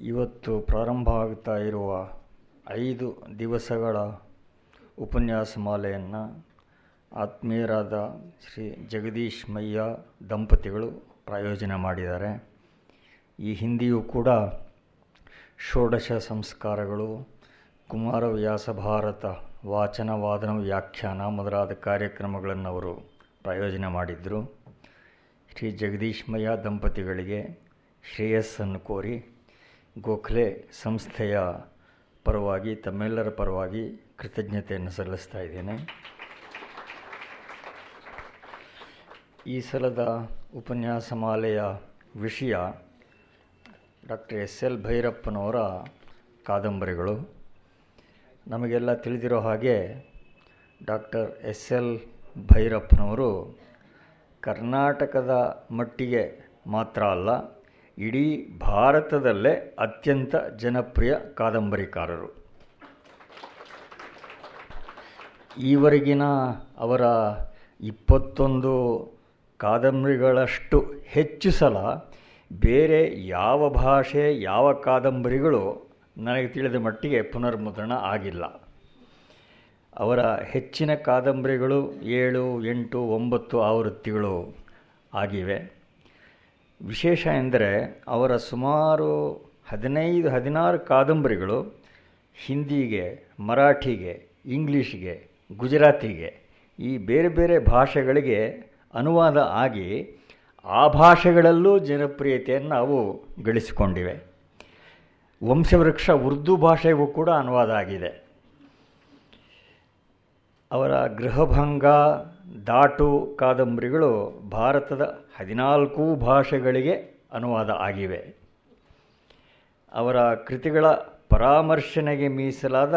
ಇವತ್ತು ಪ್ರಾರಂಭ ಆಗ್ತಾ ಇರುವ ಐದು ದಿವಸಗಳ ಉಪನ್ಯಾಸ ಮಾಲೆಯನ್ನು ಆತ್ಮೀಯರಾದ ಶ್ರೀ ಜಗದೀಶ್ ಮಯ್ಯ ದಂಪತಿಗಳು ಪ್ರಾಯೋಜನೆ ಮಾಡಿದ್ದಾರೆ. ಈ ಹಿಂದಿಯೂ ಕೂಡ ಷೋಡಶ ಸಂಸ್ಕಾರಗಳು, ಕುಮಾರವ್ಯಾಸ ಭಾರತ ವಾಚನ ವಾದನ ವ್ಯಾಖ್ಯಾನ ಮೊದಲಾದ ಕಾರ್ಯಕ್ರಮಗಳನ್ನು ಅವರು ಪ್ರಾಯೋಜನೆ ಮಾಡಿದ್ದರು ಶ್ರೀ ಜಗದೀಶ್ ಮಯ್ಯ ದಂಪತಿಗಳಿಗೆ ಶ್ರೇಯಸ್ಸನ್ನು ಕೋರಿ ಗೋಖಲೆ ಸಂಸ್ಥೆಯ ಪರವಾಗಿ, ತಮ್ಮೆಲ್ಲರ ಪರವಾಗಿ ಕೃತಜ್ಞತೆಯನ್ನು ಸಲ್ಲಿಸ್ತಾ ಇದ್ದೇನೆ. ಈ ಸಲದ ಉಪನ್ಯಾಸಮಾಲೆಯ ವಿಷಯ ಡಾಕ್ಟರ್ ಎಸ್ ಎಲ್ ಭೈರಪ್ಪನವರ ಕಾದಂಬರಿಗಳು. ನಮಗೆಲ್ಲ ತಿಳಿದಿರೋ ಹಾಗೆ ಡಾಕ್ಟರ್ ಎಸ್ ಎಲ್ ಭೈರಪ್ಪನವರು ಕರ್ನಾಟಕದ ಮಟ್ಟಿಗೆ ಮಾತ್ರ ಅಲ್ಲ ಇಡೀ ಭಾರತದಲ್ಲೇ ಅತ್ಯಂತ ಜನಪ್ರಿಯ ಕಾದಂಬರಿಕಾರರು. ಈವರೆಗಿನ ಅವರ ಇಪ್ಪತ್ತೊಂದು ಕಾದಂಬರಿಗಳಷ್ಟು ಹೆಚ್ಚು ಸಲ ಬೇರೆ ಯಾವ ಭಾಷೆ, ಯಾವ ಕಾದಂಬರಿಗಳು ನನಗೆ ತಿಳಿದ ಮಟ್ಟಿಗೆ ಪುನರ್ಮುದ್ರಣ ಆಗಿಲ್ಲ. ಅವರ ಹೆಚ್ಚಿನ ಕಾದಂಬರಿಗಳು ಏಳು, ಎಂಟು, ಒಂಬತ್ತು ಆವೃತ್ತಿಗಳು ಆಗಿವೆ. ವಿಶೇಷ ಎಂದರೆ ಅವರ ಸುಮಾರು ಹದಿನೈದು, ಹದಿನಾರು ಕಾದಂಬರಿಗಳು ಹಿಂದಿಗೆ, ಮರಾಠಿಗೆ, ಇಂಗ್ಲೀಷ್ಗೆ, ಗುಜರಾತಿಗೆ ಈ ಬೇರೆ ಬೇರೆ ಭಾಷೆಗಳಿಗೆ ಅನುವಾದ ಆಗಿ ಆ ಭಾಷೆಗಳಲ್ಲೂ ಜನಪ್ರಿಯತೆಯನ್ನು ಅವು ಗಳಿಸಿಕೊಂಡಿವೆ. ವಂಶವೃಕ್ಷ ಉರ್ದು ಭಾಷೆಗೂ ಕೂಡ ಅನುವಾದ ಆಗಿದೆ. ಅವರ ಗೃಹಭಂಗ, ದಾಟು ಕಾದಂಬರಿಗಳು ಭಾರತದ ಹದಿನಾಲ್ಕು ಭಾಷೆಗಳಿಗೆ ಅನುವಾದ ಆಗಿವೆ. ಅವರ ಕೃತಿಗಳ ಪರಾಮರ್ಶನೆಗೆ ಮೀಸಲಾದ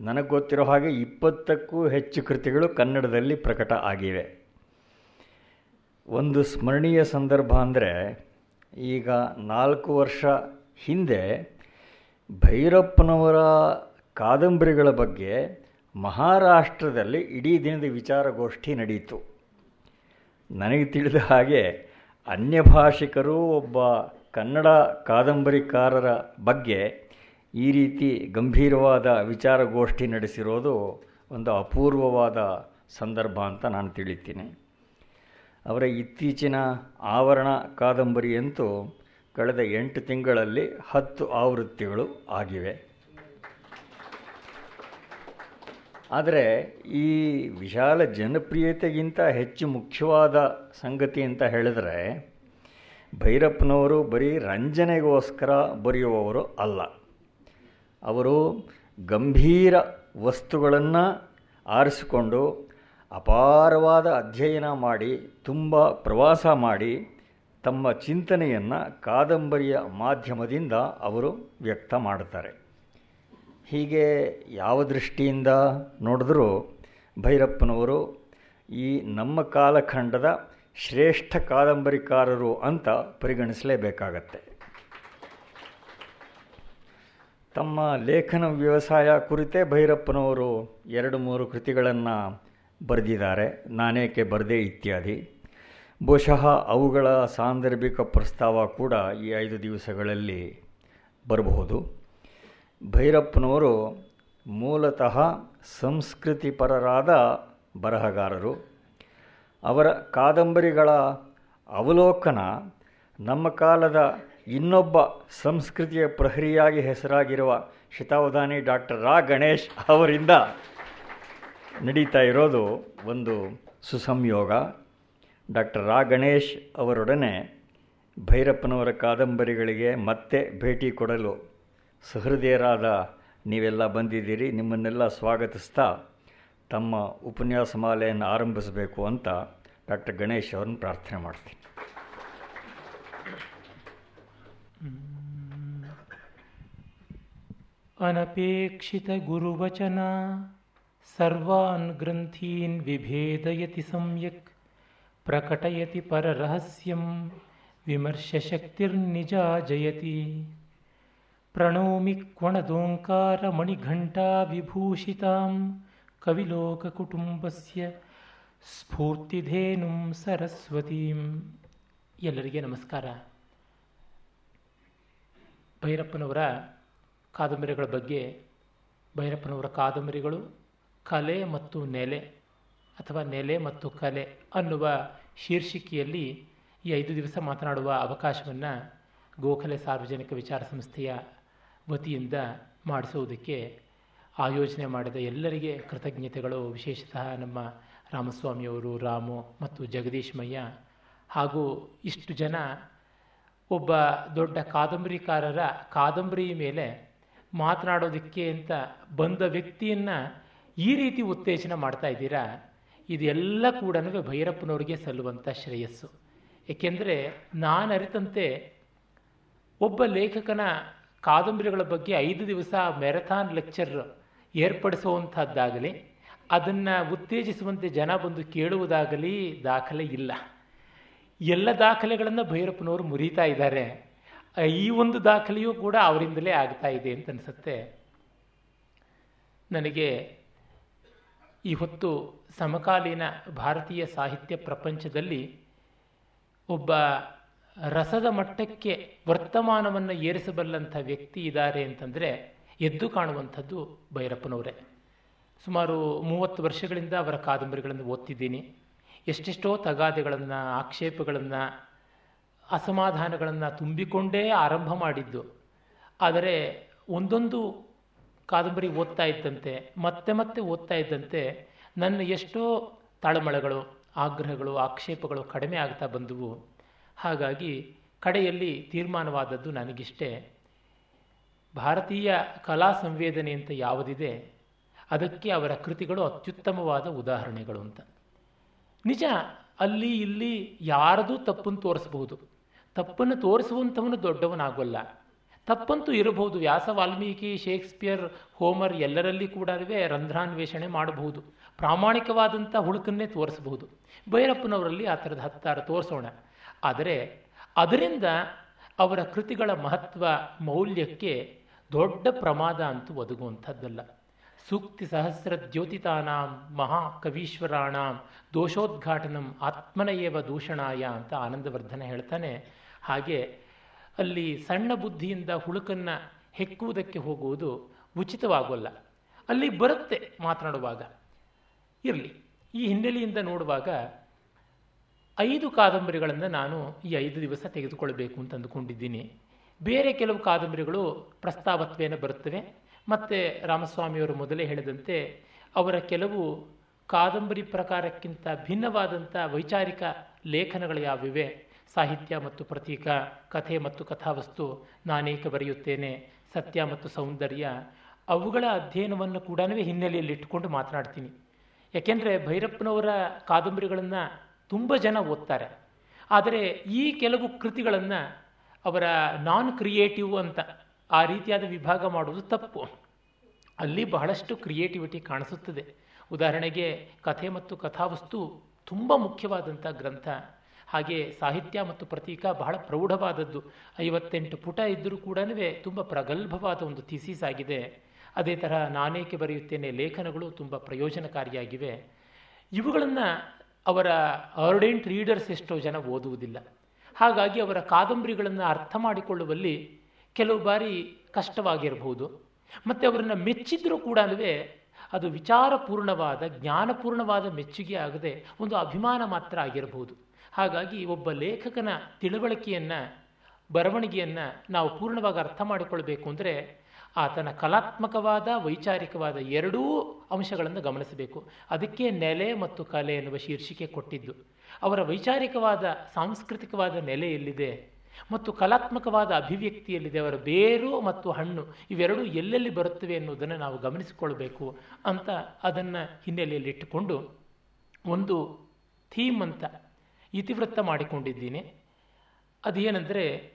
ನನಗೆ ಗೊತ್ತಿರೋ ಹಾಗೆ ಇಪ್ಪತ್ತಕ್ಕೂ ಹೆಚ್ಚು ಕೃತಿಗಳು ಕನ್ನಡದಲ್ಲಿ ಪ್ರಕಟ ಆಗಿವೆ. ಒಂದು ಸ್ಮರಣೀಯ ಸಂದರ್ಭ ಅಂದರೆ ಈಗ ನಾಲ್ಕು ವರ್ಷ ಹಿಂದೆ ಭೈರಪ್ಪನವರ ಕಾದಂಬರಿಗಳ ಬಗ್ಗೆ ಮಹಾರಾಷ್ಟ್ರದಲ್ಲಿ ಇಡೀ ದಿನದ ವಿಚಾರಗೋಷ್ಠಿ ನಡೆಯಿತು. ನನಗೆ ತಿಳಿದ ಹಾಗೆ ಅನ್ಯ ಭಾಷಿಕರು ಒಬ್ಬ ಕನ್ನಡ ಕಾದಂಬರಿಕಾರರ ಬಗ್ಗೆ ಈ ರೀತಿ ಗಂಭೀರವಾದ ವಿಚಾರಗೋಷ್ಠಿ ನಡೆಸಿರೋದು ಒಂದು ಅಪೂರ್ವವಾದ ಸಂದರ್ಭ ಅಂತ ನಾನು ತಿಳಿತೀನಿ. ಅವರ ಇತ್ತೀಚಿನ ಆವರಣ ಕಾದಂಬರಿಯಂತೂ ಕಳೆದ ಎಂಟು ತಿಂಗಳಲ್ಲಿ ಹತ್ತು ಆವೃತ್ತಿಗಳು ಆಗಿವೆ. ಆದರೆ ಈ ವಿಶಾಲ ಜನಪ್ರಿಯತೆಗಿಂತ ಹೆಚ್ಚು ಮುಖ್ಯವಾದ ಸಂಗತಿ ಅಂತ ಹೇಳಿದ್ರೆ ಭೈರಪ್ಪನವರು ಬರೀ ರಂಜನೆಗೋಸ್ಕರ ಬರೆಯುವವರು ಅಲ್ಲ. ಅವರು ಗಂಭೀರ ವಸ್ತುಗಳನ್ನು ಆರಿಸಿಕೊಂಡು ಅಪಾರವಾದ ಅಧ್ಯಯನ ಮಾಡಿ, ತುಂಬ ಪ್ರವಾಸ ಮಾಡಿ ತಮ್ಮ ಚಿಂತನೆಯನ್ನು ಕಾದಂಬರಿಯ ಮಾಧ್ಯಮದಿಂದ ಅವರು ವ್ಯಕ್ತ ಮಾಡುತ್ತಾರೆ. ಹೀಗೆ ಯಾವ ದೃಷ್ಟಿಯಿಂದ ನೋಡಿದ್ರೂ ಭೈರಪ್ಪನವರು ಈ ನಮ್ಮ ಕಾಲಖಂಡದ ಶ್ರೇಷ್ಠ ಕಾದಂಬರಿಕಾರರು ಅಂತ ಪರಿಗಣಿಸಲೇಬೇಕಾಗತ್ತೆ. ತಮ್ಮ ಲೇಖನ ವ್ಯವಸಾಯ ಕುರಿತೇ ಭೈರಪ್ಪನವರು ಎರಡು ಮೂರು ಕೃತಿಗಳನ್ನು ಬರೆದಿದ್ದಾರೆ. ನಾನೇಕೆ ಬರದೆ ಇತ್ಯಾದಿ. ಬಹುಶಃ ಅವುಗಳ ಸಾಂದರ್ಭಿಕ ಪ್ರಸ್ತಾವ ಕೂಡ ಈ ಐದು ದಿವಸಗಳಲ್ಲಿ ಬರಬಹುದು. ಭೈರಪ್ಪನವರು ಮೂಲತಃ ಸಂಸ್ಕೃತಿಪರರಾದ ಬರಹಗಾರರು. ಅವರ ಕಾದಂಬರಿಗಳ ಅವಲೋಕನ ನಮ್ಮ ಕಾಲದ ಇನ್ನೊಬ್ಬ ಸಂಸ್ಕೃತಿಯ ಪ್ರಹರಿಯಾಗಿ ಹೆಸರಾಗಿರುವ ಶಿತಾವಧಾನಿ ಡಾಕ್ಟರ್ ರಾ. ಗಣೇಶ್ ಅವರಿಂದ ನಡೀತಾ ಇರೋದು ಒಂದು ಸುಸಂಯೋಗ. ಡಾಕ್ಟರ್ ರಾ. ಗಣೇಶ್ ಅವರೊಡನೆ ಭೈರಪ್ಪನವರ ಕಾದಂಬರಿಗಳಿಗೆ ಮತ್ತೆ ಭೇಟಿ ಕೊಡಲು ಸಹೃದಯರಾದ ನೀವೆಲ್ಲ ಬಂದಿದ್ದೀರಿ, ನಿಮ್ಮನ್ನೆಲ್ಲ ಸ್ವಾಗತಿಸ್ತಾ ತಮ್ಮ ಉಪನ್ಯಾಸ ಮಾಲೆಯನ್ನು ಆರಂಭಿಸಬೇಕು ಅಂತ ಡಾಕ್ಟರ್ ಗಣೇಶ್ ಅವರನ್ನು ಪ್ರಾರ್ಥನೆ ಮಾಡ್ತೀನಿ. ಅನಪೇಕ್ಷಿತ ಗುರುವಚನ ಸರ್ವಾನ್ ಗ್ರಂಥೀನ್ ವಿಭೇದಯತಿ ಸಮ್ಯಕ್ ಪ್ರಕಟಯತಿ ಪರರಹಸ್ಯಂ ವಿಮರ್ಶಶಕ್ತಿರ್ನಿಜಾ ಜಯತಿ ಪ್ರಣೌಮಿ ಕವಿಲೋಕ ಕುಟುಂಬಸ್ಯ ಸ್ಫೂರ್ತಿಧೇನುಂ ಸರಸ್ವತೀಂ ಎಲ್ಲರಿಗೆ ನಮಸ್ಕಾರ. ಭೈರಪ್ಪನವರ ಕಾದಂಬರಿಗಳ ಬಗ್ಗೆ ಭೈರಪ್ಪನವರ ಕಾದಂಬರಿಗಳು ಕಲೆ ಮತ್ತು ನೆಲೆ ಅಥವಾ ನೆಲೆ ಮತ್ತು ಕಲೆ ಅನ್ನುವ ಶೀರ್ಷಿಕೆಯಲ್ಲಿ ಈ ಐದು ದಿವಸ ಮಾತನಾಡುವ ಅವಕಾಶವನ್ನು ಗೋಖಲೆ ಸಾರ್ವಜನಿಕ ವಿಚಾರ ಸಂಸ್ಥೆಯ ವತಿಯಿಂದ ಮಾಡಿಸುವುದಕ್ಕೆ ಆಯೋಜನೆ ಮಾಡಿದ ಎಲ್ಲರಿಗೆ ಕೃತಜ್ಞತೆಗಳು. ವಿಶೇಷತಃ ನಮ್ಮ ರಾಮಸ್ವಾಮಿಯವರು, ರಾಮು ಮತ್ತು ಜಗದೀಶ್ ಮಯ್ಯ ಹಾಗೂ ಇಷ್ಟು ಜನ ಒಬ್ಬ ದೊಡ್ಡ ಕಾದಂಬರಿಕಾರರ ಕಾದಂಬರಿ ಮೇಲೆ ಮಾತನಾಡೋದಕ್ಕೆ ಅಂತ ಬಂದ ವ್ಯಕ್ತಿಯನ್ನು ಈ ರೀತಿ ಉತ್ತೇಜನ ಮಾಡ್ತಾ ಇದ್ದೀರಾ? ಇದೆಲ್ಲ ಕೂಡ ಭೈರಪ್ಪನವ್ರಿಗೆ ಸಲ್ಲುವಂಥ ಶ್ರೇಯಸ್ಸು. ಏಕೆಂದರೆ ನಾನು ಅರಿತಂತೆ ಒಬ್ಬ ಲೇಖಕನ ಕಾದಂಬರಿಗಳ ಬಗ್ಗೆ ಐದು ದಿವಸ ಮ್ಯಾರಥಾನ್ ಲೆಕ್ಚರ್ ಏರ್ಪಡಿಸುವಂಥದ್ದಾಗಲಿ ಅದನ್ನು ಉತ್ತೇಜಿಸುವಂತೆ ಜನ ಬಂದು ಕೇಳುವುದಾಗಲಿ ದಾಖಲೆ ಇಲ್ಲ. ಎಲ್ಲ ದಾಖಲೆಗಳನ್ನು ಭೈರಪ್ಪನವರು ಮುರಿತಾ ಇದ್ದಾರೆ. ಈ ಒಂದು ದಾಖಲೆಯೂ ಕೂಡ ಅವರಿಂದಲೇ ಆಗ್ತಾ ಇದೆ ಅಂತ ಅನಿಸುತ್ತೆ. ನನಗೆ ಈ ಹೊತ್ತು ಸಮಕಾಲೀನ ಭಾರತೀಯ ಸಾಹಿತ್ಯ ಪ್ರಪಂಚದಲ್ಲಿ ಒಬ್ಬ ರಸದ ಮಟ್ಟಕ್ಕೆ ವರ್ತಮಾನವನ್ನು ಏರಿಸಬಲ್ಲಂಥ ವ್ಯಕ್ತಿ ಇದ್ದಾರೆ ಅಂತಂದರೆ ಎದ್ದು ಕಾಣುವಂಥದ್ದು ಭೈರಪ್ಪನವರೇ. ಸುಮಾರು ಮೂವತ್ತು ವರ್ಷಗಳಿಂದ ಅವರ ಕಾದಂಬರಿಗಳನ್ನು ಓದ್ತಿದ್ದೀನಿ. ಎಷ್ಟೆಷ್ಟೋ ತಗಾದೆಗಳನ್ನು, ಆಕ್ಷೇಪಗಳನ್ನು, ಅಸಮಾಧಾನಗಳನ್ನು ತುಂಬಿಕೊಂಡೇ ಆರಂಭ ಮಾಡಿದ್ದು. ಆದರೆ ಒಂದೊಂದು ಕಾದಂಬರಿ ಓದ್ತಾ ಇದ್ದಂತೆ, ಮತ್ತೆ ಮತ್ತೆ ಓದ್ತಾ ಇದ್ದಂತೆ ನನ್ನ ಎಷ್ಟೋ ತಾಳಮಳಗಳು, ಆಗ್ರಹಗಳು, ಆಕ್ಷೇಪಗಳು ಕಡಿಮೆ ಆಗ್ತಾ ಬಂದವು. ಹಾಗಾಗಿ ಕಡೆಯಲ್ಲಿ ತೀರ್ಮಾನವಾದದ್ದು ನನಗಿಷ್ಟೇ. ಭಾರತೀಯ ಕಲಾ ಸಂವೇದನೆ ಅಂತ ಯಾವುದಿದೆ, ಅದಕ್ಕೆ ಅವರ ಕೃತಿಗಳು ಅತ್ಯುತ್ತಮವಾದ ಉದಾಹರಣೆಗಳು ಅಂತ. ನಿಜ, ಅಲ್ಲಿ ಇಲ್ಲಿ ಯಾರದೂ ತಪ್ಪನ್ನು ತೋರಿಸಬಹುದು. ತಪ್ಪನ್ನು ತೋರಿಸುವಂಥವನು ದೊಡ್ಡವನಾಗೋಲ್ಲ. ತಪ್ಪಂತೂ ಇರಬಹುದು. ವ್ಯಾಸ ವಾಲ್ಮೀಕಿ, ಶೇಕ್ಸ್ಪಿಯರ್, ಹೋಮರ್ ಎಲ್ಲರಲ್ಲಿ ಕೂಡ ರಂಧ್ರಾನ್ವೇಷಣೆ ಮಾಡಬಹುದು. ಪ್ರಾಮಾಣಿಕವಾದಂಥ ಹುಳುಕನ್ನೇ ತೋರಿಸಬಹುದು. ಭೈರಪ್ಪನವರಲ್ಲಿ ಆ ಥರದ ಹತ್ತಾರು ತೋರಿಸೋಣ. ಆದರೆ ಅದರಿಂದ ಅವರ ಕೃತಿಗಳ ಮಹತ್ವ ಮೌಲ್ಯಕ್ಕೆ ದೊಡ್ಡ ಪ್ರಮಾದ ಅಂತೂ ಒದಗುವಂಥದ್ದಲ್ಲ. ಸೂಕ್ತಿ ಸಹಸ್ರ ದ್ಯೋತಿತಾನಾಂ ಮಹಾಕವೀಶ್ವರಾಣಾಂ ದೋಷೋದ್ಘಾಟನಂ ಆತ್ಮನಯೇವ ದೂಷಣಾಯ ಅಂತ ಆನಂದವರ್ಧನ ಹೇಳ್ತಾನೆ. ಹಾಗೆ ಅಲ್ಲಿ ಸಣ್ಣ ಬುದ್ಧಿಯಿಂದ ಹುಳುಕನ್ನು ಹೆಕ್ಕುವುದಕ್ಕೆ ಹೋಗುವುದು ಉಚಿತವಾಗೋಲ್ಲ. ಅಲ್ಲಿ ಬರುತ್ತೆ ಮಾತನಾಡುವಾಗ. ಇರಲಿ. ಈ ಹಿನ್ನೆಲೆಯಿಂದ ನೋಡುವಾಗ ಐದು ಕಾದಂಬರಿಗಳನ್ನು ನಾನು ಈ ಐದು ದಿವಸ ತೆಗೆದುಕೊಳ್ಳಬೇಕು ಅಂತ ಅಂದುಕೊಂಡಿದ್ದೀನಿ. ಬೇರೆ ಕೆಲವು ಕಾದಂಬರಿಗಳು ಪ್ರಸ್ತಾವತ್ವೇನ ಬರುತ್ತವೆ, ಮತ್ತು ರಾಮಸ್ವಾಮಿಯವರು ಮೊದಲೇ ಹೇಳಿದಂತೆ ಅವರ ಕೆಲವು ಕಾದಂಬರಿ ಪ್ರಕಾರಕ್ಕಿಂತ ಭಿನ್ನವಾದಂಥ ವೈಚಾರಿಕ ಲೇಖನಗಳು ಯಾವಿವೆ ಸಾಹಿತ್ಯ ಮತ್ತು ಪ್ರತೀಕ, ಕಥೆ ಮತ್ತು ಕಥಾವಸ್ತು ನಾನೇಕ ಬರೆಯುತ್ತೇನೆ? ಸತ್ಯ ಮತ್ತು ಸೌಂದರ್ಯ ಅವುಗಳ ಅಧ್ಯಯನವನ್ನು ಕೂಡ ಹಿನ್ನೆಲೆಯಲ್ಲಿ ಇಟ್ಟುಕೊಂಡು ಮಾತನಾಡ್ತೀನಿ. ಯಾಕೆಂದರೆ ಭೈರಪ್ಪನವರ ಕಾದಂಬರಿಗಳನ್ನು ತುಂಬ ಜನ ಓದ್ತಾರೆ. ಆದರೆ ಈ ಕೆಲವು ಕೃತಿಗಳನ್ನು ಅವರ ನಾನ್ ಕ್ರಿಯೇಟಿವ್ ಅಂತ ಆ ರೀತಿಯಾದ ವಿಭಾಗ ಮಾಡುವುದು ತಪ್ಪು. ಅಲ್ಲಿ ಬಹಳಷ್ಟು ಕ್ರಿಯೇಟಿವಿಟಿ ಕಾಣಿಸುತ್ತದೆ. ಉದಾಹರಣೆಗೆ ಕಥೆ ಮತ್ತು ಕಥಾವಸ್ತು ತುಂಬ ಮುಖ್ಯವಾದಂಥ ಗ್ರಂಥ. ಹಾಗೆ ಸಾಹಿತ್ಯ ಮತ್ತು ಪ್ರತೀಕ ಬಹಳ ಪ್ರೌಢವಾದದ್ದು. ಐವತ್ತೆಂಟು ಪುಟ ಇದ್ದರೂ ಕೂಡ ತುಂಬ ಪ್ರಗಲ್ಭವಾದ ಒಂದು ಥೀಸೀಸ್ ಆಗಿದೆ. ಅದೇ ತರಹ ನಾನೇಕೆ ಬರೆಯುತ್ತೇನೆ ಲೇಖನಗಳು ತುಂಬ ಪ್ರಯೋಜನಕಾರಿಯಾಗಿವೆ. ಇವುಗಳನ್ನು ಅವರ ಅರ್ಡೆಂಟ್ ರೀಡರ್ಸ್ ಎಷ್ಟೋ ಜನ ಓದುವುದಿಲ್ಲ. ಹಾಗಾಗಿ ಅವರ ಕಾದಂಬರಿಗಳನ್ನು ಅರ್ಥ ಮಾಡಿಕೊಳ್ಳುವಲ್ಲಿ ಕೆಲವು ಬಾರಿ ಕಷ್ಟವಾಗಿರಬಹುದು. ಮತ್ತು ಅವರನ್ನು ಮೆಚ್ಚಿದ್ರೂ ಕೂಡ ಅದು ವಿಚಾರಪೂರ್ಣವಾದ, ಜ್ಞಾನಪೂರ್ಣವಾದ ಮೆಚ್ಚುಗೆ ಆಗದೆ ಒಂದು ಅಭಿಮಾನ ಮಾತ್ರ ಆಗಿರಬಹುದು. ಹಾಗಾಗಿ ಒಬ್ಬ ಲೇಖಕನ ತಿಳುವಳಿಕೆಯನ್ನು, ಬರವಣಿಗೆಯನ್ನು ನಾವು ಪೂರ್ಣವಾಗಿ ಅರ್ಥ ಮಾಡಿಕೊಳ್ಬೇಕು ಅಂದರೆ ಆತನ ಕಲಾತ್ಮಕವಾದ, ವೈಚಾರಿಕವಾದ ಎರಡೂ ಅಂಶಗಳನ್ನು ಗಮನಿಸಬೇಕು. ಅದಕ್ಕೆ ನೆಲೆ ಮತ್ತು ಕಲೆ ಎನ್ನುವ ಶೀರ್ಷಿಕೆ ಕೊಟ್ಟಿದ್ದು. ಅವರ ವೈಚಾರಿಕವಾದ, ಸಾಂಸ್ಕೃತಿಕವಾದ ನೆಲೆ ಎಲ್ಲಿದೆ? ಮತ್ತು ಕಲಾತ್ಮಕವಾದ ಅಭಿವ್ಯಕ್ತಿಯಲ್ಲಿದೆ ಅವರ ಬೇರು ಮತ್ತು ಹಣ್ಣು ಇವೆರಡೂ ಎಲ್ಲೆಲ್ಲಿ ಬರುತ್ತವೆ ಎನ್ನುವುದನ್ನು ನಾವು ಗಮನಿಸಿಕೊಳ್ಬೇಕು ಅಂತ ಅದನ್ನು ಹಿನ್ನೆಲೆಯಲ್ಲಿ ಇಟ್ಟುಕೊಂಡು ಒಂದು ಥೀಮ್ ಅಂತ ಇತಿವೃತ್ತ ಮಾಡಿಕೊಂಡಿದ್ದೀನಿ. ಅದೇನೆಂದರೆ,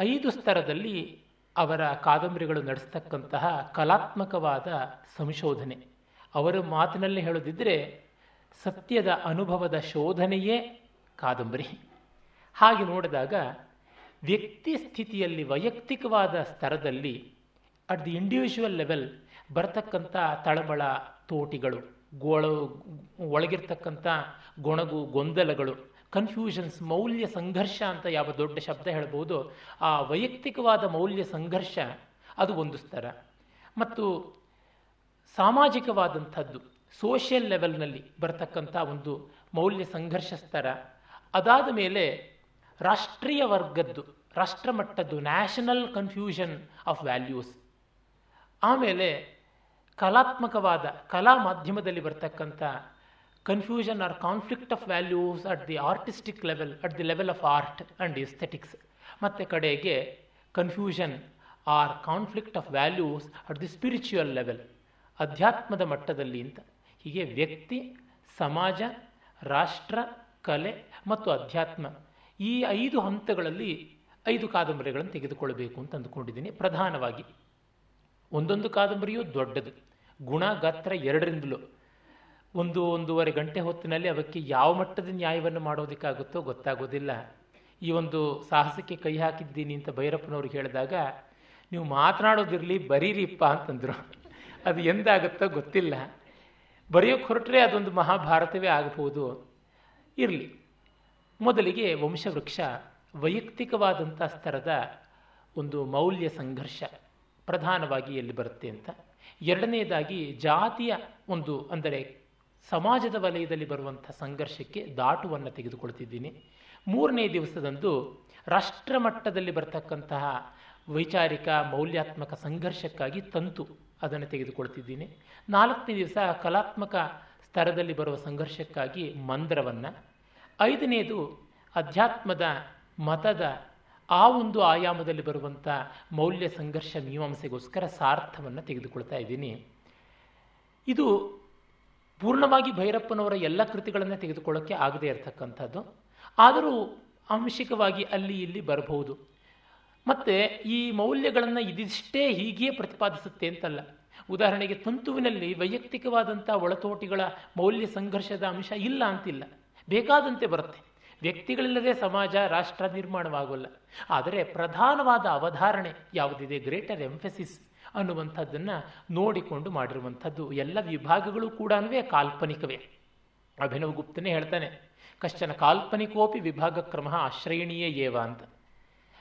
ಐದು ಸ್ತರದಲ್ಲಿ ಅವರ ಕಾದಂಬರಿಗಳು ನಡೆಸ್ತಕ್ಕಂತಹ ಕಲಾತ್ಮಕವಾದ ಸಂಶೋಧನೆ. ಅವರ ಮಾತಿನಲ್ಲಿ ಹೇಳೋದಿದ್ದರೆ ಸತ್ಯದ ಅನುಭವದ ಶೋಧನೆಯೇ ಕಾದಂಬರಿ. ಹಾಗೆ ನೋಡಿದಾಗ, ವ್ಯಕ್ತಿ ಸ್ಥಿತಿಯಲ್ಲಿ ವೈಯಕ್ತಿಕವಾದ ಸ್ತರದಲ್ಲಿ ಅಟ್ ದಿ ಇಂಡಿವಿಜುವಲ್ ಲೆವೆಲ್ ಬರತಕ್ಕಂಥ ತಳಬಳ ತೋಟಿಗಳು, ಗೋಳ ಒಳಗಿರ್ತಕ್ಕಂಥ ಗೊಣಗು, ಗೊಂದಲಗಳು ಕನ್ಫ್ಯೂಷನ್ಸ್ ಮೌಲ್ಯ ಸಂಘರ್ಷ ಅಂತ ಯಾವ ದೊಡ್ಡ ಶಬ್ದ ಹೇಳ್ಬೋದು, ಆ ವೈಯಕ್ತಿಕವಾದ ಮೌಲ್ಯ ಸಂಘರ್ಷ ಅದು ಒಂದು ಸ್ತರ. ಮತ್ತು ಸಾಮಾಜಿಕವಾದಂಥದ್ದು ಸೋಷಿಯಲ್ ಲೆವೆಲ್ನಲ್ಲಿ ಬರತಕ್ಕಂಥ ಒಂದು ಮೌಲ್ಯ ಸಂಘರ್ಷ ಸ್ತರ. ಅದಾದ ಮೇಲೆ ರಾಷ್ಟ್ರೀಯ ವರ್ಗದ್ದು, ರಾಷ್ಟ್ರಮಟ್ಟದ್ದು ನ್ಯಾಷನಲ್ ಕನ್ಫ್ಯೂಷನ್ ಆಫ್ ವ್ಯಾಲ್ಯೂಸ್ ಆಮೇಲೆ ಕಲಾತ್ಮಕವಾದ ಕಲಾ ಮಾಧ್ಯಮದಲ್ಲಿ ಬರ್ತಕ್ಕಂಥ confusion or conflict of values at the artistic level at the level of art and aesthetics ಮತ್ತು ಕಡೆಗೆ confusion or conflict of values at the spiritual level ಅಧ್ಯಾತ್ಮದ ಮಟ್ಟದಲ್ಲಿ ಅಂತ. ಹೀಗೆ ವ್ಯಕ್ತಿ, ಸಮಾಜ, ರಾಷ್ಟ್ರ, ಕಲೆ ಮತ್ತು ಅಧ್ಯಾತ್ಮ ಈ ಐದು ಹಂತಗಳಲ್ಲಿ ಐದು ಕಾದಂಬರಿಗಳನ್ನು ತೆಗೆದುಕೊಳ್ಳಬೇಕು ಅಂತ ಅಂದುಕೊಂಡಿದ್ದೀನಿ. ಪ್ರಧಾನವಾಗಿ ಒಂದೊಂದು ಕಾದಂಬರಿಯೂ ದೊಡ್ಡದು. ಗುಣ, ಗಾತ್ರ ಎರಡರಿಂದಲೂ. ಒಂದು ಒಂದೂವರೆ ಗಂಟೆ ಹೊತ್ತಿನಲ್ಲಿ ಅವಕ್ಕೆ ಯಾವ ಮಟ್ಟದ ನ್ಯಾಯವನ್ನು ಮಾಡೋದಕ್ಕಾಗುತ್ತೋ ಗೊತ್ತಾಗೋದಿಲ್ಲ ಈ ಒಂದು ಸಾಹಸಕ್ಕೆ ಕೈ ಹಾಕಿದ್ದೀನಿ ಅಂತ ಭೈರಪ್ಪನವ್ರು ಹೇಳಿದಾಗ, ನೀವು ಮಾತನಾಡೋದಿರಲಿ, ಬರೀರಿಪ್ಪ ಅಂತಂದರು. ಅದು ಎಂದಾಗುತ್ತೋ ಗೊತ್ತಿಲ್ಲ. ಬರೆಯೋಕ್ಕೆ ಹೊರಟ್ರೆ ಅದೊಂದು ಮಹಾಭಾರತವೇ ಆಗಬಹುದು. ಇರಲಿ. ಮೊದಲಿಗೆ ವಂಶವೃಕ್ಷ, ವೈಯಕ್ತಿಕವಾದಂಥ ಸ್ತರದ ಒಂದು ಮೌಲ್ಯ ಸಂಘರ್ಷ ಪ್ರಧಾನವಾಗಿ ಎಲ್ಲಿ ಬರುತ್ತೆ ಅಂತ. ಎರಡನೇದಾಗಿ ಜಾತಿಯ ಒಂದು, ಅಂದರೆ ಸಮಾಜದ ವಲಯದಲ್ಲಿ ಬರುವಂಥ ಸಂಘರ್ಷಕ್ಕೆ ದಾಟುವನ್ನು ತೆಗೆದುಕೊಳ್ತಿದ್ದೀನಿ. ಮೂರನೇ ದಿವಸದಂದು ರಾಷ್ಟ್ರಮಟ್ಟದಲ್ಲಿ ಬರ್ತಕ್ಕಂತಹ ವೈಚಾರಿಕ, ಮೌಲ್ಯಾತ್ಮಕ ಸಂಘರ್ಷಕ್ಕಾಗಿ ತಂತು ಅದನ್ನು ತೆಗೆದುಕೊಳ್ತಿದ್ದೀನಿ. ನಾಲ್ಕನೇ ದಿವಸ ಕಲಾತ್ಮಕ ಸ್ತರದಲ್ಲಿ ಬರುವ ಸಂಘರ್ಷಕ್ಕಾಗಿ ಮಂದ್ರವನ್ನು. ಐದನೇದು ಅಧ್ಯಾತ್ಮದ ಮತದ ಆ ಒಂದು ಆಯಾಮದಲ್ಲಿ ಬರುವಂಥ ಮೌಲ್ಯ ಸಂಘರ್ಷ ಮೀಮಾಂಸೆಗೋಸ್ಕರ ಸಾರ್ಥವನ್ನು ತೆಗೆದುಕೊಳ್ತಾ ಇದ್ದೀನಿ. ಇದು ಪೂರ್ಣವಾಗಿ ಭೈರಪ್ಪನವರ ಎಲ್ಲ ಕೃತಿಗಳನ್ನು ತೆಗೆದುಕೊಳ್ಳೋಕ್ಕೆ ಆಗದೇ ಇರತಕ್ಕಂಥದ್ದು. ಆದರೂ ಆಂಶಿಕವಾಗಿ ಅಲ್ಲಿ ಇಲ್ಲಿ ಬರಬಹುದು. ಮತ್ತು ಈ ಮೌಲ್ಯಗಳನ್ನು ಇದಿಷ್ಟೇ ಹೀಗೆಯೇ ಪ್ರತಿಪಾದಿಸುತ್ತೆ ಅಂತಲ್ಲ. ಉದಾಹರಣೆಗೆ ತಂತುವಿನಲ್ಲಿ ವೈಯಕ್ತಿಕವಾದಂಥ ಒಳತೋಟಿಗಳ ಮೌಲ್ಯ ಸಂಘರ್ಷದ ಅಂಶ ಇಲ್ಲ ಅಂತಿಲ್ಲ. ಬೇಕಾದಂತೆ ಬರುತ್ತೆ. ವ್ಯಕ್ತಿಗಳಿಲ್ಲದೆ ಸಮಾಜ, ರಾಷ್ಟ್ರ ನಿರ್ಮಾಣವಾಗಲ್ಲ. ಆದರೆ ಪ್ರಧಾನವಾದ ಅವಧಾರಣೆ ಯಾವುದಿದೆ? Greater emphasis. ಅನ್ನುವಂಥದ್ದನ್ನು ನೋಡಿಕೊಂಡು ಮಾಡಿರುವಂಥದ್ದು. ಎಲ್ಲ ವಿಭಾಗಗಳು ಕೂಡ ಕಾಲ್ಪನಿಕವೇ. ಅಭಿನವ್ ಗುಪ್ತನೇ ಹೇಳ್ತಾನೆ, ಕಶ್ಚನ ಕಾಲ್ಪನಿಕೋಪಿ ವಿಭಾಗ ಕ್ರಮ ಆಶ್ರಯಣೀಯ ಏವ ಅಂತ.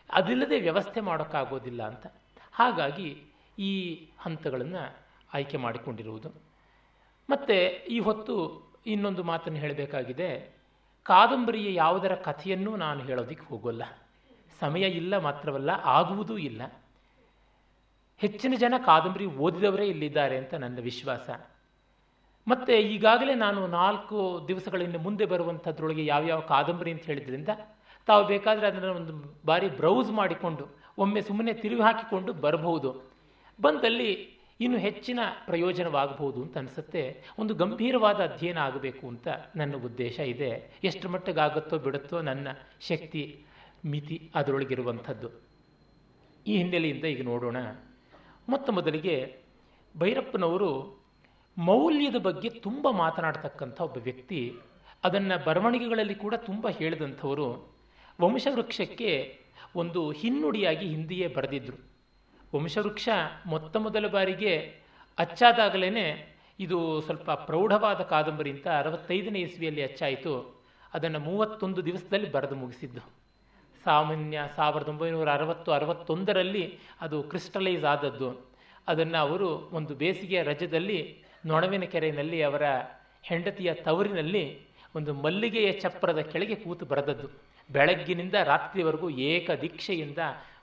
ಅದಿಲ್ಲದೆ ವ್ಯವಸ್ಥೆ ಮಾಡೋಕ್ಕಾಗೋದಿಲ್ಲ ಅಂತ. ಹಾಗಾಗಿ ಈ ಹಂತಗಳನ್ನು ಆಯ್ಕೆ ಮಾಡಿಕೊಂಡಿರುವುದು. ಮತ್ತು ಈ ಹೊತ್ತು ಇನ್ನೊಂದು ಮಾತನ್ನು ಹೇಳಬೇಕಾಗಿದೆ, ಕಾದಂಬರಿಯ ಯಾವುದರ ಕಥೆಯನ್ನು ನಾನು ಹೇಳೋದಕ್ಕೆ ಹೋಗೋಲ್ಲ. ಸಮಯ ಇಲ್ಲ ಮಾತ್ರವಲ್ಲ, ಆಗುವುದೂ ಇಲ್ಲ. ಹೆಚ್ಚಿನ ಜನ ಕಾದಂಬರಿ ಓದಿದವರೇ ಇಲ್ಲಿದ್ದಾರೆ ಅಂತ ನನ್ನ ವಿಶ್ವಾಸ. ಮತ್ತು ಈಗಾಗಲೇ ನಾನು ನಾಲ್ಕು ದಿವಸಗಳಿಂದ ಮುಂದೆ ಬರುವಂಥದ್ರೊಳಗೆ ಯಾವ್ಯಾವ ಕಾದಂಬರಿ ಅಂತ ಹೇಳಿದ್ರಿಂದ ತಾವು ಬೇಕಾದರೆ ಅದನ್ನು ಒಂದು ಬಾರಿ ಬ್ರೌಸ್ ಮಾಡಿಕೊಂಡು, ಒಮ್ಮೆ ಸುಮ್ಮನೆ ತಿರುಗಿ ಹಾಕಿಕೊಂಡು ಬರಬಹುದು. ಬಂದಲ್ಲಿ ಇನ್ನು ಹೆಚ್ಚಿನ ಪ್ರಯೋಜನವಾಗಬಹುದು ಅಂತ ಅನಿಸುತ್ತೆ. ಒಂದು ಗಂಭೀರವಾದ ಅಧ್ಯಯನ ಆಗಬೇಕು ಅಂತ ನನ್ನ ಉದ್ದೇಶ ಇದೆ. ಎಷ್ಟು ಮಟ್ಟಿಗಾಗುತ್ತೋ ಬಿಡುತ್ತೋ ನನ್ನ ಶಕ್ತಿ, ಮಿತಿ ಅದರೊಳಗಿರುವಂಥದ್ದು. ಈ ಹಿನ್ನೆಲೆಯಿಂದ ಈಗ ನೋಡೋಣ. ಮೊತ್ತ ಮೊದಲಿಗೆ ಭೈರಪ್ಪನವರು ಮೌಲ್ಯದ ಬಗ್ಗೆ ತುಂಬ ಮಾತನಾಡ್ತಕ್ಕಂಥ ಒಬ್ಬ ವ್ಯಕ್ತಿ. ಅದನ್ನು ಬರವಣಿಗೆಗಳಲ್ಲಿ ಕೂಡ ತುಂಬ ಹೇಳಿದಂಥವರು. ವಂಶವೃಕ್ಷಕ್ಕೆ ಒಂದು ಹಿನ್ನುಡಿಯಾಗಿ ಹಿಂದಿಯೇ ಬರೆದಿದ್ದರು ವಂಶವೃಕ್ಷ ಮೊತ್ತ ಮೊದಲ ಬಾರಿಗೆ ಅಚ್ಚಾದಾಗಲೇ ಇದು ಸ್ವಲ್ಪ ಪ್ರೌಢವಾದ ಕಾದಂಬರಿ ಅಂತ ಅರವತ್ತೈದನೇ ಇಸ್ವಿಯಲ್ಲಿ ಅಚ್ಚಾಯಿತು. ಅದನ್ನು ಮೂವತ್ತೊಂದು ದಿವಸದಲ್ಲಿ ಬರೆದು ಮುಗಿಸಿದ್ದು. ಸಾಮಾನ್ಯ ಸಾವಿರದ ಒಂಬೈನೂರ ಅರವತ್ತು, ಅರವತ್ತೊಂದರಲ್ಲಿ ಅದು ಕ್ರಿಸ್ಟಲೈಸ್ ಆದದ್ದು. ಅದನ್ನು ಅವರು ಒಂದು ಬೇಸಿಗೆಯ ರಜದಲ್ಲಿ ನೊಣವಿನ ಕೆರೆಯಲ್ಲಿ ಅವರ ಹೆಂಡತಿಯ ತವರಿನಲ್ಲಿ ಒಂದು ಮಲ್ಲಿಗೆಯ ಚಪ್ಪರದ ಕೆಳಗೆ ಕೂತು ಬರೆದದ್ದು. ಬೆಳಗ್ಗಿನಿಂದ ರಾತ್ರಿವರೆಗೂ ಏಕ ದೀಕ್ಷೆಯಿಂದ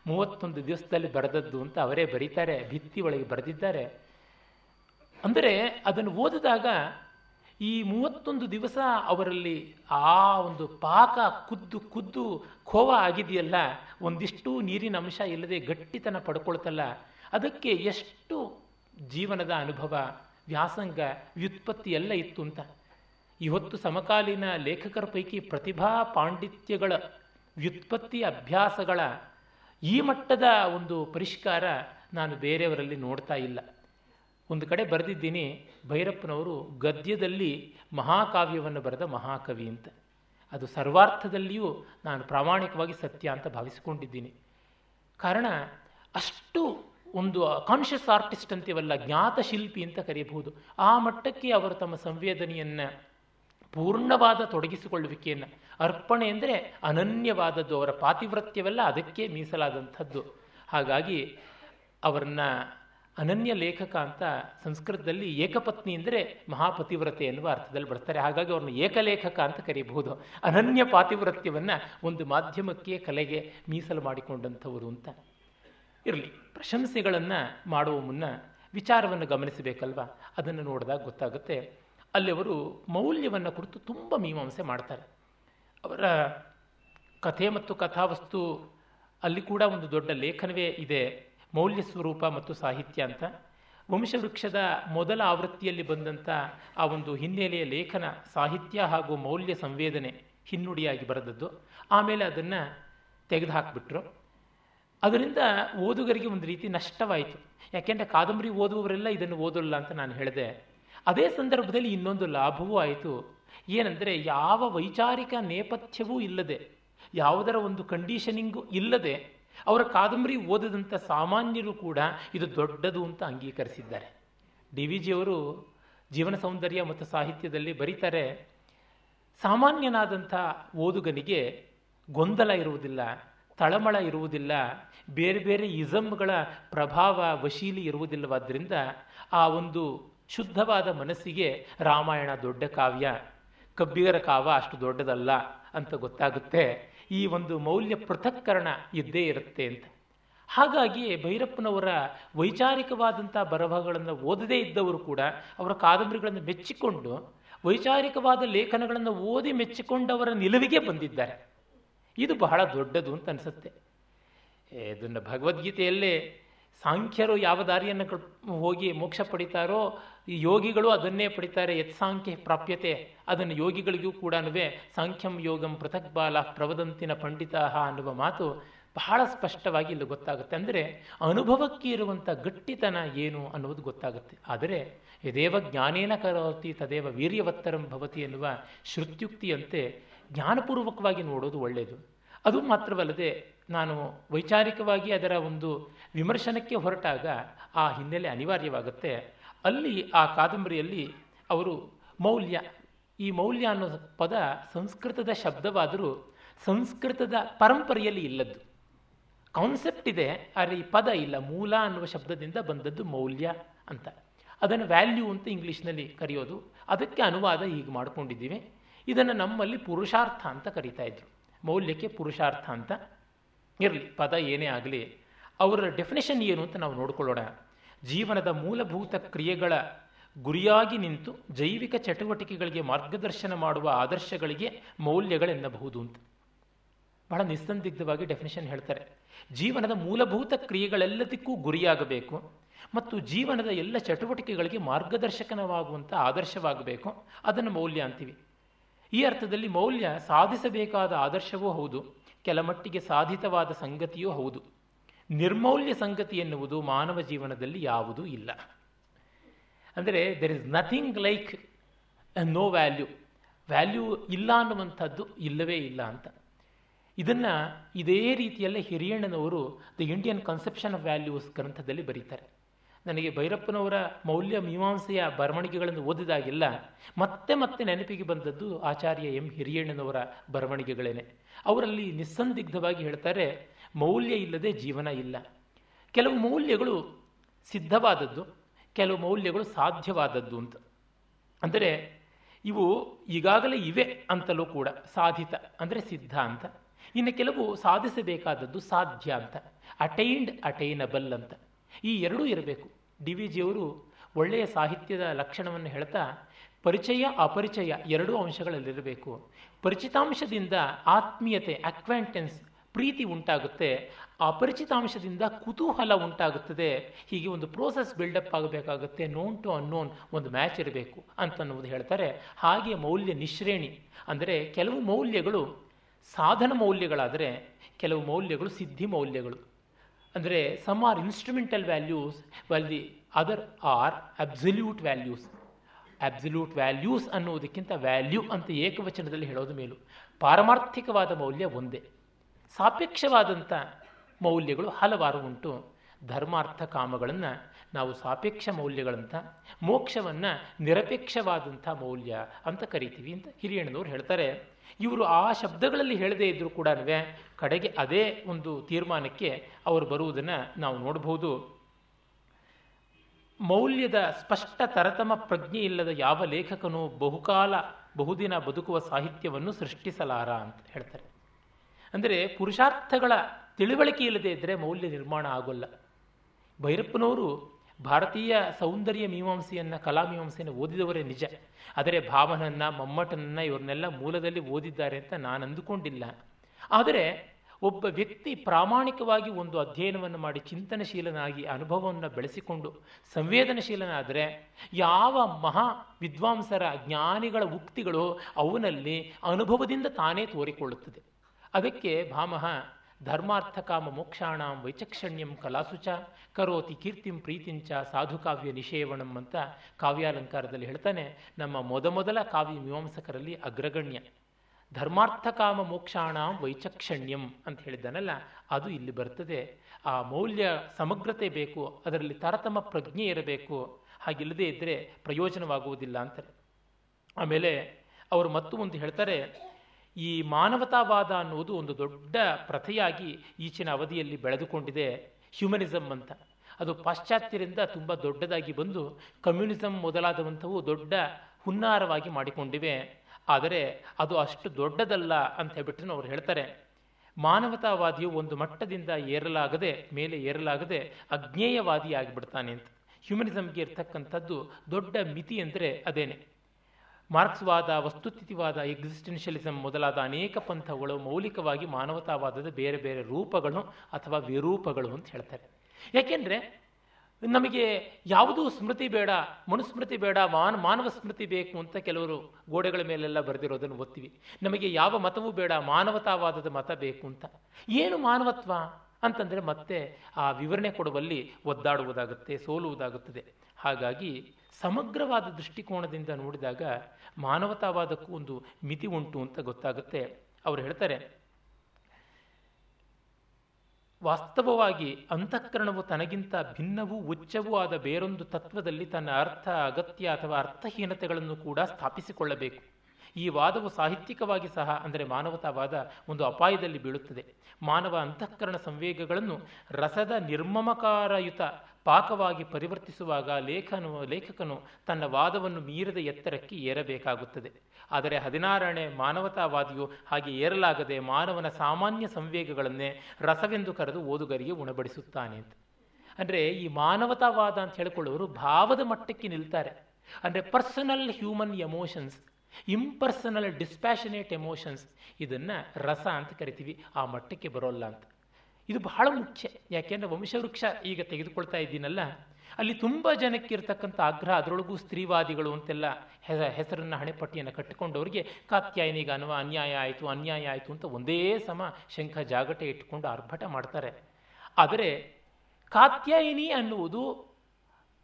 ಮೂವತ್ತೊಂದು ದಿವಸದಲ್ಲಿ ಬರೆದದ್ದು ಅಂತ ಅವರೇ ಬರೀತಾರೆ ಭಿತ್ತಿ ಒಳಗೆ ಬರೆದಿದ್ದಾರೆ. ಅಂದರೆ ಅದನ್ನು ಓದಿದಾಗ ಈ ಮೂವತ್ತೊಂದು ದಿವಸ ಅವರಲ್ಲಿ ಆ ಒಂದು ಪಾಕ ಕುದ್ದು ಕುದ್ದು ಖೋವ ಆಗಿದೆಯಲ್ಲ, ಒಂದಿಷ್ಟು ನೀರಿನ ಅಂಶ ಇಲ್ಲದೆ ಗಟ್ಟಿತನ ಪಡ್ಕೊಳ್ತಲ್ಲ, ಅದಕ್ಕೆ ಎಷ್ಟು ಜೀವನದ ಅನುಭವ, ವ್ಯಾಸಂಗ, ವ್ಯುತ್ಪತ್ತಿ ಎಲ್ಲ ಇತ್ತು ಅಂತ. ಇವತ್ತು ಸಮಕಾಲೀನ ಲೇಖಕರ ಪೈಕಿ ಪ್ರತಿಭಾ ಪಾಂಡಿತ್ಯಗಳ ವ್ಯುತ್ಪತ್ತಿ ಅಭ್ಯಾಸಗಳ ಈ ಮಟ್ಟದ ಒಂದು ಪರಿಷ್ಕಾರ ನಾನು ಬೇರೆಯವರಲ್ಲಿ ನೋಡ್ತಾ ಇಲ್ಲ. ಒಂದು ಕಡೆ ಬರೆದಿದ್ದೀನಿ, ಭೈರಪ್ಪನವರು ಗದ್ಯದಲ್ಲಿ ಮಹಾಕಾವ್ಯವನ್ನು ಬರೆದ ಮಹಾಕವಿ ಅಂತ. ಅದು ಸರ್ವಾರ್ಥದಲ್ಲಿಯೂ ನಾನು ಪ್ರಾಮಾಣಿಕವಾಗಿ ಸತ್ಯ ಅಂತ ಭಾವಿಸಿಕೊಂಡಿದ್ದೀನಿ. ಕಾರಣ, ಅಷ್ಟು ಒಂದು ಕಾನ್ಷಿಯಸ್ ಆರ್ಟಿಸ್ಟ್ ಅಂತೀವಲ್ಲ ಜ್ಞಾತ ಶಿಲ್ಪಿ ಅಂತ ಕರೆಯಬಹುದು ಆ ಮಟ್ಟಕ್ಕೆ ಅವರು ತಮ್ಮ ಸಂವೇದನೆಯನ್ನು, ಪೂರ್ಣವಾದ ತೊಡಗಿಸಿಕೊಳ್ಳುವಿಕೆಯನ್ನು, ಅರ್ಪಣೆ ಅಂದರೆ ಅನನ್ಯವಾದದ್ದು, ಅವರ ಪಾತಿವ್ರತ್ಯವೆಲ್ಲ, ಅದಕ್ಕೆ ಮೀಸಲಾದಂಥದ್ದು. ಹಾಗಾಗಿ ಅವರನ್ನ ಅನನ್ಯ ಲೇಖಕ ಅಂತ ಸಂಸ್ಕೃತದಲ್ಲಿ ಏಕಪತ್ನಿ ಅಂದರೆ ಮಹಾಪತಿವ್ರತೆ ಎನ್ನುವ ಅರ್ಥದಲ್ಲಿ ಬರ್ತಾರೆ. ಹಾಗಾಗಿ ಅವ್ರನ್ನ ಏಕಲೇಖಕ ಅಂತ ಕರೀಬಹುದು. ಅನನ್ಯ ಪಾತಿವ್ರತ್ಯವನ್ನು ಒಂದು ಮಾಧ್ಯಮಕ್ಕೆ, ಕಲೆಗೆ ಮೀಸಲು ಮಾಡಿಕೊಂಡಂಥವರು ಅಂತ ಇರಲಿ. ಪ್ರಶಂಸೆಗಳನ್ನು ಮಾಡುವ ಮುನ್ನ ವಿಚಾರವನ್ನು ಗಮನಿಸಬೇಕಲ್ವಾ? ಅದನ್ನು ನೋಡಿದಾಗ ಗೊತ್ತಾಗುತ್ತೆ. ಅಲ್ಲಿ ಅವರು ಮೌಲ್ಯವನ್ನು ಕುರಿತು ತುಂಬ ಮೀಮಾಂಸೆ ಮಾಡ್ತಾರೆ. ಅವರ ಕಥೆ ಮತ್ತು ಕಥಾವಸ್ತು ಅಲ್ಲಿ ಕೂಡ ಒಂದು ದೊಡ್ಡ ಲೇಖನವೇ ಇದೆ. ಮೌಲ್ಯ ಸ್ವರೂಪ ಮತ್ತು ಸಾಹಿತ್ಯ ಅಂತ. ವಂಶವೃಕ್ಷದ ಮೊದಲ ಆವೃತ್ತಿಯಲ್ಲಿ ಬಂದಂಥ ಆ ಒಂದು ಹಿನ್ನೆಲೆಯ ಲೇಖನ ಸಾಹಿತ್ಯ ಹಾಗೂ ಮೌಲ್ಯ ಸಂವೇದನೆ ಹಿನ್ನುಡಿಯಾಗಿ ಬರೆದದ್ದು. ಆಮೇಲೆ ಅದನ್ನು ತೆಗೆದುಹಾಕಿಬಿಟ್ರು ಅದರಿಂದ ಓದುಗರಿಗೆ ಒಂದು ರೀತಿ ನಷ್ಟವಾಯಿತು. ಯಾಕೆಂದರೆ ಕಾದಂಬರಿ ಓದುವವರೆಲ್ಲ ಇದನ್ನು ಓದಲ್ಲ ಅಂತ ನಾನು ಹೇಳಿದೆ. ಅದೇ ಸಂದರ್ಭದಲ್ಲಿ ಇನ್ನೊಂದು ಲಾಭವೂ ಆಯಿತು. ಏನಂದರೆ ಯಾವ ವೈಚಾರಿಕ ನೇಪಥ್ಯವೂ ಇಲ್ಲದೆ, ಯಾವುದರ ಒಂದು ಕಂಡೀಷನಿಂಗು ಇಲ್ಲದೆ ಅವರ ಕಾದಂಬರಿ ಓದದಂಥ ಸಾಮಾನ್ಯರು ಕೂಡ ಇದು ದೊಡ್ಡದು ಅಂತ ಅಂಗೀಕರಿಸಿದ್ದಾರೆ. ಡಿ ವಿ ಜಿಯವರು ಜೀವನ ಸೌಂದರ್ಯ ಮತ್ತು ಸಾಹಿತ್ಯದಲ್ಲಿ ಬರೀತಾರೆ, ಸಾಮಾನ್ಯನಾದಂಥ ಓದುಗನಿಗೆ ಗೊಂದಲ ಇರುವುದಿಲ್ಲ, ತಳಮಳ ಇರುವುದಿಲ್ಲ, ಬೇರೆ ಬೇರೆ ಇಜಮ್ಗಳ ಪ್ರಭಾವ, ವಶೀಲಿ ಇರುವುದಿಲ್ಲವಾದ್ದರಿಂದ ಆ ಒಂದು ಶುದ್ಧವಾದ ಮನಸ್ಸಿಗೆ ರಾಮಾಯಣ ದೊಡ್ಡ ಕಾವ್ಯ, ಕಬ್ಬಿಗರ ಕಾವ ಅಷ್ಟು ದೊಡ್ಡದಲ್ಲ ಅಂತ ಗೊತ್ತಾಗುತ್ತೆ. ಈ ಒಂದು ಮೌಲ್ಯ ಪೃಥಕ್ಕರಣ ಇದ್ದೇ ಇರುತ್ತೆ ಅಂತ. ಹಾಗಾಗಿ ಭೈರಪ್ಪನವರ ವೈಚಾರಿಕವಾದಂಥ ಬರಹಗಳನ್ನು ಓದದೇ ಇದ್ದವರು ಕೂಡ ಅವರ ಕಾದಂಬರಿಗಳನ್ನು ಮೆಚ್ಚಿಕೊಂಡು ವೈಚಾರಿಕವಾದ ಲೇಖನಗಳನ್ನು ಓದಿ ಮೆಚ್ಚಿಕೊಂಡವರ ನಿಲುವಿಗೆ ಬಂದಿದ್ದಾರೆ. ಇದು ಬಹಳ ದೊಡ್ಡದು ಅಂತ ಅನಿಸುತ್ತೆ. ಇದನ್ನು ಭಗವದ್ಗೀತೆಯಲ್ಲೇ ಸಾಂಖ್ಯರು ಯಾವ ದಾರಿಯನ್ನು ಹೋಗಿ ಮೋಕ್ಷ ಪಡಿತಾರೋ ಈ ಯೋಗಿಗಳು ಅದನ್ನೇ ಪಡಿತಾರೆ, ಯತ್ ಸಾಂಖ್ಯ ಪ್ರಾಪ್ಯತೆ. ಅದನ್ನು ಯೋಗಿಗಳಿಗೂ ಕೂಡ ಸಾಂಖ್ಯಂ ಯೋಗಂ ಪೃಥಕ್ ಬಾಲ ಪ್ರವದಂತಿನ ಪಂಡಿತಾಹ ಅನ್ನುವ ಮಾತು ಬಹಳ ಸ್ಪಷ್ಟವಾಗಿ ಇಲ್ಲಿ ಗೊತ್ತಾಗುತ್ತೆ. ಅಂದರೆ ಅನುಭವಕ್ಕೆ ಇರುವಂಥ ಗಟ್ಟಿತನ ಏನು ಅನ್ನುವುದು ಗೊತ್ತಾಗುತ್ತೆ. ಆದರೆ ಯದೇವ ಜ್ಞಾನೇನ ಕರೋತಿ ತದೇವ ವೀರ್ಯವತ್ತರಂ ಭವತಿ ಎನ್ನುವ ಶ್ರುತ್ಯುಕ್ತಿಯಂತೆ ಜ್ಞಾನಪೂರ್ವಕವಾಗಿ ನೋಡೋದು ಒಳ್ಳೆಯದು. ಅದು ಮಾತ್ರವಲ್ಲದೆ ನಾನು ವೈಚಾರಿಕವಾಗಿ ಅದರ ಒಂದು ವಿಮರ್ಶನಕ್ಕೆ ಹೊರಟಾಗ ಆ ಹಿನ್ನೆಲೆ ಅನಿವಾರ್ಯವಾಗುತ್ತೆ. ಅಲ್ಲಿ ಆ ಕಾದಂಬರಿಯಲ್ಲಿ ಅವರು ಮೌಲ್ಯ, ಈ ಮೌಲ್ಯ ಅನ್ನೋ ಪದ ಸಂಸ್ಕೃತದ ಶಬ್ದವಾದರೂ ಸಂಸ್ಕೃತದ ಪರಂಪರೆಯಲ್ಲಿ ಇಲ್ಲದ್ದು. ಕಾನ್ಸೆಪ್ಟ್ ಇದೆ, ಆದರೆ ಈ ಪದ ಇಲ್ಲ, ಮೂಲ ಅನ್ನುವ ಶಬ್ದದಿಂದ ಬಂದದ್ದು ಮೌಲ್ಯ ಅಂತ. ಅದನ್ನು ವ್ಯಾಲ್ಯೂ ಅಂತ ಇಂಗ್ಲೀಷ್ನಲ್ಲಿ ಕರೆಯೋದು. ಅದಕ್ಕೆ ಅನುವಾದ ಈಗ ಮಾಡ್ಕೊಂಡಿದ್ದೀವಿ. ಇದನ್ನು ನಮ್ಮಲ್ಲಿ ಪುರುಷಾರ್ಥ ಅಂತ ಕರೀತಾ ಇದ್ರು. ಮೌಲ್ಯಕ್ಕೆ ಪುರುಷಾರ್ಥ ಅಂತ. ಇರಲಿ, ಪದ ಏನೇ ಆಗಲಿ, ಅವರ ಡೆಫಿನೇಷನ್ ಏನು ಅಂತ ನಾವು ನೋಡ್ಕೊಳ್ಳೋಣ. ಜೀವನದ ಮೂಲಭೂತ ಕ್ರಿಯೆಗಳ ಗುರಿಯಾಗಿ ನಿಂತು ಜೈವಿಕ ಚಟುವಟಿಕೆಗಳಿಗೆ ಮಾರ್ಗದರ್ಶನ ಮಾಡುವ ಆದರ್ಶಗಳಿಗೆ ಮೌಲ್ಯಗಳೆನ್ನಬಹುದು ಅಂತ. ಬಹಳ ನಿಸ್ಸಂದಿಗ್ಧವಾಗಿ ಡೆಫಿನೇಷನ್ ಹೇಳ್ತಾರೆ. ಜೀವನದ ಮೂಲಭೂತ ಕ್ರಿಯೆಗಳೆಲ್ಲದಕ್ಕೂ ಗುರಿಯಾಗಬೇಕು ಮತ್ತು ಜೀವನದ ಎಲ್ಲ ಚಟುವಟಿಕೆಗಳಿಗೆ ಮಾರ್ಗದರ್ಶಕನವಾಗುವಂಥ ಆದರ್ಶವಾಗಬೇಕು. ಅದನ್ನು ಮೌಲ್ಯ ಅಂತೀವಿ. ಈ ಅರ್ಥದಲ್ಲಿ ಮೌಲ್ಯ ಸಾಧಿಸಬೇಕಾದ ಆದರ್ಶವೂ ಹೌದು ಕೆಲಮಟ್ಟಿಗೆ ಸಾಧಿತವಾದ ಸಂಗತಿಯೂ ಹೌದು. ನಿರ್ಮೌಲ್ಯ ಸಂಗತಿ ಎನ್ನುವುದು ಮಾನವ ಜೀವನದಲ್ಲಿ ಯಾವುದೂ ಇಲ್ಲ. ಅಂದರೆ there is nothing like no value value ಇಲ್ಲ ಅನ್ನುವಂಥದ್ದು ಇಲ್ಲವೇ ಇಲ್ಲ ಅಂತ. ಇದನ್ನು ಇದೇ ರೀತಿಯಲ್ಲೇ ಹಿರಿಯಣ್ಣನವರು the Indian conception of values ಗ್ರಂಥದಲ್ಲಿ ಬರೀತಾರೆ. ನನಗೆ ಭೈರಪ್ಪನವರ ಮೌಲ್ಯ ಮೀಮಾಂಸೆಯ ಬರವಣಿಗೆಗಳನ್ನು ಓದಿದಾಗೆಲ್ಲ ಮತ್ತೆ ಮತ್ತೆ ನೆನಪಿಗೆ ಬಂದದ್ದು ಆಚಾರ್ಯ ಎಂ ಹಿರಿಯಣ್ಣನವರ ಬರವಣಿಗೆಗಳೇನೆ. ಅವರಲ್ಲಿ ನಿಸ್ಸಂದಿಗ್ಧವಾಗಿ ಹೇಳ್ತಾರೆ ಮೌಲ್ಯ ಇಲ್ಲದೆ ಜೀವನ ಇಲ್ಲ. ಕೆಲವು ಮೌಲ್ಯಗಳು ಸಿದ್ಧವಾದದ್ದು, ಕೆಲವು ಮೌಲ್ಯಗಳು ಸಾಧ್ಯವಾದದ್ದು ಅಂತ. ಅಂದರೆ ಇವು ಈಗಾಗಲೇ ಇವೆ ಅಂತಲೂ ಕೂಡ ಸಾಧಿತ, ಅಂದರೆ ಸಿದ್ಧ ಅಂತ. ಇನ್ನು ಕೆಲವು ಸಾಧಿಸಬೇಕಾದದ್ದು ಸಾಧ್ಯ ಅಂತ ಅಟೈನ್ಡ್ ಅಟೈನಬಲ್ ಅಂತ. ಈ ಎರಡೂ ಇರಬೇಕು. ಡಿ ವಿ ಜಿಯವರು ಒಳ್ಳೆಯ ಸಾಹಿತ್ಯದ ಲಕ್ಷಣವನ್ನು ಹೇಳ್ತಾ, ಪರಿಚಯ, ಅಪರಿಚಯ ಎರಡೂ ಅಂಶಗಳಲ್ಲಿರಬೇಕು. ಪರಿಚಿತಾಂಶದಿಂದ ಆತ್ಮೀಯತೆ ಅಕ್ವಾಂಟೆನ್ಸ್ ಪ್ರೀತಿ ಉಂಟಾಗುತ್ತೆ ಅಪರಿಚಿತಾಂಶದಿಂದ ಕುತೂಹಲ ಉಂಟಾಗುತ್ತದೆ. ಹೀಗೆ ಒಂದು ಪ್ರೋಸೆಸ್ ಬಿಲ್ಡಪ್ ಆಗಬೇಕಾಗುತ್ತೆ ನೋನ್ ಟು ಅನ್ನೋನ್ ಒಂದು ಮ್ಯಾಚ್ ಇರಬೇಕು ಅಂತನ್ನುವುದು ಹೇಳ್ತಾರೆ. ಹಾಗೆ ಮೌಲ್ಯ ನಿಶ್ರೇಣಿ, ಅಂದರೆ ಕೆಲವು ಮೌಲ್ಯಗಳು ಸಾಧನ ಮೌಲ್ಯಗಳಾದರೆ ಕೆಲವು ಮೌಲ್ಯಗಳು ಸಿದ್ಧಿ ಮೌಲ್ಯಗಳು. ಅಂದರೆ some are instrumental values well the other are absolute values absolute values ಅನ್ನುವುದಕ್ಕಿಂತ value ಅಂತ ಏಕವಚನದಲ್ಲಿ ಹೇಳೋದು ಮೇಲೂ. ಪಾರಮಾರ್ಥಿಕವಾದ ಮೌಲ್ಯ ಒಂದೇ. ಸಾಪೇಕ್ಷವಾದಂಥ ಮೌಲ್ಯಗಳು ಹಲವಾರು ಉಂಟು. ಧರ್ಮಾರ್ಥ ಕಾಮಗಳನ್ನು ನಾವು ಸಾಪೇಕ್ಷ ಮೌಲ್ಯಗಳಂತ, ಮೋಕ್ಷವನ್ನು ನಿರಪೇಕ್ಷವಾದಂಥ ಮೌಲ್ಯ ಅಂತ ಕರಿತೀವಿ ಅಂತ ಹಿರಿಯಣ್ಣನವರು ಹೇಳ್ತಾರೆ. ಇವರು ಆ ಶಬ್ದಗಳಲ್ಲಿ ಹೇಳದೇ ಇದ್ದರೂ ಕೂಡ ಕಡೆಗೆ ಅದೇ ಒಂದು ತೀರ್ಮಾನಕ್ಕೆ ಅವರು ಬರುವುದನ್ನು ನಾವು ನೋಡಬಹುದು ಮೌಲ್ಯದ ಸ್ಪಷ್ಟ ತರತಮ ಪ್ರಜ್ಞೆ ಇಲ್ಲದ ಯಾವ ಲೇಖಕನೂ ಬಹುಕಾಲ ಬಹುದಿನ ಬದುಕುವ ಸಾಹಿತ್ಯವನ್ನು ಸೃಷ್ಟಿಸಲಾರ ಅಂತ ಹೇಳ್ತಾರೆ. ಅಂದರೆ ಪುರುಷಾರ್ಥಗಳ ತಿಳುವಳಿಕೆ ಇಲ್ಲದೆ ಇದ್ದರೆ ಮೌಲ್ಯ ನಿರ್ಮಾಣ ಆಗೋಲ್ಲ. ಭೈರಪ್ಪನವರು ಭಾರತೀಯ ಸೌಂದರ್ಯ ಮೀಮಾಂಸೆಯನ್ನು ಕಲಾಮೀಮಾಂಸೆಯನ್ನು ಓದಿದವರೇ ನಿಜ. ಆದರೆ ಭಾವನನ್ನ ಮಮ್ಮಟನನ್ನ ಇವ್ರನ್ನೆಲ್ಲ ಮೂಲದಲ್ಲಿ ಓದಿದ್ದಾರೆ ಅಂತ ನಾನು ಅಂದುಕೊಂಡಿಲ್ಲ. ಆದರೆ ಒಬ್ಬ ವ್ಯಕ್ತಿ ಪ್ರಾಮಾಣಿಕವಾಗಿ ಒಂದು ಅಧ್ಯಯನವನ್ನು ಮಾಡಿ ಚಿಂತನಶೀಲನಾಗಿ ಅನುಭವವನ್ನು ಬೆಳೆಸಿಕೊಂಡು ಸಂವೇದನಶೀಲನಾದರೆ ಯಾವ ಮಹಾ ವಿದ್ವಾಂಸರ ಜ್ಞಾನಿಗಳ ಉಕ್ತಿಗಳು ಅವನಲ್ಲಿ ಅನುಭವದಿಂದ ತಾನೇ ತೋರಿಕೊಳ್ಳುತ್ತದೆ. ಅದಕ್ಕೆ ಭಾಮಹ ಧರ್ಮಾರ್ಥ ಕಾಮ ಮೋಕ್ಷಾಣಾಂ ವೈಚಕ್ಷಣ್ಯಂ ಕಲಾಸುಚ ಕರೋತಿ ಕೀರ್ತಿಂ ಪ್ರೀತಿಂಚ ಸಾಧುಕಾವ್ಯ ನಿಷೇವಣಂ ಅಂತ ಕಾವ್ಯಾಲಂಕಾರದಲ್ಲಿ ಹೇಳ್ತಾನೆ. ನಮ್ಮ ಮೊದಮೊದಲ ಕಾವ್ಯ ಮೀಮಾಂಸಕರಲ್ಲಿ ಅಗ್ರಗಣ್ಯ. ಧರ್ಮಾರ್ಥ ಕಾಮ ಮೋಕ್ಷಾಣ ವೈಚಕ್ಷಣ್ಯಂ ಅಂತ ಹೇಳಿದ್ದಾನಲ್ಲ, ಅದು ಇಲ್ಲಿ ಬರ್ತದೆ. ಆ ಮೌಲ್ಯ ಸಮಗ್ರತೆ ಬೇಕು, ಅದರಲ್ಲಿ ತಾರತಮ್ಯ ಪ್ರಜ್ಞೆ ಇರಬೇಕು. ಹಾಗಿಲ್ಲದೇ ಇದ್ದರೆ ಪ್ರಯೋಜನವಾಗುವುದಿಲ್ಲ ಅಂತಾರೆ. ಆಮೇಲೆ ಅವರು ಮತ್ತು ಒಂದು ಹೇಳ್ತಾರೆ ಈ ಮಾನವತಾವಾದ ಅನ್ನುವುದು ಒಂದು ದೊಡ್ಡ ಪ್ರಥೆಯಾಗಿ ಈಚಿನ ಅವಧಿಯಲ್ಲಿ ಬೆಳೆದುಕೊಂಡಿದೆ ಹ್ಯೂಮನಿಸಮ್ ಅಂತ. ಅದು ಪಾಶ್ಚಾತ್ಯರಿಂದ ತುಂಬ ದೊಡ್ಡದಾಗಿ ಬಂದು ಕಮ್ಯುನಿಸಮ್ ಮೊದಲಾದವಂಥವು ದೊಡ್ಡ ಹುನ್ನಾರವಾಗಿ ಮಾಡಿಕೊಂಡಿವೆ. ಆದರೆ ಅದು ಅಷ್ಟು ದೊಡ್ಡದಲ್ಲ ಅಂತ ಹೇಳ್ಬಿಟ್ಟು ಅವರು ಹೇಳ್ತಾರೆ. ಮಾನವತಾವಾದಿಯು ಒಂದು ಮಟ್ಟದಿಂದ ಏರಲಾಗದೆ, ಮೇಲೆ ಏರಲಾಗದೆ ಅಜ್ಞೇಯವಾದಿ ಆಗಿಬಿಡ್ತಾನೆ ಅಂತ. ಹ್ಯೂಮನಿಸಮ್ಗೆ ಇರ್ತಕ್ಕಂಥದ್ದು ದೊಡ್ಡ ಮಿತಿ ಅಂದರೆ ಅದೇನೆ. ಮಾರ್ಕ್ಸ್ವಾದ, ವಸ್ತುಸ್ಥಿತಿವಾದ, ಎಕ್ಸಿಸ್ಟೆನ್ಷಿಯಲಿಸಂ ಮೊದಲಾದ ಅನೇಕ ಪಂಥಗಳು ಮೌಲಿಕವಾಗಿ ಮಾನವತಾವಾದದ ಬೇರೆ ಬೇರೆ ರೂಪಗಳು ಅಥವಾ ವಿರೂಪಗಳು ಅಂತ ಹೇಳ್ತಾರೆ. ಯಾಕೆಂದರೆ ನಮಗೆ ಯಾವುದೂ ಸ್ಮೃತಿ ಬೇಡ, ಮನುಸ್ಮೃತಿ ಬೇಡ, ಮಾನ, ಮಾನವ ಸ್ಮೃತಿ ಬೇಕು ಅಂತ ಕೆಲವರು ಗೋಡೆಗಳ ಮೇಲೆಲ್ಲ ಬರೆದಿರೋದನ್ನು ಓದ್ತೀವಿ. ನಮಗೆ ಯಾವ ಮತವೂ ಬೇಡ, ಮಾನವತಾವಾದದ ಮತ ಬೇಕು ಅಂತ. ಏನು ಮಾನವತ್ವ ಅಂತಂದರೆ ಮತ್ತೆ ಆ ವಿವರಣೆ ಕೊಡುವಲ್ಲಿ ಒದ್ದಾಡುವುದಾಗುತ್ತೆ, ಸೋಲುವುದಾಗುತ್ತದೆ. ಹಾಗಾಗಿ ಸಮಗ್ರವಾದ ದೃಷ್ಟಿಕೋನದಿಂದ ನೋಡಿದಾಗ ಮಾನವತಾವಾದಕ್ಕೂ ಒಂದು ಮಿತಿ ಉಂಟು ಅಂತ ಗೊತ್ತಾಗುತ್ತೆ. ಅವರು ಹೇಳ್ತಾರೆ, ವಾಸ್ತವವಾಗಿ ಅಂತಃಕರಣವು ತನಗಿಂತ ಭಿನ್ನವೂ ಉಚ್ಚವೂ ಆದ ಬೇರೊಂದು ತತ್ವದಲ್ಲಿ ತನ್ನ ಅರ್ಥ, ಅಗತ್ಯ ಅಥವಾ ಅರ್ಥಹೀನತೆಗಳನ್ನು ಕೂಡ ಸ್ಥಾಪಿಸಿಕೊಳ್ಳಬೇಕು. ಈ ವಾದವು ಸಾಹಿತ್ಯಿಕವಾಗಿ ಸಹ ಅಂದರೆ ಮಾನವತಾವಾದ ಒಂದು ಅಪಾಯದಲ್ಲಿ ಬೀಳುತ್ತದೆ. ಮಾನವ ಅಂತಃಕರಣ ಸಂವೇಗಗಳನ್ನು ರಸದ ನಿರ್ಮಮಕಾರಯುತ ಪಾಕವಾಗಿ ಪರಿವರ್ತಿಸುವಾಗ ಲೇಖನು, ಲೇಖಕನು ತನ್ನ ವಾದವನ್ನು ಮೀರದ ಎತ್ತರಕ್ಕೆ ಏರಬೇಕಾಗುತ್ತದೆ. ಆದರೆ ಹದಿನಾರನೇ ಮಾನವತಾವಾದಿಯು ಹಾಗೆ ಏರಲಾಗದೆ ಮಾನವನ ಸಾಮಾನ್ಯ ಸಂವೇಗಗಳನ್ನೇ ರಸವೆಂದು ಕರೆದು ಓದುಗರಿಗೆ ಉಣಬಡಿಸುತ್ತಾನೆ ಅಂತ. ಅಂದರೆ ಈ ಮಾನವತಾವಾದ ಅಂತ ಹೇಳಿಕೊಳ್ಳೋರು ಭಾವದ ಮಟ್ಟಕ್ಕೆ ನಿಲ್ತಾರೆ. ಅಂದರೆ personal human emotions, impersonal dispassionate emotions, ಇದನ್ನು ರಸ ಅಂತ ಕರಿತೀವಿ. ಆ ಮಟ್ಟಕ್ಕೆ ಬರೋಲ್ಲ ಅಂತ. ಇದು ಬಹಳ ಮುಖ್ಯ. ಯಾಕೆಂದರೆ ವಂಶವೃಕ್ಷ ಈಗ ತೆಗೆದುಕೊಳ್ತಾ ಇದ್ದೀನಲ್ಲ, ಅಲ್ಲಿ ತುಂಬ ಜನಕ್ಕೆ ಇರತಕ್ಕಂಥ ಆಗ್ರಹ, ಅದರೊಳಗೂ ಸ್ತ್ರೀವಾದಿಗಳು ಅಂತೆಲ್ಲ ಹೆಸರನ್ನು ಹಣೆಪಟ್ಟಿಯನ್ನು ಕಟ್ಟಿಕೊಂಡವರಿಗೆ ಕಾತ್ಯಾಯನಿಗೆ ಅನ್ವ, ಅನ್ಯಾಯ ಆಯಿತು ಅನ್ಯಾಯ ಆಯಿತು ಅಂತ ಒಂದೇ ಸಮ ಶಂಖ ಜಾಗಟೆ ಇಟ್ಟುಕೊಂಡು ಆರ್ಭಟ ಮಾಡ್ತಾರೆ. ಆದರೆ ಕಾತ್ಯಾಯಿನಿ ಅನ್ನುವುದು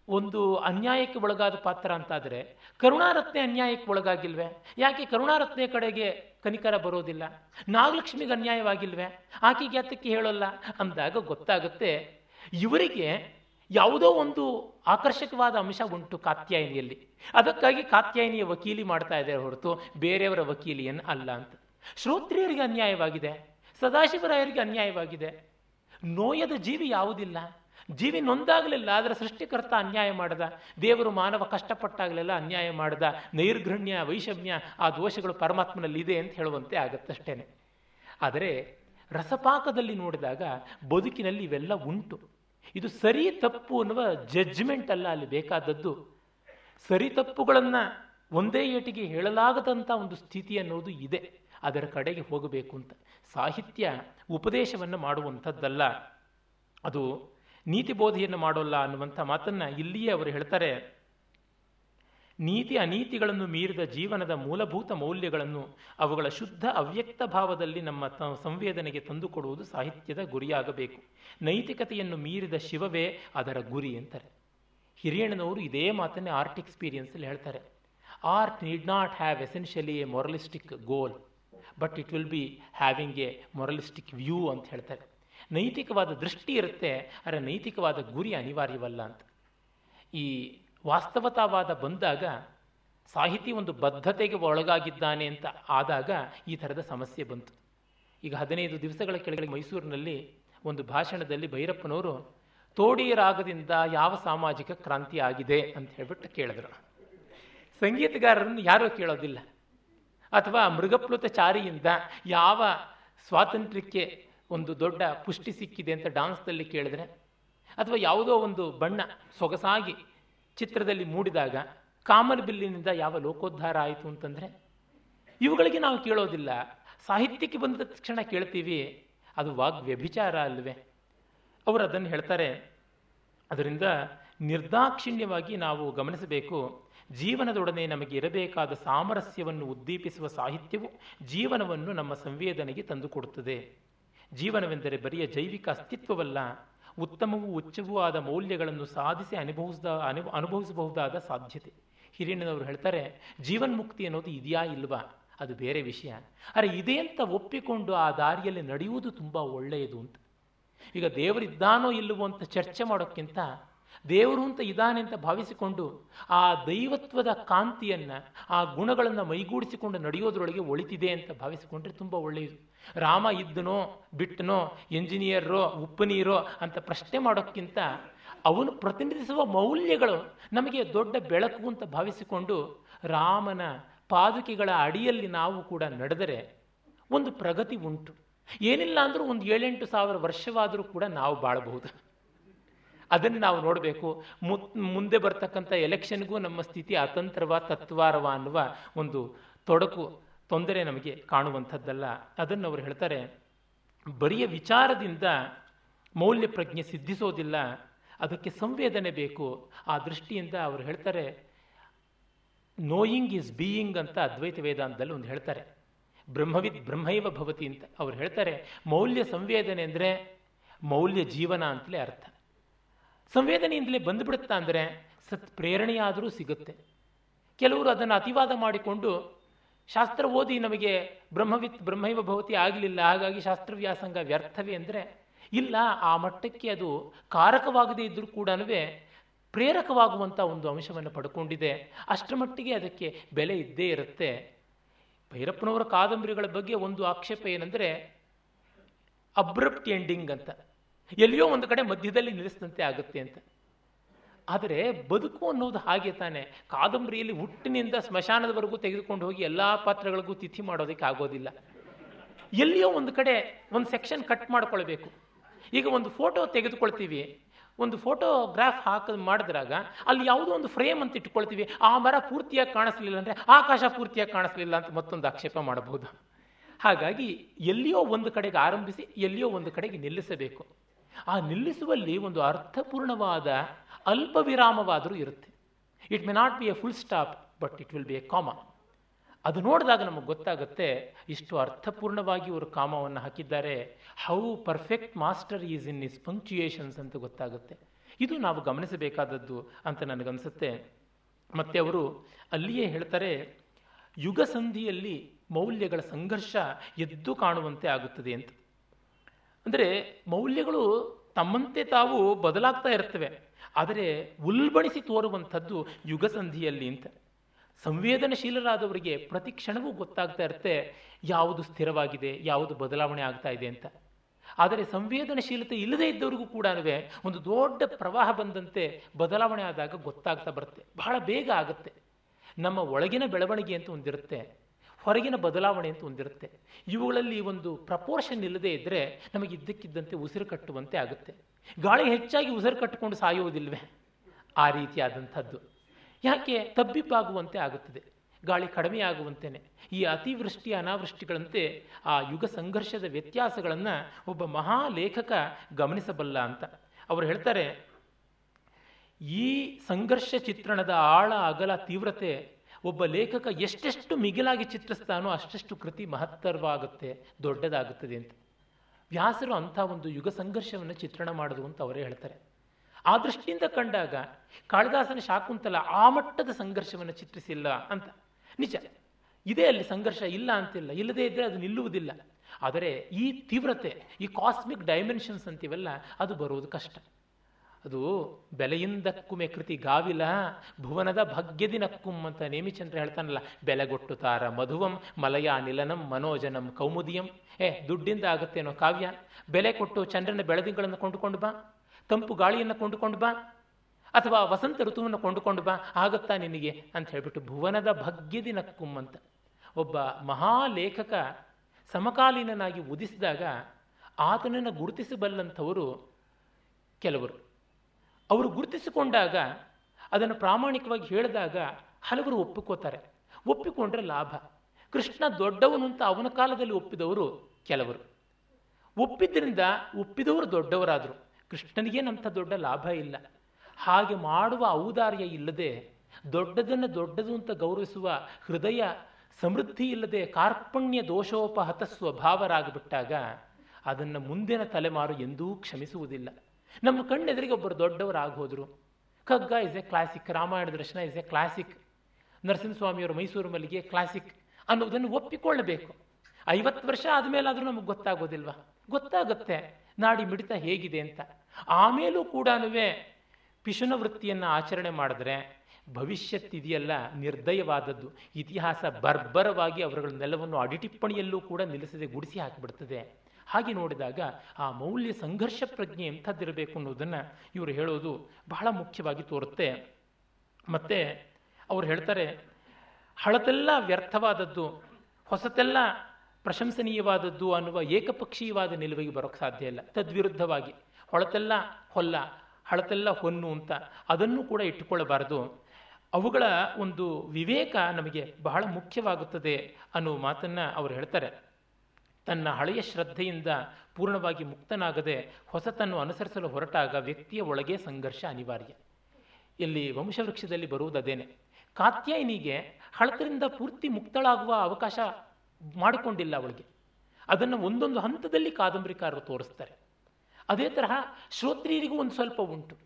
ಒಂದು ಅನ್ಯಾಯಕ್ಕೆ ಒಳಗಾದ ಪಾತ್ರ ಅಂತಾದರೆ ಕರುಣಾರತ್ನೆ ಅನ್ಯಾಯಕ್ಕೆ ಒಳಗಾಗಿಲ್ವೇ? ಯಾಕೆ ಕರುಣಾರತ್ನೆ ಕಡೆಗೆ ಕನಿಕರ ಬರೋದಿಲ್ಲ? ನಾಗಲಕ್ಷ್ಮಿಗೆ ಅನ್ಯಾಯವಾಗಿಲ್ವೇ? ಆಕೆಗೆ ಅದಕ್ಕೆ ಹೇಳೋಲ್ಲ? ಅಂದಾಗ ಗೊತ್ತಾಗುತ್ತೆ, ಇವರಿಗೆ ಯಾವುದೋ ಒಂದು ಆಕರ್ಷಕವಾದ ಅಂಶ ಉಂಟು ಕಾತ್ಯಾಯಿನಿಯಲ್ಲಿ. ಅದಕ್ಕಾಗಿ ಕಾತ್ಯಾಯಿನಿಯ ವಕೀಲಿ ಮಾಡ್ತಾ ಇದ್ದಾರೆ ಹೊರತು ಬೇರೆಯವರ ವಕೀಲಿಯನ್ನು ಅಲ್ಲ ಅಂತ. ಶ್ರೋತ್ರಿಯರಿಗೆ ಅನ್ಯಾಯವಾಗಿದೆ, ಸದಾಶಿವರಾಯರಿಗೆ ಅನ್ಯಾಯವಾಗಿದೆ. ನೋಯದ ಜೀವಿ ಯಾವುದಿಲ್ಲ? ಜೀವಿ ನೊಂದಾಗಲಿಲ್ಲ, ಆದರೆ ಸೃಷ್ಟಿಕರ್ತ ಅನ್ಯಾಯ ಮಾಡದ. ದೇವರು ಮಾನವ ಕಷ್ಟಪಟ್ಟಾಗಲೆಲ್ಲ ಅನ್ಯಾಯ ಮಾಡದ. ನೈರ್ಘೃಣ್ಯ ವೈಷಮ್ಯ, ಆ ದೋಷಗಳು ಪರಮಾತ್ಮನಲ್ಲಿ ಇದೆ ಅಂತ ಹೇಳುವಂತೆ ಆಗತ್ತಷ್ಟೇನೆ. ಆದರೆ ರಸಪಾಕದಲ್ಲಿ ನೋಡಿದಾಗ ಬದುಕಿನಲ್ಲಿ ಇವೆಲ್ಲ ಉಂಟು. ಇದು ಸರಿ ತಪ್ಪು ಅನ್ನುವ ಜಡ್ಜ್ಮೆಂಟ್ ಅಲ್ಲ ಅಲ್ಲಿ ಬೇಕಾದದ್ದು. ಸರಿ ತಪ್ಪುಗಳನ್ನು ಒಂದೇ ಏಟಿಗೆ ಹೇಳಲಾಗದಂಥ ಒಂದು ಸ್ಥಿತಿ ಅನ್ನೋದು ಇದೆ. ಅದರ ಕಡೆಗೆ ಹೋಗಬೇಕು ಅಂತ. ಸಾಹಿತ್ಯ ಉಪದೇಶವನ್ನು ಮಾಡುವಂಥದ್ದಲ್ಲ. ಅದು ನೀತಿ ಬೋಧೆಯನ್ನು ಮಾಡೋಲ್ಲ ಅನ್ನುವಂಥ ಮಾತನ್ನು ಇಲ್ಲಿಯೇ ಅವರು ಹೇಳ್ತಾರೆ. ನೀತಿ ಅನೀತಿಗಳನ್ನು ಮೀರಿದ ಜೀವನದ ಮೂಲಭೂತ ಮೌಲ್ಯಗಳನ್ನು ಅವುಗಳ ಶುದ್ಧ ಅವ್ಯಕ್ತ ಭಾವದಲ್ಲಿ ನಮ್ಮ ಸಂವೇದನೆಗೆ ತಂದುಕೊಡುವುದು ಸಾಹಿತ್ಯದ ಗುರಿಯಾಗಬೇಕು. ನೈತಿಕತೆಯನ್ನು ಮೀರಿದ ಶಿವವೇ ಅದರ ಗುರಿ ಅಂತಾರೆ ಹಿರಿಯಣ್ಣನವರು ಇದೇ ಮಾತನ್ನೇ ಆರ್ಟ್ ಎಕ್ಸ್ಪೀರಿಯನ್ಸಲ್ಲಿ ಹೇಳ್ತಾರೆ. Art need not have essentially a moralistic goal, but it will be having a moralistic view ಅಂತ ಹೇಳ್ತಾರೆ. ನೈತಿಕವಾದ ದೃಷ್ಟಿ ಇರುತ್ತೆ, ಆದರೆ ನೈತಿಕವಾದ ಗುರಿ ಅನಿವಾರ್ಯವಲ್ಲ ಅಂತ. ಈ ವಾಸ್ತವತಾವಾದ ಬಂದಾಗ ಸಾಹಿತಿ ಒಂದು ಬದ್ಧತೆಗೆ ಒಳಗಾಗಿದ್ದಾನೆ ಅಂತ ಆದಾಗ ಈ ಥರದ ಸಮಸ್ಯೆ ಬಂತು. ಈಗ ಹದಿನೈದು ದಿವಸಗಳ ಕೆಳಗಡೆ ಮೈಸೂರಿನಲ್ಲಿ ಒಂದು ಭಾಷಣದಲ್ಲಿ ಭೈರಪ್ಪನವರು ತೋಡಿ ರಾಗದಿಂದ ಯಾವ ಸಾಮಾಜಿಕ ಕ್ರಾಂತಿ ಆಗಿದೆ? ಅಂತ ಹೇಳ್ಬಿಟ್ಟು ಕೇಳಿದ್ರು. ಸಂಗೀತಗಾರರನ್ನು ಯಾರೂ ಕೇಳೋದಿಲ್ಲ. ಅಥವಾ ಮೃಗಪ್ಲುತ ಚಾರಿಯಿಂದ ಯಾವ ಸ್ವಾತಂತ್ರ್ಯಕ್ಕೆ ಒಂದು ದೊಡ್ಡ ಪುಷ್ಟಿ ಸಿಕ್ಕಿದೆ ಅಂತ ಡಾನ್ಸ್ದಲ್ಲಿ ಕೇಳಿದ್ರೆ, ಅಥವಾ ಯಾವುದೋ ಒಂದು ಬಣ್ಣ ಸೊಗಸಾಗಿ ಚಿತ್ರದಲ್ಲಿ ಮೂಡಿದಾಗ ಕಾಮನ್ ಬಿಲ್ಲಿನಿಂದ ಯಾವ ಲೋಕೋದ್ಧಾರ ಆಯಿತು ಅಂತಂದರೆ, ಇವುಗಳಿಗೆ ನಾವು ಕೇಳೋದಿಲ್ಲ. ಸಾಹಿತ್ಯಕ್ಕೆ ಬಂದ ತಕ್ಷಣ ಕೇಳ್ತೀವಿ, ಅದು ವಾಗ್ ವ್ಯಭಿಚಾರ ಅಲ್ವೇ. ಅವರು ಅದನ್ನು ಹೇಳ್ತಾರೆ, ಅದರಿಂದ ನಿರ್ದಾಕ್ಷಿಣ್ಯವಾಗಿ ನಾವು ಗಮನಿಸಬೇಕು. ಜೀವನದೊಡನೆ ನಮಗೆ ಇರಬೇಕಾದ ಸಾಮರಸ್ಯವನ್ನು ಉದ್ದೀಪಿಸುವ ಸಾಹಿತ್ಯವು ಜೀವನವನ್ನು ನಮ್ಮ ಸಂವೇದನೆಗೆ ತಂದುಕೊಡುತ್ತದೆ. ಜೀವನವೆಂದರೆ ಬರಿಯ ಜೈವಿಕ ಅಸ್ತಿತ್ವವಲ್ಲ. ಉತ್ತಮವೂ ಉಚ್ಚವೂ ಆದ ಮೌಲ್ಯಗಳನ್ನು ಸಾಧಿಸಿ ಅನುಭವಿಸ ಅನು, ಅನುಭವಿಸಬಹುದಾದ ಸಾಧ್ಯತೆ. ಹಿರಿಯಣ್ಣನವರು ಹೇಳ್ತಾರೆ, ಜೀವನ್ಮುಕ್ತಿ ಅನ್ನೋದು ಇದೆಯಾ ಇಲ್ವಾ? ಅದು ಬೇರೆ ವಿಷಯ. ಅರೆ ಇದೇ ಅಂತ ಒಪ್ಪಿಕೊಂಡು ಆ ದಾರಿಯಲ್ಲಿ ನಡೆಯುವುದು ತುಂಬ ಒಳ್ಳೆಯದು ಅಂತ. ಈಗ ದೇವರಿದ್ದಾನೋ ಇಲ್ಲವೋ ಅಂತ ಚರ್ಚೆ ಮಾಡೋಕ್ಕಿಂತ ದೇವರು ಅಂತ ಇದ್ದಾನೆ ಅಂತ ಭಾವಿಸಿಕೊಂಡು ಆ ದೈವತ್ವದ ಕಾಂತಿಯನ್ನು, ಆ ಗುಣಗಳನ್ನು ಮೈಗೂಡಿಸಿಕೊಂಡು ನಡೆಯೋದ್ರೊಳಗೆ ಒಳಿತಿದೆ ಅಂತ ಭಾವಿಸಿಕೊಂಡ್ರೆ ತುಂಬ ಒಳ್ಳೆಯದು. ರಾಮ ಇದ್ದನೋ, ಬಿಟ್ಟನೋ ಎಂಜಿನಿಯರೋ ಉಪ್ಪು ನೀರೋ ಅಂತ ಪ್ರಶ್ನೆ ಮಾಡೋಕ್ಕಿಂತ ಅವನು ಪ್ರತಿನಿಧಿಸುವ ಮೌಲ್ಯಗಳು ನಮಗೆ ದೊಡ್ಡ ಬೆಳಕು ಅಂತ ಭಾವಿಸಿಕೊಂಡು ರಾಮನ ಪಾದುಕೆಗಳ ಅಡಿಯಲ್ಲಿ ನಾವು ಕೂಡ ನಡೆದರೆ ಒಂದು ಪ್ರಗತಿ ಉಂಟು. ಏನಿಲ್ಲ ಅಂದರೂ ಒಂದು ಏಳೆಂಟು ಸಾವಿರ ವರ್ಷವಾದರೂ ಕೂಡ ನಾವು ಬಾಳಬಹುದು. ಅದನ್ನು ನಾವು ನೋಡಬೇಕು. ಮುಂದೆ ಬರ್ತಕ್ಕಂಥ ಎಲೆಕ್ಷನ್ಗೂ ನಮ್ಮ ಸ್ಥಿತಿ ಅತಂತ್ರವ, ತತ್ವಾರವ ಅನ್ನುವ ಒಂದು ತೊಡಕು, ತೊಂದರೆ ನಮಗೆ ಕಾಣುವಂಥದ್ದಲ್ಲ. ಅದನ್ನು ಅವರು ಹೇಳ್ತಾರೆ, ಬರಿಯ ವಿಚಾರದಿಂದ ಮೌಲ್ಯ ಪ್ರಜ್ಞೆ ಸಿದ್ಧಿಸೋದಿಲ್ಲ. ಅದಕ್ಕೆ ಸಂವೇದನೆ ಬೇಕು. ಆ ದೃಷ್ಟಿಯಿಂದ ಅವರು ಹೇಳ್ತಾರೆ ನೋಯಿಂಗ್ ಈಸ್ ಬೀಯಿಂಗ್ ಅಂತ ಅದ್ವೈತ ವೇದಾಂತದಲ್ಲಿ ಒಂದು ಹೇಳ್ತಾರೆ. ಬ್ರಹ್ಮವಿದ್, ಬ್ರಹ್ಮೈವ ಭವತಿ ಅಂತ ಅವ್ರು ಹೇಳ್ತಾರೆ. ಮೌಲ್ಯ ಸಂವೇದನೆ ಅಂದರೆ ಮೌಲ್ಯ ಜೀವನ ಅಂತಲೇ ಅರ್ಥ. ಸಂವೇದನೆಯಿಂದಲೇ ಬಂದುಬಿಡುತ್ತಾ ಅಂದರೆ ಸತ್ ಪ್ರೇರಣೆಯಾದರೂ ಸಿಗುತ್ತೆ. ಕೆಲವರು ಅದನ್ನು ಅತಿವಾದ ಮಾಡಿಕೊಂಡು ಶಾಸ್ತ್ರ ಓದಿ ನಮಗೆ ಬ್ರಹ್ಮವಿತ್ ಬ್ರಹ್ಮೈವ ಭವತಿ ಆಗಲಿಲ್ಲ, ಹಾಗಾಗಿ ಶಾಸ್ತ್ರವ್ಯಾಸಂಗ ವ್ಯರ್ಥವೇ ಅಂದರೆ ಇಲ್ಲ, ಆ ಮಟ್ಟಕ್ಕೆ ಅದು ಕಾರಕವಾಗದೇ ಇದ್ದರೂ ಕೂಡ ಪ್ರೇರಕವಾಗುವಂಥ ಒಂದು ಅಂಶವನ್ನು ಪಡ್ಕೊಂಡಿದೆ. ಅಷ್ಟರ ಮಟ್ಟಿಗೆ ಅದಕ್ಕೆ ಬೆಲೆ ಇದ್ದೇ ಇರುತ್ತೆ. ಭೈರಪ್ಪನವರ ಕಾದಂಬರಿಗಳ ಬಗ್ಗೆ ಒಂದು ಆಕ್ಷೇಪ ಏನಂದರೆ ಅಬ್ರಪ್ಟ್ ಎಂಡಿಂಗ್ ಅಂತ. ಎಲ್ಲಿಯೋ ಒಂದು ಕಡೆ ಮಧ್ಯದಲ್ಲಿ ನಿಲ್ಲಿಸಿದಂತೆ ಆಗುತ್ತೆ ಅಂತ. ಆದರೆ ಬದುಕು ಅನ್ನೋದು ಹಾಗೆ ತಾನೆ. ಕಾದಂಬರಿಯಲ್ಲಿ ಹುಟ್ಟಿನಿಂದ ಸ್ಮಶಾನದವರೆಗೂ ತೆಗೆದುಕೊಂಡು ಹೋಗಿ ಎಲ್ಲ ಪಾತ್ರಗಳಿಗೂ ತಿಥಿ ಮಾಡೋದಕ್ಕೆ ಆಗೋದಿಲ್ಲ. ಎಲ್ಲಿಯೋ ಒಂದು ಕಡೆ ಒಂದು ಸೆಕ್ಷನ್ ಕಟ್ ಮಾಡ್ಕೊಳ್ಬೇಕು. ಈಗ ಒಂದು ಫೋಟೋ ತೆಗೆದುಕೊಳ್ತೀವಿ. ಒಂದು ಫೋಟೋಗ್ರಾಫ್ ಹಾಕ ಮಾಡಿದ್ರಾಗ ಅಲ್ಲಿ ಯಾವುದೋ ಒಂದು ಫ್ರೇಮ್ ಅಂತ ಇಟ್ಕೊಳ್ತೀವಿ ಆ ಮರ ಪೂರ್ತಿಯಾಗಿ ಕಾಣಿಸ್ಲಿಲ್ಲ ಅಂದರೆ ಆಕಾಶ ಪೂರ್ತಿಯಾಗಿ ಕಾಣಿಸ್ಲಿಲ್ಲ ಅಂತ ಮತ್ತೊಂದು ಆಕ್ಷೇಪ ಮಾಡಬಹುದು. ಹಾಗಾಗಿ ಎಲ್ಲಿಯೋ ಒಂದು ಕಡೆಗೆ ಆರಂಭಿಸಿ ಎಲ್ಲಿಯೋ ಒಂದು ಕಡೆಗೆ ನಿಲ್ಲಿಸಬೇಕು. ಆ ನಿಲ್ಲಿಸುವಲ್ಲಿ ಒಂದು ಅರ್ಥಪೂರ್ಣವಾದ ಅಲ್ಪ ವಿರಾಮವಾದರೂ ಇರುತ್ತೆ. It may not be a full stop but it will be a comma ಅದು ನೋಡಿದಾಗ ನಮಗೆ ಗೊತ್ತಾಗುತ್ತೆ ಇಷ್ಟು ಅರ್ಥಪೂರ್ಣವಾಗಿ ಅವರು ಕಾಮವನ್ನು ಹಾಕಿದ್ದಾರೆ. How perfect master is in his punctuations ಅಂತ ಗೊತ್ತಾಗುತ್ತೆ. ಇದು ನಾವು ಗಮನಿಸಬೇಕಾದದ್ದು ಅಂತ ನನಗನ್ಸುತ್ತೆ. ಮತ್ತೆ ಅವರು ಅಲ್ಲಿಯೇ ಹೇಳ್ತಾರೆ ಯುಗ ಸಂಧಿಯಲ್ಲಿ ಮೌಲ್ಯಗಳ ಸಂಘರ್ಷ ಎದ್ದು ಕಾಣುವಂತೆ ಆಗುತ್ತದೆ ಅಂತ. ಅಂದರೆ ಮೌಲ್ಯಗಳು ತಮ್ಮಂತೆ ತಾವು ಬದಲಾಗ್ತಾ ಇರ್ತವೆ ಆದರೆ ಉಲ್ಬಣಿಸಿ ತೋರುವಂಥದ್ದು ಯುಗಸಂಧಿಯಲ್ಲಿ ಅಂತ. ಸಂವೇದನಶೀಲರಾದವರಿಗೆ ಪ್ರತಿ ಕ್ಷಣವೂ ಗೊತ್ತಾಗ್ತಾ ಇರುತ್ತೆ ಯಾವುದು ಸ್ಥಿರವಾಗಿದೆ, ಯಾವುದು ಬದಲಾವಣೆ ಆಗ್ತಾ ಇದೆ ಅಂತ. ಆದರೆ ಸಂವೇದನಶೀಲತೆ ಇಲ್ಲದೇ ಇದ್ದವರಿಗೂ ಕೂಡ ಒಂದು ದೊಡ್ಡ ಪ್ರವಾಹ ಬಂದಂತೆ ಬದಲಾವಣೆ ಆದಾಗ ಗೊತ್ತಾಗ್ತಾ ಬರುತ್ತೆ. ಬಹಳ ಬೇಗ ಆಗುತ್ತೆ. ನಮ್ಮ ಒಳಗಿನ ಬೆಳವಣಿಗೆ ಅಂತ ಒಂದಿರುತ್ತೆ. ಹೊರಗಿನ ಬದಲಾವಣೆ ಅಂತ ಒಂದಿರುತ್ತೆ ಇವುಗಳಲ್ಲಿ ಒಂದು ಪ್ರಪೋರ್ಷನ್ ಇಲ್ಲದೆ ಇದ್ದರೆ ನಮಗೆ ಇದ್ದಕ್ಕಿದ್ದಂತೆ ಉಸಿರು ಕಟ್ಟುವಂತೆ ಆಗುತ್ತೆ. ಗಾಳಿ ಹೆಚ್ಚಾಗಿ ಉಸಿರು ಕಟ್ಟಿಕೊಂಡು ಸಾಯುವುದಿಲ್ವೇ? ಆ ರೀತಿಯಾದಂಥದ್ದು. ಯಾಕೆ? ತಬ್ಬಿಬ್ಬಾಗುವಂತೆ ಆಗುತ್ತದೆ. ಗಾಳಿ ಕಡಿಮೆ ಆಗುವಂತೆಯೇ ಈ ಅತಿವೃಷ್ಟಿ, ಅನಾವೃಷ್ಟಿಗಳಂತೆ ಆ ಯುಗ ಸಂಘರ್ಷದ ವ್ಯತ್ಯಾಸಗಳನ್ನು ಒಬ್ಬ ಮಹಾಲೇಖಕ ಗಮನಿಸಬಲ್ಲ ಅಂತ. ಅವರು ಹೇಳ್ತಾರೆ, ಈ ಸಂಘರ್ಷ ಚಿತ್ರಣದ ಆಳ, ಅಗಲ, ತೀವ್ರತೆ ಒಬ್ಬ ಲೇಖಕ ಎಷ್ಟೆಷ್ಟು ಮಿಗಿಲಾಗಿ ಚಿತ್ರಿಸ್ತಾನೋ ಅಷ್ಟೆಷ್ಟು ಕೃತಿ ಮಹತ್ತರವಾಗುತ್ತೆ, ದೊಡ್ಡದಾಗುತ್ತದೆ ಅಂತ. ವ್ಯಾಸರು ಅಂಥ ಒಂದು ಯುಗ ಸಂಘರ್ಷವನ್ನು ಚಿತ್ರಣ ಮಾಡೋದು ಅಂತ ಅವರೇ ಹೇಳ್ತಾರೆ. ಆ ದೃಷ್ಟಿಯಿಂದ ಕಂಡಾಗ ಕಾಳಿದಾಸನ ಶಾಕುಂತಲ ಆ ಮಟ್ಟದ ಸಂಘರ್ಷವನ್ನು ಚಿತ್ರಿಸಿಲ್ಲ ಅಂತ. ನಿಜ, ಇದೇ ಅಲ್ಲಿ ಸಂಘರ್ಷ ಇಲ್ಲ ಅಂತಿಲ್ಲ, ಇಲ್ಲದೇ ಇದ್ದರೆ ಅದು ನಿಲ್ಲುವುದಿಲ್ಲ. ಆದರೆ ಈ ತೀವ್ರತೆ, ಈ ಕಾಸ್ಮಿಕ್ ಡೈಮೆನ್ಷನ್ಸ್ ಅಂತೀವಲ್ಲ, ಅದು ಬರೋದು ಕಷ್ಟ. ಅದು ಬೆಲೆಯಿಂದಕ್ಕುಮೆ ಕೃತಿ ಗಾವಿಲ, ಭುವನದ ಭಾಗ್ಯದಿನಕ್ಕುಂ ಅಂತ ನೇಮಿಚಂದ್ರ ಹೇಳ್ತಾನಲ್ಲ, ಬೆಲೆಗೊಟ್ಟು ತಾರ ಮಧುವಂ, ಮಲಯ ನಿಲನಂ, ಮನೋಜನಂ, ಕೌಮುದಿಯಂ. ಏ, ದುಡ್ಡಿಂದ ಆಗುತ್ತೇನೋ ಕಾವ್ಯ? ಬೆಲೆ ಕೊಟ್ಟು ಚಂದ್ರನ ಬೆಳದಿಂಗಳನ್ನು ಕೊಂಡುಕೊಂಡು ಬಾ, ತಂಪು ಗಾಳಿಯನ್ನು ಕೊಂಡುಕೊಂಡು ಬಾ, ಅಥವಾ ವಸಂತ ಋತುವನ್ನು ಕೊಂಡುಕೊಂಡು ಬಾ, ಆಗುತ್ತಾ ನಿನಗೆ? ಅಂತ ಹೇಳ್ಬಿಟ್ಟು ಭುವನದ ಭಾಗ್ಯದಿನಕ್ಕುಂ ಅಂತ. ಒಬ್ಬ ಮಹಾಲೇಖಕ ಸಮಕಾಲೀನನಾಗಿ ಉದಿಸಿದಾಗ ಆತನನ್ನು ಗುರುತಿಸಬಲ್ಲಂಥವರು ಕೆಲವರು. ಅವರು ಗುರುತಿಸಿಕೊಂಡಾಗ, ಅದನ್ನು ಪ್ರಾಮಾಣಿಕವಾಗಿ ಹೇಳಿದಾಗ ಹಲವರು ಒಪ್ಪಿಕೋತಾರೆ ಒಪ್ಪಿಕೊಂಡ್ರೆ ಲಾಭ. ಕೃಷ್ಣ ದೊಡ್ಡವನು ಅಂತ ಅವನ ಕಾಲದಲ್ಲಿ ಒಪ್ಪಿದವರು ಕೆಲವರು. ಒಪ್ಪಿದ್ದರಿಂದ ಒಪ್ಪಿದವರು ದೊಡ್ಡವರಾದರು. ಕೃಷ್ಣನಿಗೇನಂಥ ದೊಡ್ಡ ಲಾಭ ಇಲ್ಲ. ಹಾಗೆ ಮಾಡುವ ಔದಾರ್ಯ ಇಲ್ಲದೆ, ದೊಡ್ಡದನ್ನು ದೊಡ್ಡದು ಅಂತ ಗೌರವಿಸುವ ಹೃದಯ, ಸಮೃದ್ಧಿ ಇಲ್ಲದೆ ಕಾರ್ಪಣ್ಯ ದೋಷೋಪಹತ ಸ್ವಭಾವರಾಗಿಬಿಟ್ಟಾಗ ಅದನ್ನು ಮುಂದಿನ ತಲೆಮಾರು ಎಂದೂ ಕ್ಷಮಿಸುವುದಿಲ್ಲ. ನಮ್ಮ ಕಣ್ಣೆದುರಿಗೆ ಒಬ್ಬರು ದೊಡ್ಡವರು ಆಗೋದ್ರು Kagga is a classic Ramayana Darshana is a classic ನರಸಿಂಹಸ್ವಾಮಿಯವರು Mysuru Mallige classic ಅನ್ನೋದನ್ನು ಒಪ್ಪಿಕೊಳ್ಳಬೇಕು. ಐವತ್ತು ವರ್ಷ ಆದಮೇಲಾದರೂ ನಮಗೆ ಗೊತ್ತಾಗೋದಿಲ್ವಾ? ಗೊತ್ತಾಗುತ್ತೆ. ನಾಡಿ ಮಿಡಿತ ಹೇಗಿದೆ ಅಂತ. ಆಮೇಲೂ ಕೂಡ ಪಿಶುನ ವೃತ್ತಿಯನ್ನು ಆಚರಣೆ ಮಾಡಿದ್ರೆ ಭವಿಷ್ಯತ್ತಿದೆಯಲ್ಲ ನಿರ್ದಯವಾದದ್ದು. ಇತಿಹಾಸ ಬರ್ಬರವಾಗಿ ಅವರುಗಳನ್ನೆಲ್ಲವನ್ನು ಅಡಿಟಿಪ್ಪಣಿಯಲ್ಲೂ ಕೂಡ ನಿಲ್ಲಿಸದೆ ಗುಡಿಸಿ ಹಾಕಿಬಿಡ್ತದೆ. ಹಾಗೆ ನೋಡಿದಾಗ ಆ ಮೌಲ್ಯ ಸಂಘರ್ಷ ಪ್ರಜ್ಞೆ ಎಂಥದ್ದಿರಬೇಕು ಅನ್ನೋದನ್ನು ಇವರು ಹೇಳೋದು ಬಹಳ ಮುಖ್ಯವಾಗಿ ತೋರುತ್ತೆ. ಮತ್ತೆ ಅವ್ರು ಹೇಳ್ತಾರೆ, ಹಳತೆಲ್ಲ ವ್ಯರ್ಥವಾದದ್ದು, ಹೊಸತೆಲ್ಲ ಪ್ರಶಂಸನೀಯವಾದದ್ದು ಅನ್ನುವ ಏಕಪಕ್ಷೀಯವಾದ ನಿಲುವಿಗೆ ಬರೋಕ್ಕೆ ಸಾಧ್ಯ ಇಲ್ಲ. ತದ್ವಿರುದ್ಧವಾಗಿ ಹೊಳತೆಲ್ಲ ಹೊಲ್ಲ, ಹಳತೆಲ್ಲ ಹೊನ್ನು ಅಂತ ಅದನ್ನು ಕೂಡ ಇಟ್ಟುಕೊಳ್ಳಬಾರದು. ಅವುಗಳ ಒಂದು ವಿವೇಕ ನಮಗೆ ಬಹಳ ಮುಖ್ಯವಾಗುತ್ತದೆ ಅನ್ನುವ ಮಾತನ್ನು ಅವರು ಹೇಳ್ತಾರೆ. ತನ್ನ ಹಳೆಯ ಶ್ರದ್ಧೆಯಿಂದ ಪೂರ್ಣವಾಗಿ ಮುಕ್ತನಾಗದೆ ಹೊಸತನ್ನು ಅನುಸರಿಸಲು ಹೊರಟಾಗ ವ್ಯಕ್ತಿಯ ಒಳಗೆ ಸಂಘರ್ಷ ಅನಿವಾರ್ಯ. ಇಲ್ಲಿ ವಂಶವೃಕ್ಷದಲ್ಲಿ ಬರುವುದದೇನೆ. ಕಾತ್ಯಾಯಿನಿಗೆ ಹಳತರಿಂದ ಪೂರ್ತಿ ಮುಕ್ತಳಾಗುವ ಅವಕಾಶ ಮಾಡಿಕೊಂಡಿಲ್ಲ ಅವಳಿಗೆ. ಅದನ್ನು ಒಂದೊಂದು ಹಂತದಲ್ಲಿ ಕಾದಂಬರಿಕಾರರು ತೋರಿಸ್ತಾರೆ. ಅದೇ ತರಹ ಶ್ರೋತ್ರಿಯರಿಗೂ ಒಂದು ಸ್ವಲ್ಪ ಉಂಟು.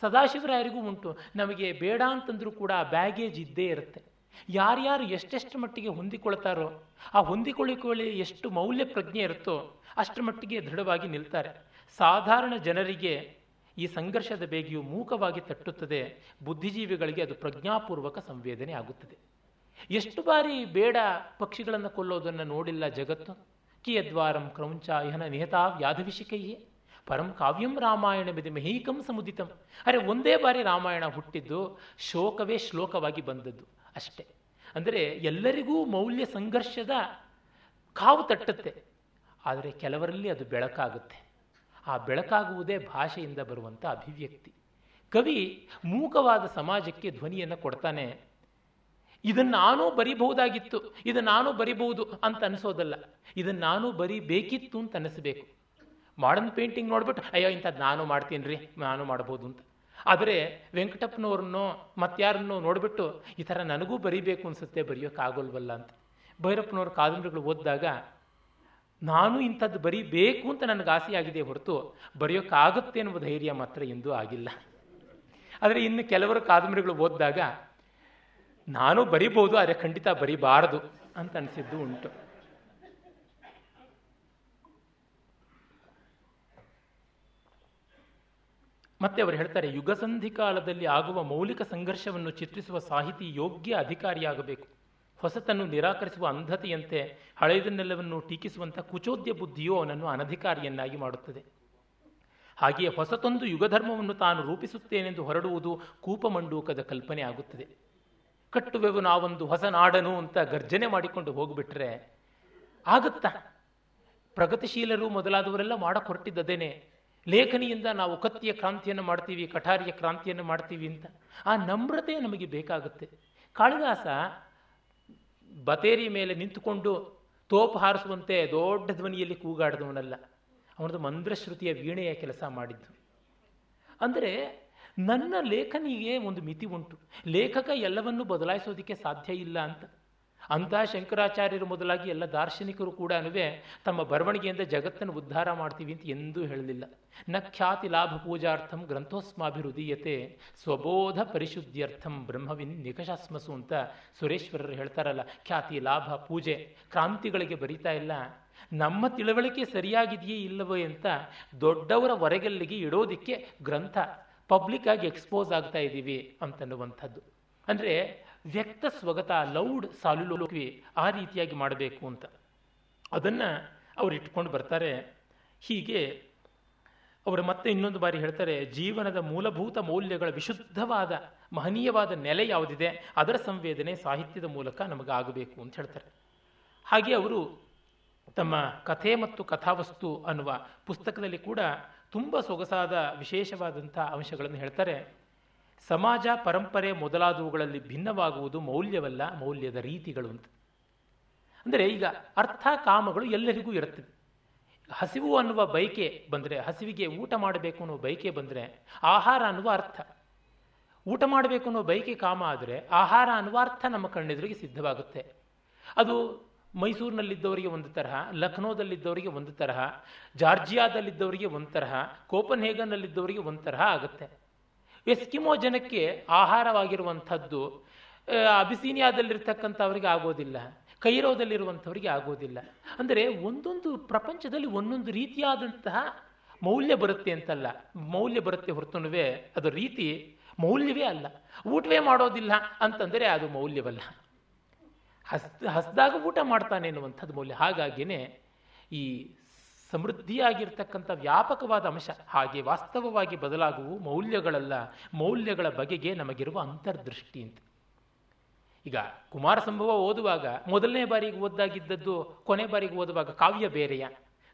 ಸದಾಶಿವರಾಯರಿಗೂ ಉಂಟು. ನಮಗೆ ಬೇಡ ಅಂತಂದ್ರೂ ಕೂಡ ಬ್ಯಾಗೇಜ್ ಇದ್ದೇ ಇರುತ್ತೆ. ಯಾರ್ಯಾರು ಎಷ್ಟೆಷ್ಟು ಮಟ್ಟಿಗೆ ಹೊಂದಿಕೊಳ್ತಾರೋ, ಆ ಹೊಂದಿಕೊಳ್ಳಿಕೊಳ್ಳಿ ಎಷ್ಟು ಮೌಲ್ಯ ಪ್ರಜ್ಞೆ ಇರುತ್ತೋ ಅಷ್ಟರ ಮಟ್ಟಿಗೆ ದೃಢವಾಗಿ ನಿಲ್ತಾರೆ. ಸಾಧಾರಣ ಜನರಿಗೆ ಈ ಸಂಘರ್ಷದ ಬೇಗಿಯು ಮೂಕವಾಗಿ ತಟ್ಟುತ್ತದೆ, ಬುದ್ಧಿಜೀವಿಗಳಿಗೆ ಅದು ಪ್ರಜ್ಞಾಪೂರ್ವಕ ಸಂವೇದನೆ ಆಗುತ್ತದೆ. ಎಷ್ಟು ಬಾರಿ ಬೇಡ ಪಕ್ಷಿಗಳನ್ನು ಕೊಲ್ಲೋದನ್ನು ನೋಡಿಲ್ಲ ಜಗತ್ತು? ಕಿಯದ್ವಾರಂ ಕ್ರೌಂಚ ಇಹನ ನಿಹತಾ ವ್ಯಾಧವಿಷಿಕೈಯೇ ಪರಂ ಕಾವ್ಯಂ ರಾಮಾಯಣ ಬಿದೆ ಮಹೀಕಂ ಸಮುದಿತಂ. ಅರೆ ಒಂದೇ ಬಾರಿ ರಾಮಾಯಣ ಹುಟ್ಟಿದ್ದು ಶೋಕವೇ ಶ್ಲೋಕವಾಗಿ ಬಂದದ್ದು. ಅಷ್ಟೇ. ಅಂದರೆ ಎಲ್ಲರಿಗೂ ಮೌಲ್ಯ ಸಂಘರ್ಷದ ಕಾವು ತಟ್ಟುತ್ತೆ. ಆದರೆ ಕೆಲವರಲ್ಲಿ ಅದು ಬೆಳಕಾಗುತ್ತೆ. ಆ ಬೆಳಕಾಗುವುದೇ ಭಾಷೆಯಿಂದ ಬರುವಂಥ ಅಭಿವ್ಯಕ್ತಿ. ಕವಿ ಮೂಕವಾದ ಸಮಾಜಕ್ಕೆ ಧ್ವನಿಯನ್ನು ಕೊಡ್ತಾನೆ. ಇದನ್ನು ನಾನೂ ಬರಿಬಹುದಾಗಿತ್ತು ಇದನ್ನು ನಾನು ಬರಿಬಹುದು ಅಂತ ಅನಿಸೋದಲ್ಲ. ಇದನ್ನು ನಾನು ಬರಿಬೇಕಿತ್ತು ಅಂತ ಅನ್ನಿಸ್ಬೇಕು ಮಾಡರ್ನ್ ಪೇಂಟಿಂಗ್ ನೋಡ್ಬಿಟ್ಟು, ಅಯ್ಯೋ ಇಂಥದ್ದು ನಾನು ಮಾಡ್ತೀನಿ ರೀ ನಾನು ಮಾಡ್ಬೋದು ಅಂತ. ಆದರೆ ವೆಂಕಟಪ್ಪನವ್ರನ್ನೋ ಮತ್ತಾರನ್ನೋ ನೋಡಿಬಿಟ್ಟು ಈ ಥರ ನನಗೂ ಬರೀಬೇಕು ಅನಿಸುತ್ತೆ, ಬರೆಯೋಕ್ಕಾಗೋಲ್ವಲ್ಲ ಅಂತ. ಭೈರಪ್ಪನವ್ರ ಕಾದಂಬರಿಗಳು ಓದಿದಾಗ, ನಾನು ಇಂಥದ್ದು ಬರೀಬೇಕು ಅಂತ ನನಗೆ ಆಸೆಯಾಗಿದೆ ಹೊರತು ಬರೆಯೋಕ್ಕಾಗುತ್ತೆ ಎನ್ನುವ ಧೈರ್ಯ ಮಾತ್ರ ಎಂದೂ ಆಗಿಲ್ಲ. ಆದರೆ ಇನ್ನು ಕೆಲವರು ಕಾದಂಬರಿಗಳು ಓದಿದಾಗ, ನಾನು ಬರಿಬೋದು, ಆದರೆ ಖಂಡಿತ ಬರಿಬಾರದು ಅಂತ ಅನಿಸಿದ್ದು ಉಂಟು. ಮತ್ತೆ ಅವರು ಹೇಳ್ತಾರೆ, ಯುಗಸಂಧಿ ಕಾಲದಲ್ಲಿ ಆಗುವ ಮೌಲಿಕ ಸಂಘರ್ಷವನ್ನು ಚಿತ್ರಿಸುವ ಸಾಹಿತಿ ಯೋಗ್ಯ ಅಧಿಕಾರಿಯಾಗಬೇಕು. ಹೊಸತನ್ನು ನಿರಾಕರಿಸುವ ಅಂಧತೆಯಂತೆ ಹಳೆಯದನ್ನೆಲ್ಲವನ್ನು ಟೀಕಿಸುವಂಥ ಕುಚೋದ್ಯ ಬುದ್ಧಿಯು ಅವನನ್ನು ಅನಧಿಕಾರಿಯನ್ನಾಗಿ ಮಾಡುತ್ತದೆ. ಹಾಗೆಯೇ ಹೊಸತೊಂದು ಯುಗಧರ್ಮವನ್ನು ತಾನು ರೂಪಿಸುತ್ತೇನೆಂದು ಹೊರಡುವುದು ಕೂಪಮಂಡೂಕದ ಕಲ್ಪನೆ ಆಗುತ್ತದೆ. ಕಟ್ಟುವೆವು ನಾವೊಂದು ಹೊಸ ನಾಡನು ಅಂತ ಗರ್ಜನೆ ಮಾಡಿಕೊಂಡು ಹೋಗಿಬಿಟ್ರೆ, ಆಗುತ್ತಾ? ಪ್ರಗತಿಶೀಲರು ಮೊದಲಾದವರೆಲ್ಲ ಮಾಡಕ್ಕೆ ಹೊರಟಿದ್ದದೇನೆ ಲೇಖನಿಯಿಂದ ನಾವು ಕತ್ತಿಯ ಕ್ರಾಂತಿಯನ್ನು ಮಾಡ್ತೀವಿ, ಕಠಾರಿಯ ಕ್ರಾಂತಿಯನ್ನು ಮಾಡ್ತೀವಿ ಅಂತ. ಆ ನಮ್ರತೆ ನಮಗೆ ಬೇಕಾಗುತ್ತೆ. ಕಾಳಿದಾಸ ಬತೇರಿ ಮೇಲೆ ನಿಂತುಕೊಂಡು ತೋಪು ಹಾರಿಸುವಂತೆ ದೊಡ್ಡ ಧ್ವನಿಯಲ್ಲಿ ಕೂಗಾಡಿದವನಲ್ಲ. ಅವನದು ಮಂದ್ರಶ್ರುತಿಯ ವೀಣೆಯ ಕೆಲಸ ಮಾಡಿದ್ದು. ಅಂದರೆ ನನ್ನ ಲೇಖನಿಗೆ ಒಂದು ಮಿತಿ ಉಂಟು. ಲೇಖಕ ಎಲ್ಲವನ್ನೂ ಬದಲಾಯಿಸೋದಕ್ಕೆ ಸಾಧ್ಯ ಇಲ್ಲ ಅಂತ. ಅಂತಹ ಶಂಕರಾಚಾರ್ಯರು ಮೊದಲಾಗಿ ಎಲ್ಲ ದಾರ್ಶನಿಕರು ಕೂಡ ತಮ್ಮ ಬರವಣಿಗೆಯಿಂದ ಜಗತ್ತನ್ನು ಉದ್ಧಾರ ಮಾಡ್ತೀವಿ ಅಂತ ಎಂದೂ ಹೇಳಲಿಲ್ಲ. ನ ಖ್ಯಾತಿ ಲಾಭ ಪೂಜಾರ್ಥಂ ಗ್ರಂಥೋಸ್ಮಾಭಿರುದೀಯತೆ ಸ್ವಬೋಧ ಪರಿಶುದ್ಧಿಯರ್ಥಂ ಬ್ರಹ್ಮವಿನ್ ನಿಕಷಾಸ್ಮಸು ಅಂತ ಸುರೇಶ್ವರರು ಹೇಳ್ತಾರಲ್ಲ, ಖ್ಯಾತಿ ಲಾಭ ಪೂಜೆ, ಕ್ರಾಂತಿಗಳಿಗೆ ಬರಿತಾ ಇಲ್ಲ. ನಮ್ಮ ತಿಳುವಳಿಕೆ ಸರಿಯಾಗಿದೆಯೇ ಇಲ್ಲವೋ ಅಂತ ದೊಡ್ಡವರ ಹೊರಗಲ್ಲಿಗೆ ಇಡೋದಿಕ್ಕೆ ಗ್ರಂಥ ಪಬ್ಲಿಕ್ ಆಗಿ ಎಕ್ಸ್ಪೋಸ್ ಆಗ್ತಾ ಇದ್ದೀವಿ ಅಂತನ್ನುವಂಥದ್ದು. ಅಂದರೆ ವ್ಯಕ್ತ ಸ್ವಗತ ಲೌಡ್ ಸಾಲುಲೋಕ್ವಿ ಆ ರೀತಿಯಾಗಿ ಮಾಡಬೇಕು ಅಂತ. ಅದನ್ನು ಅವರು ಇಟ್ಕೊಂಡು ಬರ್ತಾರೆ. ಹೀಗೆ ಅವರು ಮತ್ತೆ ಇನ್ನೊಂದು ಬಾರಿ ಹೇಳ್ತಾರೆ, ಜೀವನದ ಮೂಲಭೂತ ಮೌಲ್ಯಗಳ ವಿಶುದ್ಧವಾದ ಮಹನೀಯವಾದ ನೆಲೆ ಯಾವುದಿದೆ, ಅದರ ಸಂವೇದನೆ ಸಾಹಿತ್ಯದ ಮೂಲಕ ನಮಗಾಗಬೇಕು ಅಂತ ಹೇಳ್ತಾರೆ. ಹಾಗೆ ಅವರು ತಮ್ಮ ಕಥೆ ಮತ್ತು ಕಥಾವಸ್ತು ಅನ್ನುವ ಪುಸ್ತಕದಲ್ಲಿ ಕೂಡ ತುಂಬ ಸೊಗಸಾದ ವಿಶೇಷವಾದಂಥ ಅಂಶಗಳನ್ನು ಹೇಳ್ತಾರೆ. ಸಮಾಜ ಪರಂಪರೆ ಮೊದಲಾದವುಗಳಲ್ಲಿ ಭಿನ್ನವಾಗುವುದು ಮೌಲ್ಯವಲ್ಲ, ಮೌಲ್ಯದ ರೀತಿಗಳು ಅಂತ. ಅಂದರೆ ಈಗ ಅರ್ಥ ಕಾಮಗಳು ಎಲ್ಲರಿಗೂ ಇರುತ್ತದೆ ಹಸಿವು ಅನ್ನುವ ಬಯಕೆ ಬಂದರೆ, ಹಸಿವಿಗೆ ಊಟ ಮಾಡಬೇಕು ಅನ್ನುವ ಬಯಕೆ ಬಂದರೆ ಆಹಾರ ಅನ್ನುವ ಅರ್ಥ. ಊಟ ಮಾಡಬೇಕು ಅನ್ನೋ ಬಯಕೆ ಕಾಮ ಆದರೆ ಆಹಾರ ಅನ್ನುವ ಅರ್ಥ ನಮ್ಮ ಕಣ್ಣೆದುರಿಗೆ ಸಿದ್ಧವಾಗುತ್ತೆ. ಅದು ಮೈಸೂರಿನಲ್ಲಿದ್ದವರಿಗೆ ಒಂದು ತರಹ ಲಕ್ನೋದಲ್ಲಿದ್ದವರಿಗೆ ಒಂದು ತರಹ, ಜಾರ್ಜಿಯಾದಲ್ಲಿದ್ದವರಿಗೆ ಒಂದು ತರಹ ಕೋಪನ್ ಹೇಗನ್ನಲ್ಲಿದ್ದವರಿಗೆ ಒಂದು ತರಹ ಆಗುತ್ತೆ. ಎಸ್ಕಿಮೋ ಜನಕ್ಕೆ ಆಹಾರವಾಗಿರುವಂಥದ್ದು ಅಬಿಸೀನಿಯಾದಲ್ಲಿರ್ತಕ್ಕಂಥವ್ರಿಗೆ ಆಗೋದಿಲ್ಲ, ಕೈರೋದಲ್ಲಿರುವಂಥವ್ರಿಗೆ ಆಗೋದಿಲ್ಲ. ಅಂದರೆ ಒಂದೊಂದು ಪ್ರಪಂಚದಲ್ಲಿ ಒಂದೊಂದು ರೀತಿಯಾದಂತಹ ಮೌಲ್ಯ ಬರುತ್ತೆ ಅಂತಲ್ಲ. ಮೌಲ್ಯ ಬರುತ್ತೆ ಹೊರತುನುವೆ ಅದು ರೀತಿ ಮೌಲ್ಯವೇ ಅಲ್ಲ. ಊಟವೇ ಮಾಡೋದಿಲ್ಲ ಅಂತಂದರೆ ಅದು ಮೌಲ್ಯವಲ್ಲ. ಹಸ್, ಹಸ್ದಾಗ ಊಟ ಮಾಡ್ತಾನೆ ಎನ್ನುವಂಥದ್ದು ಮೌಲ್ಯ. ಹಾಗಾಗಿಯೇ ಈ ಸಮೃದ್ಧಿಯಾಗಿರ್ತಕ್ಕಂಥ ವ್ಯಾಪಕವಾದ ಅಂಶ, ಹಾಗೆ ವಾಸ್ತವವಾಗಿ ಬದಲಾಗುವು ಮೌಲ್ಯಗಳಲ್ಲ, ಮೌಲ್ಯಗಳ ಬಗೆಗೆ ನಮಗಿರುವ ಅಂತರ್ದೃಷ್ಟಿ ಅಂತ. ಈಗ ಕುಮಾರ ಸಂಭವ ಓದುವಾಗ ಮೊದಲನೇ ಬಾರಿಗೆ ಓದ್ದಾಗಿದ್ದದ್ದು, ಕೊನೆ ಬಾರಿಗೆ ಓದುವಾಗ ಕಾವ್ಯ ಬೇರೆಯ?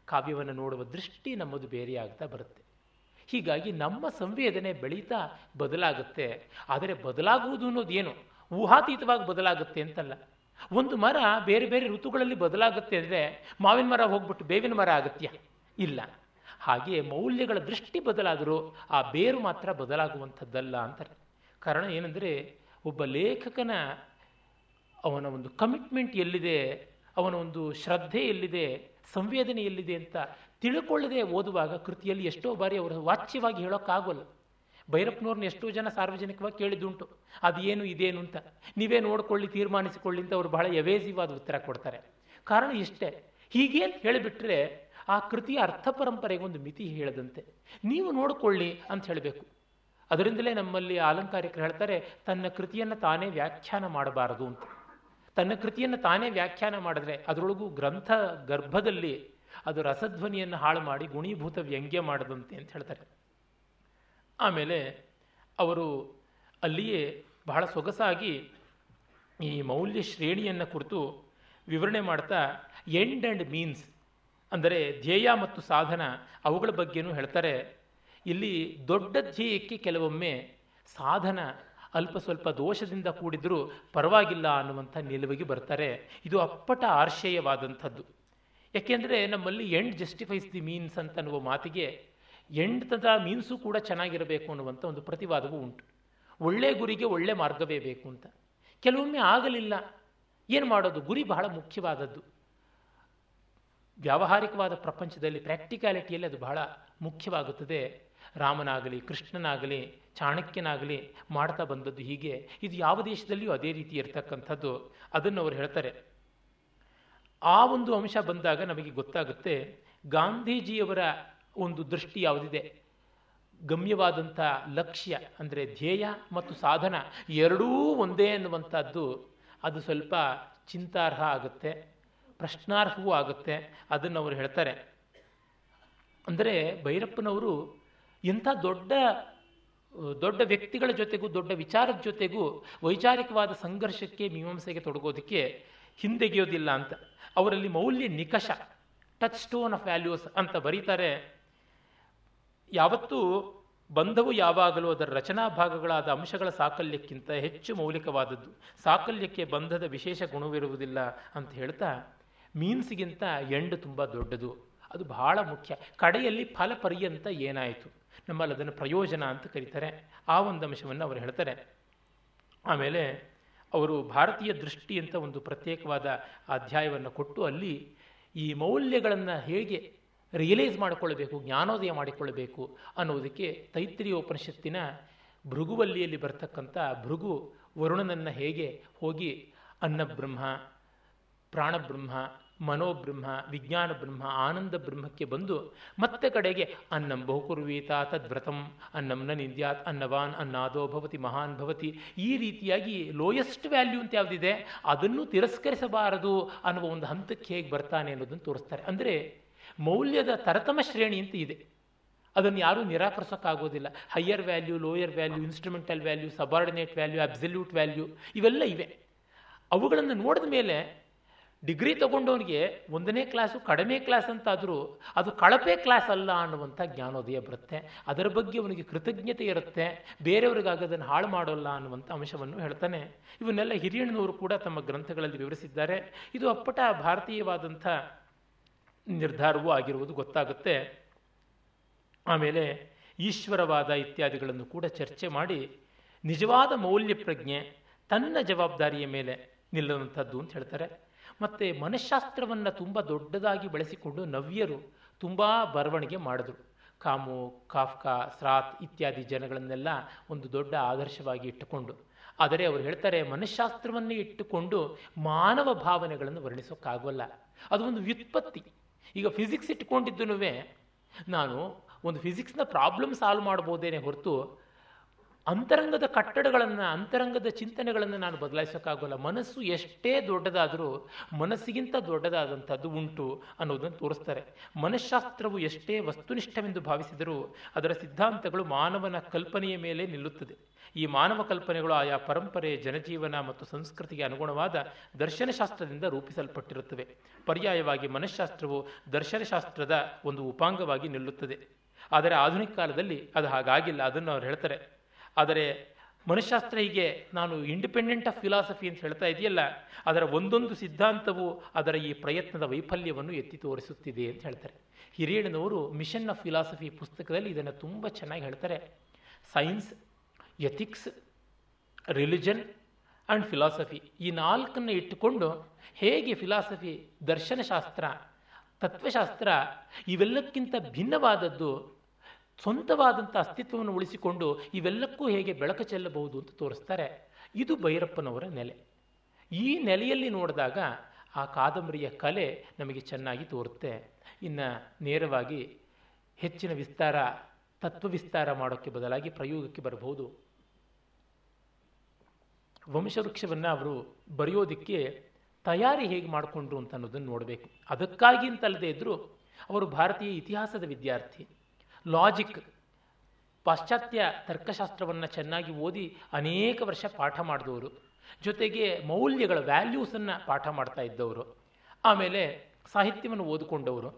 ಕಾವ್ಯವನ್ನು ನೋಡುವ ದೃಷ್ಟಿ ನಮ್ಮದು ಬೇರೆಯಾಗ್ತಾ ಬರುತ್ತೆ. ಹೀಗಾಗಿ ನಮ್ಮ ಸಂವೇದನೆ ಬೆಳೀತಾ ಬದಲಾಗುತ್ತೆ. ಆದರೆ ಬದಲಾಗುವುದು ಅನ್ನೋದೇನು? ಊಹಾತೀತವಾಗಿ ಬದಲಾಗುತ್ತೆ ಅಂತಲ್ಲ. ಒಂದು ಮರ ಬೇರೆ ಬೇರೆ ಋತುಗಳಲ್ಲಿ ಬದಲಾಗುತ್ತೆ ಅಂದರೆ ಮಾವಿನ ಮರ ಹೋಗ್ಬಿಟ್ಟು ಬೇವಿನ ಮರ ಆಗತ್ಯ? ಇಲ್ಲ. ಹಾಗೆ ಮೌಲ್ಯಗಳ ದೃಷ್ಟಿ ಬದಲಾದರೂ ಆ ಬೇರು ಮಾತ್ರ ಬದಲಾಗುವಂಥದ್ದಲ್ಲ ಅಂತಾರೆ. ಕಾರಣ ಏನಂದರೆ ಒಬ್ಬ ಲೇಖಕನ ಅವನ ಒಂದು ಕಮಿಟ್ಮೆಂಟ್ ಎಲ್ಲಿದೆ, ಅವನ ಒಂದು ಶ್ರದ್ಧೆ ಎಲ್ಲಿದೆ, ಸಂವೇದನೆ ಎಲ್ಲಿದೆ ಅಂತ ತಿಳ್ಕೊಳ್ಳದೆ ಓದುವಾಗ ಕೃತಿಯಲ್ಲಿ ಎಷ್ಟೋ ಬಾರಿ ಅವರು ವಾಚ್ಯವಾಗಿ ಹೇಳೋಕ್ಕಾಗೋಲ್ಲ. ಭೈರಪ್ಪನವ್ರನ್ನ ಎಷ್ಟೋ ಜನ ಸಾರ್ವಜನಿಕವಾಗಿ ಕೇಳಿದ್ದುಂಟು. ಅದೇನು ಇದೇನು ಅಂತ. ನೀವೇ ನೋಡ್ಕೊಳ್ಳಿ, ತೀರ್ಮಾನಿಸಿಕೊಳ್ಳಿ ಅಂತ ಅವರು ಬಹಳ ಯವೇಸಿವಾದ ಉತ್ತರ ಕೊಡ್ತಾರೆ. ಕಾರಣ ಇಷ್ಟೇ. ಹೀಗೆ ಅಂತ ಹೇಳಿಬಿಟ್ರೆ ಆ ಕೃತಿಯ ಅರ್ಥ ಪರಂಪರೆಗೆ ಒಂದು ಮಿತಿ ಹೇಳದಂತೆ. ನೀವು ನೋಡಿಕೊಳ್ಳಿ ಅಂತ ಹೇಳಬೇಕು. ಅದರಿಂದಲೇ ನಮ್ಮಲ್ಲಿ ಅಲಂಕಾರಿಕರು ಹೇಳ್ತಾರೆ, ತನ್ನ ಕೃತಿಯನ್ನು ತಾನೇ ವ್ಯಾಖ್ಯಾನ ಮಾಡಬಾರದು ಅಂತ. ತನ್ನ ಕೃತಿಯನ್ನು ತಾನೇ ವ್ಯಾಖ್ಯಾನ ಮಾಡಿದ್ರೆ ಅದರೊಳಗೂ ಗ್ರಂಥ ಗರ್ಭದಲ್ಲಿ ಅದು ರಸಧ್ವನಿಯನ್ನು ಹಾಳು ಮಾಡಿ ಗುಣೀಭೂತ ವ್ಯಂಗ್ಯ ಮಾಡದಂತೆ ಅಂತ ಹೇಳ್ತಾರೆ. ಆಮೇಲೆ ಅವರು ಅಲ್ಲಿಯೇ ಬಹಳ ಸೊಗಸಾಗಿ ಈ ಮೌಲ್ಯ ಶ್ರೇಣಿಯನ್ನು ಕುರಿತು ವಿವರಣೆ ಮಾಡ್ತಾ ಎಂಡ್ ಆ್ಯಂಡ್ ಮೀನ್ಸ್ ಅಂದರೆ ಧ್ಯೇಯ ಮತ್ತು ಸಾಧನ ಅವುಗಳ ಬಗ್ಗೆನೂ ಹೇಳ್ತಾರೆ. ಇಲ್ಲಿ ದೊಡ್ಡ ಧ್ಯೇಯಕ್ಕೆ ಕೆಲವೊಮ್ಮೆ ಸಾಧನ ಅಲ್ಪ ಸ್ವಲ್ಪ ದೋಷದಿಂದ ಕೂಡಿದರೂ ಪರವಾಗಿಲ್ಲ ಅನ್ನುವಂಥ ನಿಲುವಿಗೆ ಬರ್ತಾರೆ. ಇದು ಅಪ್ಪಟ ಆರ್ಶಯವಾದಂಥದ್ದು ಯಾಕೆಂದರೆ ನಮ್ಮಲ್ಲಿ ಎಂಡ್ ಜಸ್ಟಿಫೈಸ್ ದಿ ಮೀನ್ಸ್ ಅಂತ ಅನ್ನುವ ಮಾತಿಗೆ ಎಂಡ್ ತದ ಮೀನ್ಸು ಕೂಡ ಚೆನ್ನಾಗಿರಬೇಕು ಅನ್ನುವಂಥ ಒಂದು ಪ್ರತಿವಾದವೂ ಉಂಟು. ಒಳ್ಳೆ ಗುರಿಗೆ ಒಳ್ಳೆ ಮಾರ್ಗವೇ ಬೇಕು ಅಂತ. ಕೆಲವೊಮ್ಮೆ ಆಗಲಿಲ್ಲ. ಏನು ಮಾಡೋದು? ಗುರಿ ಬಹಳ ಮುಖ್ಯವಾದದ್ದು. ವ್ಯಾವಹಾರಿಕವಾದ ಪ್ರಪಂಚದಲ್ಲಿ ಪ್ರಾಕ್ಟಿಕ್ಯಾಲಿಟಿಯಲ್ಲಿ ಅದು ಬಹಳ ಮುಖ್ಯವಾಗುತ್ತದೆ. ರಾಮನಾಗಲಿ, ಕೃಷ್ಣನಾಗಲಿ, ಚಾಣಕ್ಯನಾಗಲಿ ಮಾಡ್ತಾ ಬಂದದ್ದು ಹೀಗೆ. ಇದು ಯಾವ ದೇಶದಲ್ಲಿಯೂ ಅದೇ ರೀತಿ ಇರತಕ್ಕಂಥದ್ದು ಅದನ್ನು ಅವರು ಹೇಳ್ತಾರೆ. ಆ ಒಂದು ಅಂಶ ಬಂದಾಗ ನಮಗೆ ಗೊತ್ತಾಗುತ್ತೆ, ಗಾಂಧೀಜಿಯವರ ಒಂದು ದೃಷ್ಟಿ ಯಾವುದಿದೆ? ಗಮ್ಯವಾದಂಥ ಲಕ್ಷ್ಯ ಅಂದರೆ ಧ್ಯೇಯ ಮತ್ತು ಸಾಧನ ಎರಡೂ ಒಂದೇ ಅನ್ನುವಂಥದ್ದು ಅದು ಸ್ವಲ್ಪ ಚಿಂತಾರ್ಹ ಆಗುತ್ತೆ, ಪ್ರಶ್ನಾರ್ಹವೂ ಆಗುತ್ತೆ ಅದನ್ನು ಅವರು ಹೇಳ್ತಾರೆ. ಅಂದರೆ ಭೈರಪ್ಪನವರು ಇಂಥ ದೊಡ್ಡ ದೊಡ್ಡ ವ್ಯಕ್ತಿಗಳ ಜೊತೆಗೂ, ದೊಡ್ಡ ವಿಚಾರದ ಜೊತೆಗೂ ವೈಚಾರಿಕವಾದ ಸಂಘರ್ಷಕ್ಕೆ, ಮೀಮಾಂಸೆಗೆ ತೊಡಗೋದಕ್ಕೆ ಹಿಂದೆಗೆಯೋದಿಲ್ಲ ಅಂತ. ಅವರಲ್ಲಿ ಮೌಲ್ಯ ನಿಕಷ ಟಚ್ ಸ್ಟೋನ್ ಆಫ್ ವ್ಯಾಲ್ಯೂಸ್ ಅಂತ ಬರೀತಾರೆ. ಯಾವತ್ತೂ ಬಂಧವು ಯಾವಾಗಲೂ ಅದರ ರಚನಾ ಭಾಗಗಳಾದ ಅಂಶಗಳ ಸಾಕಲ್ಯಕ್ಕಿಂತ ಹೆಚ್ಚು ಮೌಲಿಕವಾದದ್ದು. ಸಾಕಲ್ಯಕ್ಕೆ ಬಂಧದ ವಿಶೇಷ ಗುಣವಿರುವುದಿಲ್ಲ ಅಂತ ಹೇಳ್ತಾ, ಮೀನ್ಸ್ಗಿಂತ ಎಂಡ್ ತುಂಬ ದೊಡ್ಡದು. ಅದು ಬಹಳ ಮುಖ್ಯ. ಕಡೆಯಲ್ಲಿ ಫಲ ಪರ್ಯಂತ ಏನಾಯಿತು? ನಮ್ಮಲ್ಲಿ ಅದನ್ನು ಪ್ರಯೋಜನ ಅಂತ ಕರೀತಾರೆ. ಆ ಒಂದು ಅಂಶವನ್ನು ಅವರು ಹೇಳ್ತಾರೆ. ಆಮೇಲೆ ಅವರು ಭಾರತೀಯ ದೃಷ್ಟಿ ಅಂತ ಒಂದು ಪ್ರತ್ಯೇಕವಾದ ಅಧ್ಯಾಯವನ್ನು ಕೊಟ್ಟು ಅಲ್ಲಿ ಈ ಮೌಲ್ಯಗಳನ್ನು ಹೇಗೆ ರಿಯಲೈಸ್ ಮಾಡಿಕೊಳ್ಳಬೇಕು, ಜ್ಞಾನೋದಯ ಮಾಡಿಕೊಳ್ಳಬೇಕು ಅನ್ನೋದಕ್ಕೆ ತೈತ್ರಿಯ ಉಪನಿಷತ್ತಿನ ಭೃಗುವಲ್ಲಿಯಲ್ಲಿ ಬರ್ತಕ್ಕಂಥ ಭೃಗು ವರುಣನನ್ನು ಹೇಗೆ ಹೋಗಿ ಅನ್ನಬ್ರಹ್ಮ, ಪ್ರಾಣಬ್ರಹ್ಮ, ಮನೋಬ್ರಹ್ಮ ವಿಜ್ಞಾನ ಬ್ರಹ್ಮ ಆನಂದ ಬ್ರಹ್ಮಕ್ಕೆ ಬಂದು ಮತ್ತೆ ಕಡೆಗೆ ಅನ್ನಂ ಬಹುಕುರ್ವೀತ ತದ್ವ್ರತಂ, ಅನ್ನಂ ನ ನಿಂದ್ಯಾತ್, ಅನ್ನವಾನ್, ಅನ್ನಾದೋ ಭವತಿ, ಮಹಾನ್ ಭವತಿ, ಈ ರೀತಿಯಾಗಿ ಲೋಯೆಸ್ಟ್ ವ್ಯಾಲ್ಯೂ ಅಂತ ಯಾವುದಿದೆ, ಅದನ್ನು ತಿರಸ್ಕರಿಸಬಾರದು ಅನ್ನುವ ಒಂದು ಹಂತಕ್ಕೆ ಹೇಗೆ ಬರ್ತಾನೆ ಅನ್ನೋದನ್ನು ತೋರಿಸ್ತಾರೆ. ಅಂದರೆ ಮೌಲ್ಯದ ತರತಮ ಶ್ರೇಣಿ ಅಂತ ಇದೆ. ಅದನ್ನು ಯಾರೂ ನಿರಾಕರಿಸೋಕ್ಕಾಗೋದಿಲ್ಲ. Higher value lower value instrumental value subordinate value absolute value ಇವೆಲ್ಲ ಇವೆ. ಅವುಗಳನ್ನು ನೋಡಿದ ಮೇಲೆ ಡಿಗ್ರಿ ತಗೊಂಡವನಿಗೆ ಒಂದನೇ ಕ್ಲಾಸು, ಕಡಿಮೆ ಕ್ಲಾಸ್ ಅಂತಾದರೂ ಅದು ಕಳಪೆ ಕ್ಲಾಸ್ ಅಲ್ಲ ಅನ್ನುವಂಥ ಜ್ಞಾನೋದಯ ಬರುತ್ತೆ. ಅದರ ಬಗ್ಗೆ ಅವನಿಗೆ ಕೃತಜ್ಞತೆ ಇರುತ್ತೆ. ಬೇರೆಯವ್ರಿಗಾಗಿ ಅದನ್ನು ಹಾಳು ಮಾಡೋಲ್ಲ ಅನ್ನುವಂಥ ಅಂಶವನ್ನು ಹೇಳ್ತಾನೆ. ಇವನ್ನೆಲ್ಲ ಹಿರಿಯಣ್ಣನವರು ಕೂಡ ತಮ್ಮ ಗ್ರಂಥಗಳಲ್ಲಿ ವಿವರಿಸಿದ್ದಾರೆ. ಇದು ಅಪ್ಪಟ ಭಾರತೀಯವಾದಂಥ ನಿರ್ಧಾರವೂ ಆಗಿರುವುದು ಗೊತ್ತಾಗುತ್ತೆ. ಆಮೇಲೆ ಈಶ್ವರವಾದ ಇತ್ಯಾದಿಗಳನ್ನು ಕೂಡ ಚರ್ಚೆ ಮಾಡಿ ನಿಜವಾದ ಮೌಲ್ಯ ಪ್ರಜ್ಞೆ ತನ್ನ ಜವಾಬ್ದಾರಿಯ ಮೇಲೆ ನಿಲ್ಲುವಂಥದ್ದು ಅಂತ ಹೇಳ್ತಾರೆ. ಮತ್ತು ಮನಃಶಾಸ್ತ್ರವನ್ನು ತುಂಬ ದೊಡ್ಡದಾಗಿ ಬಳಸಿಕೊಂಡು ನವ್ಯರು ತುಂಬ ಬರವಣಿಗೆ ಮಾಡಿದ್ರು. ಕಾಮು ಕಾಫ್ಕಾ ಸ್ರಾತ್ ಇತ್ಯಾದಿ ಜನಗಳನ್ನೆಲ್ಲ ಒಂದು ದೊಡ್ಡ ಆದರ್ಶವಾಗಿ ಇಟ್ಟುಕೊಂಡು. ಆದರೆ ಅವರು ಹೇಳ್ತಾರೆ ಮನಃಶಾಸ್ತ್ರವನ್ನೇ ಇಟ್ಟುಕೊಂಡು ಮಾನವ ಭಾವನೆಗಳನ್ನು ವರ್ಣಿಸೋಕ್ಕಾಗಲ್ಲ. ಅದು ಒಂದು ವ್ಯುತ್ಪತ್ತಿ. ಈಗ ಫಿಸಿಕ್ಸ್ ಇಟ್ಕೊಂಡಿದ್ದೂ ನಾನು ಒಂದು ಫಿಸಿಕ್ಸ್ನ ಪ್ರಾಬ್ಲಮ್ ಸಾಲ್ವ್ ಮಾಡ್ಬೋದೇನೆ ಹೊರತು ಅಂತರಂಗದ ಕಟ್ಟಡಗಳನ್ನು, ಅಂತರಂಗದ ಚಿಂತನೆಗಳನ್ನು ನಾನು ಬದಲಾಯಿಸೋಕ್ಕಾಗೋಲ್ಲ. ಮನಸ್ಸು ಎಷ್ಟೇ ದೊಡ್ಡದಾದರೂ, ಮನಸ್ಸಿಗಿಂತ ದೊಡ್ಡದಾದಂಥದ್ದು ಉಂಟು ಅನ್ನೋದನ್ನು ತೋರಿಸ್ತಾರೆ. ಮನಃಶಾಸ್ತ್ರವು ಎಷ್ಟೇ ವಸ್ತುನಿಷ್ಠವೆಂದು ಭಾವಿಸಿದರೂ ಅದರ ಸಿದ್ಧಾಂತಗಳು ಮಾನವನ ಕಲ್ಪನೆಯ ಮೇಲೆ ನಿಲ್ಲುತ್ತದೆ. ಈ ಮಾನವ ಕಲ್ಪನೆಗಳು ಆಯಾ ಪರಂಪರೆ, ಜನಜೀವನ ಮತ್ತು ಸಂಸ್ಕೃತಿಗೆ ಅನುಗುಣವಾದ ದರ್ಶನಶಾಸ್ತ್ರದಿಂದ ರೂಪಿಸಲ್ಪಟ್ಟಿರುತ್ತವೆ. ಪರ್ಯಾಯವಾಗಿ ಮನಃಶಾಸ್ತ್ರವು ದರ್ಶನಶಾಸ್ತ್ರದ ಒಂದು ಉಪಾಂಗವಾಗಿ ನಿಲ್ಲುತ್ತದೆ. ಆದರೆ ಆಧುನಿಕ ಕಾಲದಲ್ಲಿ ಅದು ಹಾಗಾಗಿಲ್ಲ, ಅದನ್ನು ಅವ್ರು ಹೇಳ್ತಾರೆ. ಆದರೆ ಮನಃಶಾಸ್ತ್ರ ಹೀಗೆ, ನಾನು ಇಂಡಿಪೆಂಡೆಂಟ್ ಆಫ್ ಫಿಲಾಸಫಿ ಅಂತ ಹೇಳ್ತಾ ಇದೆಯಲ್ಲ, ಅದರ ಒಂದೊಂದು ಸಿದ್ಧಾಂತವು ಅದರ ಈ ಪ್ರಯತ್ನದ ವೈಫಲ್ಯವನ್ನು ಎತ್ತಿ ತೋರಿಸುತ್ತಿದೆ ಅಂತ ಹೇಳ್ತಾರೆ. ಹಿರಿಯಣ್ಣನವರು ಮಿಷನ್ ಆಫ್ ಫಿಲಾಸಫಿ ಪುಸ್ತಕದಲ್ಲಿ ಇದನ್ನು ತುಂಬ ಚೆನ್ನಾಗಿ ಹೇಳ್ತಾರೆ. Science ethics religion and philosophy ಈ ನಾಲ್ಕನ್ನು ಇಟ್ಟುಕೊಂಡು ಹೇಗೆ ಫಿಲಾಸಫಿ ದರ್ಶನಶಾಸ್ತ್ರ, ತತ್ವಶಾಸ್ತ್ರ ಇವೆಲ್ಲಕ್ಕಿಂತ ಭಿನ್ನವಾದದ್ದು, ಸ್ವಂತವಾದಂಥ ಅಸ್ತಿತ್ವವನ್ನು ಉಳಿಸಿಕೊಂಡು ಇವೆಲ್ಲಕ್ಕೂ ಹೇಗೆ ಬೆಳಕು ಚೆಲ್ಲಬಹುದು ಅಂತ ತೋರಿಸ್ತಾರೆ. ಇದು ಭೈರಪ್ಪನವರ ನೆಲೆ. ಈ ನೆಲೆಯಲ್ಲಿ ನೋಡಿದಾಗ ಆ ಕಾದಂಬರಿಯ ಕಲೆ ನಮಗೆ ಚೆನ್ನಾಗಿ ತೋರುತ್ತೆ. ಇನ್ನು ನೇರವಾಗಿ ಹೆಚ್ಚಿನ ವಿಸ್ತಾರ, ತತ್ವ ವಿಸ್ತಾರ ಮಾಡೋಕ್ಕೆ ಬದಲಾಗಿ ಪ್ರಯೋಗಕ್ಕೆ ಬರಬಹುದು. ವಂಶವೃಕ್ಷವನ್ನು ಅವರು ಬರೆಯೋದಕ್ಕೆ ತಯಾರಿ ಹೇಗೆ ಮಾಡಿಕೊಂಡ್ರು ಅಂತ ಅನ್ನೋದನ್ನು ನೋಡಬೇಕು. ಅದಕ್ಕಾಗಿ ಅಂತಲ್ಲದೆ ಇದ್ದರೂ ಅವರು ಭಾರತೀಯ ಇತಿಹಾಸದ ವಿದ್ಯಾರ್ಥಿ. ಲಾಜಿಕ್ ಪಾಶ್ಚಾತ್ಯ ತರ್ಕಶಾಸ್ತ್ರವನ್ನು ಚೆನ್ನಾಗಿ ಓದಿ ಅನೇಕ ವರ್ಷ ಪಾಠ ಮಾಡಿದವರು. ಜೊತೆಗೆ ಮೌಲ್ಯಗಳ ವ್ಯಾಲ್ಯೂಸನ್ನು ಪಾಠ ಮಾಡ್ತಾ ಇದ್ದವರು. ಆಮೇಲೆ ಸಾಹಿತ್ಯವನ್ನು ಓದಿಕೊಂಡವರು.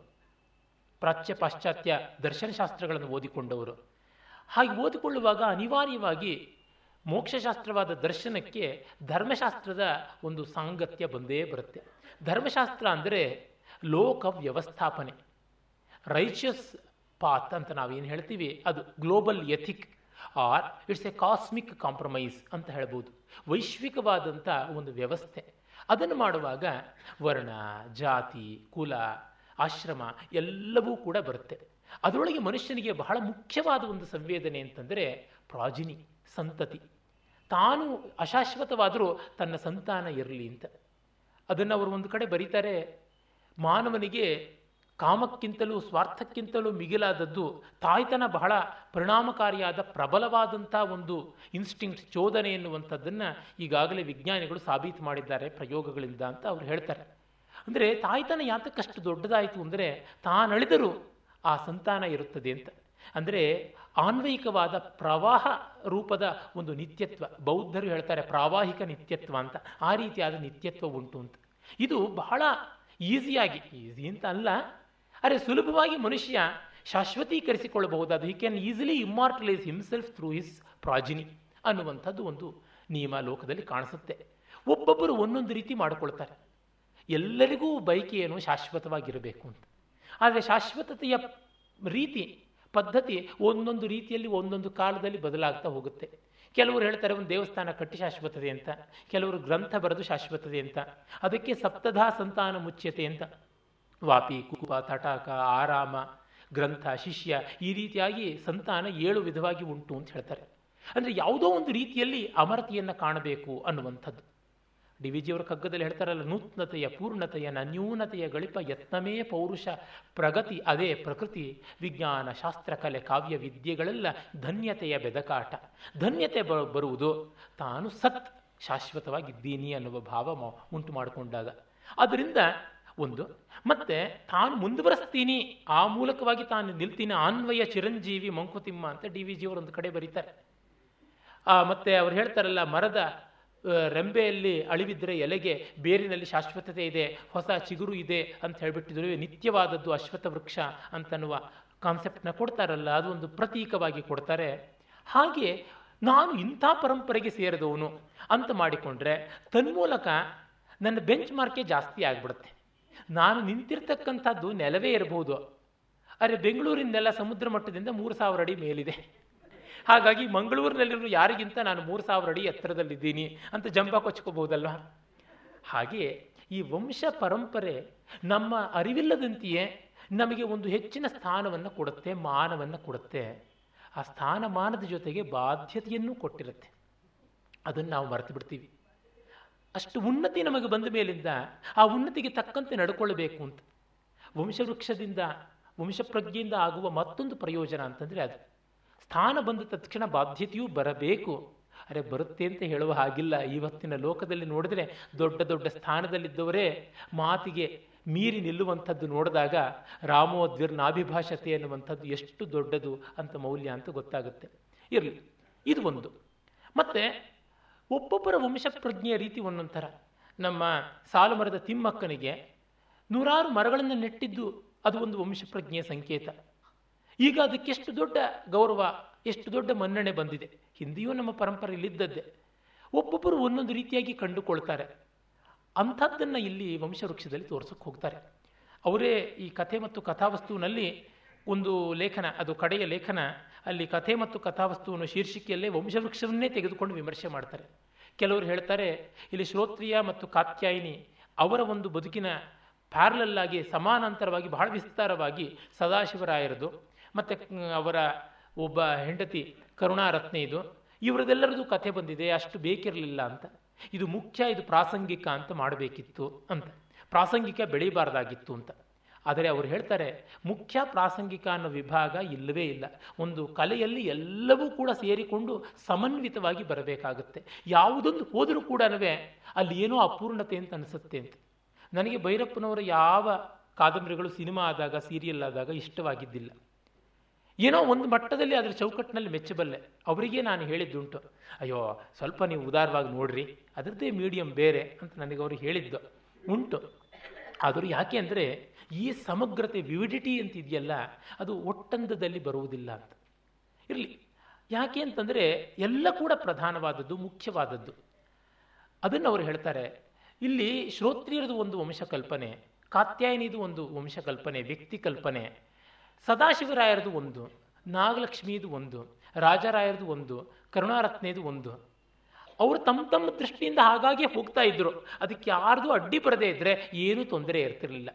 ಪ್ರಾಚ್ಯ ಪಾಶ್ಚಾತ್ಯ ದರ್ಶನಶಾಸ್ತ್ರಗಳನ್ನು ಓದಿಕೊಂಡವರು. ಹಾಗೆ ಓದಿಕೊಳ್ಳುವಾಗ ಅನಿವಾರ್ಯವಾಗಿ ಮೋಕ್ಷಶಾಸ್ತ್ರವಾದ ದರ್ಶನಕ್ಕೆ ಧರ್ಮಶಾಸ್ತ್ರದ ಒಂದು ಸಾಂಗತ್ಯ ಬಂದೇ ಬರುತ್ತೆ. ಧರ್ಮಶಾಸ್ತ್ರ ಅಂದರೆ ಲೋಕ ವ್ಯವಸ್ಥಾಪನೆ. ರೈಚಸ್ ಪಾತ್ ಅಂತ ನಾವೇನು ಹೇಳ್ತೀವಿ? ಅದು global ethic or it's a cosmic compromise ಅಂತ ಹೇಳ್ಬೋದು. ವೈಶ್ವಿಕವಾದಂಥ ಒಂದು ವ್ಯವಸ್ಥೆ. ಅದನ್ನು ಮಾಡುವಾಗ ವರ್ಣ, ಜಾತಿ, ಕುಲ, ಆಶ್ರಮ ಎಲ್ಲವೂ ಕೂಡ ಬರುತ್ತೆ. ಅದರೊಳಗೆ ಮನುಷ್ಯನಿಗೆ ಬಹಳ ಮುಖ್ಯವಾದ ಒಂದು ಸಂವೇದನೆ ಅಂತಂದರೆ ಪ್ರಾಜಿನಿ ಸಂತತಿ. ತಾನು ಅಶಾಶ್ವತವಾದರೂ ತನ್ನ ಸಂತಾನ ಇರಲಿ ಅಂತ. ಅದನ್ನು ಅವರು ಒಂದು ಕಡೆ ಬರೀತಾರೆ, ಮಾನವನಿಗೆ ಕಾಮಕ್ಕಿಂತಲೂ ಸ್ವಾರ್ಥಕ್ಕಿಂತಲೂ ಮಿಗಿಲಾದದ್ದು ತಾಯ್ತನ ಬಹಳ ಪರಿಣಾಮಕಾರಿಯಾದ ಪ್ರಬಲವಾದಂಥ ಒಂದು ಇನ್ಸ್ಟಿಂಕ್ಟ್ ಚೋದನೆ ಎನ್ನುವಂಥದ್ದನ್ನು ಈಗಾಗಲೇ ವಿಜ್ಞಾನಿಗಳು ಸಾಬೀತು ಮಾಡಿದ್ದಾರೆ ಪ್ರಯೋಗಗಳಿಂದ ಅಂತ ಅವ್ರು ಹೇಳ್ತಾರೆ. ಅಂದರೆ ತಾಯ್ತನ ಯಾತಕ್ಕಷ್ಟು ದೊಡ್ಡದಾಯಿತು ಅಂದರೆ ತಾನಳಿದರೂ ಆ ಸಂತಾನ ಇರುತ್ತದೆ ಅಂತ. ಅಂದರೆ ಆನ್ವಯಿಕವಾದ ಪ್ರವಾಹ ರೂಪದ ಒಂದು ನಿತ್ಯತ್ವ. ಬೌದ್ಧರು ಹೇಳ್ತಾರೆ ಪ್ರಾವಾಹಿಕ ನಿತ್ಯತ್ವ ಅಂತ. ಆ ರೀತಿಯಾದ ನಿತ್ಯತ್ವ ಉಂಟು ಅಂತ. ಇದು ಬಹಳ ಈಸಿಯಾಗಿ, ಈಸಿ ಅಂತ ಅಲ್ಲ, ಅರೆ ಸುಲಭವಾಗಿ ಮನುಷ್ಯ ಶಾಶ್ವತೀಕರಿಸಿಕೊಳ್ಳಬಹುದಾದ he can easily immortalise himself through his progeny ಅನ್ನುವಂಥದ್ದು ಒಂದು ನಿಯಮ ಲೋಕದಲ್ಲಿ ಕಾಣಿಸುತ್ತೆ. ಒಬ್ಬೊಬ್ಬರು ಒಂದೊಂದು ರೀತಿ ಮಾಡಿಕೊಳ್ತಾರೆ. ಎಲ್ಲರಿಗೂ ಬೈಕ್ ಶಾಶ್ವತವಾಗಿರಬೇಕು ಅಂತ. ಆದರೆ ಶಾಶ್ವತತೆಯ ರೀತಿ ಪದ್ಧತಿ ಒಂದೊಂದು ರೀತಿಯಲ್ಲಿ ಒಂದೊಂದು ಕಾಲದಲ್ಲಿ ಬದಲಾಗ್ತಾ ಹೋಗುತ್ತೆ. ಕೆಲವರು ಹೇಳ್ತಾರೆ ಒಂದು ದೇವಸ್ಥಾನ ಕಟ್ಟಿ ಶಾಶ್ವತತೆ ಅಂತ, ಕೆಲವರು ಗ್ರಂಥ ಬರೆದು ಶಾಶ್ವತತೆ ಅಂತ, ಅದಕ್ಕೆ ಸಪ್ತಧಾ ಸಂತಾನ ಮುಚ್ಯತೆ ಅಂತ. ವಾಪಿ ಕುಪ ತಟಾಕ, ಆರಾಮ, ಗ್ರಂಥ, ಶಿಷ್ಯ ಈ ರೀತಿಯಾಗಿ ಸಂತಾನ ಏಳು ವಿಧವಾಗಿ ಉಂಟು ಅಂತ ಹೇಳ್ತಾರೆ. ಅಂದರೆ ಯಾವುದೋ ಒಂದು ರೀತಿಯಲ್ಲಿ ಅಮರತೆಯನ್ನು ಕಾಣಬೇಕು ಅನ್ನುವಂಥದ್ದು. ಡಿ ವಿ ಜಿಯವರ ಕಗ್ಗದಲ್ಲಿ ಹೇಳ್ತಾರಲ್ಲ, ನೂತ್ನತೆಯ, ಪೂರ್ಣತೆಯ ನ್ಯೂನತೆಯ ಗಳಿಪ ಯತ್ನಮೇ ಪೌರುಷ, ಪ್ರಗತಿ ಅದೇ ಪ್ರಕೃತಿ, ವಿಜ್ಞಾನ, ಶಾಸ್ತ್ರ, ಕಲೆ, ಕಾವ್ಯ, ವಿದ್ಯೆಗಳೆಲ್ಲ ಧನ್ಯತೆಯ ಬೆದಕಾಟ. ಧನ್ಯತೆ ಬ, ಬರುವುದು ತಾನು ಸತ್ ಶಾಶ್ವತವಾಗಿದ್ದೀನಿ ಅನ್ನುವ ಭಾವ ಉಂಟು ಮಾಡಿಕೊಂಡಾಗ. ಅದರಿಂದ ಒಂದು, ಮತ್ತೆ ತಾನು ಮುಂದುವರೆಸ್ತೀನಿ, ಆ ಮೂಲಕವಾಗಿ ತಾನು ನಿಲ್ತೀನಿ, ಅನ್ವಯ ಚಿರಂಜೀವಿ ಮಂಕುತಿಮ್ಮ ಅಂತ ಡಿ ವಿ ಜಿಯವರು ಒಂದು ಕಡೆ ಬರೀತಾರೆ. ಮತ್ತೆ ಅವ್ರು ಹೇಳ್ತಾರಲ್ಲ, ಮರದ ರೆಂಬೆಯಲ್ಲಿ ಅಳಿವಿದ್ರೆ ಎಲೆಗೆ ಬೇರಿನಲ್ಲಿ ಶಾಶ್ವತತೆ ಇದೆ, ಹೊಸ ಚಿಗುರು ಇದೆ ಅಂತ ಹೇಳಿಬಿಟ್ಟಿದ್ರು. ನಿತ್ಯವಾದದ್ದು ಅಶ್ವತ್ಥ ವೃಕ್ಷ ಅಂತನ್ನುವ ಕಾನ್ಸೆಪ್ಟನ್ನ ಕೊಡ್ತಾರಲ್ಲ, ಅದು ಒಂದು ಪ್ರತೀಕವಾಗಿ ಕೊಡ್ತಾರೆ. ಹಾಗೆ ನಾನು ಇಂಥ ಪರಂಪರೆಗೆ ಸೇರಿದವನು ಅಂತ ಮಾಡಿಕೊಂಡ್ರೆ ತನ್ಮೂಲಕ ನನ್ನ ಬೆಂಚ್ ಮಾರ್ಕೆ ಜಾಸ್ತಿ ಆಗಿಬಿಡುತ್ತೆ. ನಾನು ನಿಂತಿರ್ತಕ್ಕಂಥದ್ದು ನೆಲವೇ ಇರಬಹುದು ಆದರೆ ಬೆಂಗಳೂರಿನೆಲ್ಲ ಸಮುದ್ರ ಮಟ್ಟದಿಂದ ಮೂರು ಸಾವಿರ ಅಡಿ ಮೇಲಿದೆ. ಹಾಗಾಗಿ ಮಂಗಳೂರಿನಲ್ಲಿರೋ ಯಾರಿಗಿಂತ ನಾನು ಮೂರು ಸಾವಿರ ಅಡಿ ಎತ್ತರದಲ್ಲಿದ್ದೀನಿ ಅಂತ ಜಂಬ ಕೊಚ್ಕೋಬಹುದಲ್ವ? ಹಾಗೆ ಈ ವಂಶ ಪರಂಪರೆ ನಮ್ಮ ಅರಿವಿಲ್ಲದಂತೆಯೇ ನಮಗೆ ಒಂದು ಹೆಚ್ಚಿನ ಸ್ಥಾನವನ್ನು ಕೊಡುತ್ತೆ, ಮಾನವನ್ನು ಕೊಡುತ್ತೆ. ಆ ಸ್ಥಾನಮಾನದ ಜೊತೆಗೆ ಬಾಧ್ಯತೆಯನ್ನು ಕೊಟ್ಟಿರುತ್ತೆ. ಅದನ್ನು ನಾವು ಮರೆತು ಬಿಡ್ತೀವಿ. ಅಷ್ಟು ಉನ್ನತಿ ನಮಗೆ ಬಂದ ಮೇಲಿಂದ ಆ ಉನ್ನತಿಗೆ ತಕ್ಕಂತೆ ನಡ್ಕೊಳ್ಬೇಕು ಅಂತ. ವಂಶವೃಕ್ಷದಿಂದ, ವಂಶಪ್ರಜ್ಞೆಯಿಂದ ಆಗುವ ಮತ್ತೊಂದು ಪ್ರಯೋಜನ ಅಂತಂದರೆ ಅದು. ಸ್ಥಾನ ಬಂದ ತಕ್ಷಣ ಬಾಧ್ಯತೆಯೂ ಬರಬೇಕು. ಅರೆ, ಬರುತ್ತೆ ಅಂತ ಹೇಳುವ ಹಾಗಿಲ್ಲ. ಇವತ್ತಿನ ಲೋಕದಲ್ಲಿ ನೋಡಿದ್ರೆ ದೊಡ್ಡ ದೊಡ್ಡ ಸ್ಥಾನದಲ್ಲಿದ್ದವರೇ ಮಾತಿಗೆ ಮೀರಿ ನಿಲ್ಲುವಂಥದ್ದು ನೋಡಿದಾಗ ರಾಮೋದ್ವಿರ್ ನಾಭಿಭಾಷತೆ ಅನ್ನುವಂಥದ್ದು ಎಷ್ಟು ದೊಡ್ಡದು ಅಂತ ಮೌಲ್ಯ ಅಂತ ಗೊತ್ತಾಗುತ್ತೆ. ಇರಲಿ, ಇದು ಒಂದು. ಮತ್ತೆ ಒಬ್ಬೊಬ್ಬರ ವಂಶ ಪ್ರಜ್ಞೆಯ ರೀತಿ ಒಂದೊಂಥರ. ಥರ ನಮ್ಮ ಸಾಲು ಮರದ ತಿಮ್ಮಕ್ಕನಿಗೆ ನೂರಾರು ಮರಗಳನ್ನು ನೆಟ್ಟಿದ್ದು ಅದು ಒಂದು ವಂಶ ಪ್ರಜ್ಞೆಯ ಸಂಕೇತ. ಈಗ ಅದಕ್ಕೆಷ್ಟು ದೊಡ್ಡ ಗೌರವ, ಎಷ್ಟು ದೊಡ್ಡ ಮನ್ನಣೆ ಬಂದಿದೆ. ಹಿಂದೆಯೂ ನಮ್ಮ ಪರಂಪರೆಯಲ್ಲಿದ್ದದ್ದೇ. ಒಬ್ಬೊಬ್ಬರು ಒಂದೊಂದು ರೀತಿಯಾಗಿ ಕಂಡುಕೊಳ್ತಾರೆ. ಅಂಥದ್ದನ್ನು ಇಲ್ಲಿ ವಂಶವೃಕ್ಷದಲ್ಲಿ ತೋರಿಸೋಕೆ ಹೋಗ್ತಾರೆ. ಅವರೇ ಈ ಕಥೆ ಮತ್ತು ಕಥಾವಸ್ತುವಿನಲ್ಲಿ ಒಂದು ಲೇಖನ, ಅದು ಕಡೆಯ ಲೇಖನ, ಅಲ್ಲಿ ಕಥೆ ಮತ್ತು ಕಥಾವಸ್ತುವನ್ನು ಶೀರ್ಷಿಕೆಯಲ್ಲೇ ವಂಶವೃಕ್ಷವನ್ನೇ ತೆಗೆದುಕೊಂಡು ವಿಮರ್ಶೆ ಮಾಡ್ತಾರೆ. ಕೆಲವರು ಹೇಳ್ತಾರೆ, ಇಲ್ಲಿ ಶ್ರೋತ್ರಿಯ ಮತ್ತು ಕಾತ್ಯಾಯಿನಿ ಅವರ ಒಂದು ಬದುಕಿನ ಪ್ಯಾರಲಲ್ಲಾಗಿ ಸಮಾನಾಂತರವಾಗಿ ಬಹಳ ವಿಸ್ತಾರವಾಗಿ ಸದಾಶಿವರಾಯರದು. ಮತ್ತು ಅವರ ಒಬ್ಬ ಹೆಂಡತಿ ಕರುಣಾರತ್ನೆ ಇದು. ಇವರದೆಲ್ಲರದು ಕಥೆ ಬಂದಿದೆ, ಅಷ್ಟು ಬೇಕಿರಲಿಲ್ಲ ಅಂತ. ಇದು ಮುಖ್ಯ, ಇದು ಪ್ರಾಸಂಗಿಕ ಅಂತ ಮಾಡಬೇಕಿತ್ತು ಅಂತ. ಪ್ರಾಸಂಗಿಕ ಬೆಳೀಬಾರ್ದಾಗಿತ್ತು ಅಂತ. ಆದರೆ ಅವರು ಹೇಳ್ತಾರೆ, ಮುಖ್ಯ ಪ್ರಾಸಂಗಿಕ ಅನ್ನೋ ವಿಭಾಗ ಇಲ್ಲವೇ ಇಲ್ಲ. ಒಂದು ಕಲೆಯಲ್ಲಿ ಎಲ್ಲವೂ ಕೂಡ ಸೇರಿಕೊಂಡು ಸಮನ್ವಿತವಾಗಿ ಬರಬೇಕಾಗುತ್ತೆ. ಯಾವುದೊಂದು ಹೋದರೂ ಕೂಡ ಅಲ್ಲಿ ಏನೋ ಅಪೂರ್ಣತೆ ಅಂತ ಅನಿಸುತ್ತೆ ಅಂತ. ನನಗೆ ಭೈರಪ್ಪನವರ ಯಾವ ಕಾದಂಬರಿಗಳು ಸಿನಿಮಾ ಆದಾಗ, ಸೀರಿಯಲ್ ಆದಾಗ ಇಷ್ಟವಾಗಿದ್ದಿಲ್ಲ. ಏನೋ ಒಂದು ಮಟ್ಟದಲ್ಲಿ ಅದರ ಚೌಕಟ್ಟಿನಲ್ಲಿ ಮೆಚ್ಚಬಲ್ಲೆ. ಅವರಿಗೆ ನಾನು ಹೇಳಿದ್ದುಂಟು. ಅಯ್ಯೋ, ಸ್ವಲ್ಪ ನೀವು ಉದಾರವಾಗಿ ನೋಡ್ರಿ, ಅದರದ್ದೇ ಮೀಡಿಯಂ ಬೇರೆ ಅಂತ ನನಗೆ ಅವರು ಹೇಳಿದ್ದು. ಉಂಟು. ಆದರೂ ಯಾಕೆ ಅಂದರೆ, ಈ ಸಮಗ್ರತೆ ವಿವಿಡಿಟಿ ಅಂತ ಇದೆಯಲ್ಲ ಅದು ಒಟ್ಟಂದದಲ್ಲಿ ಬರುವುದಿಲ್ಲ ಅಂತ. ಇರಲಿ. ಯಾಕೆ ಅಂತಂದರೆ, ಎಲ್ಲ ಕೂಡ ಪ್ರಧಾನವಾದದ್ದು, ಮುಖ್ಯವಾದದ್ದು. ಅದನ್ನು ಅವರು ಹೇಳ್ತಾರೆ, ಇಲ್ಲಿ ಶ್ರೋತ್ರಿಯರದು ಒಂದು ವಂಶಕಲ್ಪನೆ, ಕಾತ್ಯಾಯನಿದು ಒಂದು ವಂಶಕಲ್ಪನೆ, ವ್ಯಕ್ತಿ ಕಲ್ಪನೆ ಸದಾಶಿವರಾಯರದು ಒಂದು ನಾಗಲಕ್ಷ್ಮಿದು ಒಂದು, ರಾಜರಾಯರದು ಒಂದು ಕರುಣಾರತ್ನೇದು ಒಂದು. ಅವರು ತಮ್ಮ ತಮ್ಮ ದೃಷ್ಟಿಯಿಂದ ಹಾಗಾಗಿ ಹೋಗ್ತಾ ಇದ್ರು. ಅದಕ್ಕೆ ಯಾರ್ದು ಅಡ್ಡಿ ಬರದೇ ಇದ್ರೆ ಏನೂ ತೊಂದರೆ ಇರ್ತಿರಲಿಲ್ಲ.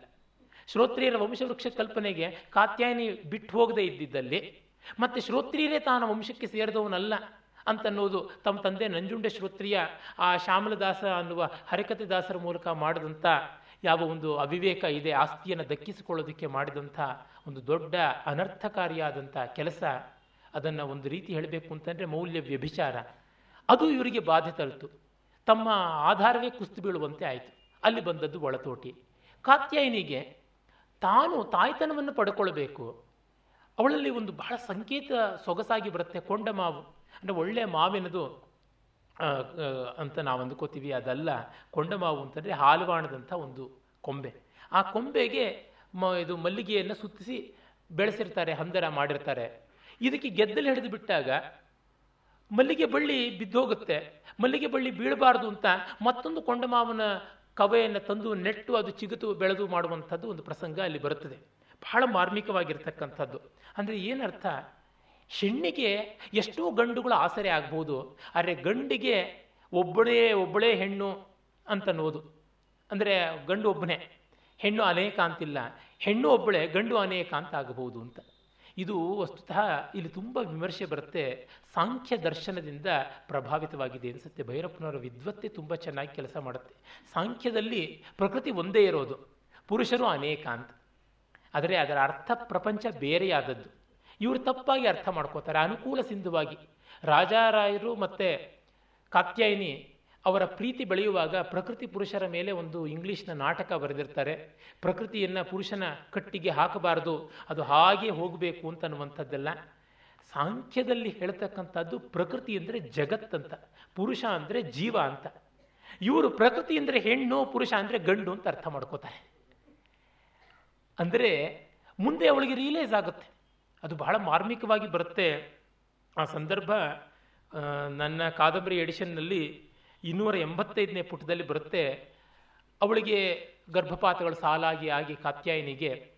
ಶ್ರೋತ್ರಿಯರ ವಂಶವೃಕ್ಷ ಕಲ್ಪನೆಗೆ ಕಾತ್ಯಾಯನಿ ಬಿಟ್ಟು ಹೋಗದೆ ಇದ್ದಿದ್ದಲ್ಲಿ, ಮತ್ತೆ ಶ್ರೋತ್ರಿಯರೇ ತಾನು ವಂಶಕ್ಕೆ ಸೇರಿದವನಲ್ಲ ಅಂತನ್ನೋದು ತಮ್ಮ ತಂದೆ ನಂಜುಂಡ ಶ್ರೋತ್ರಿಯ, ಆ ಶ್ಯಾಮಲದಾಸ ಅನ್ನುವ ಹರಿಕತೆ ದಾಸರ ಮೂಲಕ ಮಾಡಿದಂಥ ಯಾವ ಒಂದು ಅವಿವೇಕ ಇದೆ, ಆಸ್ತಿಯನ್ನು ದಕ್ಕಿಸಿಕೊಳ್ಳೋದಕ್ಕೆ ಮಾಡಿದಂಥ ಒಂದು ದೊಡ್ಡ ಅನರ್ಥಕಾರಿಯಾದಂಥ ಕೆಲಸ ಅದನ್ನು ಒಂದು ರೀತಿ ಹೇಳಬೇಕು ಅಂತಂದರೆ ಮೌಲ್ಯ ವ್ಯಭಿಚಾರ ಅದು ಇವರಿಗೆ ಬಾಧೆ ತರಿತು ತಮ್ಮ ಆಧಾರವೇ ಕುಸ್ತು ಬೀಳುವಂತೆ ಆಯಿತು. ಅಲ್ಲಿ ಬಂದದ್ದು ಒಳತೋಟಿ. ಕಾತ್ಯಾಯಿನಿಗೆ ತಾನು ತಾಯ್ತನವನ್ನು ಪಡ್ಕೊಳ್ಬೇಕು. ಅವಳಲ್ಲಿ ಒಂದು ಬಹಳ ಸಂಕೇತ ಸೊಗಸಾಗಿ ಬರುತ್ತೆ ಕೊಂಡ ಮಾವು. ಅಂದರೆ ಒಳ್ಳೆಯ ಮಾವಿನದು ಅಂತ ನಾವು ಅಂದ್ಕೋತೀವಿ, ಅದಲ್ಲ. ಕೊಂಡ ಮಾವು ಅಂತಂದರೆ ಹಾಲುವಾಣದಂಥ ಒಂದು ಕೊಂಬೆ. ಆ ಕೊಂಬೆಗೆ ಮ, ಇದು ಮಲ್ಲಿಗೆಯನ್ನು ಸುತ್ತಿಸಿ ಬೆಳೆಸಿರ್ತಾರೆ, ಹಂದರ ಮಾಡಿರ್ತಾರೆ. ಇದಕ್ಕೆ ಗೆದ್ದಲು ಹಿಡಿದು ಬಿಟ್ಟಾಗ ಮಲ್ಲಿಗೆ ಬಳ್ಳಿ ಬಿದ್ದೋಗುತ್ತೆ. ಮಲ್ಲಿಗೆ ಬಳ್ಳಿ ಬೀಳಬಾರ್ದು ಅಂತ ಮತ್ತೊಂದು ಕೊಂಡಮಾವನ ಕವೆಯನ್ನು ತಂದು ನೆಟ್ಟು ಅದು ಚಿಗುತು ಬೆಳೆದು ಮಾಡುವಂಥದ್ದು ಒಂದು ಪ್ರಸಂಗ ಅಲ್ಲಿ ಬರುತ್ತದೆ. ಬಹಳ ಮಾರ್ಮಿಕವಾಗಿರ್ತಕ್ಕಂಥದ್ದು. ಅಂದರೆ ಏನರ್ಥ? ಹೆಣ್ಣಿಗೆ ಎಷ್ಟೋ ಗಂಡುಗಳು ಆಸರೆ ಆಗ್ಬೋದು, ಆದರೆ ಗಂಡಿಗೆ ಒಬ್ಬಳೇ ಒಬ್ಬಳೇ ಹೆಣ್ಣು ಅಂತನ್ನೋದು ಅಂದರೆ ಗಂಡು ಒಬ್ಬನೇ. ಹೆಣ್ಣು ಅನೇಕ ಅಂತಿಲ್ಲ. ಹೆಣ್ಣು ಒಬ್ಬಳೆ, ಗಂಡು ಅನೇಕ ಅಂತ ಆಗಬಹುದು ಅಂತ. ಇದು ವಸ್ತುತಃ ಇಲ್ಲಿ ತುಂಬ ವಿಮರ್ಶೆ ಬರುತ್ತೆ. ಸಾಂಖ್ಯ ದರ್ಶನದಿಂದ ಪ್ರಭಾವಿತವಾಗಿದೆ ಅನಿಸುತ್ತೆ. ಭೈರಪ್ಪನವರ ವಿದ್ವತ್ತೆ ತುಂಬ ಚೆನ್ನಾಗಿ ಕೆಲಸ ಮಾಡುತ್ತೆ. ಸಾಂಖ್ಯದಲ್ಲಿ ಪ್ರಕೃತಿ ಒಂದೇ ಇರೋದು. ಪುರುಷರು ಅನೇಕ ಅಂತ. ಆದರೆ ಅದರ ಅರ್ಥ ಪ್ರಪಂಚ ಬೇರೆಯಾದದ್ದು. ಇವರು ತಪ್ಪಾಗಿ ಅರ್ಥ ಮಾಡ್ಕೋತಾರೆ ಅನುಕೂಲ ಸಿಂಧುವಾಗಿ. ರಾಜಾರಾಯರು ಮತ್ತು ಕಾತ್ಯಾಯಿನಿ ಅವರ ಪ್ರೀತಿ ಬೆಳೆಯುವಾಗ ಪ್ರಕೃತಿ ಪುರುಷರ ಮೇಲೆ ಒಂದು ಇಂಗ್ಲೀಷ್ನ ನಾಟಕ ಬರೆದಿರ್ತಾರೆ. ಪ್ರಕೃತಿಯನ್ನು ಪುರುಷನ ಕಟ್ಟಿಗೆ ಹಾಕಬಾರದು, ಅದು ಹಾಗೆ ಹೋಗಬೇಕು ಅಂತ ಅನ್ನುವಂಥದ್ದೆಲ್ಲ. ಸಾಂಖ್ಯದಲ್ಲಿ ಹೇಳ್ತಕ್ಕಂಥದ್ದು ಪ್ರಕೃತಿ ಅಂದರೆ ಜಗತ್ತಂತ ಪುರುಷ ಅಂದರೆ ಜೀವ ಅಂತ. ಇವರು ಪ್ರಕೃತಿ ಅಂದರೆ ಹೆಣ್ಣು, ಪುರುಷ ಅಂದರೆ ಗಂಡು ಅಂತ ಅರ್ಥ ಮಾಡ್ಕೋತಾರೆ. ಅಂದರೆ ಮುಂದೆ ಅವಳಿಗೆ ರಿಯಲೈಸ್ ಆಗುತ್ತೆ. ಅದು ಬಹಳ ಮಾರ್ಮಿಕವಾಗಿ ಬರುತ್ತೆ. ಆ ಸಂದರ್ಭ ನನ್ನ ಕಾದಂಬರಿ ಎಡಿಷನ್ನಲ್ಲಿ ಇನ್ನೂರ ಎಂಬತ್ತೈದನೇ ಪುಟದಲ್ಲಿ ಬರುತ್ತೆ. ಅವಳಿಗೆ ಗರ್ಭಪಾತಗಳು ಸಾಲಾಗಿ ಆಗಿ ಕಾತ್ಯಾಯಿನಿಗೆ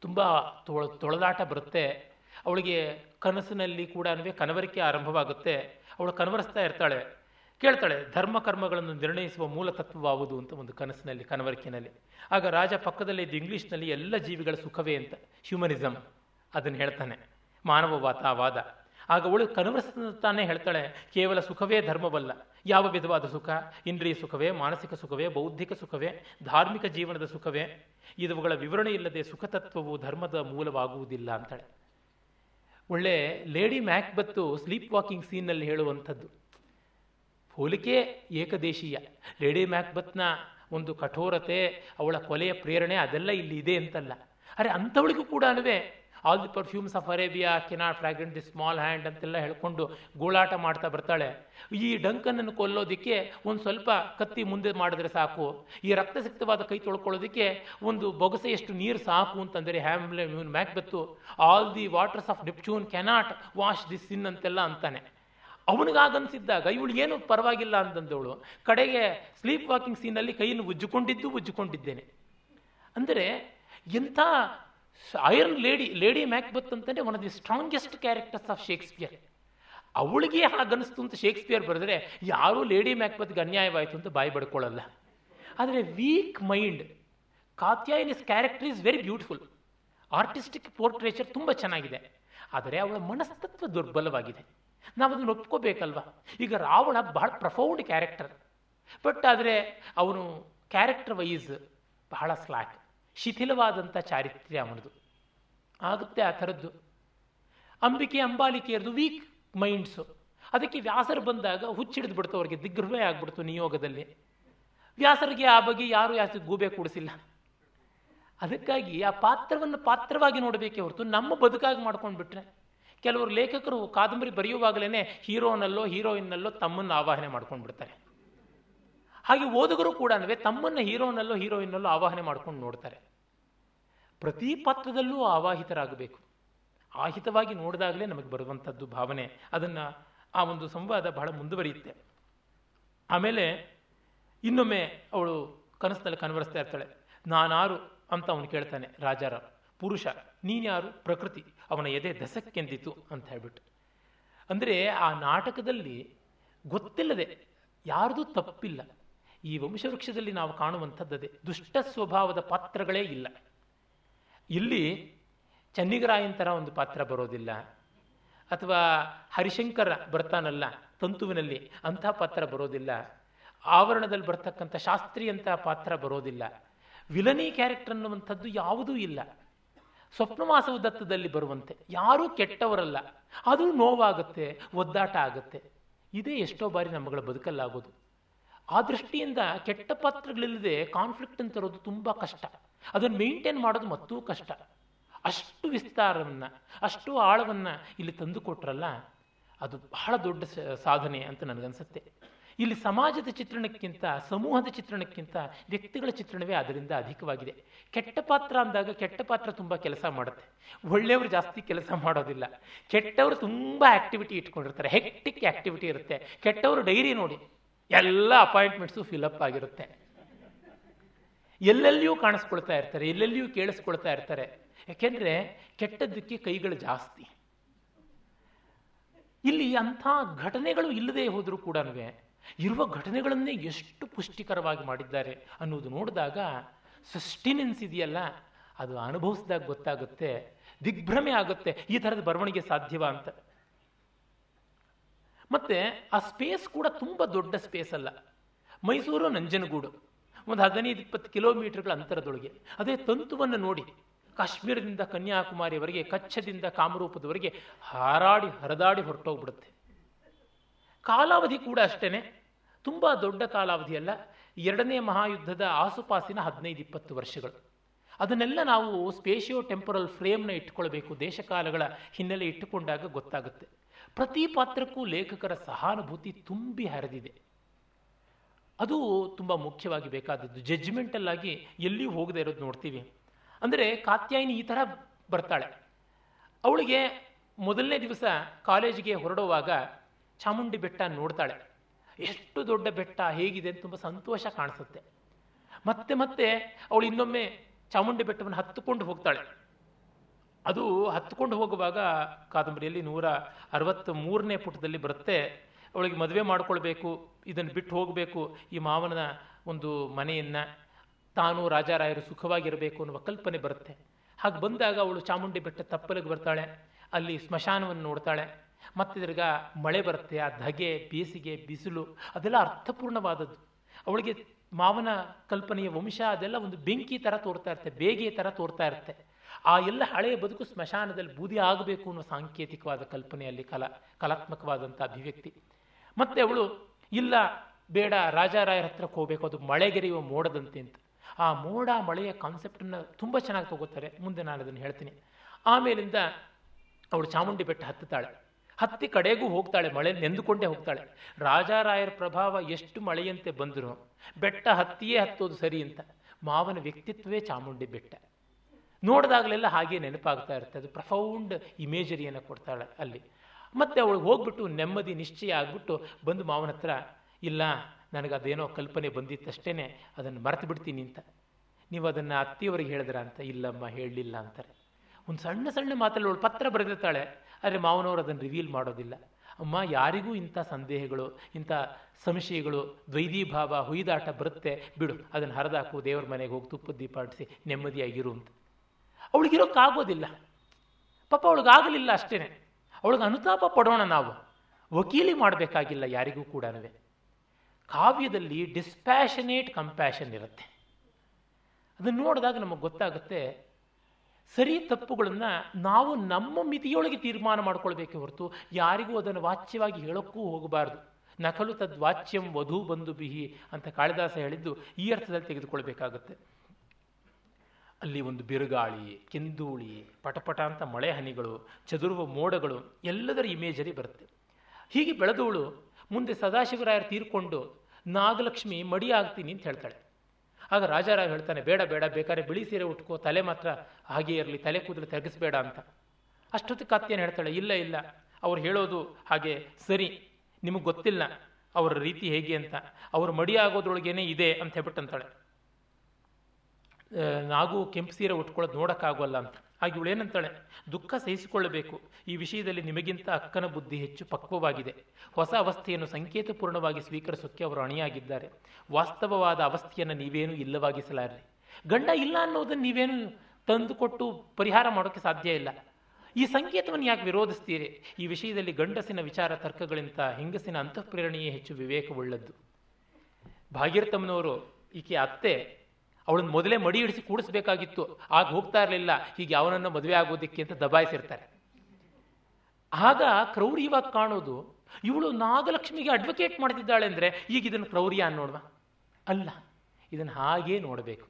ತುಂಬ ತೊಳ, ತೊಳೆದಾಟ ಬರುತ್ತೆ. ಅವಳಿಗೆ ಕನಸಿನಲ್ಲಿ ಕೂಡ ಕನವರಿಕೆ ಆರಂಭವಾಗುತ್ತೆ. ಅವಳು ಕನವರಿಸ್ತಾ ಇರ್ತಾಳೆ. ಕೇಳ್ತಾಳೆ, ಧರ್ಮ ಕರ್ಮಗಳನ್ನು ನಿರ್ಣಯಿಸುವ ಮೂಲ ತತ್ವವಾವುದು ಅಂತ ಒಂದು ಕನಸಿನಲ್ಲಿ, ಕನವರಿಕೆನಲ್ಲಿ. ಆಗ ರಾಜ ಪಕ್ಕದಲ್ಲಿ ಇದ್ದು ಇಂಗ್ಲೀಷ್ನಲ್ಲಿ ಎಲ್ಲ ಜೀವಿಗಳ ಸುಖವೇ ಅಂತ ಹ್ಯೂಮನಿಸಮ್ ಅದನ್ನು ಹೇಳ್ತಾನೆ. ಮಾನವವಾದವಾದ ಆಗ ಅವಳು ತಾನೇ ಹೇಳ್ತಾಳೆ, ಕೇವಲ ಸುಖವೇ ಧರ್ಮವಲ್ಲ. ಯಾವ ವಿಧವಾದ ಸುಖ? ಇಂದ್ರಿಯ ಸುಖವೇ, ಮಾನಸಿಕ ಸುಖವೇ, ಬೌದ್ಧಿಕ ಸುಖವೇ, ಧಾರ್ಮಿಕ ಜೀವನದ ಸುಖವೇ? ಇದುಗಳ ವಿವರಣೆ ಇಲ್ಲದೆ ಸುಖತತ್ವವು ಧರ್ಮದ ಮೂಲವಾಗುವುದಿಲ್ಲ ಅಂತಾಳೆ. ಒಳ್ಳೆ ಲೇಡಿ ಮ್ಯಾಕ್ಬತ್ತು ಸ್ಲೀಪ್ ವಾಕಿಂಗ್ ಸೀನ್ನಲ್ಲಿ ಹೇಳುವಂಥದ್ದು. ಹೋಲಿಕೆ ಏಕದೇಶೀಯ. ಲೇಡಿ ಮ್ಯಾಕ್ಬತ್ನ ಒಂದು ಕಠೋರತೆ, ಅವಳ ಕೊಲೆಯ ಪ್ರೇರಣೆ ಅದೆಲ್ಲ ಇಲ್ಲಿ ಇದೆ ಅಂತಲ್ಲ. ಅರೆ ಅಂಥವಳಿಗೂ ಕೂಡ all the perfumes of Arabia cannot fragrant the small hand ಅಂತೆಲ್ಲ ಹೇಳ್ಕೊಂಡು ಗೋಳಾಟ ಮಾಡ್ತಾ ಬರ್ತಾಳೆ. ಈ ಡಂಕನನ್ನು ಕೊಲ್ಲೋದಕ್ಕೆ ಒಂದು ಸ್ವಲ್ಪ ಕತ್ತಿ ಮುಂದೆ ಮಾಡಿದ್ರೆ ಸಾಕು. ಈ ರಕ್ತಸಿಕ್ತವಾದ ಕೈ ತೊಳ್ಕೊಳ್ಳೋದಕ್ಕೆ ಒಂದು ಬೊಗಸೆಯಷ್ಟು ನೀರು ಸಾಕು ಅಂತಂದರೆ Hamlet Macbeth all the waters of Neptune cannot wash this sin ಅಂತೆಲ್ಲ ಅಂತಾನೆ. ಅವನಿಗಾಗನ್ಸಿದ್ದಾಗ ಇವಳು ಏನು ಪರವಾಗಿಲ್ಲ ಅಂತಂದವಳು ಕಡೆಗೆ ಸ್ಲೀಪ್ ವಾಕಿಂಗ್ ಸೀನಲ್ಲಿ ಕೈಯನ್ನು ಉಜ್ಜಿಕೊಂಡಿದ್ದು ಉಜ್ಜಿಕೊಂಡಿದ್ದೇನೆ. ಅಂದರೆ ಎಂಥ ಐರನ್ ಲೇಡಿ ಲೇಡಿ ಮ್ಯಾಕ್ಬತ್ ಅಂತಂದ್ರೆ one of the strongest characters of Shakespeare ಅವಳಿಗೆ ಹಾಗನ್ನಿಸ್ತು ಅಂತ ಶೇಕ್ಸ್ಪಿಯರ್ ಬರೆದ್ರೆ, ಯಾರೂ ಲೇಡಿ ಮ್ಯಾಕ್ಬತ್ಗೆ ಅನ್ಯಾಯವಾಯಿತು ಅಂತ ಬಾಯಿ ಬಡ್ಕೊಳ್ಳಲ್ಲ. ಆದರೆ weak mind Katyayini's character is very beautiful artistic portraiture ತುಂಬ ಚೆನ್ನಾಗಿದೆ. ಆದರೆ ಅವಳ ಮನಸ್ತತ್ವ ದುರ್ಬಲವಾಗಿದೆ. ನಾವು ಅದನ್ನು ಒಪ್ಕೋಬೇಕಲ್ವ? ಈಗ ರಾವಣ ಬಹಳ ಪ್ರಫೌಂಡ್ ಕ್ಯಾರೆಕ್ಟರ್ ಬಟ್ ಆದರೆ ಅವನು ಕ್ಯಾರೆಕ್ಟರ್ ವೈಸ್ ಬಹಳ ಸ್ಲಾಕ್ ಶಿಥಿಲವಾದಂಥ ಚಾರಿತ್ರ್ಯ ಅವನದು. ಆಗುತ್ತೆ ಆ ಥರದ್ದು. ಅಂಬಿಕೆ ಅಂಬಾಲಿಕೆಯರದು ವೀಕ್ ಮೈಂಡ್ಸು ಅದಕ್ಕೆ ವ್ಯಾಸರು ಬಂದಾಗ ಹುಚ್ಚಿಡಿದು ಬಿಡ್ತು ಅವ್ರಿಗೆ ದಿಗ್ಭ್ರಮೆ ಆಗ್ಬಿಡ್ತು ನಿಯೋಗದಲ್ಲಿ. ವ್ಯಾಸರಿಗೆ ಆ ಬಗ್ಗೆ ಯಾರು ಯಾಕೆ ಗೂಬೆ ಕೂಡಿಸಿಲ್ಲ. ಅದಕ್ಕಾಗಿ ಆ ಪಾತ್ರವನ್ನು ಪಾತ್ರವಾಗಿ ನೋಡಬೇಕೇ ಹೊರತು ನಮ್ಮ ಬದುಕಾಗಿ ಮಾಡ್ಕೊಂಡು ಬಿಟ್ರೆ ಕೆಲವರು ಲೇಖಕರು ಕಾದಂಬರಿ ಬರೆಯುವಾಗಲೇ ಹೀರೋನಲ್ಲೋ ಹೀರೋಯಿನ್ನಲ್ಲೋ ತಮ್ಮನ್ನು ಆವಾಹನೆ ಮಾಡ್ಕೊಂಡು ಬಿಡ್ತಾರೆ. ಹಾಗೆ ಓದುಗರು ಕೂಡ ತಮ್ಮನ್ನು ಹೀರೋನಲ್ಲೋ ಹೀರೋಯಿನ್ನಲ್ಲೋ ಆವಾಹನೆ ಮಾಡ್ಕೊಂಡು ನೋಡ್ತಾರೆ. ಪ್ರತಿ ಪಾತ್ರದಲ್ಲೂ ಆವಾಹಿತರಾಗಬೇಕು. ಆಹಿತವಾಗಿ ನೋಡಿದಾಗಲೇ ನಮಗೆ ಬರುವಂಥದ್ದು ಭಾವನೆ. ಅದನ್ನು ಆ ಒಂದು ಸಂವಾದ ಬಹಳ ಮುಂದುವರಿಯುತ್ತೆ. ಆಮೇಲೆ ಇನ್ನೊಮ್ಮೆ ಅವಳು ಕನಸಿನಲ್ಲಿ ಕನವರಿಸ್ತಾ ಇರ್ತಾಳೆ. ನಾನಾರು ಅಂತ ಅವನು ಕೇಳ್ತಾನೆ, ರಾಜಾರ, ಪುರುಷ, ನೀನ್ಯಾರು? ಪ್ರಕೃತಿ, ಅವನ ಎದೆ ದಸಕ್ಕೆಂದಿತು ಅಂತ ಹೇಳ್ಬಿಟ್ಟು. ಅಂದರೆ ಆ ನಾಟಕದಲ್ಲಿ ಗೊತ್ತಿಲ್ಲದೆ ಯಾರ್ದು ತಪ್ಪಿಲ್ಲ. ಈ ವಂಶವೃಕ್ಷದಲ್ಲಿ ನಾವು ಕಾಣುವಂಥದ್ದದೇ. ದುಷ್ಟ ಸ್ವಭಾವದ ಪಾತ್ರಗಳೇ ಇಲ್ಲ. ಇಲ್ಲಿ ಚನ್ನಿಗರಾಯನ್ ಥರ ಒಂದು ಪಾತ್ರ ಬರೋದಿಲ್ಲ. ಅಥವಾ ಹರಿಶಂಕರ ಬರ್ತಾನಲ್ಲ ತಂತುವಿನಲ್ಲಿ, ಅಂಥ ಪಾತ್ರ ಬರೋದಿಲ್ಲ. ಆವರಣದಲ್ಲಿ ಬರ್ತಕ್ಕಂಥ ಶಾಸ್ತ್ರೀಯಂಥ ಪಾತ್ರ ಬರೋದಿಲ್ಲ. ವಿಲನಿ ಕ್ಯಾರೆಕ್ಟರ್ ಅನ್ನುವಂಥದ್ದು ಯಾವುದೂ ಇಲ್ಲ. ಸ್ವಪ್ನವಾಸವ ದತ್ತದಲ್ಲಿ ಬರುವಂತೆ. ಯಾರೂ ಕೆಟ್ಟವರಲ್ಲ. ಅದು ನೋವಾಗುತ್ತೆ, ಒದ್ದಾಟ ಆಗುತ್ತೆ. ಇದೇ ಎಷ್ಟೋ ಬಾರಿ ನಮ್ಮಗಳ ಬದುಕಲ್ಲಾಗೋದು. ಆ ದೃಷ್ಟಿಯಿಂದ ಕೆಟ್ಟ ಪಾತ್ರಗಳಿಲ್ಲದೆ ಕಾನ್ಫ್ಲಿಕ್ಟ್ ಅಂತ ಇರೋದು ತುಂಬ ಕಷ್ಟ. ಅದನ್ನು ಮೇಂಟೈನ್ ಮಾಡೋದು ಮತ್ತೂ ಕಷ್ಟ. ಅಷ್ಟು ವಿಸ್ತಾರವನ್ನು, ಅಷ್ಟು ಆಳವನ್ನು ಇಲ್ಲಿ ತಂದು ಕೊಟ್ರಲ್ಲ, ಅದು ಬಹಳ ದೊಡ್ಡ ಸಾಧನೆ ಅಂತ ನನಗನ್ಸುತ್ತೆ. ಇಲ್ಲಿ ಸಮಾಜದ ಚಿತ್ರಣಕ್ಕಿಂತ, ಸಮೂಹದ ಚಿತ್ರಣಕ್ಕಿಂತ ವ್ಯಕ್ತಿಗಳ ಚಿತ್ರಣವೇ ಅದರಿಂದ ಅಧಿಕವಾಗಿದೆ. ಕೆಟ್ಟ ಪಾತ್ರ ಅಂದಾಗ ಕೆಟ್ಟ ಪಾತ್ರ ತುಂಬ ಕೆಲಸ ಮಾಡುತ್ತೆ. ಒಳ್ಳೆಯವರು ಜಾಸ್ತಿ ಕೆಲಸ ಮಾಡೋದಿಲ್ಲ. ಕೆಟ್ಟವರು ತುಂಬ ಆಕ್ಟಿವಿಟಿ ಇಟ್ಕೊಂಡಿರ್ತಾರೆ. ಹೆಕ್ಟಿಕ್ ಆಕ್ಟಿವಿಟಿ ಇರುತ್ತೆ. ಕೆಟ್ಟವರು ಡೈರಿ ನೋಡಿ. ಎಲ್ಲ ಅಪಾಯಿಂಟ್ಮೆಂಟ್ಸು ಫಿಲಪ್ ಆಗಿರುತ್ತೆ. ಎಲ್ಲೆಲ್ಲಿಯೂ ಕಾಣಿಸ್ಕೊಳ್ತಾ ಇರ್ತಾರೆ, ಎಲ್ಲೆಲ್ಲಿಯೂ ಕೇಳಿಸ್ಕೊಳ್ತಾ ಇರ್ತಾರೆ. ಯಾಕೆಂದರೆ ಕೆಟ್ಟದ್ದಕ್ಕೆ ಕೈಗಳು ಜಾಸ್ತಿ. ಇಲ್ಲಿ ಅಂಥ ಘಟನೆಗಳು ಇಲ್ಲದೆ ಹೋದರೂ ಕೂಡ ಇರುವ ಘಟನೆಗಳನ್ನೇ ಎಷ್ಟು ಪುಷ್ಟಿಕರವಾಗಿ ಮಾಡಿದ್ದಾರೆ ಅನ್ನೋದು ನೋಡಿದಾಗ ಸಸ್ಟಿನೆನ್ಸ್ ಇದೆಯಲ್ಲ, ಅದು ಅನುಭವಿಸಿದಾಗ ಗೊತ್ತಾಗುತ್ತೆ, ದಿಗ್ಭ್ರಮೆ ಆಗುತ್ತೆ, ಈ ಥರದ ಬರವಣಿಗೆ ಸಾಧ್ಯವ ಅಂತ. ಮತ್ತೆ ಆ ಸ್ಪೇಸ್ ಕೂಡ ತುಂಬ ದೊಡ್ಡ ಸ್ಪೇಸ್ ಅಲ್ಲ. ಮೈಸೂರು ನಂಜನಗೂಡು, ಒಂದು ಹದಿನೈದು ಇಪ್ಪತ್ತು ಕಿಲೋಮೀಟರ್ಗಳ ಅಂತರದೊಳಗೆ. ಅದೇ ತಂತುವನ್ನು ನೋಡಿ, ಕಾಶ್ಮೀರದಿಂದ ಕನ್ಯಾಕುಮಾರಿಯವರೆಗೆ ಕಚ್ಚದಿಂದ ಕಾಮರೂಪದವರೆಗೆ ಹಾರಾಡಿ ಹರಿದಾಡಿ ಹೊರಟೋಗ್ಬಿಡುತ್ತೆ. ಕಾಲಾವಧಿ ಕೂಡ ಅಷ್ಟೇ ತುಂಬ ದೊಡ್ಡ ಕಾಲಾವಧಿಯಲ್ಲ ಎರಡನೇ ಮಹಾಯುದ್ಧದ ಆಸುಪಾಸಿನ ಹದಿನೈದು ಇಪ್ಪತ್ತು ವರ್ಷಗಳು. ಅದನ್ನೆಲ್ಲ ನಾವು ಸ್ಪೇಷಿಯೋ ಟೆಂಪರಲ್ ಫ್ರೇಮ್ನ ಇಟ್ಟುಕೊಳ್ಬೇಕು, ದೇಶಕಾಲಗಳ ಹಿನ್ನೆಲೆ ಇಟ್ಟುಕೊಂಡಾಗ ಗೊತ್ತಾಗುತ್ತೆ. ಪ್ರತಿ ಪಾತ್ರಕ್ಕೂ ಲೇಖಕರ ಸಹಾನುಭೂತಿ ತುಂಬಿ ಹರಿದಿದೆ. ಅದು ತುಂಬ ಮುಖ್ಯವಾಗಿ ಬೇಕಾದದ್ದು. ಜಡ್ಜ್ಮೆಂಟಲ್ಲಾಗಿ ಎಲ್ಲಿಯೂ ಹೋಗದೆ ಇರೋದು ನೋಡ್ತೀವಿ. ಅಂದರೆ ಕಾತ್ಯಾಯಿನಿ ಈ ಥರ ಬರ್ತಾಳೆ. ಅವಳಿಗೆ ಮೊದಲನೇ ದಿವಸ ಕಾಲೇಜಿಗೆ ಹೊರಡುವಾಗ ಚಾಮುಂಡಿ ಬೆಟ್ಟ ನೋಡ್ತಾಳೆ. ಎಷ್ಟು ದೊಡ್ಡ ಬೆಟ್ಟ, ಹೇಗಿದೆ ಅಂತ ತುಂಬ ಸಂತೋಷ ಕಾಣಿಸುತ್ತೆ. ಮತ್ತೆ ಮತ್ತೆ ಅವಳು ಇನ್ನೊಮ್ಮೆ ಚಾಮುಂಡಿ ಬೆಟ್ಟವನ್ನು ಹತ್ತುಕೊಂಡು ಹೋಗ್ತಾಳೆ. ಅದು ಹತ್ಕೊಂಡು ಹೋಗುವಾಗ ಕಾದಂಬರಿಯಲ್ಲಿ ನೂರ ಅರವತ್ತ್ ಮೂರನೇ ಪುಟದಲ್ಲಿ ಬರುತ್ತೆ, ಅವಳಿಗೆ ಮದುವೆ ಮಾಡಿಕೊಳ್ಬೇಕು, ಇದನ್ನು ಬಿಟ್ಟು ಹೋಗಬೇಕು, ಈ ಮಾವನ ಒಂದು ಮನೆಯನ್ನು ತಾನು ರಾಜಾರಾಯರು ಸುಖವಾಗಿರಬೇಕು ಅನ್ನುವ ಕಲ್ಪನೆ ಬರುತ್ತೆ. ಹಾಗೆ ಬಂದಾಗ ಅವಳು ಚಾಮುಂಡಿ ಬೆಟ್ಟ ತಪ್ಪಲಿಗೆ ಬರ್ತಾಳೆ, ಅಲ್ಲಿ ಸ್ಮಶಾನವನ್ನು ನೋಡ್ತಾಳೆ, ಮತ್ತೆ ತಿರ್ಗಾ ಮಳೆ ಬರುತ್ತೆ, ಆ ಧಗೆ, ಬೇಸಿಗೆ, ಬಿಸಿಲು, ಅದೆಲ್ಲ ಅರ್ಥಪೂರ್ಣವಾದದ್ದು. ಅವಳಿಗೆ ಮಾವನ ಕಲ್ಪನೆಯ ವಂಶ ಅದೆಲ್ಲ ಒಂದು ಬೆಂಕಿ ಥರ ತೋರ್ತಾ ಇರುತ್ತೆ, ಬೇಗೆ ಥರ ತೋರ್ತಾ ಇರುತ್ತೆ. ಆ ಎಲ್ಲ ಹಳೆಯ ಬದುಕು ಸ್ಮಶಾನದಲ್ಲಿ ಬೂದಿ ಆಗಬೇಕು ಅನ್ನೋ ಸಾಂಕೇತಿಕವಾದ ಕಲ್ಪನೆಯಲ್ಲಿ ಕಲಾ, ಕಲಾತ್ಮಕವಾದಂಥ ಅಭಿವ್ಯಕ್ತಿ. ಮತ್ತೆ ಅವಳು, ಇಲ್ಲ, ಬೇಡ, ರಾಜಾರಾಯರ ಹತ್ರಕ್ಕೆ ಹೋಗಬೇಕು, ಅದು ಮಳೆಗೆರೆಯುವ ಮೋಡದಂತೆ ಅಂತ. ಆ ಮೋಡ, ಮಳೆಯ ಕಾನ್ಸೆಪ್ಟನ್ನು ತುಂಬ ಚೆನ್ನಾಗಿ ತಗೋತಾರೆ. ಮುಂದೆ ನಾನು ಅದನ್ನು ಹೇಳ್ತೀನಿ. ಆಮೇಲಿಂದ ಅವಳು ಚಾಮುಂಡಿ ಬೆಟ್ಟ ಹತ್ತುತ್ತಾಳೆ. ಹತ್ತಿ ಕಡೆಗೂ ಹೋಗ್ತಾಳೆ, ಮಳೆ ನೆಂದುಕೊಂಡೇ ಹೋಗ್ತಾಳೆ. ರಾಜಾರಾಯರ ಪ್ರಭಾವ ಎಷ್ಟು ಮಳೆಯಂತೆ ಬಂದರೂ, ಬೆಟ್ಟ ಹತ್ತಿಯೇ ಹತ್ತೋದು ಸರಿ ಅಂತ. ಮಾವನ ವ್ಯಕ್ತಿತ್ವವೇ ಚಾಮುಂಡಿ ಬೆಟ್ಟ. ನೋಡಿದಾಗಲೆಲ್ಲ ಹಾಗೆ ನೆನಪಾಗ್ತಾ ಇರುತ್ತೆ. ಅದು ಪ್ರಫೌಂಡ್ ಇಮೇಜರಿಯನ್ನು ಕೊಡ್ತಾಳೆ ಅಲ್ಲಿ. ಮತ್ತೆ ಅವಳು ಹೋಗ್ಬಿಟ್ಟು ನೆಮ್ಮದಿ, ನಿಶ್ಚಯ ಆಗಿಬಿಟ್ಟು ಬಂದು ಮಾವನ ಹತ್ರ, ಇಲ್ಲ ನನಗೆ ಅದೇನೋ ಕಲ್ಪನೆ ಬಂದಿತ್ತಷ್ಟೇ ಅದನ್ನು ಮರೆತು ಬಿಡ್ತೀನಿ ಅಂತ. ನೀವು ಅದನ್ನು ಅತ್ತಿಯವರಿಗೆ ಹೇಳಿದ್ರ ಅಂತ? ಇಲ್ಲಮ್ಮ, ಹೇಳಲಿಲ್ಲ ಅಂತಾರೆ. ಒಂದು ಸಣ್ಣ ಸಣ್ಣ ಮಾತಲ್ಲಿ ಅವಳು ಪತ್ರ ಬರೆದಿರ್ತಾಳೆ. ಆದರೆ ಮಾವನವರು ಅದನ್ನು ರಿವೀಲ್ ಮಾಡೋದಿಲ್ಲ. ಅಮ್ಮ, ಯಾರಿಗೂ ಇಂಥ ಸಂದೇಹಗಳು, ಇಂಥ ಸಂಶಯಗಳು ದ್ವೈದೀಭಾವ ಹುಯ್ದಾಟ ಬರುತ್ತೆ. ಬಿಡು, ಅದನ್ನು ಹರಿದಾಕು, ದೇವರ ಮನೆಗೆ ಹೋಗಿ, ತುಪ್ಪದ ದೀಪ ನೆಮ್ಮದಿಯಾಗಿರು ಅಂತ. ಅವಳಿಗಿರೋಕ್ಕಾಗೋದಿಲ್ಲ ಪಾಪ ಅವಳಿಗಾಗಲಿಲ್ಲ ಅಷ್ಟೇ ಅವಳಿಗೆ ಅನುತಾಪ ಪಡೋಣ ನಾವು. ವಕೀಲಿ ಮಾಡಬೇಕಾಗಿಲ್ಲ ಯಾರಿಗೂ ಕೂಡ ಕಾವ್ಯದಲ್ಲಿ ಡಿಸ್ಪ್ಯಾಷನೇಟ್ ಕಂಪ್ಯಾಷನ್ ಇರುತ್ತೆ. ಅದನ್ನು ನೋಡಿದಾಗ ನಮಗೆ ಗೊತ್ತಾಗುತ್ತೆ, ಸರಿ ತಪ್ಪುಗಳನ್ನು ನಾವು ನಮ್ಮ ಮಿತಿಯೊಳಗೆ ತೀರ್ಮಾನ ಮಾಡ್ಕೊಳ್ಬೇಕೆ ಹೊರತು ಯಾರಿಗೂ ಅದನ್ನು ವಾಚ್ಯವಾಗಿ ಹೇಳೋಕ್ಕೂ ಹೋಗಬಾರ್ದು. ನಕಲು ತದ್ವಾಚ್ಯಂ ವಧು ಬಂಧು ಬಿಹಿ ಅಂತ ಕಾಳಿದಾಸ ಹೇಳಿದ್ದು ಈ ಅರ್ಥದಲ್ಲಿ ತೆಗೆದುಕೊಳ್ಬೇಕಾಗುತ್ತೆ. ಅಲ್ಲಿ ಒಂದು ಬಿರುಗಾಳಿ ಕೆಂದೂಳಿ ಪಟಪಟ ಅಂತ ಮಳೆ ಹನಿಗಳು, ಚದುರುವ ಮೋಡಗಳು, ಎಲ್ಲದರ ಇಮೇಜರಿ ಬರುತ್ತೆ. ಹೀಗೆ ಬೆಳೆದವಳು ಮುಂದೆ ಸದಾಶಿವರಾಯರು ತೀರ್ಕೊಂಡು ನಾಗಲಕ್ಷ್ಮಿ ಮಡಿ ಆಗ್ತೀನಿ ಅಂತ ಹೇಳ್ತಾಳೆ. ಆಗ ರಾಜಾರಾವ್ ಹೇಳ್ತಾನೆ, ಬೇಡ ಬೇಡ, ಬೇಕಾದ್ರೆ ಬಿಳಿ ಸೀರೆ ಉಟ್ಕೋ, ತಲೆ ಮಾತ್ರ ಹಾಗೆ ಇರಲಿ, ತಲೆ ಕೂದಲು ತೆಗೆಸ್ಬೇಡ ಅಂತ. ಅಷ್ಟೊತ್ತಿಗೆ ಏನು ಹೇಳ್ತಾಳೆ, ಇಲ್ಲ ಇಲ್ಲ, ಅವ್ರು ಹೇಳೋದು ಹಾಗೆ ಸರಿ, ನಿಮಗೆ ಗೊತ್ತಿಲ್ಲ, ಅವರ ರೀತಿ ಹೇಗೆ ಅಂತ, ಅವರು ಮಡಿ ಆಗೋದ್ರೊಳಗೇನೆ ಇದೆ ಅಂತ ಹೇಳ್ಬಿಟ್ಟು ಅಂತಾಳೆ. ನಾಗೂ ಕೆಂಪು ಸೀರೆ ಉಟ್ಕೊಳ್ಳೋದು ನೋಡೋಕ್ಕಾಗೋಲ್ಲ ಅಂತ. ಹಾಗೆ ಇವಳು ಏನಂತಾಳೆ? ದುಃಖ ಸಹಿಸಿಕೊಳ್ಳಬೇಕು. ಈ ವಿಷಯದಲ್ಲಿ ನಿಮಗಿಂತ ಅಕ್ಕನ ಬುದ್ಧಿ ಹೆಚ್ಚು ಪಕ್ವವಾಗಿದೆ. ಹೊಸ ಅವಸ್ಥೆಯನ್ನು ಸಂಕೇತಪೂರ್ಣವಾಗಿ ಸ್ವೀಕರಿಸೋಕ್ಕೆ ಅವರು ಅಣಿಯಾಗಿದ್ದಾರೆ. ವಾಸ್ತವವಾದ ಅವಸ್ಥೆಯನ್ನು ನೀವೇನು ಇಲ್ಲವಾಗಿಸಲಾರ್ರಿ. ಗಂಡ ಇಲ್ಲ ಅನ್ನೋದನ್ನು ನೀವೇನು ತಂದುಕೊಟ್ಟು ಪರಿಹಾರ ಮಾಡೋಕ್ಕೆ ಸಾಧ್ಯ ಇಲ್ಲ. ಈ ಸಂಕೇತವನ್ನು ಯಾಕೆ ವಿರೋಧಿಸ್ತೀರಿ? ಈ ವಿಷಯದಲ್ಲಿ ಗಂಡಸಿನ ವಿಚಾರ ತರ್ಕಗಳಿಂತ ಹೆಂಗಸಿನ ಅಂತಃಪ್ರೇರಣೆಯೇ ಹೆಚ್ಚು ವಿವೇಕವುಳ್ಳದ್ದು. ಭಾಗೀರಥಮ್ಮನವರು ಈಕೆ ಅತ್ತೆ. ಅವಳನ್ನು ಮೊದಲೇ ಮಡಿ ಹಿಡಿಸಿ ಕೂಡಿಸ್ಬೇಕಾಗಿತ್ತು. ಆಗ ಹೋಗ್ತಾ ಇರಲಿಲ್ಲ. ಹೀಗೆ ಅವನನ್ನು ಮದುವೆ ಆಗೋದಕ್ಕೆ ಅಂತ ದಬಾಯಿಸಿರ್ತಾರೆ. ಆಗ ಕ್ರೌರ್ಯವಾಗಿ ಕಾಣೋದು, ಇವಳು ನಾಗಲಕ್ಷ್ಮಿಗೆ ಅಡ್ವೊಕೇಟ್ ಮಾಡ್ತಿದ್ದಾಳೆ ಅಂದರೆ ಈಗ ಇದನ್ನು ಕ್ರೌರ್ಯ ಅನ್ನೋಡ್ವಾ ಅಲ್ಲ, ಇದನ್ನು ಹಾಗೇ ನೋಡಬೇಕು.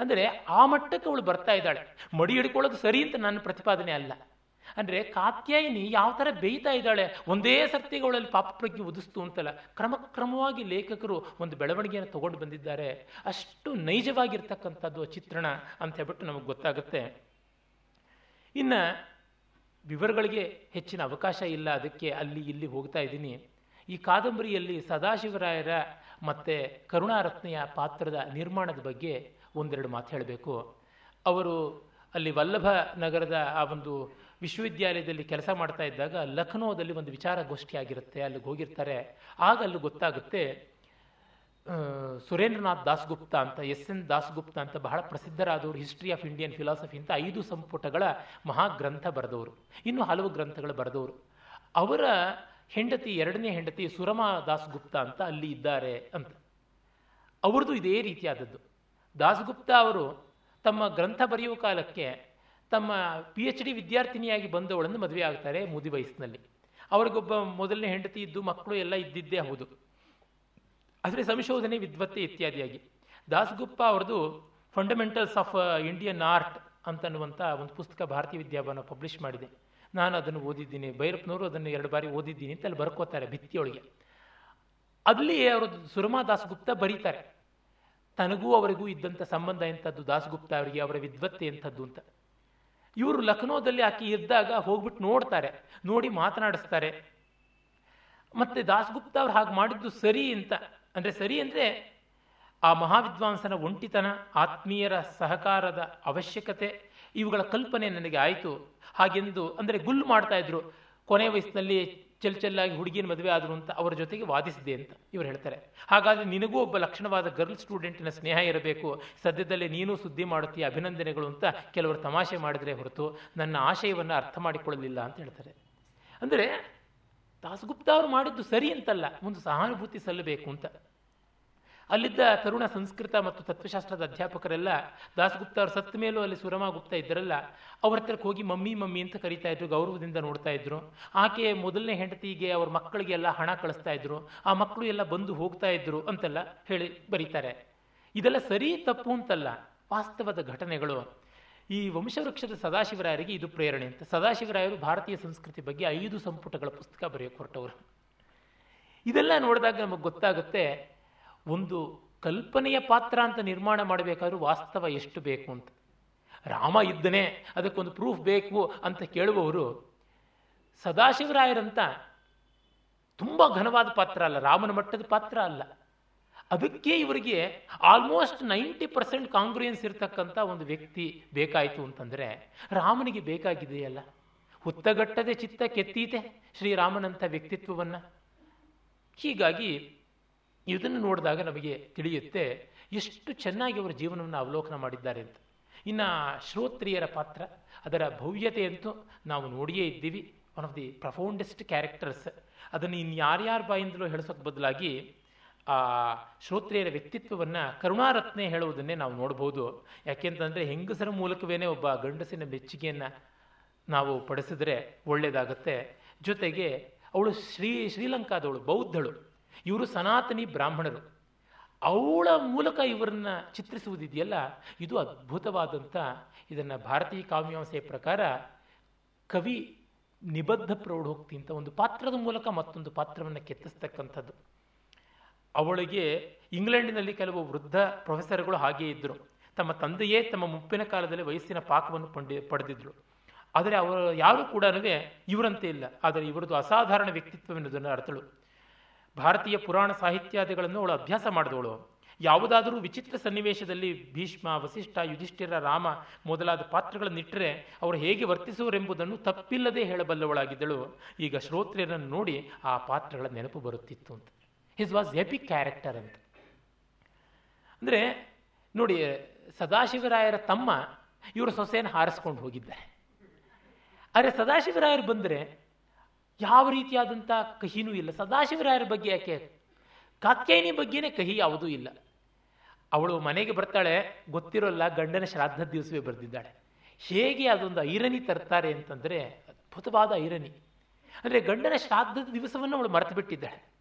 ಅಂದರೆ ಆ ಮಟ್ಟಕ್ಕೆ ಅವಳು ಬರ್ತಾ ಇದ್ದಾಳೆ. ಮಡಿ ಹಿಡ್ಕೊಳ್ಳೋದು ಸರಿ ಅಂತ ನನ್ನ ಪ್ರತಿಪಾದನೆ ಅಲ್ಲ. ಅಂದರೆ ಕಾತ್ಯಾಯಿನಿ ಯಾವ ಥರ ಬೇಯ್ತಾ ಇದ್ದಾಳೆ? ಒಂದೇ ಸರ್ತಿಗಳಲ್ಲಿ ಪಾಪ ಪ್ರಜ್ಞೆ ಉದಿಸ್ತು ಅಂತಲ್ಲ. ಕ್ರಮಕ್ರಮವಾಗಿ ಲೇಖಕರು ಒಂದು ಬೆಳವಣಿಗೆಯನ್ನು ತಗೊಂಡು ಬಂದಿದ್ದಾರೆ. ಅಷ್ಟು ನೈಜವಾಗಿರ್ತಕ್ಕಂಥದ್ದು ಚಿತ್ರಣ ಅಂತ ಹೇಳ್ಬಿಟ್ಟು ನಮಗೆ ಗೊತ್ತಾಗುತ್ತೆ. ಇನ್ನು ವಿವರಗಳಿಗೆ ಹೆಚ್ಚಿನ ಅವಕಾಶ ಇಲ್ಲ. ಅದಕ್ಕೆ ಅಲ್ಲಿ ಇಲ್ಲಿ ಹೋಗ್ತಾ ಇದ್ದೀನಿ. ಈ ಕಾದಂಬರಿಯಲ್ಲಿ ಸದಾಶಿವರಾಯರ ಮತ್ತು ಕರುಣಾರತ್ನೆಯ ಪಾತ್ರದ ನಿರ್ಮಾಣದ ಬಗ್ಗೆ ಒಂದೆರಡು ಮಾತು ಹೇಳಬೇಕು. ಅವರು ಅಲ್ಲಿ ವಲ್ಲಭ ನಗರದ ಆ ಒಂದು ವಿಶ್ವವಿದ್ಯಾಲಯದಲ್ಲಿ ಕೆಲಸ ಮಾಡ್ತಾ ಇದ್ದಾಗ ಲಖನೌದಲ್ಲಿ ಒಂದು ವಿಚಾರಗೋಷ್ಠಿ ಆಗಿರುತ್ತೆ ಅಲ್ಲಿಗೆ ಹೋಗಿರ್ತಾರೆ. ಆಗ ಅಲ್ಲಿ ಗೊತ್ತಾಗುತ್ತೆ ಸುರೇಂದ್ರನಾಥ್ ದಾಸ್ಗುಪ್ತ ಅಂತ, ಎಸ್ ಎನ್ ದಾಸ್ಗುಪ್ತ ಅಂತ ಬಹಳ ಪ್ರಸಿದ್ಧರಾದವರು, ಹಿಸ್ಟ್ರಿ ಆಫ್ ಇಂಡಿಯನ್ ಫಿಲಾಸಫಿ ಅಂತ ಐದು ಸಂಪುಟಗಳ ಮಹಾಗ್ರಂಥ ಬರೆದವರು. ಇನ್ನು ಹಲವು ಗ್ರಂಥಗಳು ಬರೆದವರು. ಅವರ ಹೆಂಡತಿ, ಎರಡನೇ ಹೆಂಡತಿ ಸುರಮಾ ದಾಸ್ಗುಪ್ತ ಅಂತ ಅಲ್ಲಿ ಇದ್ದಾರೆ ಅಂತ. ಅವ್ರದ್ದು ಇದೇ ರೀತಿಯಾದದ್ದು. ದಾಸ್ಗುಪ್ತ ಅವರು ತಮ್ಮ ಗ್ರಂಥ ಬರೆಯುವ ಕಾಲಕ್ಕೆ ತಮ್ಮ ಪಿ ಎಚ್ ಡಿ ವಿದ್ಯಾರ್ಥಿನಿಯಾಗಿ ಬಂದವಳನ್ನು ಮದುವೆ ಆಗ್ತಾರೆ ಮುದಿ ವಯಸ್ಸಿನಲ್ಲಿ. ಅವ್ರಿಗೊಬ್ಬ ಮೊದಲನೇ ಹೆಂಡತಿ ಇದ್ದು ಮಕ್ಕಳು ಎಲ್ಲ ಇದ್ದಿದ್ದೇ ಹೌದು. ಆದರೆ ಸಂಶೋಧನೆ ವಿದ್ವತ್ತೆ ಇತ್ಯಾದಿಯಾಗಿ. ದಾಸಗುಪ್ಪ ಅವ್ರದ್ದು ಫಂಡಮೆಂಟಲ್ಸ್ ಆಫ್ ಇಂಡಿಯನ್ ಆರ್ಟ್ ಅಂತನ್ನುವಂಥ ಒಂದು ಪುಸ್ತಕ ಭಾರತೀಯ ವಿದ್ಯಾಭವನ ಪಬ್ಲಿಷ್ ಮಾಡಿದೆ. ನಾನು ಅದನ್ನು ಓದಿದ್ದೀನಿ. ಭೈರಪ್ಪನವರು ಅದನ್ನು ಎರಡು ಬಾರಿ ಓದಿದ್ದೀನಿ ಅಂತ ಅಲ್ಲಿ ಬರ್ಕೋತಾರೆ ಭಿತ್ತಿಯೊಳಗೆ. ಅಲ್ಲಿ ಅವರು ಸುರಮಾ ದಾಸಗುಪ್ತ ಬರೀತಾರೆ. ತನಗೂ ಅವರಿಗೂ ಇದ್ದಂಥ ಸಂಬಂಧ ಎಂಥದ್ದು ದಾಸಗುಪ್ತ ಅವರಿಗೆ, ಅವರ ವಿದ್ವತ್ತೆ ಎಂಥದ್ದು ಅಂತ. ಇವರು ಲಖನೌದಲ್ಲಿ ಆಕೆ ಇದ್ದಾಗ ಹೋಗ್ಬಿಟ್ಟು ನೋಡ್ತಾರೆ, ನೋಡಿ ಮಾತನಾಡಿಸ್ತಾರೆ. ಮತ್ತೆ ದಾಸ್ಗುಪ್ತ ಅವ್ರು ಹಾಗೆ ಮಾಡಿದ್ದು ಸರಿ ಅಂತ, ಅಂದ್ರೆ ಸರಿ ಅಂದ್ರೆ ಆ ಮಹಾವಿದ್ವಾಂಸನ ಒಂಟಿತನ, ಆತ್ಮೀಯರ ಸಹಕಾರದ ಅವಶ್ಯಕತೆ, ಇವುಗಳ ಕಲ್ಪನೆ ನನಗೆ ಆಯಿತು. ಹಾಗೆಂದು, ಅಂದರೆ ಗುಲ್ ಮಾಡ್ತಾ ಇದ್ರು. ಕೊನೆ ವಯಸ್ಸಿನಲ್ಲಿ ಚೆಲ್ ಚೆಲ್ಲಾಗಿ ಹುಡುಗಿನ ಮದುವೆ ಆದರು ಅಂತ ಅವರ ಜೊತೆಗೆ ವಾದಿಸಿದೆ ಅಂತ ಇವರು ಹೇಳ್ತಾರೆ. ಹಾಗಾದರೆ ನಿನಗೂ ಒಬ್ಬ ಲಕ್ಷಣವಾದ ಗರ್ಲ್ ಸ್ಟೂಡೆಂಟಿನ ಸ್ನೇಹ ಇರಬೇಕು. ಸದ್ಯದಲ್ಲೇ ನೀನು ಸುದ್ದಿ ಮಾಡುತ್ತೀಯ, ಅಭಿನಂದನೆಗಳು ಅಂತ ಕೆಲವರು ತಮಾಷೆ ಮಾಡಿದರೆ ಹೊರತು ನನ್ನ ಆಶಯವನ್ನು ಅರ್ಥ ಮಾಡಿಕೊಳ್ಳಲಿಲ್ಲ ಅಂತ ಹೇಳ್ತಾರೆ. ಅಂದರೆ ದಾಸಗುಪ್ತ ಅವರು ಮಾಡಿದ್ದು ಸರಿ ಅಂತಲ್ಲ, ಒಂದು ಸಹಾನುಭೂತಿ ಸಲ್ಲಬೇಕು ಅಂತ. ಅಲ್ಲಿದ್ದ ತರುಣ ಸಂಸ್ಕೃತ ಮತ್ತು ತತ್ವಶಾಸ್ತ್ರದ ಅಧ್ಯಾಪಕರೆಲ್ಲ ದಾಸಗುಪ್ತ ಅವರು ಸತ್ತ ಮೇಲೂ ಅಲ್ಲಿ ಸುರಮಾ ಗುಪ್ತ ಇದ್ದರಲ್ಲ, ಅವ್ರ ಹತ್ರಕ್ಕೆ ಹೋಗಿ ಮಮ್ಮಿ ಮಮ್ಮಿ ಅಂತ ಕರಿತಾ ಇದ್ರು, ಗೌರವದಿಂದ ನೋಡ್ತಾ ಇದ್ರು. ಆಕೆ ಮೊದಲನೇ ಹೆಂಡತಿಗೆ ಅವ್ರ ಮಕ್ಕಳಿಗೆಲ್ಲ ಹಣ ಕಳಿಸ್ತಾ ಇದ್ರು, ಆ ಮಕ್ಕಳು ಎಲ್ಲ ಬಂದು ಹೋಗ್ತಾ ಇದ್ರು ಅಂತೆಲ್ಲ ಹೇಳಿ ಬರೀತಾರೆ. ಇದೆಲ್ಲ ಸರಿ ತಪ್ಪು ಅಂತಲ್ಲ, ವಾಸ್ತವದ ಘಟನೆಗಳು. ಈ ವಂಶವೃಕ್ಷದ ಸದಾಶಿವರಾಯರಿಗೆ ಇದು ಪ್ರೇರಣೆ ಅಂತ. ಸದಾಶಿವರಾಯರು ಭಾರತೀಯ ಸಂಸ್ಕೃತಿ ಬಗ್ಗೆ ಐದು ಸಂಪುಟಗಳ ಪುಸ್ತಕ ಬರೆಯೋಕೆ ಹೊರಟವರು ಇದೆಲ್ಲ ನೋಡಿದಾಗ ನಮಗೆ ಗೊತ್ತಾಗುತ್ತೆ ಒಂದು ಕಲ್ಪನೆಯ ಪಾತ್ರ ಅಂತ ನಿರ್ಮಾಣ ಮಾಡಬೇಕಾದ್ರೂ ವಾಸ್ತವ ಎಷ್ಟು ಬೇಕು ಅಂತ. ರಾಮ ಇದ್ದನೇ ಅದಕ್ಕೊಂದು ಪ್ರೂಫ್ ಬೇಕು ಅಂತ ಕೇಳುವವರು ಸದಾಶಿವರಾಯರಂತ ತುಂಬ ಘನವಾದ ಪಾತ್ರ ಅಲ್ಲ, ರಾಮನ ಮಟ್ಟದ ಪಾತ್ರ ಅಲ್ಲ. ಅದಕ್ಕೆ ಇವರಿಗೆ ಆಲ್ಮೋಸ್ಟ್ ನೈಂಟಿ ಪರ್ಸೆಂಟ್ ಕಾಂಗ್ರಿಯನ್ಸ್ ಇರತಕ್ಕಂಥ ಒಂದು ವ್ಯಕ್ತಿ ಬೇಕಾಯಿತು ಅಂತಂದರೆ ರಾಮನಿಗೆ ಬೇಕಾಗಿದೆಯಲ್ಲ. ಹುತ್ತಗಟ್ಟದೆ ಚಿತ್ತ ಕೆತ್ತೀತೆ ಶ್ರೀರಾಮನಂಥ ವ್ಯಕ್ತಿತ್ವವನ್ನು. ಹೀಗಾಗಿ ಇದನ್ನು ನೋಡಿದಾಗ ನಮಗೆ ತಿಳಿಯುತ್ತೆ ಎಷ್ಟು ಚೆನ್ನಾಗಿ ಅವರ ಜೀವನವನ್ನು ಅವಲೋಕನ ಮಾಡಿದ್ದಾರೆ ಅಂತ. ಇನ್ನು ಶ್ರೋತ್ರಿಯರ ಪಾತ್ರ, ಅದರ ಭವ್ಯತೆಯಂತೂ ನಾವು ನೋಡಿಯೇ ಇದ್ದೀವಿ. One of the profoundest characters ಅದನ್ನು ಇನ್ನು ಯಾರ್ಯಾರ ಬಾಯಿಂದಲೂ ಹೇಳಿಸೋಕೆ ಬದಲಾಗಿ, ಆ ಶ್ರೋತ್ರಿಯರ ವ್ಯಕ್ತಿತ್ವವನ್ನು ಕರುಣಾರತ್ನೆ ಹೇಳುವುದನ್ನೇ ನಾವು ನೋಡ್ಬೋದು. ಯಾಕೆಂತಂದರೆ ಹೆಂಗಸರ ಮೂಲಕವೇ ಒಬ್ಬ ಗಂಡಸಿನ ಮೆಚ್ಚುಗೆಯನ್ನು ನಾವು ಪಡಿಸಿದ್ರೆ ಒಳ್ಳೆಯದಾಗುತ್ತೆ ಜೊತೆಗೆ ಅವಳು ಶ್ರೀ ಶ್ರೀಲಂಕಾದವಳು, ಬೌದ್ಧಳು. ಇವರು ಸನಾತನಿ ಬ್ರಾಹ್ಮಣರು. ಅವಳ ಮೂಲಕ ಇವರನ್ನ ಚಿತ್ರಿಸುವುದಿದೆಯಲ್ಲ, ಇದು ಅದ್ಭುತವಾದಂಥ ಇದನ್ನು ಭಾರತೀಯ ಕಾವ್ಯಾಂಸೆಯ ಪ್ರಕಾರ ಕವಿ ನಿಬದ್ಧ ಪ್ರೌಢೋಕ್ತಿ ಅಂತ ಒಂದು ಪಾತ್ರದ ಮೂಲಕ ಮತ್ತೊಂದು ಪಾತ್ರವನ್ನು ಕೆತ್ತಿಸ್ತಕ್ಕಂಥದ್ದು. ಅವಳಿಗೆ ಇಂಗ್ಲೆಂಡಿನಲ್ಲಿ ಕೆಲವು ವೃದ್ಧ ಪ್ರೊಫೆಸರ್ಗಳು ಹಾಗೇ ಇದ್ದರು ತಮ್ಮ ತಂದೆಯೇ ತಮ್ಮ ಮುಪ್ಪಿನ ಕಾಲದಲ್ಲಿ ವಯಸ್ಸಿನ ಪಾಕವನ್ನು ಪಂಡಿ ಪಡೆದಿದ್ದರು ಆದರೆ ಅವರು ಯಾರೂ ಕೂಡ ಇವರಂತೆ ಇಲ್ಲ. ಆದರೆ ಇವರದು ಅಸಾಧಾರಣ ವ್ಯಕ್ತಿತ್ವವೆನ್ನುವುದನ್ನು ಅರ್ಥಳು. ಭಾರತೀಯ ಪುರಾಣ ಸಾಹಿತ್ಯಾದಿಗಳನ್ನು ಅವಳು ಅಭ್ಯಾಸ ಮಾಡಿದವಳು. ಯಾವುದಾದರೂ ವಿಚಿತ್ರ ಸನ್ನಿವೇಶದಲ್ಲಿ ಭೀಷ್ಮ, ವಸಿಷ್ಠ, ಯುಧಿಷ್ಠಿರ, ರಾಮ ಮೊದಲಾದ ಪಾತ್ರಗಳನ್ನಿಟ್ಟರೆ ಅವರು ಹೇಗೆ ವರ್ತಿಸುವರೆಂಬುದನ್ನು ತಪ್ಪಿಲ್ಲದೆ ಹೇಳಬಲ್ಲವಳಾಗಿದ್ದಳು. ಈಗ ಶ್ರೋತ್ರಿಯರನ್ನು ನೋಡಿ ಆ ಪಾತ್ರಗಳ ನೆನಪು ಬರುತ್ತಿತ್ತು ಅಂತ. ಹಿಸ್ ವಾಸ್ ಎಪಿಕ್ ಕ್ಯಾರೆಕ್ಟರ್ ಅಂತ. ಅಂದರೆ ನೋಡಿ, ಸದಾಶಿವರಾಯರ ತಮ್ಮ ಇವರು ಸೊಸೆಯನ್ನು ಹಾರಿಸ್ಕೊಂಡು ಹೋಗಿದ್ದಾರೆ. ಆದರೆ ಸದಾಶಿವರಾಯರು ಬಂದರೆ ಯಾವ ರೀತಿಯಾದಂಥ ಕಹಿನೂ ಇಲ್ಲ. ಸದಾಶಿವರಾಯರ ಬಗ್ಗೆ ಯಾಕೆ? ಕಾತ್ಯಾಯಿನಿ ಬಗ್ಗೆನೇ ಕಹಿ ಯಾವುದೂ ಇಲ್ಲ. ಅವಳು ಮನೆಗೆ ಬರ್ತಾಳೆ, ಗೊತ್ತಿರೋಲ್ಲ, ಗಂಡನ ಶ್ರಾದ್ದ ದಿವಸವೇ ಬರೆದಿದ್ದಾಳೆ. ಹೇಗೆ ಅದೊಂದು ಐರನಿ ತರ್ತಾರೆ ಅಂತಂದರೆ, ಅದ್ಭುತವಾದ ಐರನಿ. ಅಂದರೆ ಗಂಡನ ಶ್ರಾದ್ದದ ದಿವಸವನ್ನು ಅವಳು ಮರೆತು ಬಿಟ್ಟಿದ್ದಾಳೆ.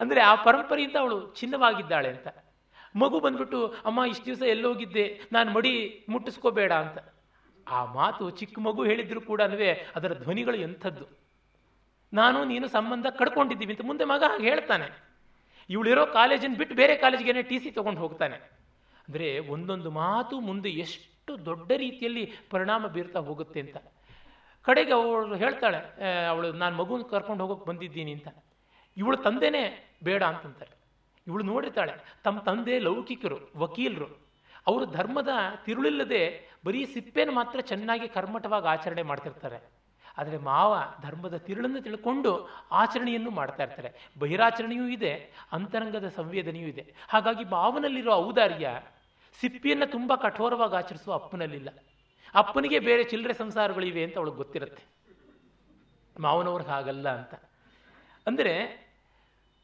ಅಂದರೆ ಆ ಪರಂಪರೆಯಿಂದ ಅವಳು ಚಿನ್ನವಾಗಿದ್ದಾಳೆ ಅಂತ. ಮಗು ಬಂದ್ಬಿಟ್ಟು, ಅಮ್ಮ, ಇಷ್ಟು ದಿವಸ ಎಲ್ಲೋಗಿದ್ದೆ, ನಾನು ಮಡಿ ಮುಟ್ಟಿಸ್ಕೋಬೇಡ ಅಂತ. ಆ ಮಾತು ಚಿಕ್ಕ ಮಗು ಹೇಳಿದ್ರು ಕೂಡ ಅದರ ಧ್ವನಿಗಳು ಎಂಥದ್ದು? ನಾನು ನೀನು ಸಂಬಂಧ ಕಡ್ಕೊಂಡಿದ್ದೀವಿ ಅಂತ ಮುಂದೆ ಮಗ ಹಾಗೆ ಹೇಳ್ತಾನೆ. ಇವಳಿರೋ ಕಾಲೇಜನ್ನು ಬಿಟ್ಟು ಬೇರೆ ಕಾಲೇಜ್ಗೆ ಟಿ ಸಿ ತೊಗೊಂಡು ಹೋಗ್ತಾನೆ. ಅಂದರೆ ಒಂದೊಂದು ಮಾತು ಮುಂದೆ ಎಷ್ಟು ದೊಡ್ಡ ರೀತಿಯಲ್ಲಿ ಪರಿಣಾಮ ಬೀರ್ತಾ ಹೋಗುತ್ತೆ ಅಂತ. ಕಡೆಗೆ ಅವಳು ಹೇಳ್ತಾಳೆ ಅವಳು ನಾನು ಮಗುನ ಕರ್ಕೊಂಡು ಹೋಗೋಕೆ ಬಂದಿದ್ದೀನಿ ಅಂತ. ಇವಳು ತಂದೆನೇ ಬೇಡ ಅಂತಂತಾರೆ. ಇವಳು ನೋಡಿರ್ತಾಳೆ, ತಮ್ಮ ತಂದೆ ಲೌಕಿಕರು, ವಕೀಲರು. ಅವರು ಧರ್ಮದ ತಿರುಳಿಲ್ಲದೆ ಬರೀ ಸಿಪ್ಪೆನ ಮಾತ್ರ ಚೆನ್ನಾಗಿ ಕರ್ಮಠವಾಗಿ ಆಚರಣೆ ಮಾಡ್ತಿರ್ತಾರೆ. ಆದರೆ ಮಾವ ಧರ್ಮದ ತಿರುಳನ್ನು ತಿಳ್ಕೊಂಡು ಆಚರಣೆಯನ್ನು ಮಾಡ್ತಾ ಇರ್ತಾರೆ. ಬಹಿರಾಚರಣೆಯೂ ಇದೆ, ಅಂತರಂಗದ ಸಂವೇದನೆಯೂ ಇದೆ. ಹಾಗಾಗಿ ಮಾವನಲ್ಲಿರೋ ಔದಾರ್ಯ ಸಿಪ್ಪಿಯನ್ನು ತುಂಬ ಕಠೋರವಾಗಿ ಆಚರಿಸುವ ಅಪ್ಪನಲ್ಲಿಲ್ಲ. ಅಪ್ಪನಿಗೆ ಬೇರೆ ಚಿಲ್ಲರೆ ಸಂಸಾರಗಳಿವೆ ಅಂತ ಅವಳಿಗೆ ಗೊತ್ತಿರುತ್ತೆ. ಮಾವನವ್ರಿಗೆ ಹಾಗಲ್ಲ ಅಂತ. ಅಂದರೆ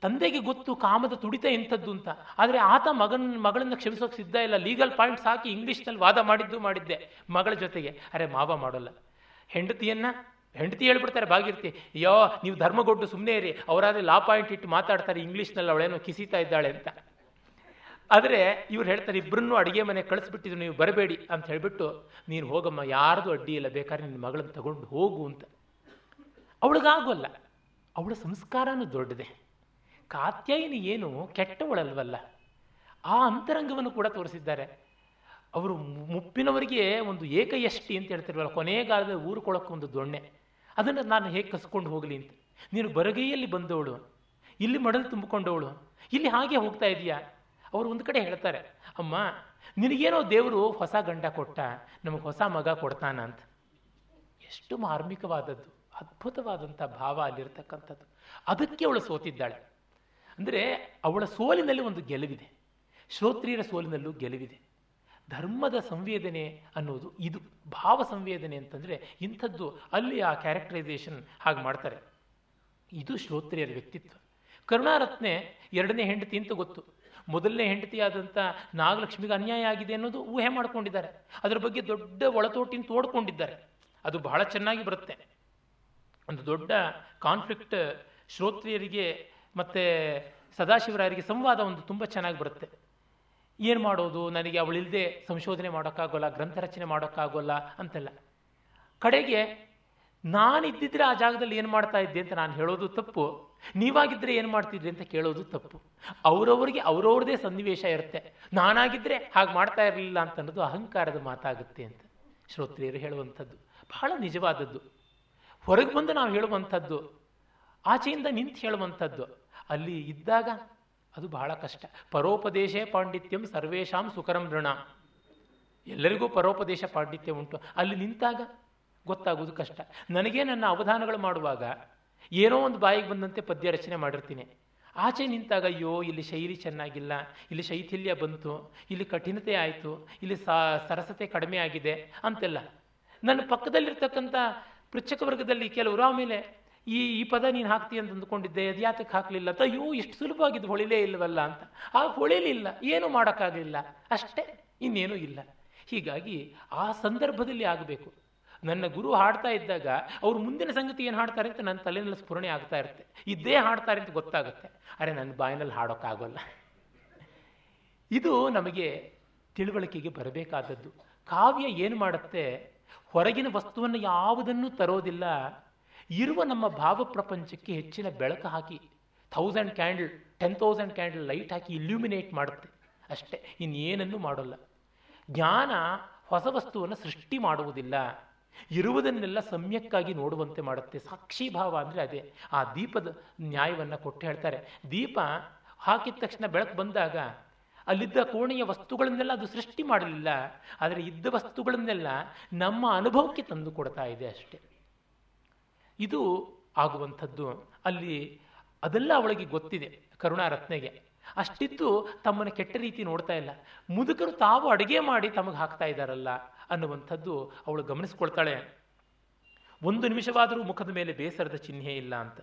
ತಂದೆಗೆ ಗೊತ್ತು ಕಾಮದ ತುಡಿತ ಎಂಥದ್ದು ಅಂತ. ಆದರೆ ಆತ ಮಗನ, ಮಗಳನ್ನು ಕ್ಷಮಿಸೋಕೆ ಸಿದ್ಧ ಇಲ್ಲ. ಲೀಗಲ್ ಪಾಯಿಂಟ್ಸ್ ಹಾಕಿ ಇಂಗ್ಲೀಷ್ನಲ್ಲಿ ವಾದ ಮಾಡಿದ್ದು ಮಾಡಿದ್ದೆ ಮಗಳ ಜೊತೆಗೆ. ಅರೆ ಮಾವ ಮಾಡೋಲ್ಲ. ಹೆಂಡತಿಯನ್ನ, ಹೆಂಡತಿ ಹೇಳ್ಬಿಡ್ತಾರೆ ಭಾಗಿರ್ತಿ ಯೋ ನೀವು ಧರ್ಮಗೊಡ್ಡು ಸುಮ್ಮನೆ ಇರಿ. ಅವರಾದ್ರೆ ಲಾ ಪಾಯಿಂಟ್ ಇಟ್ಟು ಮಾತಾಡ್ತಾರೆ ಇಂಗ್ಲೀಷ್ನಲ್ಲಿ ಅವಳೇನೋ ಕಿಸಿತಾ ಇದ್ದಾಳೆ ಅಂತ. ಆದರೆ ಇವ್ರು ಹೇಳ್ತಾರೆ ಇಬ್ಬರನ್ನೂ ಅಡುಗೆ ಮನೆ ಕಳಿಸ್ಬಿಟ್ಟಿದ್ರು, ನೀವು ಬರಬೇಡಿ ಅಂತ ಹೇಳಿಬಿಟ್ಟು, ನೀನು ಹೋಗಮ್ಮ, ಯಾರ್ದು ಅಡ್ಡಿ ಇಲ್ಲ, ಬೇಕಾದ್ರೆ ನಿನ್ನ ಮಗಳನ್ನ ತಗೊಂಡು ಹೋಗು ಅಂತ. ಅವಳಿಗಾಗೋಲ್ಲ. ಅವಳ ಸಂಸ್ಕಾರನೂ ದೊಡ್ಡದೆ. ಕಾತ್ಯಾಯಿನಿ ಏನು ಕೆಟ್ಟವಳಲ್ವಲ್ಲ? ಆ ಅಂತರಂಗವನ್ನು ಕೂಡ ತೋರಿಸಿದ್ದಾರೆ. ಅವರು ಮುಪ್ಪಿನವರಿಗೆ ಒಂದು ಏಕಯಷ್ಟಿ ಅಂತ ಹೇಳ್ತಿರ್ವಲ್ಲ ಕೊನೆಗಾಲದ ಊರುಕೊಳಕ್ಕೆ ಒಂದು ದೊಣ್ಣೆ. ಅದನ್ನು ನಾನು ಹೇಗೆ ಕಸ್ಕೊಂಡು ಹೋಗಲಿ ಅಂತ. ನೀನು ಬರಗೈಯಲ್ಲಿ ಬಂದವಳು, ಇಲ್ಲಿ ಮಡಲು ತುಂಬಿಕೊಂಡವಳು, ಇಲ್ಲಿ ಹಾಗೆ ಹೋಗ್ತಾ ಇದೆಯಾ? ಅವರು ಒಂದು ಕಡೆ ಹೇಳ್ತಾರೆ, ಅಮ್ಮ, ನಿನಗೇನೋ ದೇವರು ಹೊಸ ಗಂಡ ಕೊಟ್ಟ, ನಮಗೆ ಹೊಸ ಮಗ ಕೊಡ್ತಾನ ಅಂತ. ಎಷ್ಟು ಮಾರ್ಮಿಕವಾದದ್ದು, ಅದ್ಭುತವಾದಂಥ ಭಾವ ಅಲ್ಲಿರ್ತಕ್ಕಂಥದ್ದು. ಅದಕ್ಕೆ ಅವಳು ಸೋತಿದ್ದಾಳೆ. ಅಂದರೆ ಅವಳ ಸೋಲಿನಲ್ಲಿ ಒಂದು ಗೆಲುವಿದೆ. ಶ್ರೋತ್ರಿಯರ ಸೋಲಿನಲ್ಲೂ ಗೆಲುವಿದೆ. ಧರ್ಮದ ಸಂವೇದನೆ ಅನ್ನೋದು ಇದು, ಭಾವ ಸಂವೇದನೆ ಅಂತಂದರೆ ಇಂಥದ್ದು ಅಲ್ಲಿ ಆ ಕ್ಯಾರೆಕ್ಟರೈಸೇಷನ್ ಹಾಗೆ ಮಾಡ್ತಾರೆ. ಇದು ಶ್ರೋತ್ರಿಯರ ವ್ಯಕ್ತಿತ್ವ. ಕರುಣಾರತ್ನೆ ಎರಡನೇ ಹೆಂಡತಿ ಅಂತ ಗೊತ್ತು. ಮೊದಲನೇ ಹೆಂಡತಿಯಾದಂಥ ನಾಗಲಕ್ಷ್ಮಿಗೆ ಅನ್ಯಾಯ ಆಗಿದೆ ಅನ್ನೋದು ಊಹೆ ಮಾಡ್ಕೊಂಡಿದ್ದಾರೆ. ಅದರ ಬಗ್ಗೆ ದೊಡ್ಡ ಒಳತೋಟಿನ ತೋಡ್ಕೊಂಡಿದ್ದಾರೆ. ಅದು ಬಹಳ ಚೆನ್ನಾಗಿ ಬರುತ್ತೆ. ಒಂದು ದೊಡ್ಡ ಕಾನ್ಫ್ಲಿಕ್ಟ್ ಶ್ರೋತ್ರಿಯರಿಗೆ ಮತ್ತು ಸದಾಶಿವರಾಯರಿಗೆ ಸಂವಾದ ಒಂದು ತುಂಬ ಚೆನ್ನಾಗಿ ಬರುತ್ತೆ. ಏನು ಮಾಡೋದು? ನನಗೆ ಅವಳಿಲ್ಲದೆ ಸಂಶೋಧನೆ ಮಾಡೋಕ್ಕಾಗೋಲ್ಲ, ಗ್ರಂಥ ರಚನೆ ಮಾಡೋಕ್ಕಾಗೋಲ್ಲ ಅಂತೆಲ್ಲ. ಕಡೆಗೆ, ನಾನಿದ್ದಿದ್ರೆ ಆ ಜಾಗದಲ್ಲಿ ಏನು ಮಾಡ್ತಾ ಇದ್ದೆ ಅಂತ ನಾನು ಹೇಳೋದು ತಪ್ಪು. ನೀವಾಗಿದ್ದರೆ ಏನು ಮಾಡ್ತಿದ್ರಿ ಅಂತ ಕೇಳೋದು ತಪ್ಪು. ಅವರವರಿಗೆ ಅವರವ್ರದೇ ಸನ್ನಿವೇಶ ಇರುತ್ತೆ. ನಾನಾಗಿದ್ದರೆ ಹಾಗೆ ಮಾಡ್ತಾ ಇರಲಿಲ್ಲ ಅಂತ ಅನ್ನೋದು ಅಹಂಕಾರದ ಮಾತಾಗುತ್ತೆ ಅಂತ ಶ್ರೋತ್ರಿಯರು ಹೇಳುವಂಥದ್ದು. ಬಹಳ ನಿಜವಾದದ್ದು. ಹೊರಗೆ ಬಂದು ನಾವು ಹೇಳುವಂಥದ್ದು, ಆಚೆಯಿಂದ ನಿಂತು ಹೇಳುವಂಥದ್ದು. ಅಲ್ಲಿ ಇದ್ದಾಗ ಅದು ಬಹಳ ಕಷ್ಟ. ಪರೋಪದೇಶೇ ಪಾಂಡಿತ್ಯಂ ಸರ್ವೇಶಾಂ ಸುಕರಂ ಋಣ ಎಲ್ಲರಿಗೂ ಪರೋಪದೇಶ ಪಾಂಡಿತ್ಯ ಉಂಟು. ಅಲ್ಲಿ ನಿಂತಾಗ ಗೊತ್ತಾಗೋದು ಕಷ್ಟ. ನನಗೆ ನನ್ನ ಅವಧಾನಗಳು ಮಾಡುವಾಗ ಏನೋ ಒಂದು ಬಾಯಿಗೆ ಬಂದಂತೆ ಪದ್ಯ ರಚನೆ ಮಾಡಿರ್ತೀನಿ. ಆಚೆ ನಿಂತಾಗ ಅಯ್ಯೋ, ಇಲ್ಲಿ ಶೈಲಿ ಚೆನ್ನಾಗಿಲ್ಲ, ಇಲ್ಲಿ ಶೈಥಿಲ್ಯ ಬಂತು, ಇಲ್ಲಿ ಕಠಿಣತೆ ಆಯಿತು, ಇಲ್ಲಿ ಸರಸತೆ ಕಡಿಮೆ ಆಗಿದೆ ಅಂತೆಲ್ಲ. ನನ್ನ ಪಕ್ಕದಲ್ಲಿರ್ತಕ್ಕಂಥ ಪೃಚ್ಛಕ ವರ್ಗದಲ್ಲಿ ಕೆಲವರು ಆಮೇಲೆ ಈ ಈ ಪದ ನೀನು ಹಾಕ್ತಿ ಅಂತ ಅಂದ್ಕೊಂಡಿದ್ದೆ ಅದು ಯಾತಕ್ಕೆ ಹಾಕಲಿಲ್ಲ ಅಂತ? ಅಯ್ಯೋ, ಇಷ್ಟು ಸುಲಭವಾಗಿದ್ದು ಹೊಳಿಲೇ ಇಲ್ಲವಲ್ಲ ಅಂತ. ಆ ಹೊಳಿಲಿಲ್ಲ, ಏನು ಮಾಡೋಕ್ಕಾಗಲಿಲ್ಲ? ಅಷ್ಟೇ, ಇನ್ನೇನೂ ಇಲ್ಲ. ಹೀಗಾಗಿ ಆ ಸಂದರ್ಭದಲ್ಲಿ ಆಗಬೇಕು. ನನ್ನ ಗುರು ಹಾಡ್ತಾ ಇದ್ದಾಗ ಅವರು ಮುಂದಿನ ಸಂಗತಿ ಏನು ಹಾಡ್ತಾರೆ ಅಂತ ನನ್ನ ತಲೆಯಲ್ಲಿ ಸ್ಫುರಣೆ ಆಗ್ತಾ ಇರುತ್ತೆ. ಇದ್ದೇ ಹಾಡ್ತಾರೆ ಅಂತ ಗೊತ್ತಾಗುತ್ತೆ. ಅರೆ, ನನ್ನ ಬಾಯಿನಲ್ಲಿ ಹಾಡೋಕ್ಕಾಗೋಲ್ಲ. ಇದು ನಮಗೆ ತಿಳುವಳಿಕೆಗೆ ಬರಬೇಕಾದದ್ದು. ಕಾವ್ಯ ಏನು ಮಾಡುತ್ತೆ? ಹೊರಗಿನ ವಸ್ತುವನ್ನು ಯಾವುದನ್ನು ತರೋದಿಲ್ಲ. ಇರುವ ನಮ್ಮ ಭಾವ ಪ್ರಪಂಚಕ್ಕೆ ಹೆಚ್ಚಿನ ಬೆಳಕು ಹಾಕಿ thousand candle ten thousand candle light ಹಾಕಿ ಇಲ್ಯೂಮಿನೇಟ್ ಮಾಡುತ್ತೆ. ಅಷ್ಟೇ, ಇನ್ನೇನನ್ನು ಮಾಡೋಲ್ಲ. ಜ್ಞಾನ ಹೊಸ ವಸ್ತುವನ್ನು ಸೃಷ್ಟಿ ಮಾಡುವುದಿಲ್ಲ. ಇರುವುದನ್ನೆಲ್ಲ ಸಮ್ಯಕ್ಕಾಗಿ ನೋಡುವಂತೆ ಮಾಡುತ್ತೆ. ಸಾಕ್ಷಿ ಭಾವ ಅಂದರೆ ಅದೇ. ಆ ದೀಪದ ನ್ಯಾಯವನ್ನು ಕೊಟ್ಟು ಹೇಳ್ತಾರೆ. ದೀಪ ಹಾಕಿದ ತಕ್ಷಣ ಬೆಳಕು ಬಂದಾಗ ಅಲ್ಲಿದ್ದ ಕೋಣೆಯ ವಸ್ತುಗಳನ್ನೆಲ್ಲ ಅದು ಸೃಷ್ಟಿ ಮಾಡಲಿಲ್ಲ. ಆದರೆ ಇದ್ದ ವಸ್ತುಗಳನ್ನೆಲ್ಲ ನಮ್ಮ ಅನುಭವಕ್ಕೆ ತಂದು ಕೊಡ್ತಾ ಇದೆ ಅಷ್ಟೆ. ಇದು ಆಗುವಂಥದ್ದು. ಅಲ್ಲಿ ಅದೆಲ್ಲ ಅವಳಿಗೆ ಗೊತ್ತಿದೆ ಕರುಣಾರತ್ನೆಗೆ. ಅಷ್ಟಿತ್ತು ತಮ್ಮನ್ನು ಕೆಟ್ಟ ರೀತಿ ನೋಡ್ತಾ ಇಲ್ಲ. ಮುದುಕರು ತಾವು ಅಡುಗೆ ಮಾಡಿ ತಮಗೆ ಹಾಕ್ತಾ ಇದ್ದಾರಲ್ಲ ಅನ್ನುವಂಥದ್ದು ಅವಳು ಗಮನಿಸ್ಕೊಳ್ತಾಳೆ. ಒಂದು ನಿಮಿಷವಾದರೂ ಮುಖದ ಮೇಲೆ ಬೇಸರದ ಚಿಹ್ನೆ ಇಲ್ಲ ಅಂತ.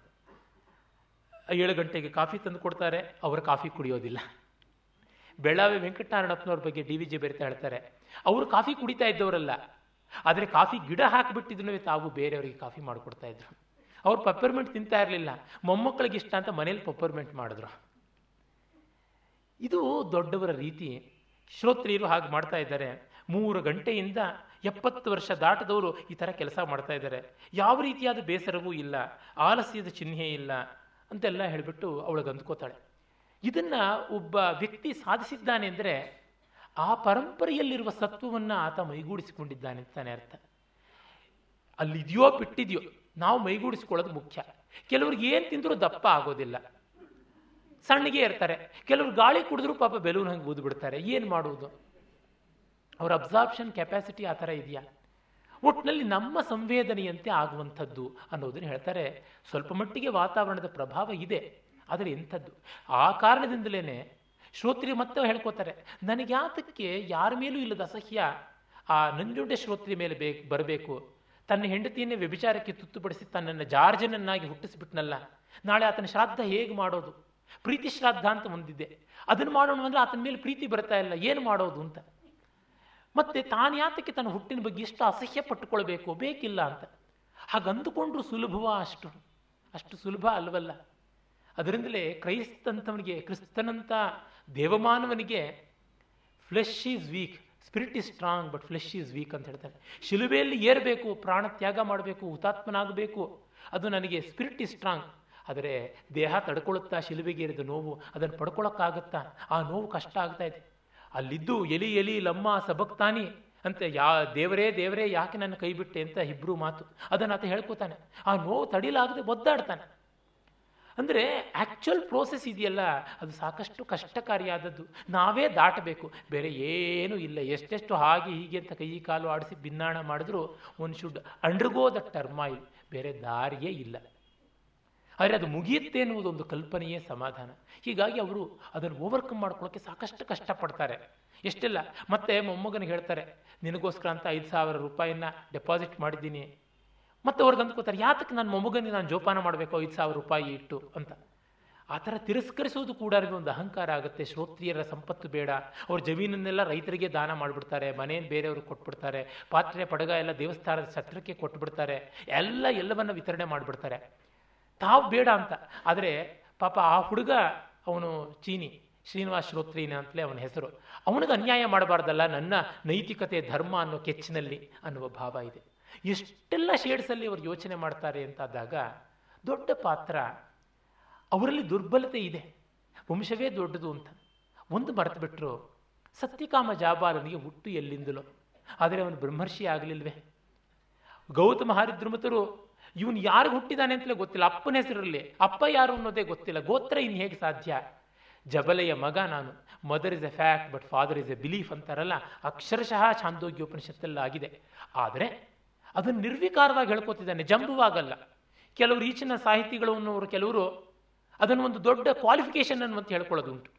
ಏಳು ಗಂಟೆಗೆ ಕಾಫಿ ತಂದು ಕೊಡ್ತಾರೆ, ಅವರು ಕಾಫಿ ಕುಡಿಯೋದಿಲ್ಲ. ಬೆಳ್ಳಾವೆ ವೆಂಕಟನಾರಾಯಣಪ್ಪನವ್ರ ಬಗ್ಗೆ ಡಿ ವಿ ಜಿ ಬೆರಿತಾ ಹೇಳ್ತಾರೆ. ಅವರು ಕಾಫಿ ಕುಡಿತಾ ಇದ್ದವರಲ್ಲ ಆದರೆ ಕಾಫಿ ಗಿಡ ಹಾಕಿಬಿಟ್ಟಿದ್ರು ತಾವು ಬೇರೆಯವರಿಗೆ ಕಾಫಿ ಮಾಡಿಕೊಡ್ತಾ ಇದ್ರು. ಅವ್ರು ಪಪ್ಪರ್ಮೆಂಟ್ ತಿಂತಾ ಇರಲಿಲ್ಲ. ಮೊಮ್ಮಕ್ಕಳಿಗೆ ಇಷ್ಟ ಅಂತ ಮನೇಲಿ ಪಪ್ಪರ್ಮೆಂಟ್ ಮಾಡಿದ್ರು. ಇದು ದೊಡ್ಡವರ ರೀತಿ. ಶ್ರೋತ್ರಿಯರು ಹಾಗೆ ಮಾಡ್ತಾ ಇದ್ದಾರೆ. ಮೂರು ಗಂಟೆಯಿಂದ ಎಪ್ಪತ್ತು ವರ್ಷ ದಾಟದವರು ಈ ಥರ ಕೆಲಸ ಮಾಡ್ತಾ ಇದ್ದಾರೆ. ಯಾವ ರೀತಿಯಾದ ಬೇಸರವೂ ಇಲ್ಲ. ಆಲಸ್ಯದ ಚಿಹ್ನೆ ಇಲ್ಲ ಅಂತೆಲ್ಲ ಹೇಳಿಬಿಟ್ಟು ಅವಳಿಗೆ ಅಂದ್ಕೋತಾಳೆ ಇದನ್ನು ಒಬ್ಬ ವ್ಯಕ್ತಿ ಸಾಧಿಸಿದ್ದಾನೆ ಅಂದರೆ ಆ ಪರಂಪರೆಯಲ್ಲಿರುವ ಸತ್ವವನ್ನು ಆತ ಮೈಗೂಡಿಸಿಕೊಂಡಿದ್ದಾನೆ ಅಂತಾನೆ ಅರ್ಥ. ಅಲ್ಲಿದೆಯೋ ಬಿಟ್ಟಿದೆಯೋ ನಾವು ಮೈಗೂಡಿಸ್ಕೊಳ್ಳೋದು ಮುಖ್ಯ. ಕೆಲವ್ರಿಗೆ ಏನು ತಿಂದರೂ ದಪ್ಪ ಆಗೋದಿಲ್ಲ. ಸಣ್ಣಗೆ ಇರ್ತಾರೆ. ಕೆಲವರು ಗಾಳಿ ಕುಡಿದ್ರು ಪಾಪ ಬೆಲೂನ್ ಹಂಗೆ ಊದು ಬಿಡ್ತಾರೆ ಏನು ಮಾಡುವುದು? ಅವ್ರ ಅಬ್ಸಾರ್ಪ್ಷನ್ ಕೆಪಾಸಿಟಿ ಆ ಥರ ಇದೆಯಾ? ಒಟ್ಟಿನಲ್ಲಿ ನಮ್ಮ ಸಂವೇದನೆಯಂತೆ ಆಗುವಂಥದ್ದು ಅನ್ನೋದನ್ನು ಹೇಳ್ತಾರೆ. ಸ್ವಲ್ಪ ಮಟ್ಟಿಗೆ ವಾತಾವರಣದ ಪ್ರಭಾವ ಇದೆ. ಆದರೆ ಎಂಥದ್ದು? ಆ ಕಾರಣದಿಂದಲೇ ಶ್ರೋತ್ರಿಯ ಮತ್ತೆ ಹೇಳ್ಕೋತಾರೆ, ನನಗೆ ಯಾತಕ್ಕೆ ಯಾರ ಮೇಲೂ ಇಲ್ಲದ ಅಸಹ್ಯ. ಆ ನಂಜುಂಡೆ ಶ್ರೋತ್ರಿ ಮೇಲೆ ಬೇಕು, ಬರಬೇಕು. ತನ್ನ ಹೆಂಡತಿಯನ್ನೇ ವ್ಯಭಿಚಾರಕ್ಕೆ ತುತ್ತುಪಡಿಸಿ ತನ್ನನ್ನು ಜಾರ್ಜನನ್ನಾಗಿ ಹುಟ್ಟಿಸಿಬಿಟ್ನಲ್ಲ. ನಾಳೆ ಆತನ ಶ್ರಾದ್ದ ಹೇಗೆ ಮಾಡೋದು? ಪ್ರೀತಿ ಶ್ರಾದ್ದ ಅಂತ ಒಂದಿದೆ. ಅದನ್ನು ಮಾಡೋಣ ಅಂದರೆ ಆತನ ಮೇಲೆ ಪ್ರೀತಿ ಬರ್ತಾ ಇಲ್ಲ. ಏನು ಮಾಡೋದು ಅಂತ. ಮತ್ತೆ ತಾನು ಯಾತಕ್ಕೆ ತನ್ನ ಹುಟ್ಟಿನ ಬಗ್ಗೆ ಎಷ್ಟು ಅಸಹ್ಯ ಪಟ್ಟುಕೊಳ್ಬೇಕು? ಬೇಕಿಲ್ಲ ಅಂತ. ಹಾಗಂದುಕೊಂಡ್ರು ಸುಲಭವ ಅಷ್ಟು. ಅಷ್ಟು ಸುಲಭ ಅಲ್ವಲ್ಲ. ಅದರಿಂದಲೇ ಕ್ರೈಸ್ತಂತವನಿಗೆ ಕ್ರಿಸ್ತನಂತ ದೇವಮಾನವನಿಗೆ flesh is weak spirit is strong but flesh is weak ಅಂತ ಹೇಳ್ತಾರೆ. ಶಿಲುಬೆಯಲ್ಲಿ ಏರಬೇಕು, ಪ್ರಾಣ ತ್ಯಾಗ ಮಾಡಬೇಕು, ಹುತಾತ್ಮನಾಗಬೇಕು, ಅದು ನನಗೆ ಸ್ಪಿರಿಟ್ ಈಸ್ ಸ್ಟ್ರಾಂಗ್ ಆದರೆ ದೇಹ ತಡ್ಕೊಳ್ಳುತ್ತಾ ಶಿಲುಬೆಗೆ ಏರಿದ ನೋವು ಅದನ್ನು ಪಡ್ಕೊಳ್ಳೋಕ್ಕಾಗುತ್ತಾ? ಆ ನೋವು ಕಷ್ಟ ಆಗ್ತಾ ಇದೆ. ಅಲ್ಲಿದ್ದು ಎಲಿ ಎಲಿ, ಲಮ್ಮ, ಸಬಕ್ತಾನಿ ಅಂತ ಯಾ, ದೇವರೇ ದೇವರೇ, ಯಾಕೆ ನನ್ನ ಕೈ ಬಿಟ್ಟೆ ಅಂತ ಇಬ್ರು ಮಾತು. ಅದನ್ನು ಆತ ಹೇಳ್ಕೊತಾನೆ. ಆ ನೋವು ತಡಿಲಾಗದೆ ಒದ್ದಾಡ್ತಾನೆ. ಅಂದರೆ ಆ್ಯಕ್ಚುಯಲ್ ಪ್ರೋಸೆಸ್ ಇದೆಯಲ್ಲ, ಅದು ಸಾಕಷ್ಟು ಕಷ್ಟಕಾರಿಯಾದದ್ದು. ನಾವೇ ದಾಟಬೇಕು. ಬೇರೆ ಏನೂ ಇಲ್ಲ. ಎಷ್ಟೆಷ್ಟು ಹಾಗೆ ಹೀಗೆ ಅಂತ ಕೈ ಕಾಲು ಆಡಿಸಿ ಭಿನ್ನಾಣ ಮಾಡಿದ್ರು one should undergo the turmoil ಬೇರೆ ದಾರಿಯೇ ಇಲ್ಲ. ಆದರೆ ಅದು ಮುಗಿಯುತ್ತೆ ಎನ್ನುವುದೊಂದು ಕಲ್ಪನೆಯೇ ಸಮಾಧಾನ. ಹೀಗಾಗಿ ಅವರು ಅದನ್ನು ಓವರ್ಕಮ್ ಮಾಡ್ಕೊಳ್ಳೋಕ್ಕೆ ಸಾಕಷ್ಟು ಕಷ್ಟಪಡ್ತಾರೆ. ಎಷ್ಟೆಲ್ಲ? ಮತ್ತೆ ಮೊಮ್ಮಗನಿಗೆ ಹೇಳ್ತಾರೆ, ನಿನಗೋಸ್ಕರ ಅಂತ ಐದು ಸಾವಿರ ರೂಪಾಯಿನ ಡೆಪಾಸಿಟ್ ಮಾಡಿದ್ದೀನಿ. ಮತ್ತೆ ಅವ್ರಿಗೆ ಅಂದ್ಕೋತಾರೆ ಯಾತಕ್ಕೆ ನನ್ನ ಮೊಮ್ಮಗನಿಗೆ ನಾನು ಜೋಪಾನ ಮಾಡಬೇಕು ಐದು ಸಾವಿರ ರೂಪಾಯಿ ಇಟ್ಟು? ಅಂತ. ಆ ಥರ ತಿರಸ್ಕರಿಸೋದು ಕೂಡ ಒಂದು ಅಹಂಕಾರ ಆಗುತ್ತೆ. ಶ್ರೋತ್ರಿಯರ ಸಂಪತ್ತು ಬೇಡ. ಅವ್ರ ಜಮೀನನ್ನೆಲ್ಲ ರೈತರಿಗೆ ದಾನ ಮಾಡಿಬಿಡ್ತಾರೆ ಮನೆಯನ್ನು ಬೇರೆಯವ್ರಿಗೆ ಕೊಟ್ಬಿಡ್ತಾರೆ, ಪಾತ್ರೆ, ಪಡಗ ಎಲ್ಲ ದೇವಸ್ಥಾನದ ಛತ್ರಕ್ಕೆ ಕೊಟ್ಬಿಡ್ತಾರೆ, ಎಲ್ಲ ಎಲ್ಲವನ್ನು ವಿತರಣೆ ಮಾಡಿಬಿಡ್ತಾರೆ. ತಾವು ಬೇಡ ಅಂತ. ಆದರೆ ಪಾಪ ಆ ಹುಡುಗ, ಅವನು ಚೀನಿ, ಶ್ರೀನಿವಾಸ್ ಶ್ರೋತ್ರೀನ ಅಂತಲೇ ಅವನ ಹೆಸರು. ಅವನಿಗೆ ಅನ್ಯಾಯ ಮಾಡಬಾರ್ದಲ್ಲ, ನನ್ನ ನೈತಿಕತೆ, ಧರ್ಮ ಅನ್ನೋ ಕೆಚ್ಚಿನಲ್ಲಿ ಅನ್ನುವ ಭಾವ ಇದೆ. ಎಷ್ಟೆಲ್ಲ ಶೇಡ್ಸಲ್ಲಿ ಅವರು ಯೋಚನೆ ಮಾಡ್ತಾರೆ ಅಂತಾದಾಗ ದೊಡ್ಡ ಪಾತ್ರ ಅವರಲ್ಲಿ ದುರ್ಬಲತೆ ಇದೆ. ವಂಶವೇ ದೊಡ್ಡದು ಅಂತ. ಒಂದು ಮರೆತು ಬಿಟ್ಟರು ಸತ್ಯಕಾಮ ಜಾಬಾಲನಿಗೆ ಹುಟ್ಟು ಎಲ್ಲಿಂದಲೋ. ಆದರೆ ಅವನು ಬ್ರಹ್ಮರ್ಷಿ ಆಗಲಿಲ್ವೇ? ಗೌತಮ ಹರಿದ್ರಮತರು ಇವನು ಯಾರಿಗೆ ಹುಟ್ಟಿದಾನೆ ಅಂತಲೇ ಗೊತ್ತಿಲ್ಲ. ಅಪ್ಪನ ಹೆಸರಲ್ಲಿ ಅಪ್ಪ ಯಾರು ಅನ್ನೋದೇ ಗೊತ್ತಿಲ್ಲ. ಗೋತ್ರ ಇನ್ನು ಹೇಗೆ ಸಾಧ್ಯ? ಜಬಲೆಯ ಮಗ ನಾನು. Mother is a fact but father is a belief ಅಂತಾರಲ್ಲ. ಅಕ್ಷರಶಃ ಛಾಂದೋಗ್ಯೋಪನಿಷತ್ತೆಲ್ಲ ಆಗಿದೆ ಆದರೆ ಅದನ್ನು ನಿರ್ವಿಕಾರವಾಗಿ ಹೇಳ್ಕೊತಿದ್ದಾನೆ. ಜಂಬುವಾಗಲ್ಲ. ಕೆಲವರು ಈಚಿನ ಸಾಹಿತಿಗಳು ಅನ್ನೋರು, ಕೆಲವರು ಅದನ್ನು ಒಂದು ದೊಡ್ಡ ಕ್ವಾಲಿಫಿಕೇಶನ್ ಅನ್ನುವಂತ ಹೇಳ್ಕೊಳ್ಳೋದುಂಟು.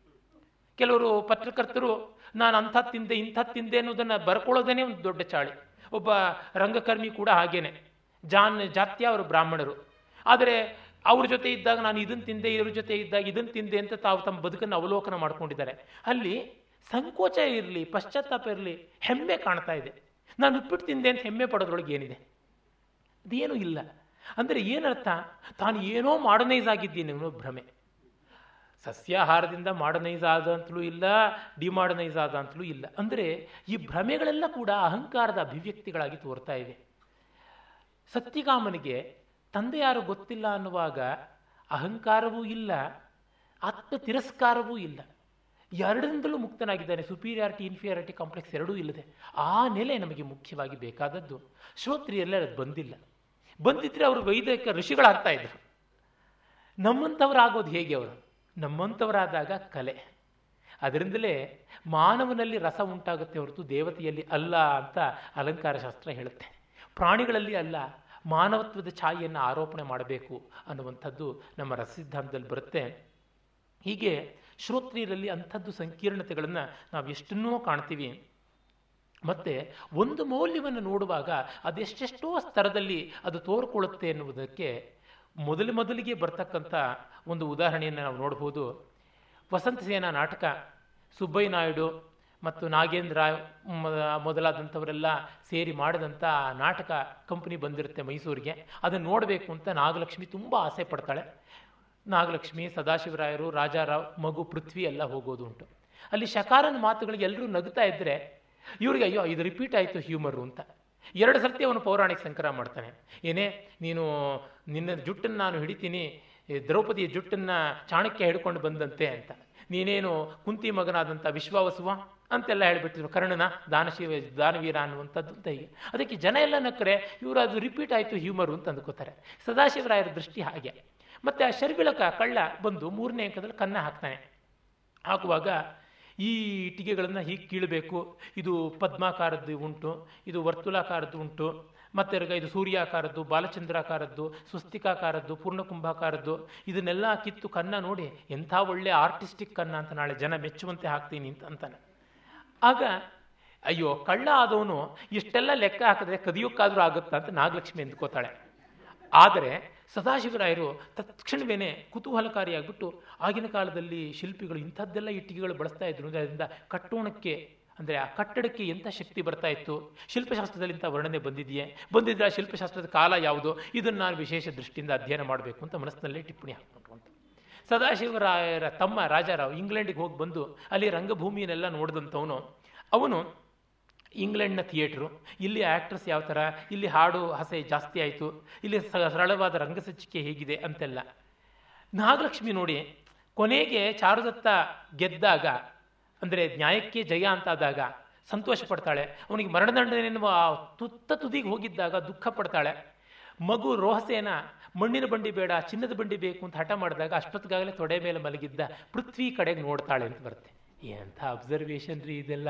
ಕೆಲವರು ಪತ್ರಕರ್ತರು, ನಾನು ಅಂಥದ್ದು ತಿಂದೆ ಇಂಥದ್ದು ತಿಂದೆ ಅನ್ನೋದನ್ನು ಬರ್ಕೊಳ್ಳೋದೇ ಒಂದು ದೊಡ್ಡ ಚಾಳಿ. ಒಬ್ಬ ರಂಗಕರ್ಮಿ ಕೂಡ ಹಾಗೇನೆ. ಜಾನ್, ಜಾತ್ಯ ಅವರು ಬ್ರಾಹ್ಮಣರು. ಆದರೆ ಅವ್ರ ಜೊತೆ ಇದ್ದಾಗ ನಾನು ಇದನ್ನು ತಿಂದೆ, ಇವ್ರ ಜೊತೆ ಇದ್ದಾಗ ಇದನ್ನು ತಿಂದೆ ಅಂತ ತಾವು ತಮ್ಮ ಬದುಕನ್ನು ಅವಲೋಕನ ಮಾಡ್ಕೊಂಡಿದ್ದಾರೆ. ಅಲ್ಲಿ ಸಂಕೋಚ ಇರಲಿ, ಪಶ್ಚಾತ್ತಾಪ ಇರಲಿ, ಹೆಮ್ಮೆ ಕಾಣ್ತಾ ಇದೆ. ನಾನು ಉಪ್ಪಿಟ್ಟು ತಿಂದೆ ಅಂತ ಹೆಮ್ಮೆ ಪಡೋದ್ರೊಳಗೆ ಏನಿದೆ? ಅದೇನೂ ಇಲ್ಲ. ಅಂದರೆ ಏನರ್ಥ? ತಾನು ಏನೋ ಮಾಡರ್ನೈಸ್ ಆಗಿದ್ದೀನಿ ಅನ್ನೋ ಭ್ರಮೆ. ಸಸ್ಯಾಹಾರದಿಂದ ಮಾಡರ್ನೈಸ್ ಆದ ಅಂತಲೂ ಇಲ್ಲ, ಡಿಮಾಡರ್ನೈಸ್ ಆದ ಅಂತಲೂ ಇಲ್ಲ. ಅಂದರೆ ಈ ಭ್ರಮೆಗಳೆಲ್ಲ ಕೂಡ ಅಹಂಕಾರದ ಅಭಿವ್ಯಕ್ತಿಗಳಾಗಿ ತೋರ್ತಾ ಇವೆ. ಸತ್ಯಕಾಮನಿಗೆ ತಂದೆ ಯಾರು ಗೊತ್ತಿಲ್ಲ ಅನ್ನುವಾಗ ಅಹಂಕಾರವೂ ಇಲ್ಲ ಆತ್ಮ ತಿರಸ್ಕಾರವೂ ಇಲ್ಲ. ಎರಡರಿಂದಲೂ ಮುಕ್ತನಾಗಿದ್ದಾನೆ. ಸುಪೀರಿಯಾರಿಟಿ ಇನ್ಫಿಯಾರಿಟಿ ಕಾಂಪ್ಲೆಕ್ಸ್ ಎರಡೂ ಇಲ್ಲದೆ. ಆ ನೆಲೆ ನಮಗೆ ಮುಖ್ಯವಾಗಿ ಬೇಕಾದದ್ದು. ಶ್ರೋತ್ರಿಯಲ್ಲೇ ಅದು ಬಂದಿಲ್ಲ. ಬಂದಿದ್ರೆ ಅವರು ವೈದಿಕ ಋಷಿಗಳಾಗ್ತಾ ಇದ್ರು. ನಮ್ಮಂಥವರಾಗೋದು ಹೇಗೆ ಅವರು? ನಮ್ಮಂಥವರಾದಾಗ ಕಲೆ. ಅದರಿಂದಲೇ ಮಾನವನಲ್ಲಿ ರಸ ಉಂಟಾಗುತ್ತೆ ಹೊರತು ದೇವತೆಯಲ್ಲಿ ಅಲ್ಲ ಅಂತ ಅಲಂಕಾರ ಶಾಸ್ತ್ರ ಹೇಳುತ್ತೆ. ಪ್ರಾಣಿಗಳಲ್ಲಿ ಅಲ್ಲ, ಮಾನವತ್ವದ ಛಾಯೆಯನ್ನು ಆರೋಪಣೆ ಮಾಡಬೇಕು ಅನ್ನುವಂಥದ್ದು ನಮ್ಮ ರಸಸಿದ್ಧಾಂತದಲ್ಲಿ ಬರುತ್ತೆ. ಹೀಗೆ ಶ್ರೋತ್ರಿಯರಲ್ಲಿ ಅಂಥದ್ದು ಸಂಕೀರ್ಣತೆಗಳನ್ನು ನಾವು ಎಷ್ಟನ್ನೋ ಕಾಣ್ತೀವಿ. ಮತ್ತು ಒಂದು ಮೌಲ್ಯವನ್ನು ನೋಡುವಾಗ ಅದೆಷ್ಟೆಷ್ಟೋ ಸ್ತರದಲ್ಲಿ ಅದು ತೋರ್ಕೊಳ್ಳುತ್ತೆ ಎನ್ನುವುದಕ್ಕೆ ಮೊದಲು ಮೊದಲಿಗೆ ಬರ್ತಕ್ಕಂಥ ಒಂದು ಉದಾಹರಣೆಯನ್ನು ನಾವು ನೋಡ್ಬೋದು. ವಸಂತ ಸೇನಾ ನಾಟಕ, ಸುಬ್ಬಯ್ಯ ನಾಯ್ಡು ಮತ್ತು ನಾಗೇಂದ್ರ ಮೊದಲಾದಂಥವರೆಲ್ಲ ಸೇರಿ ಮಾಡಿದಂಥ ನಾಟಕ ಕಂಪನಿ ಬಂದಿರುತ್ತೆ ಮೈಸೂರಿಗೆ. ಅದನ್ನು ನೋಡಬೇಕು ಅಂತ ನಾಗಲಕ್ಷ್ಮಿ ತುಂಬ ಆಸೆ ಪಡ್ತಾಳೆ. ನಾಗಲಕ್ಷ್ಮಿ, ಸದಾಶಿವರಾಯರು, ರಾಜಾರಾವ್, ಮಗು ಪೃಥ್ವಿ ಎಲ್ಲ ಹೋಗೋದು ಉಂಟು. ಅಲ್ಲಿ ಶಕಾರನ ಮಾತುಗಳಿಗೆ ಎಲ್ಲರೂ ನಗುತ್ತಾ ಇದ್ದರೆ ಇವ್ರಿಗೆ ಅಯ್ಯೋ, ಇದು ರಿಪೀಟ್ ಆಯಿತು ಹ್ಯೂಮರು ಅಂತ. ಎರಡು ಸರ್ತಿ ಅವನು ಪೌರಾಣಿಕ ಸಂಕರ ಮಾಡ್ತಾನೆ. ಏನೇ, ನೀನು ನಿನ್ನ ಜುಟ್ಟನ್ನು ನಾನು ಹಿಡಿತೀನಿ ದ್ರೌಪದಿಯ ಜುಟ್ಟನ್ನು ಚಾಣಕ್ಯ ಹಿಡ್ಕೊಂಡು ಬಂದಂತೆ ಅಂತ. ನೀನೇನು ಕುಂತಿ ಮಗನಾದಂಥ ವಿಶ್ವಾವಸುವ ಅಂತೆಲ್ಲ ಹೇಳಿಬಿಟ್ಟಿದ್ರು. ಕರ್ಣನ ದಾನಶಿವ, ದಾನವೀರ ಅನ್ನುವಂಥದ್ದು ಅಂತ ಹೀಗೆ. ಅದಕ್ಕೆ ಜನ ಎಲ್ಲ ನಕ್ಕರೆ, ಇವರು ಅದು ರಿಪೀಟ್ ಆಯಿತು ಹ್ಯೂಮರು ಅಂತ ಅಂದ್ಕೋತಾರೆ. ಸದಾಶಿವರಾಯರ ದೃಷ್ಟಿ ಹಾಗೆ. ಮತ್ತು ಆ ಶರ್ವಿಳಕ ಕಳ್ಳ ಬಂದು ಮೂರನೇ ಅಂಕದಲ್ಲಿ ಕನ್ನ ಹಾಕ್ತಾನೆ. ಹಾಕುವಾಗ ಈ ಇಟ್ಟಿಗೆಗಳನ್ನು ಹೀಗೆ ಕೀಳಬೇಕು. ಇದು ಪದ್ಮಾಕಾರದ್ದು ಉಂಟು, ಇದು ವರ್ತುಲಾಕಾರದ್ದು ಉಂಟು, ಮತ್ತೆ ಇದು ಸೂರ್ಯಾಕಾರದ್ದು, ಬಾಲಚಂದ್ರಾಕಾರದ್ದು, ಸ್ವಸ್ತಿಕಾಕಾರದ್ದು, ಪೂರ್ಣಕುಂಭಾಕಾರದ್ದು, ಇದನ್ನೆಲ್ಲ ಕಿತ್ತು ಕನ್ನ ನೋಡಿ ಎಂಥ ಒಳ್ಳೆ ಆರ್ಟಿಸ್ಟಿಕ್ ಕನ್ನ ಅಂತ ನಾಳೆ ಜನ ಮೆಚ್ಚುವಂತೆ ಹಾಕ್ತೀನಿ ಅಂತ ಅಂತಾನೆ. ಆಗ ಅಯ್ಯೋ, ಕಳ್ಳ ಆದವನು ಇಷ್ಟೆಲ್ಲ ಲೆಕ್ಕ ಹಾಕಿದ್ರೆ ಕದಿಯೋಕ್ಕಾದರೂ ಆಗುತ್ತಾ ಅಂತ ನಾಗಲಕ್ಷ್ಮಿ ಎಂದ್ಕೋತಾಳೆ. ಆದರೆ ಸದಾಶಿವರಾಯರು ತತ್ಕ್ಷಣವೇ ಕುತೂಹಲಕಾರಿಯಾಗಿಬಿಟ್ಟು ಆಗಿನ ಕಾಲದಲ್ಲಿ ಶಿಲ್ಪಿಗಳು ಇಂಥದ್ದೆಲ್ಲ ಇಟ್ಟಿಗೆಗಳು ಬಳಸ್ತಾ ಇದ್ರು. ಅದರಿಂದ ಕಟ್ಟೋಣಕ್ಕೆ, ಅಂದರೆ ಆ ಕಟ್ಟಡಕ್ಕೆ ಎಂಥ ಶಕ್ತಿ ಬರ್ತಾ ಇತ್ತು? ಶಿಲ್ಪಶಾಸ್ತ್ರದಲ್ಲಿ ಇಂಥ ವರ್ಣನೆ ಬಂದಿದೆಯೇ? ಬಂದಿದ್ದರೆ ಆ ಶಿಲ್ಪಶಾಸ್ತ್ರದ ಕಾಲ ಯಾವುದು? ಇದನ್ನು ನಾನು ವಿಶೇಷ ದೃಷ್ಟಿಯಿಂದ ಅಧ್ಯಯನ ಮಾಡಬೇಕು ಅಂತ ಮನಸ್ಸಿನಲ್ಲೇ ಟಿಪ್ಪಣಿ ಹಾಕ್ಕೊಂಡ್ರು ಅಂತ. ಸದಾಶಿವರಾಯರ ತಮ್ಮ ರಾಜಾರಾವ್ ಇಂಗ್ಲೆಂಡಿಗೆ ಹೋಗಿ ಬಂದು ಅಲ್ಲಿ ರಂಗಭೂಮಿಯನ್ನೆಲ್ಲ ನೋಡಿದಂಥವನು. ಅವನು ಇಂಗ್ಲೆಂಡ್ನ ಥಿಯೇಟ್ರು, ಇಲ್ಲಿ ಆ್ಯಕ್ಟ್ರಸ್ ಯಾವ ಥರ, ಇಲ್ಲಿ ಹಾಡು ಹಸೆ ಜಾಸ್ತಿ ಆಯಿತು, ಇಲ್ಲಿ ಸರಳವಾದ ರಂಗಸಜ್ಜಿಕೆ ಹೇಗಿದೆ ಅಂತೆಲ್ಲ. ನಾಗಲಕ್ಷ್ಮಿ ನೋಡಿ, ಕೊನೆಗೆ ಚಾರುದತ್ತ ಗೆದ್ದಾಗ, ಅಂದರೆ ನ್ಯಾಯಕ್ಕೆ ಜಯ ಅಂತಾದಾಗ ಸಂತೋಷ ಪಡ್ತಾಳೆ. ಅವನಿಗೆ ಮರಣದಂಡನೆನ್ನುವ ತುತ್ತ ತುದಿಗೆ ಹೋಗಿದ್ದಾಗ ದುಃಖ ಪಡ್ತಾಳೆ. ಮಗು ರೋಹಸೇನ, ಮಣ್ಣಿನ ಬಂಡಿ ಬೇಡ, ಚಿನ್ನದ ಬಂಡಿ ಬೇಕು ಅಂತ ಹಠ ಮಾಡಿದಾಗ ಅಷ್ಟೊತ್ತಿಗಾಗಲೇ ತೊಡೆ ಮೇಲೆ ಮಲಗಿದ್ದ ಪೃಥ್ವಿ ಕಡೆಗೆ ನೋಡ್ತಾಳೆ ಅಂತ ಬರುತ್ತೆ. ಎಂಥ ಅಬ್ಸರ್ವೇಷನ್ ರೀ ಇದೆಲ್ಲ.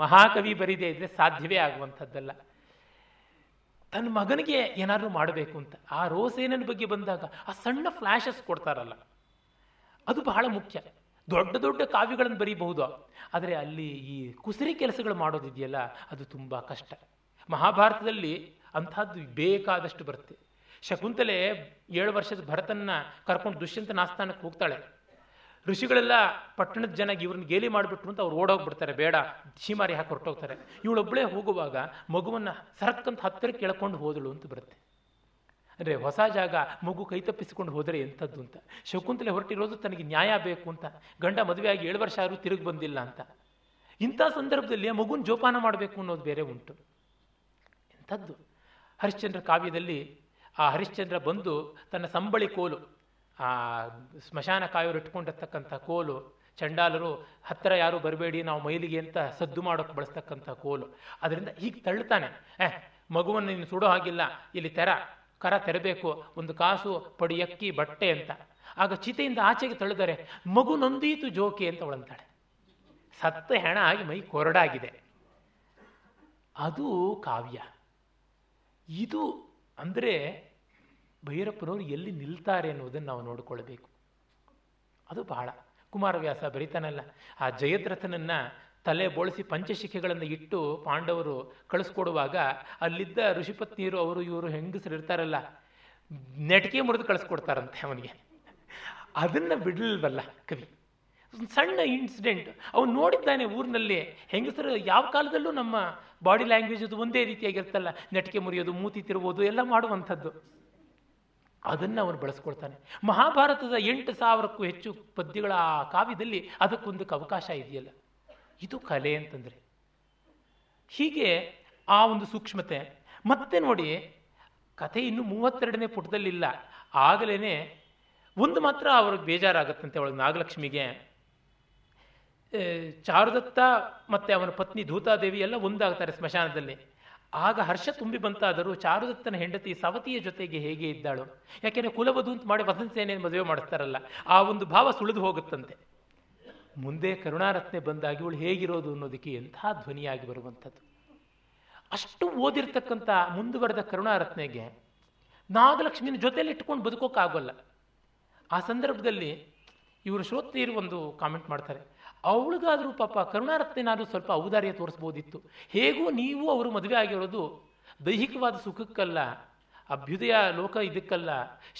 ಮಹಾಕವಿ ಬರೀದೇ ಇದ್ರೆ ಸಾಧ್ಯವೇ ಆಗುವಂಥದ್ದಲ್ಲ. ತನ್ನ ಮಗನಿಗೆ ಏನಾದರೂ ಮಾಡಬೇಕು ಅಂತ, ಆ ರೋಸೇನನ ಬಗ್ಗೆ ಬಂದಾಗ ಆ ಸಣ್ಣ ಫ್ಲಾಶಸ್ ಕೊಡ್ತಾರಲ್ಲ, ಅದು ಬಹಳ ಮುಖ್ಯ. ದೊಡ್ಡ ದೊಡ್ಡ ಕಾವ್ಯಗಳನ್ನು ಬರೀಬಹುದು, ಆದರೆ ಅಲ್ಲಿ ಈ ಕುಸರಿ ಕೆಲಸಗಳು ಮಾಡೋದಿದೆಯಲ್ಲ, ಅದು ತುಂಬ ಕಷ್ಟ. ಮಹಾಭಾರತದಲ್ಲಿ ಅಂಥದ್ದು ಬೇಕಾದಷ್ಟು ಬರುತ್ತೆ. ಶಕುಂತಲೆ ಏಳು ವರ್ಷದ ಭರತನ್ನ ಕರ್ಕೊಂಡು ದುಷ್ಯಂತನ ಆಸ್ಥಾನಕ್ಕೆ ಹೋಗ್ತಾಳೆ. ಋಷಿಗಳೆಲ್ಲ ಪಟ್ಟಣದ ಜನ ಇವ್ರನ್ನ ಗೇಲಿ ಮಾಡಿಬಿಟ್ರು ಅಂತ ಅವ್ರು ಓಡೋಗ್ಬಿಡ್ತಾರೆ, ಬೇಡ ಶಿಮಾರಿ ಹಾಕಿ ಹೊರಟೋಗ್ತಾರೆ. ಇವಳೊಬ್ಬಳೇ ಹೋಗುವಾಗ ಮಗುವನ್ನು ಸರಕ್ಕಂತ ಹತ್ತಿರಕ್ಕೆ ಕೇಳ್ಕೊಂಡು ಹೋದಳು ಅಂತ ಬರುತ್ತೆ. ಅಂದರೆ ಹೊಸ ಜಾಗ, ಮಗು ಕೈ ತಪ್ಪಿಸಿಕೊಂಡು ಹೋದರೆ ಎಂಥದ್ದು ಅಂತ. ಶಕುಂತಲೆ ಹೊರಟಿರೋದು ತನಗೆ ನ್ಯಾಯ ಬೇಕು ಅಂತ. ಗಂಡ ಮದುವೆಯಾಗಿ ಏಳು ವರ್ಷ ಆದರೂ ತಿರುಗಿ ಬಂದಿಲ್ಲ ಅಂತ. ಇಂಥ ಸಂದರ್ಭದಲ್ಲಿ ಮಗುನ ಜೋಪಾನ ಮಾಡಬೇಕು ಅನ್ನೋದು ಬೇರೆ ಉಂಟು. ಎಂಥದ್ದು? ಹರಿಶ್ಚಂದ್ರ ಕಾವ್ಯದಲ್ಲಿ ಆ ಹರಿಶ್ಚಂದ್ರ ಬಂದು ತನ್ನ ಸಂಬಳಿ ಕೋಲು ಆ ಸ್ಮಶಾನ ಕಾಯೋರು ಇಟ್ಕೊಂಡಿರ್ತಕ್ಕಂಥ ಕೋಲು, ಚಂಡಾಲರು ಹತ್ತಿರ ಯಾರು ಬರಬೇಡಿ, ನಾವು ಮೈಲಿಗೆ ಅಂತ ಸದ್ದು ಮಾಡೋಕೆ ಬಳಸ್ತಕ್ಕಂಥ ಕೋಲು. ಅದರಿಂದ ಹೀಗೆ ತಳ್ಳುತ್ತಾನೆ ಏ, ಮಗುವನ್ನು ನೀನು ಸುಡೋ ಹಾಗಿಲ್ಲ, ಇಲ್ಲಿ ತೆರ, ಕರ ತೆರಬೇಕು, ಒಂದು ಕಾಸು ಪಡಿಯಕ್ಕಿ ಬಟ್ಟೆ ಅಂತ. ಆಗ ಚಿತೆಯಿಂದ ಆಚೆಗೆ ತಳ್ಳಿದರೆ, ಮಗು ನೊಂದೀತು ಜೋಕೆ ಅಂತ ಅವಳಂತಾಳೆ. ಸತ್ತ ಹೆಣ ಆಗಿ ಮೈ ಕೊರಡಾಗಿದೆ. ಅದು ಕಾವ್ಯ. ಇದು ಅಂದರೆ ಭೈರಪ್ಪನವರು ಎಲ್ಲಿ ನಿಲ್ತಾರೆ ಅನ್ನೋದನ್ನು ನಾವು ನೋಡಿಕೊಳ್ಬೇಕು. ಅದು ಬಹಳ. ಕುಮಾರವ್ಯಾಸ ಬರೀತಾನಲ್ಲ, ಆ ಜಯದ್ರಥನನ್ನು ತಲೆ ಬೋಳಿಸಿ ಪಂಚಶಿಖೆಗಳನ್ನು ಇಟ್ಟು ಪಾಂಡವರು ಕಳಿಸ್ಕೊಡುವಾಗ ಅಲ್ಲಿದ್ದ ಋಷಿಪತ್ನಿಯರು, ಅವರು ಇವರು ಹೆಂಗಸರು ಇರ್ತಾರಲ್ಲ, ನೆಟಿಕೆ ಮುರಿದು ಕಳಿಸ್ಕೊಡ್ತಾರಂತೆ ಅವನಿಗೆ. ಅದನ್ನು ಬಿಡಲ್ವಲ್ಲ ಕವಿ. ಒಂದು ಸಣ್ಣ ಇನ್ಸಿಡೆಂಟ್ ಅವನು ನೋಡಿದ್ದಾನೆ ಊರಿನಲ್ಲಿ, ಹೆಂಗಸರು ಯಾವ ಕಾಲದಲ್ಲೂ ನಮ್ಮ ಬಾಡಿ ಲ್ಯಾಂಗ್ವೇಜ್ ಅದು ಒಂದೇ ರೀತಿಯಾಗಿರ್ತಲ್ಲ, ನೆಟಕೆ ಮುರಿಯೋದು, ಮೂತಿ ತಿರುವುದು, ಎಲ್ಲ ಮಾಡುವಂಥದ್ದು. ಅದನ್ನು ಅವನು ಬಳಸ್ಕೊಳ್ತಾನೆ. ಮಹಾಭಾರತದ ಎಂಟು ಸಾವಿರಕ್ಕೂ ಹೆಚ್ಚು ಪದ್ಯಗಳ ಆ ಕಾವ್ಯದಲ್ಲಿ ಅದಕ್ಕೊಂದಕ್ಕೆ ಅವಕಾಶ ಇದೆಯಲ್ಲ. ಇದು ಕಲೆ ಅಂತಂದರೆ. ಹೀಗೆ ಆ ಒಂದು ಸೂಕ್ಷ್ಮತೆ. ಮತ್ತೆ ನೋಡಿ, ಕಥೆ ಇನ್ನು ಮೂವತ್ತೆರಡನೇ ಪುಟದಲ್ಲಿಲ್ಲ. ಆಗಲೇ ಒಂದು ಮಾತ್ರ ಅವ್ರಿಗೆ ಬೇಜಾರಾಗತ್ತಂತೆ ಅವಳು ನಾಗಲಕ್ಷ್ಮಿಗೆ. ಚಾರುದತ್ತ ಮತ್ತು ಅವನ ಪತ್ನಿ ಧೂತಾದೇವಿ ಎಲ್ಲ ಒಂದಾಗ್ತಾರೆ ಸ್ಮಶಾನದಲ್ಲಿ. ಆಗ ಹರ್ಷ ತುಂಬಿ ಬಂತಾದರೂ ಚಾರುದತ್ತನ ಹೆಂಡತಿ ಸವತಿಯ ಜೊತೆಗೆ ಹೇಗೆ ಇದ್ದಾಳು? ಯಾಕೆಂದರೆ ಕುಲವಧು ಅಂತ ಮಾಡಿ ವಸಂತ ಮದುವೆ ಮಾಡಿಸ್ತಾರಲ್ಲ, ಆ ಒಂದು ಭಾವ ಸುಳಿದು ಹೋಗುತ್ತಂತೆ. ಮುಂದೆ ಕರುಣಾರತ್ನೆ ಬಂದಾಗಿ ಇವಳು ಹೇಗಿರೋದು ಅನ್ನೋದಕ್ಕೆ ಎಂಥ ಧ್ವನಿಯಾಗಿ ಬರುವಂಥದ್ದು. ಅಷ್ಟು ಓದಿರ್ತಕ್ಕಂಥ ಮುಂದುವರೆದ ಕರುಣಾರತ್ನೆಗೆ ನಾಗಲಕ್ಷ್ಮಿನ ಜೊತೆಯಲ್ಲಿ ಇಟ್ಕೊಂಡು ಬದುಕೋಕ್ಕಾಗೋಲ್ಲ. ಆ ಸಂದರ್ಭದಲ್ಲಿ ಇವರು ಶ್ರೋತ್ರಿಯರು ಒಂದು ಕಾಮೆಂಟ್ ಮಾಡ್ತಾರೆ. ಅವಳಿಗಾದರೂ ಪಾಪ ಕರುಣಾರತ್ನೇನಾದರೂ ಸ್ವಲ್ಪ ಔದಾರ್ಯ ತೋರಿಸ್ಬೋದಿತ್ತು. ಹೇಗೂ ನೀವು ಅವರು ಮದುವೆ ಆಗಿರೋದು ದೈಹಿಕವಾದ ಸುಖಕ್ಕಲ್ಲ, ಅಭ್ಯುದಯ ಲೋಕ ಇದಕ್ಕಲ್ಲ,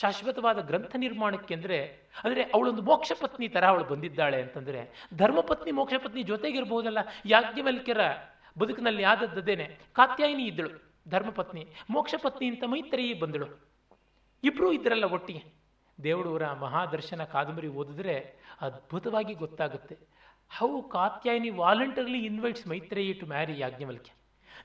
ಶಾಶ್ವತವಾದ ಗ್ರಂಥ ನಿರ್ಮಾಣಕ್ಕೆ ಅಂದರೆ ಅಂದರೆ ಅವಳೊಂದು ಮೋಕ್ಷಪತ್ನಿ ಥರ ಅವಳು ಬಂದಿದ್ದಾಳೆ ಅಂತಂದರೆ ಧರ್ಮಪತ್ನಿ ಮೋಕ್ಷಪತ್ನಿ ಜೊತೆಗಿರ್ಬೋದಲ್ಲ? ಯಾಜ್ಞವಲ್ಕ್ಯರ ಬದುಕಿನಲ್ಲಿ ಆದದ್ದೇನೆ ಕಾತ್ಯಾಯಿನಿ ಇದ್ದಳು ಧರ್ಮಪತ್ನಿ ಮೋಕ್ಷಪತ್ನಿ ಅಂತ ಮೈತ್ರಿ ಬಂದಳು. ಇಬ್ಬರೂ ಇದ್ರಲ್ಲ ಒಟ್ಟಿಗೆ. ದೇವಳೂರ ಮಹಾದರ್ಶನ ಕಾದಂಬರಿ ಓದಿದ್ರೆ ಅದ್ಭುತವಾಗಿ ಗೊತ್ತಾಗುತ್ತೆ. How Katyayini voluntarily invites Maitreyi to marry Yajnavalkya.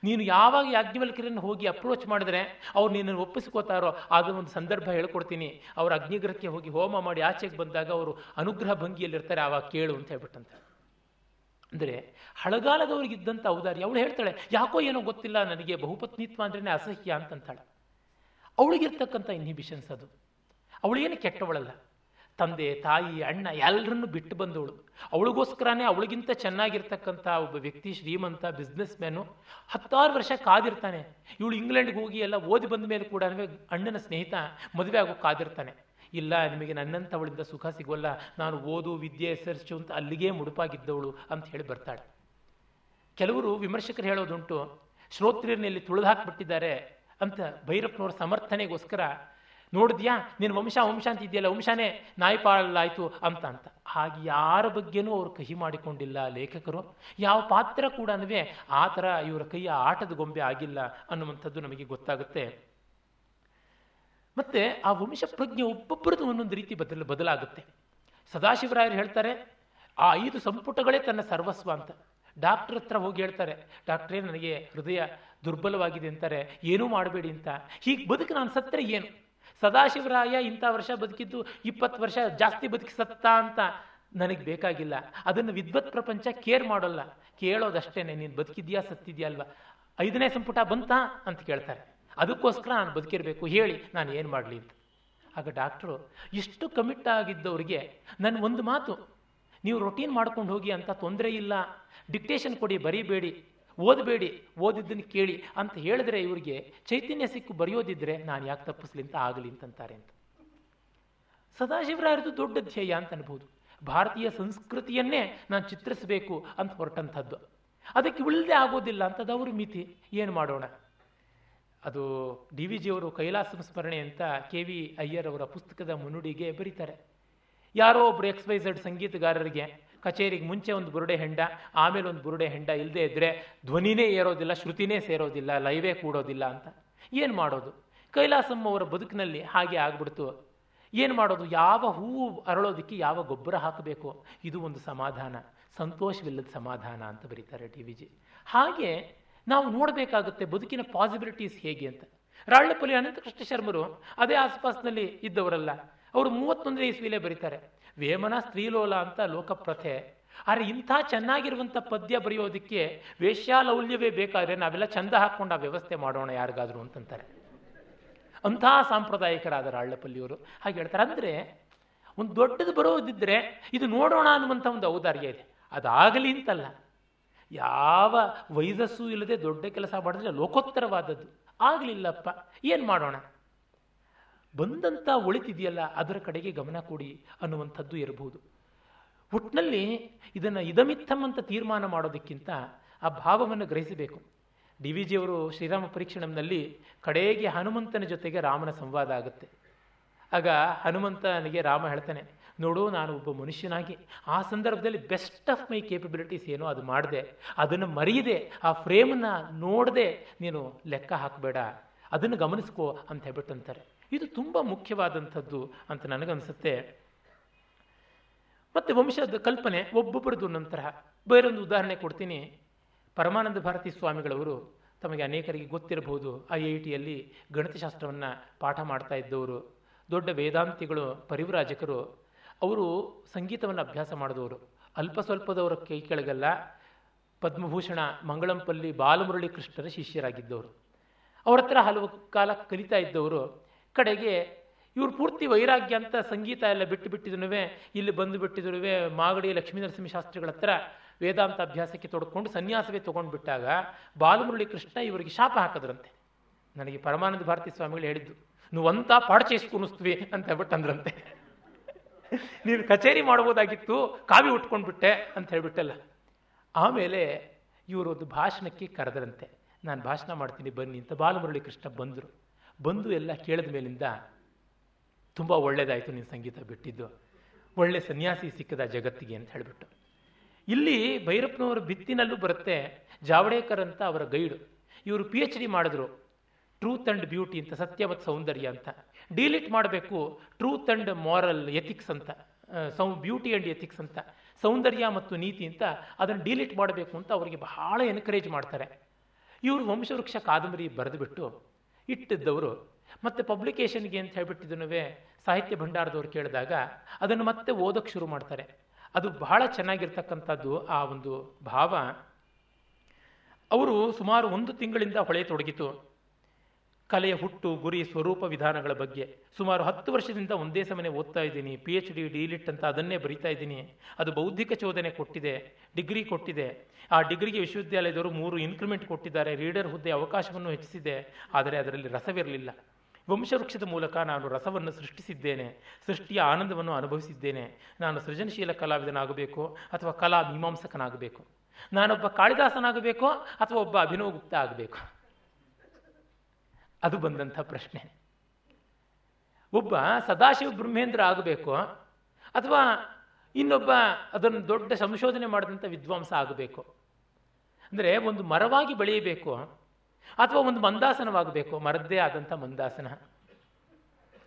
ನೀನು ಯಾವಾಗ ಯಾಜ್ಞವಲ್ಕ್ಯರನ್ನು ಹೋಗಿ ಅಪ್ರೋಚ್ ಮಾಡಿದ್ರೆ ಅವ್ರು ನಿನ್ನನ್ನು ಒಪ್ಪಿಸ್ಕೋತಾರೋ ಆಗ ಒಂದು ಸಂದರ್ಭ ಹೇಳ್ಕೊಡ್ತೀನಿ. ಅವ್ರ ಅಗ್ನಿಗ್ರಹಕ್ಕೆ ಹೋಗಿ ಹೋಮ ಮಾಡಿ ಆಚೆಗೆ ಬಂದಾಗ ಅವರು ಅನುಗ್ರಹ ಭಂಗಿಯಲ್ಲಿರ್ತಾರೆ ಆವಾಗ ಕೇಳು ಅಂತ ಹೇಳ್ಬಿಟ್ಟಂತ. ಅಂದರೆ ಹಳಗಾಲದವ್ರಿಗಿದ್ದಂಥ ಔದಾರ್ಯ ಅವಳು ಹೇಳ್ತಾಳೆ, ಯಾಕೋ ಏನೋ ಗೊತ್ತಿಲ್ಲ, ನನಗೆ ಬಹುಪತ್ನಿತ್ವ ಅಂದ್ರೆ ಅಸಹ್ಯ ಅಂತಂತಾಳೆ. ಅವಳಿಗಿರ್ತಕ್ಕಂಥ ಇನ್ಹಿಬಿಷನ್ಸ್ ಅದು. ಅವಳೇನು ಕೆಟ್ಟವಳಲ್ಲ. ತಂದೆ, ತಾಯಿ, ಅಣ್ಣ ಎಲ್ಲರನ್ನು ಬಿಟ್ಟು ಬಂದವಳು. ಅವಳಿಗೋಸ್ಕರನೇ ಅವಳಿಗಿಂತ ಚೆನ್ನಾಗಿರ್ತಕ್ಕಂಥ ಒಬ್ಬ ವ್ಯಕ್ತಿ, ಶ್ರೀಮಂತ ಬಿಸ್ನೆಸ್ ಮ್ಯಾನು ಹತ್ತಾರು ವರ್ಷ ಕಾದಿರ್ತಾನೆ. ಇವಳು ಇಂಗ್ಲೆಂಡ್ಗೆ ಹೋಗಿ ಎಲ್ಲ ಓದಿ ಬಂದ ಮೇಲೆ ಕೂಡ ಅಣ್ಣನ ಸ್ನೇಹಿತ ಮದುವೆ ಆಗೋ ಕಾದಿರ್ತಾನೆ. ಇಲ್ಲ, ನಿಮಗೆ ನನ್ನಂಥವಳಿಂದ ಸುಖ ಸಿಗೋಲ್ಲ ನಾನು ಓದು, ವಿದ್ಯೆ ಸರ್ಚು ಅಂತ ಅಲ್ಲಿಗೆ ಮುಡುಪಾಗಿದ್ದವಳು ಅಂತ ಹೇಳಿ ಬರ್ತಾಳೆ. ಕೆಲವರು ವಿಮರ್ಶಕರು ಹೇಳೋದುಂಟು ಶ್ರೋತ್ರಿಯರ್ನಲ್ಲಿ ತುಳಿದು ಹಾಕಿಬಿಟ್ಟಿದ್ದಾರೆ ಅಂತ ಭೈರಪ್ಪನವರ ಸಮರ್ಥನೆಗೋಸ್ಕರ ನೋಡಿದ್ಯಾ? ನಿನ್ನ ವಂಶ ವಂಶ ಅಂತ ಇದೆಯಲ್ಲ ವಂಶನೇ ನಾಯಿಪಾಲಾಯ್ತು ಅಂತ ಅಂತ. ಹಾಗೆ ಯಾರ ಬಗ್ಗೆನೂ ಅವರು ಕಹಿ ಮಾಡಿಕೊಂಡಿಲ್ಲ ಲೇಖಕರು. ಯಾವ ಪಾತ್ರ ಕೂಡ ಆ ಥರ ಇವರ ಕೈಯ ಆಟದ ಗೊಂಬೆ ಆಗಿಲ್ಲ ಅನ್ನುವಂಥದ್ದು ನಮಗೆ ಗೊತ್ತಾಗುತ್ತೆ. ಮತ್ತೆ ಆ ವಂಶ ಪ್ರಜ್ಞೆ ಒಬ್ಬೊಬ್ಬರದು ಒಂದೊಂದು ರೀತಿ ಬದಲ, ಬದಲಾಗುತ್ತೆ. ಸದಾಶಿವರಾಯರು ಹೇಳ್ತಾರೆ, ಆ ಐದು ಸಂಪುಟಗಳೇ ತನ್ನ ಸರ್ವಸ್ವ ಅಂತ. ಡಾಕ್ಟರ್ ಹತ್ರ ಹೋಗಿ ಹೇಳ್ತಾರೆ, ಡಾಕ್ಟ್ರೇ ನನಗೆ ಹೃದಯ ದುರ್ಬಲವಾಗಿದೆ ಅಂತಾರೆ, ಏನೂ ಮಾಡಬೇಡಿ ಅಂತ. ಹೀಗೆ ಬದುಕು ನಾನು ಸತ್ತರೆ ಏನು? ಸದಾಶಿವರಾಯ ಇಂಥ ವರ್ಷ ಬದುಕಿದ್ದು ಇಪ್ಪತ್ತು ವರ್ಷ ಜಾಸ್ತಿ ಬದುಕಿ ಸತ್ತ ಅಂತ ನನಗೆ ಬೇಕಾಗಿಲ್ಲ. ಅದನ್ನು ವಿದ್ವತ್ ಪ್ರಪಂಚ ಕೇರ್ ಮಾಡೋಲ್ಲ. ಕೇಳೋದಷ್ಟೇನೆ, ನೀನು ಬದುಕಿದ್ಯಾ ಸತ್ತಿದ್ಯಾ ಅಲ್ವಾ? ಐದನೇ ಸಂಪುಟ ಬಂತಾ ಅಂತ ಕೇಳ್ತಾರೆ. ಅದಕ್ಕೋಸ್ಕರ ನಾನು ಬದುಕಿರಬೇಕು, ಹೇಳಿ, ನಾನು ಏನು ಮಾಡಲಿ ಅಂತ. ಆಗ ಡಾಕ್ಟ್ರು, ಇಷ್ಟು ಕಮಿಟ್ ಆಗಿದ್ದವರಿಗೆ ನನ್ನ ಒಂದು ಮಾತು, ನೀವು ರೊಟೀನ್ ಮಾಡ್ಕೊಂಡು ಹೋಗಿ ಅಂತ ತೊಂದರೆ ಇಲ್ಲ. ಡಿಕ್ಟೇಷನ್ ಕೊಡಿ, ಬರೀಬೇಡಿ. ಓದಬೇಡಿ, ಓದಿದ್ದನ್ನು ಕೇಳಿ ಅಂತ ಹೇಳಿದ್ರೆ ಇವರಿಗೆ ಚೈತನ್ಯ ಸಿಕ್ಕು ಬರೆಯೋದಿದ್ರೆ ನಾನು ಯಾಕೆ ತಪ್ಪಿಸ್ಲಿ ಅಂತ ಆಗಲಿ ಅಂತಂತಾರೆ ಅಂತ. ಸದಾಶಿವರಾಯರದು ದೊಡ್ಡ ಧ್ಯೇಯ ಅಂತ ಅನ್ಬೋದು. ಭಾರತೀಯ ಸಂಸ್ಕೃತಿಯನ್ನೇ ನಾನು ಚಿತ್ರಿಸಬೇಕು ಅಂತ ಹೊರಟಂಥದ್ದು. ಅದಕ್ಕೆ ಉಳಿದೇ ಆಗೋದಿಲ್ಲ ಅಂತದ್ದು ಅವರು ಮಿತಿ. ಏನು ಮಾಡೋಣ? ಅದು ಡಿ ವಿ ಜಿಯವರು ಕೈಲಾಸ ಸ್ಮರಣೆ ಅಂತ ಕೆ ವಿ ಅಯ್ಯರ್ ಅವರ ಪುಸ್ತಕದ ಮುನ್ನುಡಿಗೆ ಬರೀತಾರೆ. ಯಾರೋ ಒಬ್ರು ಎಕ್ಸ್ ವೈ ಸಂಗೀತಗಾರರಿಗೆ ಕಚೇರಿಗೆ ಮುಂಚೆ ಒಂದು ಬುರುಡೆ ಹೆಂಡ, ಆಮೇಲೆ ಒಂದು ಬುರುಡೆ ಹೆಂಡ ಇಲ್ಲದೆ ಇದ್ದರೆ ಧ್ವನಿನೇ ಏರೋದಿಲ್ಲ, ಶ್ರುತಿನೇ ಸೇರೋದಿಲ್ಲ, ಲೈವೇ ಕೂಡೋದಿಲ್ಲ ಅಂತ. ಏನು ಮಾಡೋದು? ಕೈಲಾಸಮ್ಮ ಅವರ ಬದುಕಿನಲ್ಲಿ ಹಾಗೆ ಆಗ್ಬಿಡ್ತು. ಏನು ಮಾಡೋದು? ಯಾವ ಹೂವು ಅರಳೋದಕ್ಕೆ ಯಾವ ಗೊಬ್ಬರ ಹಾಕಬೇಕು? ಇದು ಒಂದು ಸಮಾಧಾನ. ಸಂತೋಷವಿಲ್ಲದ ಸಮಾಧಾನ ಅಂತ ಬರೀತಾರೆ ಟಿ ವಿ ಜಿ. ಹಾಗೆ ನಾವು ನೋಡಬೇಕಾಗುತ್ತೆ ಬದುಕಿನ ಪಾಸಿಬಿಲಿಟೀಸ್ ಹೇಗೆ ಅಂತ. ರಾಳ್ಳಪಲ್ಲಿ ಅನಂತಕೃಷ್ಣ ಶರ್ಮರು ಅದೇ ಆಸ್ಪಾಸ್ನಲ್ಲಿ ಇದ್ದವರಲ್ಲ. ಅವರು ಮೂವತ್ತೊಂದನೇ ಇಸ್ವಿಲೇ ಬರೀತಾರೆ. ವೇಮನ ಸ್ತ್ರೀಲೋಲ ಅಂತ ಲೋಕಪ್ರಥೆ. ಆದರೆ ಇಂಥ ಚೆನ್ನಾಗಿರುವಂಥ ಪದ್ಯ ಬರೆಯೋದಕ್ಕೆ ವೇಶ್ಯಾಲೌಲ್ಯವೇ ಬೇಕಾದರೆ ನಾವೆಲ್ಲ ಚಂದ ಹಾಕ್ಕೊಂಡು ಆ ವ್ಯವಸ್ಥೆ ಮಾಡೋಣ ಯಾರಿಗಾದ್ರು ಅಂತಂತಾರೆ. ಅಂಥ ಸಾಂಪ್ರದಾಯಿಕರಾದ ಅಳ್ಳಪಲ್ಲಿಯವರು ಹಾಗೆ ಹೇಳ್ತಾರೆ, ಅಂದರೆ ಒಂದು ದೊಡ್ಡದು ಬರೋದಿದ್ದರೆ ಇದು ನೋಡೋಣ ಅನ್ನುವಂಥ ಒಂದು ಔದಾರ್ಯ ಇದೆ. ಅದಾಗಲಿ ಅಂತಲ್ಲ. ಯಾವ ವೈದಸ್ಸು ಇಲ್ಲದೆ ದೊಡ್ಡ ಕೆಲಸ ಮಾಡಿದ್ರೆ ಲೋಕೋತ್ತರವಾದದ್ದು. ಆಗಲಿಲ್ಲಪ್ಪ, ಏನು ಮಾಡೋಣ? ಬಂದಂಥ ಒಳಿತಿದೆಯಲ್ಲ, ಅದರ ಕಡೆಗೆ ಗಮನ ಕೊಡಿ ಅನ್ನುವಂಥದ್ದು ಇರಬಹುದು. ಒಟ್ಟಿನಲ್ಲಿ ಇದನ್ನು ಇದಮಿತ್ತಂ ಅಂತ ತೀರ್ಮಾನ ಮಾಡೋದಕ್ಕಿಂತ ಆ ಭಾವವನ್ನು ಗ್ರಹಿಸಬೇಕು. ಡಿ ವಿ ಜಿಯವರು ಶ್ರೀರಾಮ ಪರೀಕ್ಷಣಂನಲ್ಲಿ ಕಡೆಗೆ ಹನುಮಂತನ ಜೊತೆಗೆ ರಾಮನ ಸಂವಾದ ಆಗುತ್ತೆ. ಆಗ ಹನುಮಂತನಿಗೆ ರಾಮ ಹೇಳ್ತಾನೆ, ನೋಡು, ನಾನು ಒಬ್ಬ ಮನುಷ್ಯನಾಗಿ, ಆ ಸಂದರ್ಭದಲ್ಲಿ ಬೆಸ್ಟ್ ಆಫ್ ಮೈ ಕೇಪಬಿಲಿಟೀಸ್ ಏನೋ ಅದು ಮಾಡಿದೆ, ಅದನ್ನು ಮರೆಯದೆ, ಆ ಫ್ರೇಮನ್ನು ನೋಡದೆ ನೀನು ಲೆಕ್ಕ ಹಾಕಬೇಡ, ಅದನ್ನು ಗಮನಿಸ್ಕೋ ಅಂತ ಹೇಳ್ಬಿಟ್ಟು ಅಂತಾರೆ ಇದು ತುಂಬ ಮುಖ್ಯವಾದಂಥದ್ದು ಅಂತ ನನಗನ್ಸುತ್ತೆ. ಮತ್ತು ವಂಶದ ಕಲ್ಪನೆ ಒಬ್ಬೊಬ್ಬರದು ನಂತರ ಬೇರೊಂದು ಉದಾಹರಣೆ ಕೊಡ್ತೀನಿ. ಪರಮಾನಂದ ಭಾರತಿ ಸ್ವಾಮಿಗಳವರು ತಮಗೆ ಅನೇಕರಿಗೆ ಗೊತ್ತಿರಬಹುದು ಐ ಐ ಟಿಯಲ್ಲಿ ಗಣಿತಶಾಸ್ತ್ರವನ್ನು ಪಾಠ ಮಾಡ್ತಾ ಇದ್ದವರು. ದೊಡ್ಡ ವೇದಾಂತಿಗಳು, ಪರಿವ್ರಾಜಕರು. ಅವರು ಸಂಗೀತವನ್ನು ಅಭ್ಯಾಸ ಮಾಡಿದವರು. ಅಲ್ಪ ಸ್ವಲ್ಪದವರ ಕೈ ಕೆಳಗೆಲ್ಲ. ಪದ್ಮಭೂಷಣ, ಮಂಗಳಂಪಲ್ಲಿ ಬಾಲಮುರಳಿ ಕೃಷ್ಣರ ಶಿಷ್ಯರಾಗಿದ್ದವರು. ಅವರ ಹತ್ರ ಹಲವು ಕಾಲ ಕಲಿತಾ ಇದ್ದವರು. ಕಡೆಗೆ ಇವ್ರು ಪೂರ್ತಿ ವೈರಾಗ್ಯ ಅಂತ ಸಂಗೀತ ಎಲ್ಲ ಬಿಟ್ಟು ಬಿಟ್ಟಿದ್ರು ಇಲ್ಲಿ ಬಂದು ಬಿಟ್ಟಿದ್ರು ಮಾಗಡಿ ಲಕ್ಷ್ಮೀ ನರಸಿಂಹ ಶಾಸ್ತ್ರಿಗಳ ಹತ್ರ ವೇದಾಂತ ಅಭ್ಯಾಸಕ್ಕೆ ತೊಡ್ಕೊಂಡು ಸನ್ಯಾಸವೇ ತೊಗೊಂಡ್ಬಿಟ್ಟಾಗ ಬಾಲಮುರಳಿ ಕೃಷ್ಣ ಇವರಿಗೆ ಶಾಪ ಹಾಕಿದ್ರಂತೆ. ನನಗೆ ಪರಮಾನಂದ ಭಾರತಿ ಸ್ವಾಮಿಗಳು ಹೇಳಿದ್ದು ನೀವಂತ ಪಾಠ ಕುಣಿಸ್ತೀವಿ ಅಂತ ಹೇಳ್ಬಿಟ್ಟು ಅಂದ್ರಂತೆ. ನೀನು ಕಚೇರಿ ಮಾಡ್ಬೋದಾಗಿತ್ತು ಕಾವಿ ಉಟ್ಕೊಂಡ್ಬಿಟ್ಟೆ ಅಂತ ಹೇಳ್ಬಿಟ್ಟಲ್ಲ. ಆಮೇಲೆ ಇವರು ಒಂದು ಭಾಷಣಕ್ಕೆ ಕರೆದ್ರಂತೆ, ನಾನು ಭಾಷಣ ಮಾಡ್ತೀನಿ, ಬನ್ನಿ ಅಂತ ಬಾಲಮುರಳಿ ಕೃಷ್ಣ ಬಂದರು. ಬಂದು ಎಲ್ಲ ಕೇಳಿದ ಮೇಲಿಂದ ತುಂಬ ಒಳ್ಳೆಯದಾಯಿತು ನೀನು ಸಂಗೀತ ಬಿಟ್ಟಿದ್ದು. ಒಳ್ಳೆ ಸನ್ಯಾಸಿ ಸಿಕ್ಕದ ಜಗತ್ತಿಗೆ ಅಂತ ಹೇಳಿಬಿಟ್ಟು. ಇಲ್ಲಿ ಭೈರಪ್ಪನವರ ಬಿತ್ತಿನಲ್ಲೂ ಬರುತ್ತೆ ಜಾವಡೇಕರ್ ಅಂತ ಅವರ ಗೈಡು. ಇವರು ಪಿ ಎಚ್ ಡಿ ಮಾಡಿದ್ರು. ಟ್ರೂತ್ ಅಂಡ್ ಬ್ಯೂಟಿ ಅಂತ, ಸತ್ಯ ಮತ್ತು ಸೌಂದರ್ಯ ಅಂತ. ಡಿಲೀಟ್ ಮಾಡಬೇಕು ಟ್ರೂತ್ ಅಂಡ್ ಮಾರಲ್ ಎಥಿಕ್ಸ್ ಅಂತ. ಸೌ ಬ್ಯೂಟಿ ಅಂಡ್ ಎಥಿಕ್ಸ್ ಅಂತ. ಸೌಂದರ್ಯ ಮತ್ತು ನೀತಿ ಅಂತ ಅದನ್ನು ಡಿಲೀಟ್ ಮಾಡಬೇಕು ಅಂತ ಅವರಿಗೆ ಬಹಳ ಎನ್ಕರೇಜ್ ಮಾಡ್ತಾರೆ. ಇವರು ವಂಶವೃಕ್ಷ ಕಾದಂಬರಿ ಬರೆದುಬಿಟ್ಟು ಇಟ್ಟಿದ್ದವರು. ಮತ್ತೆ ಪಬ್ಲಿಕೇಶನ್ಗೆ ಅಂತ ಹೇಳ್ಬಿಟ್ಟಿದ್ದನೂ ಸಾಹಿತ್ಯ ಭಂಡಾರದವ್ರು ಕೇಳಿದಾಗ ಅದನ್ನು ಮತ್ತೆ ಓದೋಕ್ಕೆ ಶುರು ಮಾಡ್ತಾರೆ. ಅದು ಬಹಳ ಚೆನ್ನಾಗಿರ್ತಕ್ಕಂಥದ್ದು ಆ ಒಂದು ಭಾವ. ಅವರು ಸುಮಾರು ಒಂದು ತಿಂಗಳಿಂದ ಹೊಳೆಯತೊಡಗಿತು ಕಲೆಯ ಹುಟ್ಟು, ಗುರಿ, ಸ್ವರೂಪ ವಿಧಾನಗಳ ಬಗ್ಗೆ. ಸುಮಾರು ಹತ್ತು ವರ್ಷದಿಂದ ಒಂದೇ ಸಮನೆ ಓದ್ತಾ ಇದ್ದೀನಿ. ಪಿ ಎಚ್ ಡಿ ಡಿಲಿಟ್ ಅಂತ ಅದನ್ನೇ ಬರಿತಾ ಇದ್ದೀನಿ. ಅದು ಬೌದ್ಧಿಕ ಚೋದನೆ ಕೊಟ್ಟಿದೆ, ಡಿಗ್ರಿ ಕೊಟ್ಟಿದೆ. ಆ ಡಿಗ್ರಿಗೆ ವಿಶ್ವವಿದ್ಯಾಲಯದವರು ಮೂರು ಇನ್ಕ್ರಿಮೆಂಟ್ ಕೊಟ್ಟಿದ್ದಾರೆ. ರೀಡರ್ ಹುದ್ದೆ ಅವಕಾಶವನ್ನು ಹೆಚ್ಚಿಸಿದೆ. ಆದರೆ ಅದರಲ್ಲಿ ರಸವಿರಲಿಲ್ಲ. ವಂಶವೃಕ್ಷದ ಮೂಲಕ ನಾನು ರಸವನ್ನು ಸೃಷ್ಟಿಸಿದ್ದೇನೆ. ಸೃಷ್ಟಿಯ ಆನಂದವನ್ನು ಅನುಭವಿಸಿದ್ದೇನೆ. ನಾನು ಸೃಜನಶೀಲ ಕಲಾವಿದನಾಗಬೇಕು ಅಥವಾ ಕಲಾ ಮೀಮಾಂಸಕನಾಗಬೇಕು. ನಾನೊಬ್ಬ ಕಾಳಿದಾಸನಾಗಬೇಕೋ ಅಥವಾ ಒಬ್ಬ ಅಭಿನವ ಗುಪ್ತ ಆಗಬೇಕು? ಅದು ಬಂದಂಥ ಪ್ರಶ್ನೆ. ಒಬ್ಬ ಸದಾಶಿವ ಬ್ರಹ್ಮೇಂದ್ರ ಆಗಬೇಕು, ಅಥವಾ ಇನ್ನೊಬ್ಬ ಅದನ್ನು ದೊಡ್ಡ ಸಂಶೋಧನೆ ಮಾಡಿದಂಥ ವಿದ್ವಾಂಸ ಆಗಬೇಕು. ಅಂದರೆ ಒಂದು ಮರವಾಗಿ ಬೆಳೆಯಬೇಕು, ಅಥವಾ ಒಂದು ಮಂದಾಸನವಾಗಬೇಕು, ಮರದ್ದೇ ಆದಂಥ ಮಂದಾಸನ.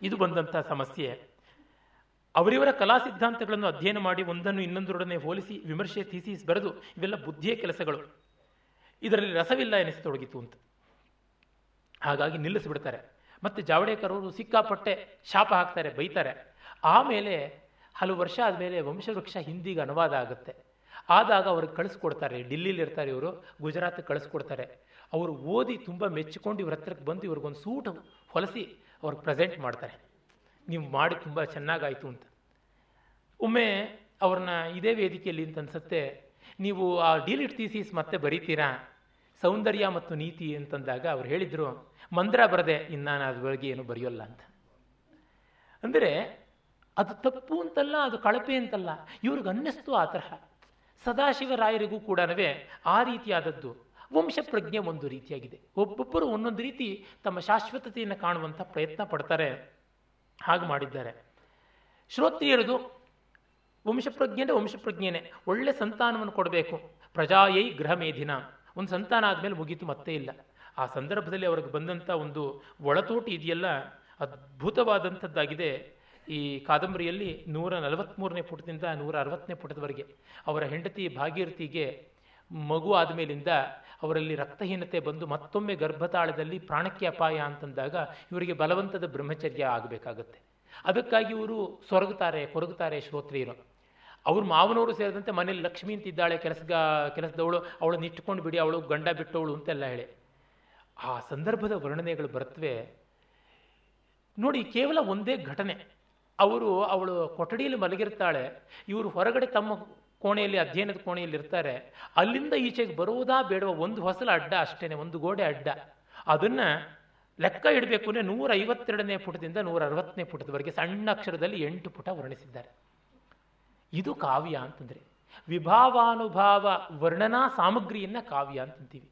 ಇದು ಬಂದಂಥ ಸಮಸ್ಯೆ. ಅವರಿವರ ಕಲಾ ಸಿದ್ಧಾಂತಗಳನ್ನು ಅಧ್ಯಯನ ಮಾಡಿ ಒಂದನ್ನು ಇನ್ನೊಂದರೊಡನೆ ಹೋಲಿಸಿ, ವಿಮರ್ಶೆ, ಥೀಸಿಸ್ ಬರೆದು, ಇವೆಲ್ಲ ಬುದ್ಧಿಯ ಕೆಲಸಗಳು. ಇದರಲ್ಲಿ ರಸವಿಲ್ಲ ಎನಿಸತೊಡಗಿತು ಅಂತ. ಹಾಗಾಗಿ ನಿಲ್ಲಿಸಿಬಿಡ್ತಾರೆ. ಮತ್ತು ಜಾವಡೇಕರ್ ಅವರು ಸಿಕ್ಕಾಪಟ್ಟೆ ಶಾಪ ಹಾಕ್ತಾರೆ, ಬೈತಾರೆ. ಆಮೇಲೆ ಹಲವು ವರ್ಷ ಆದಮೇಲೆ ವಂಶವೃಕ್ಷ ಹಿಂದಿಗೆ ಅನುವಾದ ಆಗುತ್ತೆ. ಆದಾಗ ಅವ್ರಿಗೆ ಕಳಿಸ್ಕೊಡ್ತಾರೆ ಇರ್ತಾರೆ ಇವರು ಗುಜರಾತ್ ಕಳಿಸ್ಕೊಡ್ತಾರೆ. ಅವರು ಓದಿ ತುಂಬ ಮೆಚ್ಚಿಕೊಂಡು ಇವ್ರ ಹತ್ರಕ್ಕೆ ಬಂದು ಇವ್ರಿಗೊಂದು ಸೂಟ್ ಹೊಲಸಿ ಅವ್ರಿಗೆ ಪ್ರೆಸೆಂಟ್ ಮಾಡ್ತಾರೆ. ನೀವು ಮಾಡಿ ತುಂಬ ಚೆನ್ನಾಗಾಯಿತು ಅಂತ. ಒಮ್ಮೆ ಅವ್ರನ್ನ ಇದೇ ವೇದಿಕೆಯಲ್ಲಿ ಅಂತ ಅನ್ಸುತ್ತೆ, ನೀವು ಆ ಡೀಲಿಟ್ ಥೀಸಿಸ್ ಮತ್ತೆ ಬರೀತೀರಾ? ಸೌಂದರ್ಯ ಮತ್ತು ನೀತಿ ಅಂತಂದಾಗ ಅವ್ರು ಹೇಳಿದ್ರು, ಮಂದ್ರ ಬರದೆ ಇನ್ನು ನಾನು ಬಗ್ಗೆ ಏನು ಬರೆಯೋಲ್ಲ ಅಂತ. ಅಂದರೆ ಅದು ತಪ್ಪು ಅಂತಲ್ಲ, ಅದು ಕಳಪೆ ಅಂತಲ್ಲ. ಇವ್ರಿಗೆ ಅನ್ನಿಸ್ತು ಆ ತರಹ. ಸದಾಶಿವರಾಯರಿಗೂ ಕೂಡ ಆ ರೀತಿಯಾದದ್ದು. ವಂಶ ಪ್ರಜ್ಞೆ ಒಂದು ರೀತಿಯಾಗಿದೆ. ಒಬ್ಬೊಬ್ಬರು ಒಂದೊಂದು ರೀತಿ ತಮ್ಮ ಶಾಶ್ವತತೆಯನ್ನು ಕಾಣುವಂಥ ಪ್ರಯತ್ನ ಪಡ್ತಾರೆ, ಹಾಗೆ ಮಾಡಿದ್ದಾರೆ. ಶ್ರೋತ್ರಿಯರದು ವಂಶಪ್ರಜ್ಞೆ ಅಂದರೆ ವಂಶಪ್ರಜ್ಞೆನೇ ಒಳ್ಳೆ ಸಂತಾನವನ್ನು ಕೊಡಬೇಕು. ಪ್ರಜಾಯೈ ಗೃಹ ಮೇಧಿನ ಒಂದು ಸಂತಾನ ಆದಮೇಲೆ ಮುಗೀತು, ಮತ್ತೆ ಇಲ್ಲ. ಆ ಸಂದರ್ಭದಲ್ಲಿ ಅವ್ರಿಗೆ ಬಂದಂಥ ಒಂದು ಒಳತೋಟಿ ಇದೆಯಲ್ಲ, ಅದ್ಭುತವಾದಂಥದ್ದಾಗಿದೆ. ಈ ಕಾದಂಬರಿಯಲ್ಲಿ ನೂರ ನಲವತ್ತ್ಮೂರನೇ ಪುಟದಿಂದ ನೂರ ಅರವತ್ತನೇ ಪುಟದವರೆಗೆ ಅವರ ಹೆಂಡತಿ ಭಾಗೀರಥಿಗೆ ಮಗು ಆದಮೇಲಿಂದ ಅವರಲ್ಲಿ ರಕ್ತಹೀನತೆ ಬಂದು ಮತ್ತೊಮ್ಮೆ ಗರ್ಭತಾಳದಲ್ಲಿ ಪ್ರಾಣಕ್ಕೆ ಅಪಾಯ ಅಂತಂದಾಗ ಇವರಿಗೆ ಬಲವಂತದ ಬ್ರಹ್ಮಚರ್ಯ ಆಗಬೇಕಾಗತ್ತೆ. ಅದಕ್ಕಾಗಿ ಇವರು ಸೊರಗುತ್ತಾರೆ, ಕೊರಗುತ್ತಾರೆ ಶ್ರೋತ್ರಿಯರು. ಅವ್ರ ಮಾವನವರು ಸೇರಿದಂತೆ ಮನೇಲಿ ಲಕ್ಷ್ಮಿ ಅಂತಿದ್ದಾಳೆ ಕೆಲಸಗ ಕೆಲಸದವಳು, ಅವಳನ್ನ ಇಟ್ಕೊಂಡು ಬಿಡಿ, ಅವಳು ಗಂಡ ಬಿಟ್ಟವಳು ಅಂತೆಲ್ಲ ಹೇಳಿ. ಆ ಸಂದರ್ಭದ ವರ್ಣನೆಗಳು ಬರ್ತವೆ. ನೋಡಿ, ಕೇವಲ ಒಂದೇ ಘಟನೆ. ಅವರು ಅವಳು ಕೊಠಡಿಯಲ್ಲಿ ಮಲಗಿರ್ತಾಳೆ, ಇವರು ಹೊರಗಡೆ ತಮ್ಮ ಕೋಣೆಯಲ್ಲಿ, ಅಧ್ಯಯನದ ಕೋಣೆಯಲ್ಲಿ ಇರ್ತಾರೆ. ಅಲ್ಲಿಂದ ಈಚೆಗೆ ಬರುವುದಾ ಬೇಡವ? ಒಂದು ಹೊಸಲ ಅಡ್ಡ ಅಷ್ಟೇನೆ, ಒಂದು ಗೋಡೆ ಅಡ್ಡ. ಅದನ್ನು ಲೆಕ್ಕ ಇಡಬೇಕು ಅಂದರೆ ನೂರ ಐವತ್ತೆರಡನೇ ಪುಟದಿಂದ ನೂರ ಅರವತ್ತನೇ ಪುಟದವರೆಗೆ ಸಣ್ಣ ಅಕ್ಷರದಲ್ಲಿ ಎಂಟು ಪುಟ ವರ್ಣಿಸಿದ್ದಾರೆ. ಇದು ಕಾವ್ಯ ಅಂತಂದರೆ ವಿಭಾವಾನುಭಾವ ವರ್ಣನಾ ಸಾಮಗ್ರಿಯನ್ನ ಕಾವ್ಯ ಅಂತಂತೀವಿ.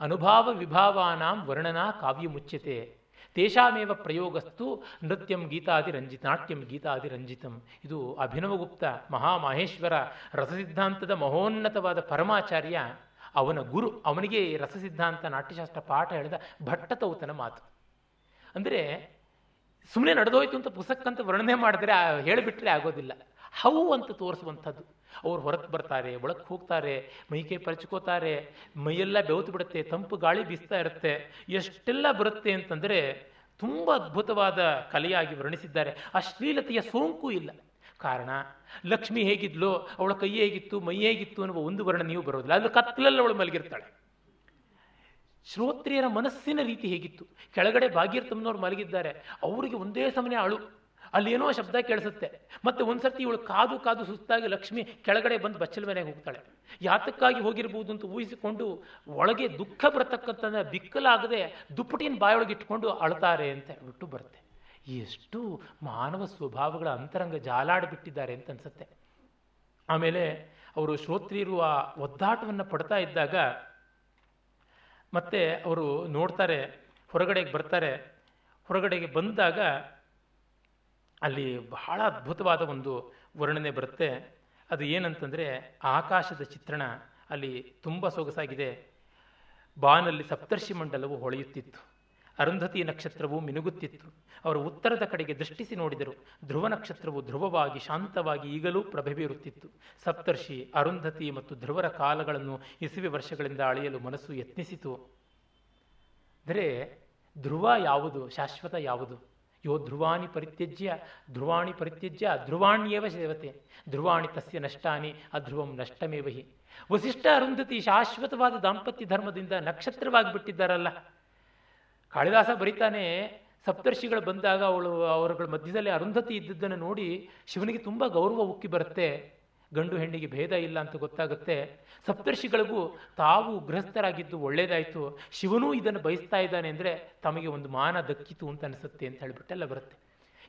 ಅನುಭಾವ ವಿಭಾವಾನಾಂ ವರ್ಣನಾ ಕಾವ್ಯ ಮುಚ್ಯತೆ. ತೇಷಾಮೇವ ಪ್ರಯೋಗಸ್ತು ನೃತ್ಯಂ ಗೀತಾದಿ ರಂಜಿತ ನಾಟ್ಯಂ ಗೀತಾದಿ ರಂಜಿತಂ. ಇದು ಅಭಿನವಗುಪ್ತ ಮಹಾಮಹೇಶ್ವರ ರಸಸಿದ್ಧಾಂತದ ಮಹೋನ್ನತವಾದ ಪರಮಾಚಾರ್ಯ ಅವನ ಗುರು. ಅವನಿಗೆ ರಸಸಿದ್ಧಾಂತ ನಾಟ್ಯಶಾಸ್ತ್ರ ಪಾಠ ಹೇಳಿದ ಭಟ್ಟತೌತನ ಮಾತು. ಅಂದರೆ ಸುಮ್ಮನೆ ನಡೆದೋಯ್ತು ಅಂತ ಪುಸ್ತಕಂತ ವರ್ಣನೆ ಮಾಡಿದ್ರೆ ಹೇಳಿಬಿಟ್ರೆ ಆಗೋದಿಲ್ಲ. ಹೌ ಅಂತ ತೋರಿಸುವಂಥದ್ದು. ಅವ್ರು ಹೊರಗೆ ಬರ್ತಾರೆ ಒಳಕ್ಕೆ ಹೋಗ್ತಾರೆ, ಮೈಕೈ ಪರಚ್ಕೋತಾರೆ, ಮೈಯೆಲ್ಲ ಬೆವತು ಬಿಡುತ್ತೆ, ತಂಪು ಗಾಳಿ ಬೀಸ್ತಾ ಇರುತ್ತೆ. ಎಷ್ಟೆಲ್ಲ ಬರುತ್ತೆ ಅಂತಂದರೆ ತುಂಬ ಅದ್ಭುತವಾದ ಕಲೆಯಾಗಿ ವರ್ಣಿಸಿದ್ದಾರೆ. ಅಶ್ಲೀಲತೆಯ ಸೋಂಕು ಇಲ್ಲ. ಕಾರಣ, ಲಕ್ಷ್ಮಿ ಹೇಗಿದ್ಲು, ಅವಳ ಕೈ ಹೇಗಿತ್ತು, ಮೈ ಹೇಗಿತ್ತು ಅನ್ನುವ ಒಂದು ವರ್ಣನೆಯೂ ಬರೋದಿಲ್ಲ. ಅದು ಕತ್ತಲಲ್ಲಿ ಅವಳು ಮಲಗಿರ್ತಾಳೆ. ಶ್ರೋತ್ರಿಯರ ಮನಸ್ಸಿನ ರೀತಿ ಹೇಗಿತ್ತು? ಕೆಳಗಡೆ ಭಾಗೀರಥಮ್ಮನವ್ರು ಮಲಗಿದ್ದಾರೆ. ಅವರಿಗೆ ಒಂದೇ ಸಮನೆ ಅಳು. ಅಲ್ಲೇನೋ ಶಬ್ದ ಕೇಳಿಸುತ್ತೆ. ಮತ್ತೆ ಒಂದ್ಸರ್ತಿ ಇವಳು ಕಾದು ಕಾದು ಸುಸ್ತಾಗಿ ಲಕ್ಷ್ಮಿ ಕೆಳಗಡೆ ಬಂದು ಬಚ್ಚಲ ಮನೆಗೆ ಹೋಗ್ತಾಳೆ. ಯಾತಕ್ಕಾಗಿ ಹೋಗಿರ್ಬೋದು ಅಂತ ಊಹಿಸಿಕೊಂಡು ಒಳಗೆ ದುಃಖ ಬರತಕ್ಕಂಥ ಬಿಕ್ಕಲಾಗದೆ ದುಪ್ಪಟಿನ ಬಾಯೊಳಗೆ ಇಟ್ಕೊಂಡು ಅಳ್ತಾರೆ ಅಂತ ಬಿಟ್ಟು ಬರುತ್ತೆ. ಎಷ್ಟು ಮಾನವ ಸ್ವಭಾವಗಳ ಅಂತರಂಗ ಜಾಲಾಡಿಬಿಟ್ಟಿದ್ದಾರೆ ಅಂತ ಅನ್ಸುತ್ತೆ. ಆಮೇಲೆ ಅವರು ಶ್ರೋತ್ರಿಯರು ಆ ಒದ್ದಾಟವನ್ನು ಪಡ್ತಾ ಇದ್ದಾಗ ಮತ್ತೆ ಅವರು ನೋಡ್ತಾರೆ, ಹೊರಗಡೆಗೆ ಬರ್ತಾರೆ. ಹೊರಗಡೆಗೆ ಬಂದಾಗ ಅಲ್ಲಿ ಬಹಳ ಅದ್ಭುತವಾದ ಒಂದು ವರ್ಣನೆ ಬರುತ್ತೆ. ಅದು ಏನಂತಂದರೆ ಆಕಾಶದ ಚಿತ್ರಣ ಅಲ್ಲಿ ತುಂಬ ಸೊಗಸಾಗಿದೆ. ಬಾನಲ್ಲಿ ಸಪ್ತರ್ಷಿ ಮಂಡಲವು ಹೊಳೆಯುತ್ತಿತ್ತು. ಅರುಂಧತಿ ನಕ್ಷತ್ರವು ಮಿನುಗುತ್ತಿತ್ತು. ಅವರು ಉತ್ತರದ ಕಡೆಗೆ ದೃಷ್ಟಿಸಿ ನೋಡಿದರು. ಧ್ರುವ ನಕ್ಷತ್ರವು ಧ್ರುವವಾಗಿ ಶಾಂತವಾಗಿ ಈಗಲೂ ಪ್ರಭೆ ಬೀರುತ್ತಿತ್ತು ಸಪ್ತರ್ಷಿ, ಅರುಂಧತಿ ಮತ್ತು ಧ್ರುವರ ಕಾಲಗಳನ್ನು ಇಸುವೆ ವರ್ಷಗಳಿಂದ ಅಳೆಯಲು ಮನಸ್ಸು ಯತ್ನಿಸಿತು. ಅಂದರೆ ಧ್ರುವ ಯಾವುದು, ಶಾಶ್ವತ ಯಾವುದು? ಯೋ ಧ್ರುವಾಣಿ ಪರಿತ್ಯಜ್ಯ ಧ್ರುವಾಣಿ ಪರಿತ್ಯಜ್ಯ, ಧ್ರುವಾಣ್ಯೇವ ಸೇವತೆ. ಧ್ರುವಾಣಿ ತಸ್ಯ ನಷ್ಟಾನಿ, ಅಧ್ರುವಂ ನಷ್ಟಮೇವ ಹಿ. ವಸಿಷ್ಠ ಅರುಂಧತಿ ಶಾಶ್ವತವಾದ ದಾಂಪತ್ಯ ಧರ್ಮದಿಂದ ನಕ್ಷತ್ರವಾಗಿ ಬಿಟ್ಟಿದ್ದಾರಲ್ಲ ಕಾಳಿದಾಸ ಬರೀತಾನೆ, ಸಪ್ತರ್ಷಿಗಳು ಬಂದಾಗ ಅವಳು ಅವರುಗಳ ಮಧ್ಯದಲ್ಲಿ ಅರುಂಧತಿ ಇದ್ದದ್ದನ್ನು ನೋಡಿ ಶಿವನಿಗೆ ತುಂಬ ಗೌರವ ಉಕ್ಕಿ ಬರುತ್ತೆ. ಗಂಡು ಹೆಣ್ಣಿಗೆ ಭೇದ ಇಲ್ಲ ಅಂತ ಗೊತ್ತಾಗುತ್ತೆ. ಸಪ್ತರ್ಷಿಗಳಿಗೂ ತಾವು ಗೃಹಸ್ಥರಾಗಿದ್ದು ಒಳ್ಳೇದಾಯಿತು. ಶಿವನೂ ಇದನ್ನು ಬಯಸ್ತಾ ಇದ್ದಾನೆ ಅಂದರೆ ತಮಗೆ ಒಂದು ಮಾನ ದಕ್ಕಿತು ಅಂತ ಅನಿಸುತ್ತೆ ಅಂತ ಹೇಳಿಬಿಟ್ಟೆಲ್ಲ ಬರುತ್ತೆ.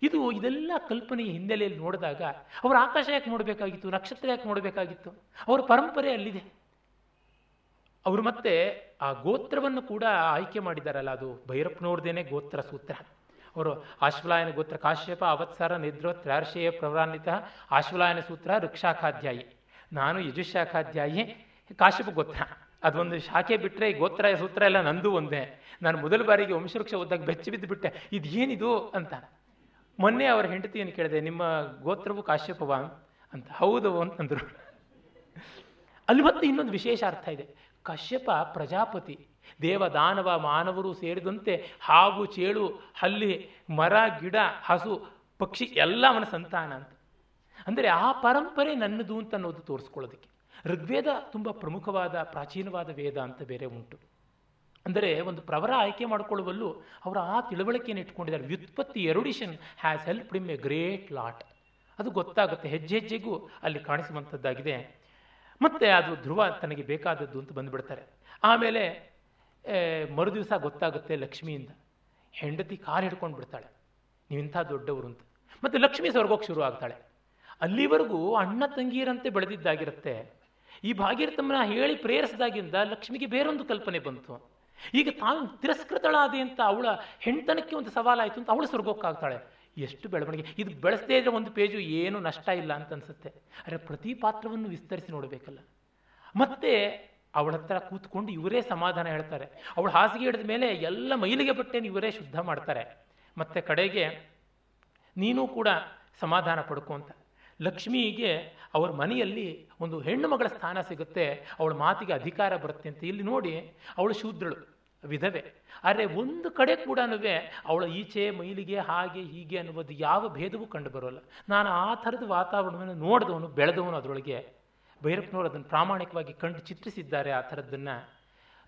ಇದು ಇದೆಲ್ಲ ಕಲ್ಪನೆಯ ಹಿನ್ನೆಲೆಯಲ್ಲಿ ನೋಡಿದಾಗ ಅವರು ಆಕಾಶ ಯಾಕೆ ನೋಡಬೇಕಾಗಿತ್ತು? ನಕ್ಷತ್ರ ಯಾಕೆ ನೋಡಬೇಕಾಗಿತ್ತು? ಅವರ ಪರಂಪರೆ ಅಲ್ಲಿದೆ. ಅವರು ಮತ್ತೆ ಆ ಗೋತ್ರವನ್ನು ಕೂಡ ಆಯ್ಕೆ ಮಾಡಿದಾರಲ್ಲ ಅದು ಭೈರಪ್ಪನವ್ರದೇನೆ ಗೋತ್ರ ಸೂತ್ರ. ಅವರು ಆಶ್ವಲಾಯನ ಗೋತ್ರ ಕಾಶ್ಯಪ ಅವತ್ಸರ ನಿದ್ರೋ ತ್ರಾರ್ಷೇಯ ಪ್ರವರಾನ್ವಿತ ಆಶ್ವಲಾಯನ ಸೂತ್ರ ಋಕ್ಷಾಖಾಧ್ಯಾಯಿ. ನಾನು ಯಜುಶಾಖಾಧ್ಯಾಯಿ, ಕಾಶ್ಯಪ ಗೋತ್ರ. ಅದೊಂದು ಶಾಖೆ ಬಿಟ್ಟರೆ ಗೋತ್ರ ಸೂತ್ರ ಎಲ್ಲ ನಂದು ಒಂದೇ. ನಾನು ಮೊದಲ ಬಾರಿಗೆ ವಂಶವೃಕ್ಷ ಓದಾಗ ಬೆಚ್ಚಿ ಬಿದ್ದು ಬಿಟ್ಟೆ. ಇದು ಏನಿದು ಅಂತ. ಮೊನ್ನೆ ಅವರ ಹೆಂಡತಿಯನ್ನು ಕೇಳಿದೆ, ನಿಮ್ಮ ಗೋತ್ರವು ಕಾಶ್ಯಪವ ಅಂತ. ಹೌದು ಅಂತಂದರು ಅಲ್ಲಿ ಮತ್ತೆ ಇನ್ನೊಂದು ವಿಶೇಷ ಅರ್ಥ ಇದೆ. ಕಶ್ಯಪ ಪ್ರಜಾಪತಿ. ದೇವ ದಾನವ ಮಾನವರು ಸೇರಿದಂತೆ ಹಾವು ಚೇಳು, ಹಲ್ಲಿ, ಮರ, ಗಿಡ, ಹಸು, ಪಕ್ಷಿ ಎಲ್ಲ ಅವನ ಸಂತಾನ ಅಂತ. ಅಂದರೆ ಆ ಪರಂಪರೆ ನನ್ನದು ಅಂತ ಅನ್ನೋದು ತೋರಿಸ್ಕೊಳ್ಳೋದಕ್ಕೆ. ಋಗ್ವೇದ ತುಂಬ ಪ್ರಮುಖವಾದ, ಪ್ರಾಚೀನವಾದ ವೇದ ಅಂತ ಬೇರೆ ಉಂಟು. ಅಂದರೆ ಒಂದು ಪ್ರವರ ಆಯ್ಕೆ ಮಾಡಿಕೊಳ್ಳುವಲ್ಲೂ ಅವರು ಆ ತಿಳುವಳಿಕೆಯನ್ನು ಇಟ್ಕೊಂಡಿದ್ದಾರೆ. ವ್ಯುತ್ಪತ್ತಿ erudition has helped him a great lot ಅದು ಗೊತ್ತಾಗುತ್ತೆ, ಹೆಜ್ಜೆ ಹೆಜ್ಜೆಗೂ ಅಲ್ಲಿ ಕಾಣಿಸುವಂಥದ್ದಾಗಿದೆ. ಮತ್ತೆ ಅದು ಧ್ರುವ ತನಗೆ ಬೇಕಾದದ್ದು ಅಂತ ಬಂದುಬಿಡ್ತಾರೆ. ಆಮೇಲೆ ಮರು ದಿವಸ ಗೊತ್ತಾಗುತ್ತೆ ಲಕ್ಷ್ಮಿಯಿಂದ. ಹೆಂಡತಿ ಕಾಲು ಹಿಡ್ಕೊಂಡು ಬಿಡ್ತಾಳೆ. ನೀವಿಂಥ ದೊಡ್ಡವರು ಅಂತ. ಮತ್ತು ಲಕ್ಷ್ಮಿ ಸ್ವರ್ಗೋಕ್ಕೆ ಶುರು ಆಗ್ತಾಳೆ. ಅಲ್ಲಿವರೆಗೂ ಅಣ್ಣ ತಂಗಿಯರಂತೆ ಬೆಳೆದಿದ್ದಾಗಿರುತ್ತೆ. ಈ ಭಾಗೀರಥಮ್ಮನ ಹೇಳಿ ಪ್ರೇರಿಸಿದಾಗಿಂದ ಲಕ್ಷ್ಮಿಗೆ ಬೇರೊಂದು ಕಲ್ಪನೆ ಬಂತು. ಈಗ ತಾನು ತಿರಸ್ಕೃತಳಾದೆ ಅಂತ ಅವಳ ಹೆಂಡತನಕ್ಕೆ ಒಂದು ಸವಾಲಾಯಿತು ಅಂತ ಅವಳು ಸ್ವರ್ಗೋಕ್ಕಾಗ್ತಾಳೆ. ಎಷ್ಟು ಬೆಳವಣಿಗೆ. ಇದು ಬೆಳೆಸದೇ ಇದ್ರೆ ಒಂದು ಪೇಜು ಏನು ನಷ್ಟ ಇಲ್ಲ ಅಂತ ಅನ್ಸುತ್ತೆ. ಆದರೆ ಪ್ರತಿ ಪಾತ್ರವನ್ನು ವಿಸ್ತರಿಸಿ ನೋಡಬೇಕಲ್ಲ. ಮತ್ತೆ ಅವಳ ಹತ್ರ ಕೂತ್ಕೊಂಡು ಇವರೇ ಸಮಾಧಾನ ಹೇಳ್ತಾರೆ. ಅವಳು ಹಾಸಿಗೆ ಹಿಡಿದ ಮೇಲೆ ಎಲ್ಲ ಮೈಲಿಗೆ ಬಟ್ಟೆನ ಇವರೇ ಶುದ್ಧ ಮಾಡ್ತಾರೆ. ಮತ್ತೆ ಕಡೆಗೆ, ನೀನು ಕೂಡ ಸಮಾಧಾನ ಪಡ್ಕೊ ಅಂತ. ಲಕ್ಷ್ಮಿಗೆ ಅವ್ರ ಮನೆಯಲ್ಲಿ ಒಂದು ಹೆಣ್ಣು ಮಗಳ ಸ್ಥಾನ ಸಿಗುತ್ತೆ. ಅವಳ ಮಾತಿಗೆ ಅಧಿಕಾರ ಬರುತ್ತೆ ಅಂತ. ಇಲ್ಲಿ ನೋಡಿ, ಅವಳು ಶೂದ್ರಳು, ವಿಧವೆ. ಆದರೆ ಒಂದು ಕಡೆ ಕೂಡ ಅವಳ ಈಚೆ, ಮೈಲಿಗೆ, ಹಾಗೆ, ಹೀಗೆ ಅನ್ನುವುದು ಯಾವ ಭೇದವೂ ಕಂಡು ಬರೋಲ್ಲ ನಾನು ಆ ಥರದ ವಾತಾವರಣವನ್ನು ನೋಡಿದವನು, ಬೆಳೆದವನು ಅದರೊಳಗೆ. ಭೈರಪ್ಪನವರು ಅದನ್ನು ಪ್ರಾಮಾಣಿಕವಾಗಿ ಕಂಡು ಚಿತ್ರಿಸಿದ್ದಾರೆ ಆ ಥರದ್ದನ್ನು.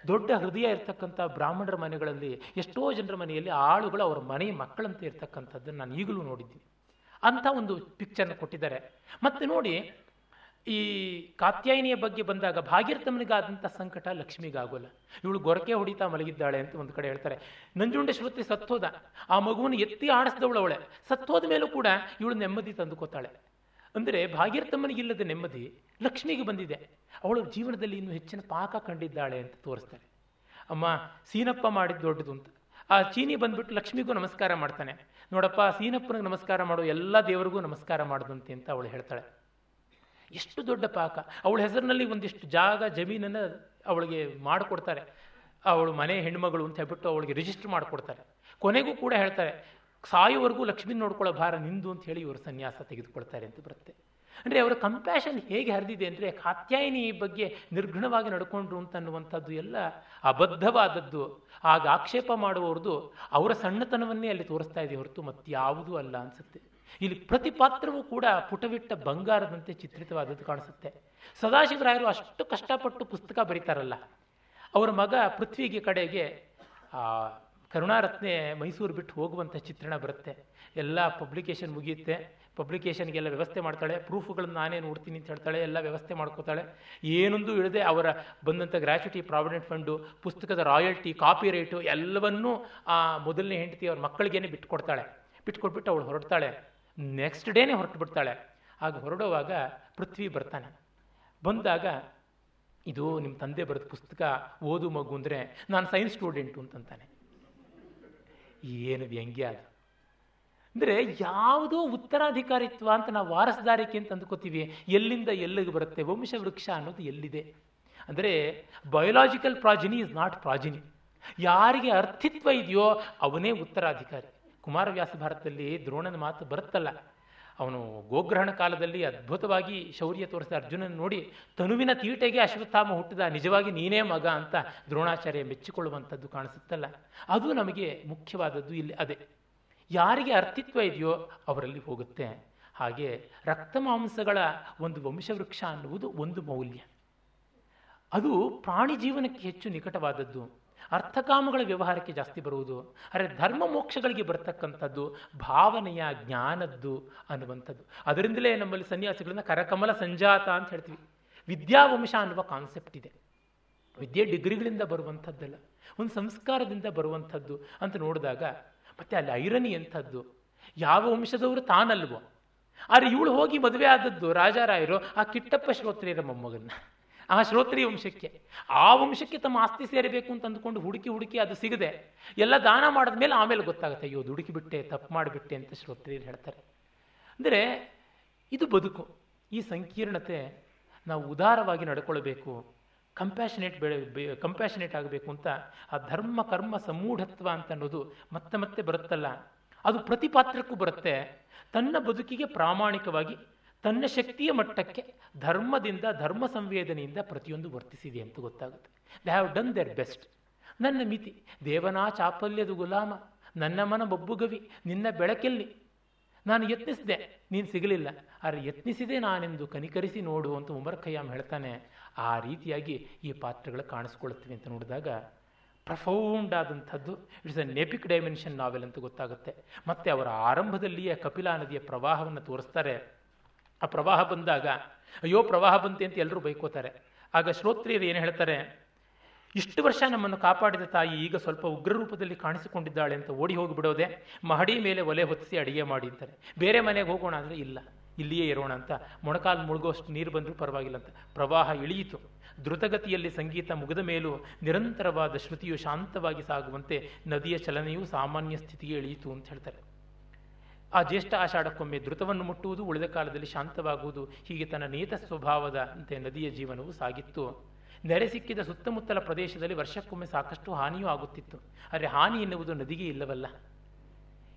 ದೊಡ್ಡ ಹೃದಯ ಇರ್ತಕ್ಕಂಥ ಬ್ರಾಹ್ಮಣರ ಮನೆಗಳಲ್ಲಿ ಎಷ್ಟೋ ಜನರ ಮನೆಯಲ್ಲಿ ಆಳುಗಳು ಅವರ ಮನೆ ಮಕ್ಕಳಂತೆ ಇರ್ತಕ್ಕಂಥದ್ದನ್ನು ನಾನು ಈಗಲೂ ನೋಡಿದ್ದೀನಿ. ಅಂಥ ಒಂದು ಪಿಕ್ಚರ್ನ ಕೊಟ್ಟಿದ್ದಾರೆ. ಮತ್ತು ನೋಡಿ, ಈ ಕಾತ್ಯಾಯಿನಿಯ ಬಗ್ಗೆ ಬಂದಾಗ ಭಾಗೀರಥಮ್ಮನಿಗಾದಂಥ ಸಂಕಟ ಲಕ್ಷ್ಮಿಗಾಗೋಲ್ಲ. ಇವಳು ಗೊರಕೆ ಹೊಡಿತಾ ಮಲಗಿದ್ದಾಳೆ ಅಂತ ಒಂದು ಕಡೆ ಹೇಳ್ತಾರೆ. ನಂಜುಂಡ ಶ್ರುತಿ ಸತ್ತೋದ. ಆ ಮಗುವನ್ನು ಎತ್ತಿ ಆಡಿಸಿದವಳು ಅವಳೆ. ಸತ್ತೋದ ಮೇಲೂ ಕೂಡ ಇವಳು ನೆಮ್ಮದಿ ತಂದುಕೋತಾಳೆ. ಅಂದರೆ ಭಾಗ್ಯರ್ಥಮ್ಮನಿಗಿಲ್ಲದ ನೆಮ್ಮದಿ ಲಕ್ಷ್ಮಿಗೆ ಬಂದಿದೆ. ಅವಳು ಜೀವನದಲ್ಲಿ ಇನ್ನೂ ಹೆಚ್ಚಿನ ಪಾಕ ಕಂಡಿದ್ದಾಳೆ ಅಂತ ತೋರಿಸ್ತಾರೆ. ಅಮ್ಮ, ಸೀನಪ್ಪ ಮಾಡಿದ್ದು ದೊಡ್ಡದು ಅಂತ. ಆ ಚೀನಿ ಬಂದ್ಬಿಟ್ಟು ಲಕ್ಷ್ಮಿಗೂ ನಮಸ್ಕಾರ ಮಾಡ್ತಾನೆ. ನೋಡಪ್ಪ, ಸೀನಪ್ಪನಿಗೆ ನಮಸ್ಕಾರ ಮಾಡು ಎಲ್ಲ ದೇವರಿಗೂ ನಮಸ್ಕಾರ ಮಾಡದಂತೆ ಅಂತ ಅವಳು ಹೇಳ್ತಾಳೆ. ಎಷ್ಟು ದೊಡ್ಡ ಪಾಕ. ಅವಳ ಹೆಸರಿನಲ್ಲಿ ಒಂದಿಷ್ಟು ಜಾಗ, ಜಮೀನನ್ನು ಅವಳಿಗೆ ಮಾಡಿಕೊಡ್ತಾರೆ. ಅವಳು ಮನೆ ಹೆಣ್ಮಗಳು ಅಂತ ಹೇಳ್ಬಿಟ್ಟು ಅವಳಿಗೆ ರಿಜಿಸ್ಟರ್ ಮಾಡಿಕೊಡ್ತಾರೆ. ಕೊನೆಗೂ ಕೂಡ ಹೇಳ್ತಾರೆ ಸಾಯುವವರೆಗೂ ಲಕ್ಷ್ಮಿ ನೋಡ್ಕೊಳ್ಳೋ ಭಾರ ನಿಂದು ಅಂತ ಹೇಳಿ ಇವರು ಸನ್ಯಾಸ ತೆಗೆದುಕೊಳ್ತಾರೆ ಅಂತ ಬರುತ್ತೆ. ಅಂದರೆ ಅವರ ಕಂಪ್ಯಾಷನ್ ಹೇಗೆ ಹರಿದಿದೆ ಅಂದರೆ ಕಾತ್ಯಾಯಿನಿ ಬಗ್ಗೆ ನಿರ್ಘುಣವಾಗಿ ನಡ್ಕೊಂಡ್ರು ಅಂತ ಅನ್ನುವಂಥದ್ದು ಎಲ್ಲ ಅಬದ್ಧವಾದದ್ದು. ಆಗ ಆಕ್ಷೇಪ ಮಾಡುವವ್ರದ್ದು ಅವರ ಸಣ್ಣತನವನ್ನೇ ಅಲ್ಲಿ ತೋರಿಸ್ತಾ ಇದೆ ಹೊರತು ಮತ್ತಾವುದೂ ಅಲ್ಲ ಅನಿಸುತ್ತೆ. ಇಲ್ಲಿ ಪ್ರತಿ ಪಾತ್ರವೂ ಕೂಡ ಪುಟವಿಟ್ಟ ಬಂಗಾರದಂತೆ ಚಿತ್ರಿತವಾದದ್ದು ಕಾಣಿಸುತ್ತೆ. ಸದಾಶಿವರಾಯರು ಅಷ್ಟು ಕಷ್ಟಪಟ್ಟು ಪುಸ್ತಕ ಬರೀತಾರಲ್ಲ. ಅವರ ಮಗ ಪೃಥ್ವಿಗೆ ಕಡೆಗೆ ಕರುಣಾರತ್ನೆ ಮೈಸೂರು ಬಿಟ್ಟು ಹೋಗುವಂಥ ಚಿತ್ರಣ ಬರುತ್ತೆ. ಎಲ್ಲ ಪಬ್ಲಿಕೇಶನ್ ಮುಗಿಯುತ್ತೆ. ಪಬ್ಲಿಕೇಶನ್ಗೆಲ್ಲ ವ್ಯವಸ್ಥೆ ಮಾಡ್ತಾಳೆ. ಪ್ರೂಫ್ಗಳನ್ನು ನಾನೇ ನೋಡ್ತೀನಿ ಅಂತ ಹೇಳ್ತಾಳೆ. ಎಲ್ಲ ವ್ಯವಸ್ಥೆ ಮಾಡ್ಕೋತಾಳೆ. ಏನೊಂದು ಇಳದೆ ಅವರ ಬಂದಂಥ ಗ್ರಾಚ್ಯುಟಿ ಪ್ರಾವಿಡೆಂಟ್ ಫಂಡು ಪುಸ್ತಕದ ರಾಯಲ್ಟಿ ಕಾಪಿ ರೇಟು ಎಲ್ಲವನ್ನೂ ಆ ಮೊದಲನೇ ಹೆಂಡತಿ ಅವ್ರ ಮಕ್ಕಳಿಗೇನೆ ಬಿಟ್ಕೊಡ್ತಾಳೆ. ಬಿಟ್ಕೊಟ್ಬಿಟ್ಟು ಅವಳು ಹೊರಡ್ತಾಳೆ. ನೆಕ್ಸ್ಟ್ ಡೇನೇ ಹೊರಟು ಬಿಡ್ತಾಳೆ ಆಗ ಹೊರಡುವಾಗ ಪೃಥ್ವಿ ಬರ್ತಾನೆ. ಬಂದಾಗ, ಇದು ನಿಮ್ಮ ತಂದೆ ಬರೆದ ಪುಸ್ತಕ, ಓದು ಮಗು ಅಂದರೆ ನಾನು ಸೈನ್ಸ್ ಸ್ಟೂಡೆಂಟು ಅಂತಂತಾನೆ. ಏನು ವ್ಯಂಗ್ಯ ಅದು? ಅಂದರೆ ಯಾವುದೋ ಉತ್ತರಾಧಿಕಾರಿತ್ವ ಅಂತ ನಾವು ವಾರಸದಾರಿಕೆ ಅಂತ ಅಂದ್ಕೋತೀವಿ, ಎಲ್ಲಿಂದ ಎಲ್ಲಿಗೆ ಬರುತ್ತೆ, ವಂಶವೃಕ್ಷ ಅನ್ನೋದು ಎಲ್ಲಿದೆ? ಅಂದರೆ biological progeny is not progeny ಯಾರಿಗೆ ಅರ್ಥಿತ್ವ ಇದೆಯೋ ಅವನೇ ಉತ್ತರಾಧಿಕಾರಿ. ಕುಮಾರವ್ಯಾಸ ಭಾರತದಲ್ಲಿ ದ್ರೋಣನ ಮಾತು ಬರುತ್ತಲ್ಲ ಅವನು ಗೋಗ್ರಹಣ ಕಾಲದಲ್ಲಿ ಅದ್ಭುತವಾಗಿ ಶೌರ್ಯ ತೋರಿಸಿದ ಅರ್ಜುನನ ನೋಡಿ ತನುವಿನ ತೀಟೆಗೆ ಅಶ್ವತ್ಥಾಮ ಹುಟ್ಟಿದ, ನಿಜವಾಗಿ ನೀನೇ ಮಗ ಅಂತ ದ್ರೋಣಾಚಾರ್ಯ ಮೆಚ್ಚಿಕೊಳ್ಳುವಂಥದ್ದು ಕಾಣಿಸುತ್ತಲ್ಲ. ಅದು ನಮಗೆ ಮುಖ್ಯವಾದದ್ದು ಇಲ್ಲಿ ಅದೇ. ಯಾರಿಗೆ ಅರ್ಥಿತ್ವ ಇದೆಯೋ ಅವರಲ್ಲಿ ಹೋಗುತ್ತೆ. ಹಾಗೆ ರಕ್ತ ಮಾಂಸಗಳ ಒಂದು ವಂಶವೃಕ್ಷ ಅನ್ನುವುದು ಒಂದು ಮೌಲ್ಯ. ಅದು ಪ್ರಾಣಿ ಜೀವನಕ್ಕೆ ಹೆಚ್ಚು ನಿಕಟವಾದದ್ದು. ಅರ್ಥಕಾಮಗಳ ವ್ಯವಹಾರಕ್ಕೆ ಜಾಸ್ತಿ ಬರುವುದು, ಅರೆ ಧರ್ಮ ಮೋಕ್ಷಗಳಿಗೆ ಬರ್ತಕ್ಕಂಥದ್ದು ಭಾವನೆಯ ಜ್ಞಾನದ್ದು ಅನ್ನುವಂಥದ್ದು. ಅದರಿಂದಲೇ ನಮ್ಮಲ್ಲಿ ಸನ್ಯಾಸಿಗಳನ್ನ ಕರಕಮಲ ಸಂಜಾತ ಅಂತ ಹೇಳ್ತೀವಿ. ವಿದ್ಯಾವಂಶ ಅನ್ನುವ ಕಾನ್ಸೆಪ್ಟ್ ಇದೆ. ವಿದ್ಯೆ ಡಿಗ್ರಿಗಳಿಂದ ಬರುವಂಥದ್ದಲ್ಲ, ಒಂದು ಸಂಸ್ಕಾರದಿಂದ ಬರುವಂಥದ್ದು ಅಂತ ನೋಡಿದಾಗ, ಮತ್ತೆ ಅಲ್ಲಿ ಐರನಿ ಎಂಥದ್ದು? ಯಾವ ವಂಶದವರು ತಾನಲ್ವೋ? ಆದರೆ ಇವಳು ಹೋಗಿ ಮದುವೆ ಆದದ್ದು ರಾಜಾರಾಯರು, ಆ ಕಿಟ್ಟಪ್ಪ ಶ್ರೋತ್ರಿಯರ ಮೊಮ್ಮಗನ್ನ. ಆ ಶ್ರೋತ್ರಿ ವಂಶಕ್ಕೆ. ಆ ವಂಶಕ್ಕೆ ತಮ್ಮ ಆಸ್ತಿ ಸೇರಬೇಕು ಅಂತ ಅಂದ್ಕೊಂಡು ಹುಡುಕಿ ಹುಡುಕಿ ಅದು ಸಿಗದೆ ಎಲ್ಲ ದಾನ ಮಾಡಿದ ಮೇಲೆ ಆಮೇಲೆ ಗೊತ್ತಾಗುತ್ತೆ, ಅಯ್ಯೋ, ದುಡುಕಿ ಬಿಟ್ಟೆ, ತಪ್ಪು ಮಾಡಿಬಿಟ್ಟೆ ಅಂತ ಶ್ರೋತ್ರಿಯರು ಹೇಳ್ತಾರೆ. ಅಂದರೆ ಇದು ಬದುಕು. ಈ ಸಂಕೀರ್ಣತೆ ನಾವು ಉದಾರವಾಗಿ ನಡ್ಕೊಳ್ಬೇಕು ಕಂಪ್ಯಾಷನೇಟ್ ಬೆಳೆ ಕಂಪ್ಯಾಷನೇಟ್ ಆಗಬೇಕು ಅಂತ ಆ ಧರ್ಮ, ಕರ್ಮ, ಸಮೂಢತ್ವ ಅಂತ ಅನ್ನೋದು ಮತ್ತೆ ಮತ್ತೆ ಬರುತ್ತಲ್ಲ, ಅದು ಪ್ರತಿ ಪಾತ್ರಕ್ಕೂ ಬರುತ್ತೆ. ತನ್ನ ಬದುಕಿಗೆ ಪ್ರಾಮಾಣಿಕವಾಗಿ ತನ್ನ ಶಕ್ತಿಯ ಮಟ್ಟಕ್ಕೆ ಧರ್ಮದಿಂದ, ಧರ್ಮ ಸಂವೇದನೆಯಿಂದ ಪ್ರತಿಯೊಂದು ವರ್ತಿಸಿದೆ ಅಂತ ಗೊತ್ತಾಗುತ್ತೆ. They have done their best ನನ್ನ ಮಿತಿ, ದೇವನಾ ಚಾಪಲ್ಯದ ಗುಲಾಮ, ನನ್ನ ಮನ ಬೊಬ್ಬುಗವಿ, ನಿನ್ನ ಬೆಳಕಿಲ್ಲಿ. ನಾನು ಯತ್ನಿಸಿದೆ, ನೀನು ಸಿಗಲಿಲ್ಲ. ಆದರೆ ಯತ್ನಿಸಿದೆ ನಾನೆಂದು ಕನಿಕರಿಸಿ ನೋಡು ಅಂತ ಉಮರ್ ಖಯ್ಯಾಮ್ ಹೇಳ್ತಾನೆ. ಆ ರೀತಿಯಾಗಿ ಈ ಪಾತ್ರಗಳು ಕಾಣಿಸ್ಕೊಳ್ತವೆ ಅಂತ ನೋಡಿದಾಗ profound ಆದಂಥದ್ದು. It's an epic dimension novel ಅಂತ ಗೊತ್ತಾಗುತ್ತೆ. ಮತ್ತೆ ಅವರ ಆರಂಭದಲ್ಲಿಯೇ ಕಪಿಲಾ ನದಿಯ ಪ್ರವಾಹವನ್ನು ತೋರಿಸ್ತಾರೆ. ಆ ಪ್ರವಾಹ ಬಂದಾಗ, ಅಯ್ಯೋ ಪ್ರವಾಹ ಬಂತೆ ಅಂತ ಎಲ್ಲರೂ ಬೈಕೋತಾರೆ. ಆಗ ಶ್ರೋತ್ರಿಯರು ಏನು ಹೇಳ್ತಾರೆ, ಇಷ್ಟು ವರ್ಷ ನಮ್ಮನ್ನು ಕಾಪಾಡಿದ ತಾಯಿ ಈಗ ಸ್ವಲ್ಪ ಉಗ್ರ ರೂಪದಲ್ಲಿ ಕಾಣಿಸಿಕೊಂಡಿದ್ದಾಳೆ ಅಂತ ಓಡಿ ಹೋಗಿ ಬಿಡೋದೆ ಮಹಡಿ ಮೇಲೆ ಒಲೆ ಹೊತ್ತಿಸಿ ಅಡಿಗೆ ಮಾಡಿ ಅಂತಾರೆ. ಬೇರೆ ಮನೆಗೆ ಹೋಗೋಣ ಅಂದರೆ ಇಲ್ಲ, ಇಲ್ಲಿಯೇ ಇರೋಣ ಅಂತ. ಮೊಣಕಾಲು ಮುಳುಗೋಷ್ಟು ನೀರು ಬಂದರೂ ಪರವಾಗಿಲ್ಲ ಅಂತ. ಪ್ರವಾಹ ಇಳಿಯಿತು. ದ್ರುತಗತಿಯಲ್ಲಿ ಸಂಗೀತ ಮುಗಿದ ಮೇಲೂ ನಿರಂತರವಾದ ಶ್ರುತಿಯು ಶಾಂತವಾಗಿ ಸಾಗುವಂತೆ ನದಿಯ ಚಲನೆಯು ಸಾಮಾನ್ಯ ಸ್ಥಿತಿಗೆ ಇಳಿಯಿತು ಅಂತ ಹೇಳ್ತಾರೆ. ಆ ಜ್ಯೇಷ್ಠ ಆಷಾಢಕ್ಕೊಮ್ಮೆ ಧೃತವನ್ನು ಮುಟ್ಟುವುದು, ಉಳಿದ ಕಾಲದಲ್ಲಿ ಶಾಂತವಾಗುವುದು, ಹೀಗೆ ತನ್ನ ನಿಯತ ಸ್ವಭಾವದ ಅಂತೆ ನದಿಯ ಜೀವನವು ಸಾಗಿತ್ತು. ನೆರೆ ಸಿಕ್ಕಿದ ಸುತ್ತಮುತ್ತಲ ಪ್ರದೇಶದಲ್ಲಿ ವರ್ಷಕ್ಕೊಮ್ಮೆ ಸಾಕಷ್ಟು ಹಾನಿಯೂ ಆಗುತ್ತಿತ್ತು. ಆದರೆ ಹಾನಿ ಎನ್ನುವುದು ನದಿಗೆ ಇಲ್ಲವಲ್ಲ.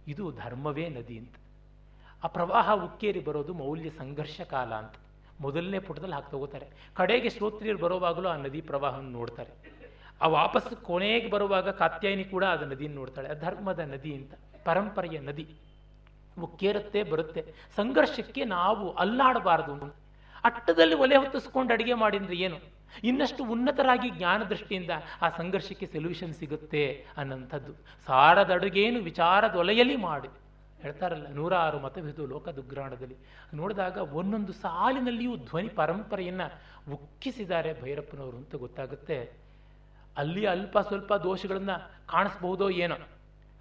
ಇದು ಧರ್ಮವೇ ನದಿ ಅಂತ. ಆ ಪ್ರವಾಹ ಉಕ್ಕೇರಿ ಬರೋದು ಮೌಲ್ಯ ಸಂಘರ್ಷ ಕಾಲ ಅಂತ. ಮೊದಲನೇ ಪುಟದಲ್ಲಿ ಹಾಕಿ ತಗೋತಾರೆ. ಕಡೆಗೆ ಶ್ರೋತ್ರಿಯರು ಬರುವಾಗಲೂ ಆ ನದಿ ಪ್ರವಾಹವನ್ನು ನೋಡ್ತಾರೆ. ಆ ವಾಪಸ್ ಕೊನೆಗೆ ಬರುವಾಗ ಕಾತ್ಯಾಯಿನಿ ಕೂಡ ಅದು ನದಿಯನ್ನು ನೋಡ್ತಾಳೆ. ಧರ್ಮದ ನದಿ ಅಂತ. ಪರಂಪರೆಯ ನದಿ. ಉಕ್ಕೇರುತ್ತೆ ಬರುತ್ತೆ. ಸಂಘರ್ಷಕ್ಕೆ ನಾವು ಅಲ್ಲಾಡಬಾರದು. ಅಟ್ಟದಲ್ಲಿ ಒಲೆ ಹೊತ್ತಿಸ್ಕೊಂಡು ಅಡಿಗೆ ಮಾಡಿದ್ರೆ ಏನು? ಇನ್ನಷ್ಟು ಉನ್ನತರಾಗಿ ಜ್ಞಾನ ದೃಷ್ಟಿಯಿಂದ ಆ ಸಂಘರ್ಷಕ್ಕೆ ಸೊಲ್ಯೂಷನ್ ಸಿಗುತ್ತೆ ಅನ್ನಂಥದ್ದು ಸಾರದ ವಿಚಾರದ ಒಲೆಯಲ್ಲಿ ಮಾಡಿ. ಹೇಳ್ತಾರಲ್ಲ, ನೂರಾರು ಮತವಿದು ಲೋಕದುಗ್ರಾಣದಲ್ಲಿ. ನೋಡಿದಾಗ ಒಂದೊಂದು ಸಾಲಿನಲ್ಲಿಯೂ ಧ್ವನಿ ಪರಂಪರೆಯನ್ನು ಉಕ್ಕಿಸಿದ್ದಾರೆ ಭೈರಪ್ಪನವರು ಅಂತ ಗೊತ್ತಾಗುತ್ತೆ. ಅಲ್ಲಿ ಅಲ್ಪ ಸ್ವಲ್ಪ ದೋಷಗಳನ್ನ ಕಾಣಿಸ್ಬಹುದೋ ಏನೋ.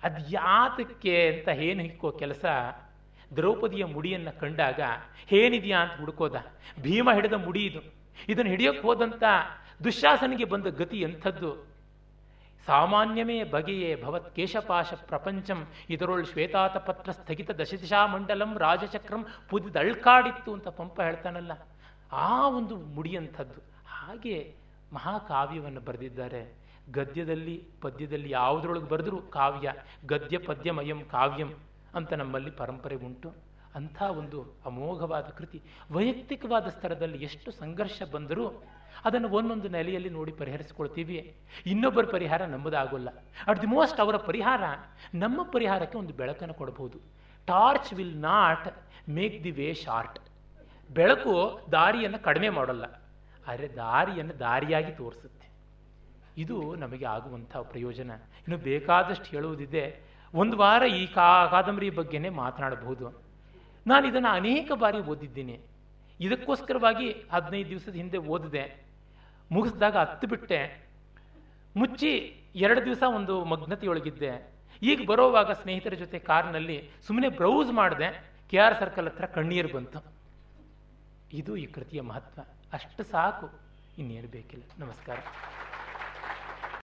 ಅದು ಯಾತಕ್ಕೆ ಅಂತ ಏನು ಹಿಕ್ಕೋ ಕೆಲಸ, ದ್ರೌಪದಿಯ ಮುಡಿಯನ್ನು ಕಂಡಾಗ ಏನಿದೆಯಾ ಅಂತ ಹುಡುಕೋದ. ಭೀಮ ಹಿಡಿದ ಮುಡಿ ಇದು. ಇದನ್ನು ಹಿಡಿಯೋಕೆ ಹೋದಂಥ ದುಶ್ಯಾಸನಿಗೆ ಬಂದ ಗತಿ ಎಂಥದ್ದು? ಸಾಮಾನ್ಯಮೇ ಬಗೆಯೇ ಭವತ್ ಕೇಶಪಾಶ ಪ್ರಪಂಚಂ, ಇದರೊಳ್ ಶ್ವೇತಾತ ಪತ್ರ ಸ್ಥಗಿತ ದಶದಿಶಾ ಮಂಡಲಂ ರಾಜಚಕ್ರಂ ಪುದಿದಳ್ಕಾಡಿತ್ತು ಅಂತ ಪಂಪ ಹೇಳ್ತಾನಲ್ಲ. ಆ ಒಂದು ಮುಡಿಯಂಥದ್ದು ಹಾಗೆ ಮಹಾಕಾವ್ಯವನ್ನು ಬರೆದಿದ್ದಾರೆ. ಗದ್ಯದಲ್ಲಿ, ಪದ್ಯದಲ್ಲಿ ಯಾವುದ್ರೊಳಗೆ ಬರೆದರೂ ಕಾವ್ಯ, ಗದ್ಯ ಪದ್ಯಮಯಂ ಕಾವ್ಯಂ ಅಂತ ನಮ್ಮಲ್ಲಿ ಪರಂಪರೆ ಉಂಟು. ಅಂಥ ಒಂದು ಅಮೋಘವಾದ ಕೃತಿ. ವೈಯಕ್ತಿಕವಾದ ಸ್ತರದಲ್ಲಿ ಎಷ್ಟು ಸಂಘರ್ಷ ಬಂದರೂ ಅದನ್ನು ಒಂದೊಂದು ನೆಲೆಯಲ್ಲಿ ನೋಡಿ ಪರಿಹರಿಸಿಕೊಳ್ತೀವಿ. ಇನ್ನೊಬ್ಬರ ಪರಿಹಾರ ನಮ್ಮದಾಗೋಲ್ಲ. ಅಟ್ ದಿ ಮೋಸ್ಟ್ ಅವರ ಪರಿಹಾರ ನಮ್ಮ ಪರಿಹಾರಕ್ಕೆ ಒಂದು ಬೆಳಕನ್ನು ಕೊಡಬಹುದು torch will not make the way short ಬೆಳಕು ದಾರಿಯನ್ನು ಕಡಿಮೆ ಮಾಡಲ್ಲ. ಆದರೆ ದಾರಿಯನ್ನು ದಾರಿಯಾಗಿ ತೋರಿಸುತ್ತೆ. ಇದು ನಮಗೆ ಆಗುವಂಥ ಪ್ರಯೋಜನ. ಇನ್ನು ಬೇಕಾದಷ್ಟು ಹೇಳುವುದಿದೆ, ಒಂದು ವಾರ ಈ ಕಾ, ಕಾದಂಬರಿ ಬಗ್ಗೆನೇ ಮಾತನಾಡಬಹುದು. ನಾನು ಇದನ್ನು ಅನೇಕ ಬಾರಿ ಓದಿದ್ದೀನಿ. ಇದಕ್ಕೋಸ್ಕರವಾಗಿ ಹದಿನೈದು ದಿವಸದ ಹಿಂದೆ ಓದಿದೆ. ಮುಗಿಸಿದಾಗ ಹತ್ತು ಬಿಟ್ಟೆ. ಮುಚ್ಚಿ ಎರಡು ದಿವಸ ಒಂದು ಮಗ್ನತೆಯೊಳಗಿದ್ದೆ. ಈಗ ಬರೋವಾಗ ಸ್ನೇಹಿತರ ಜೊತೆ ಕಾರ್ನಲ್ಲಿ ಸುಮ್ಮನೆ ಬ್ರೌಸ್ ಮಾಡಿದೆ. ಕೆ ಆರ್ ಸರ್ಕಲ್ ಹತ್ರ ಕಣ್ಣೀರು ಬಂತು. ಇದು ಈ ಕೃತಿಯ ಮಹತ್ವ. ಅಷ್ಟು ಸಾಕು. ಇನ್ನೇನು ಬೇಕಿಲ್ಲ. ನಮಸ್ಕಾರ.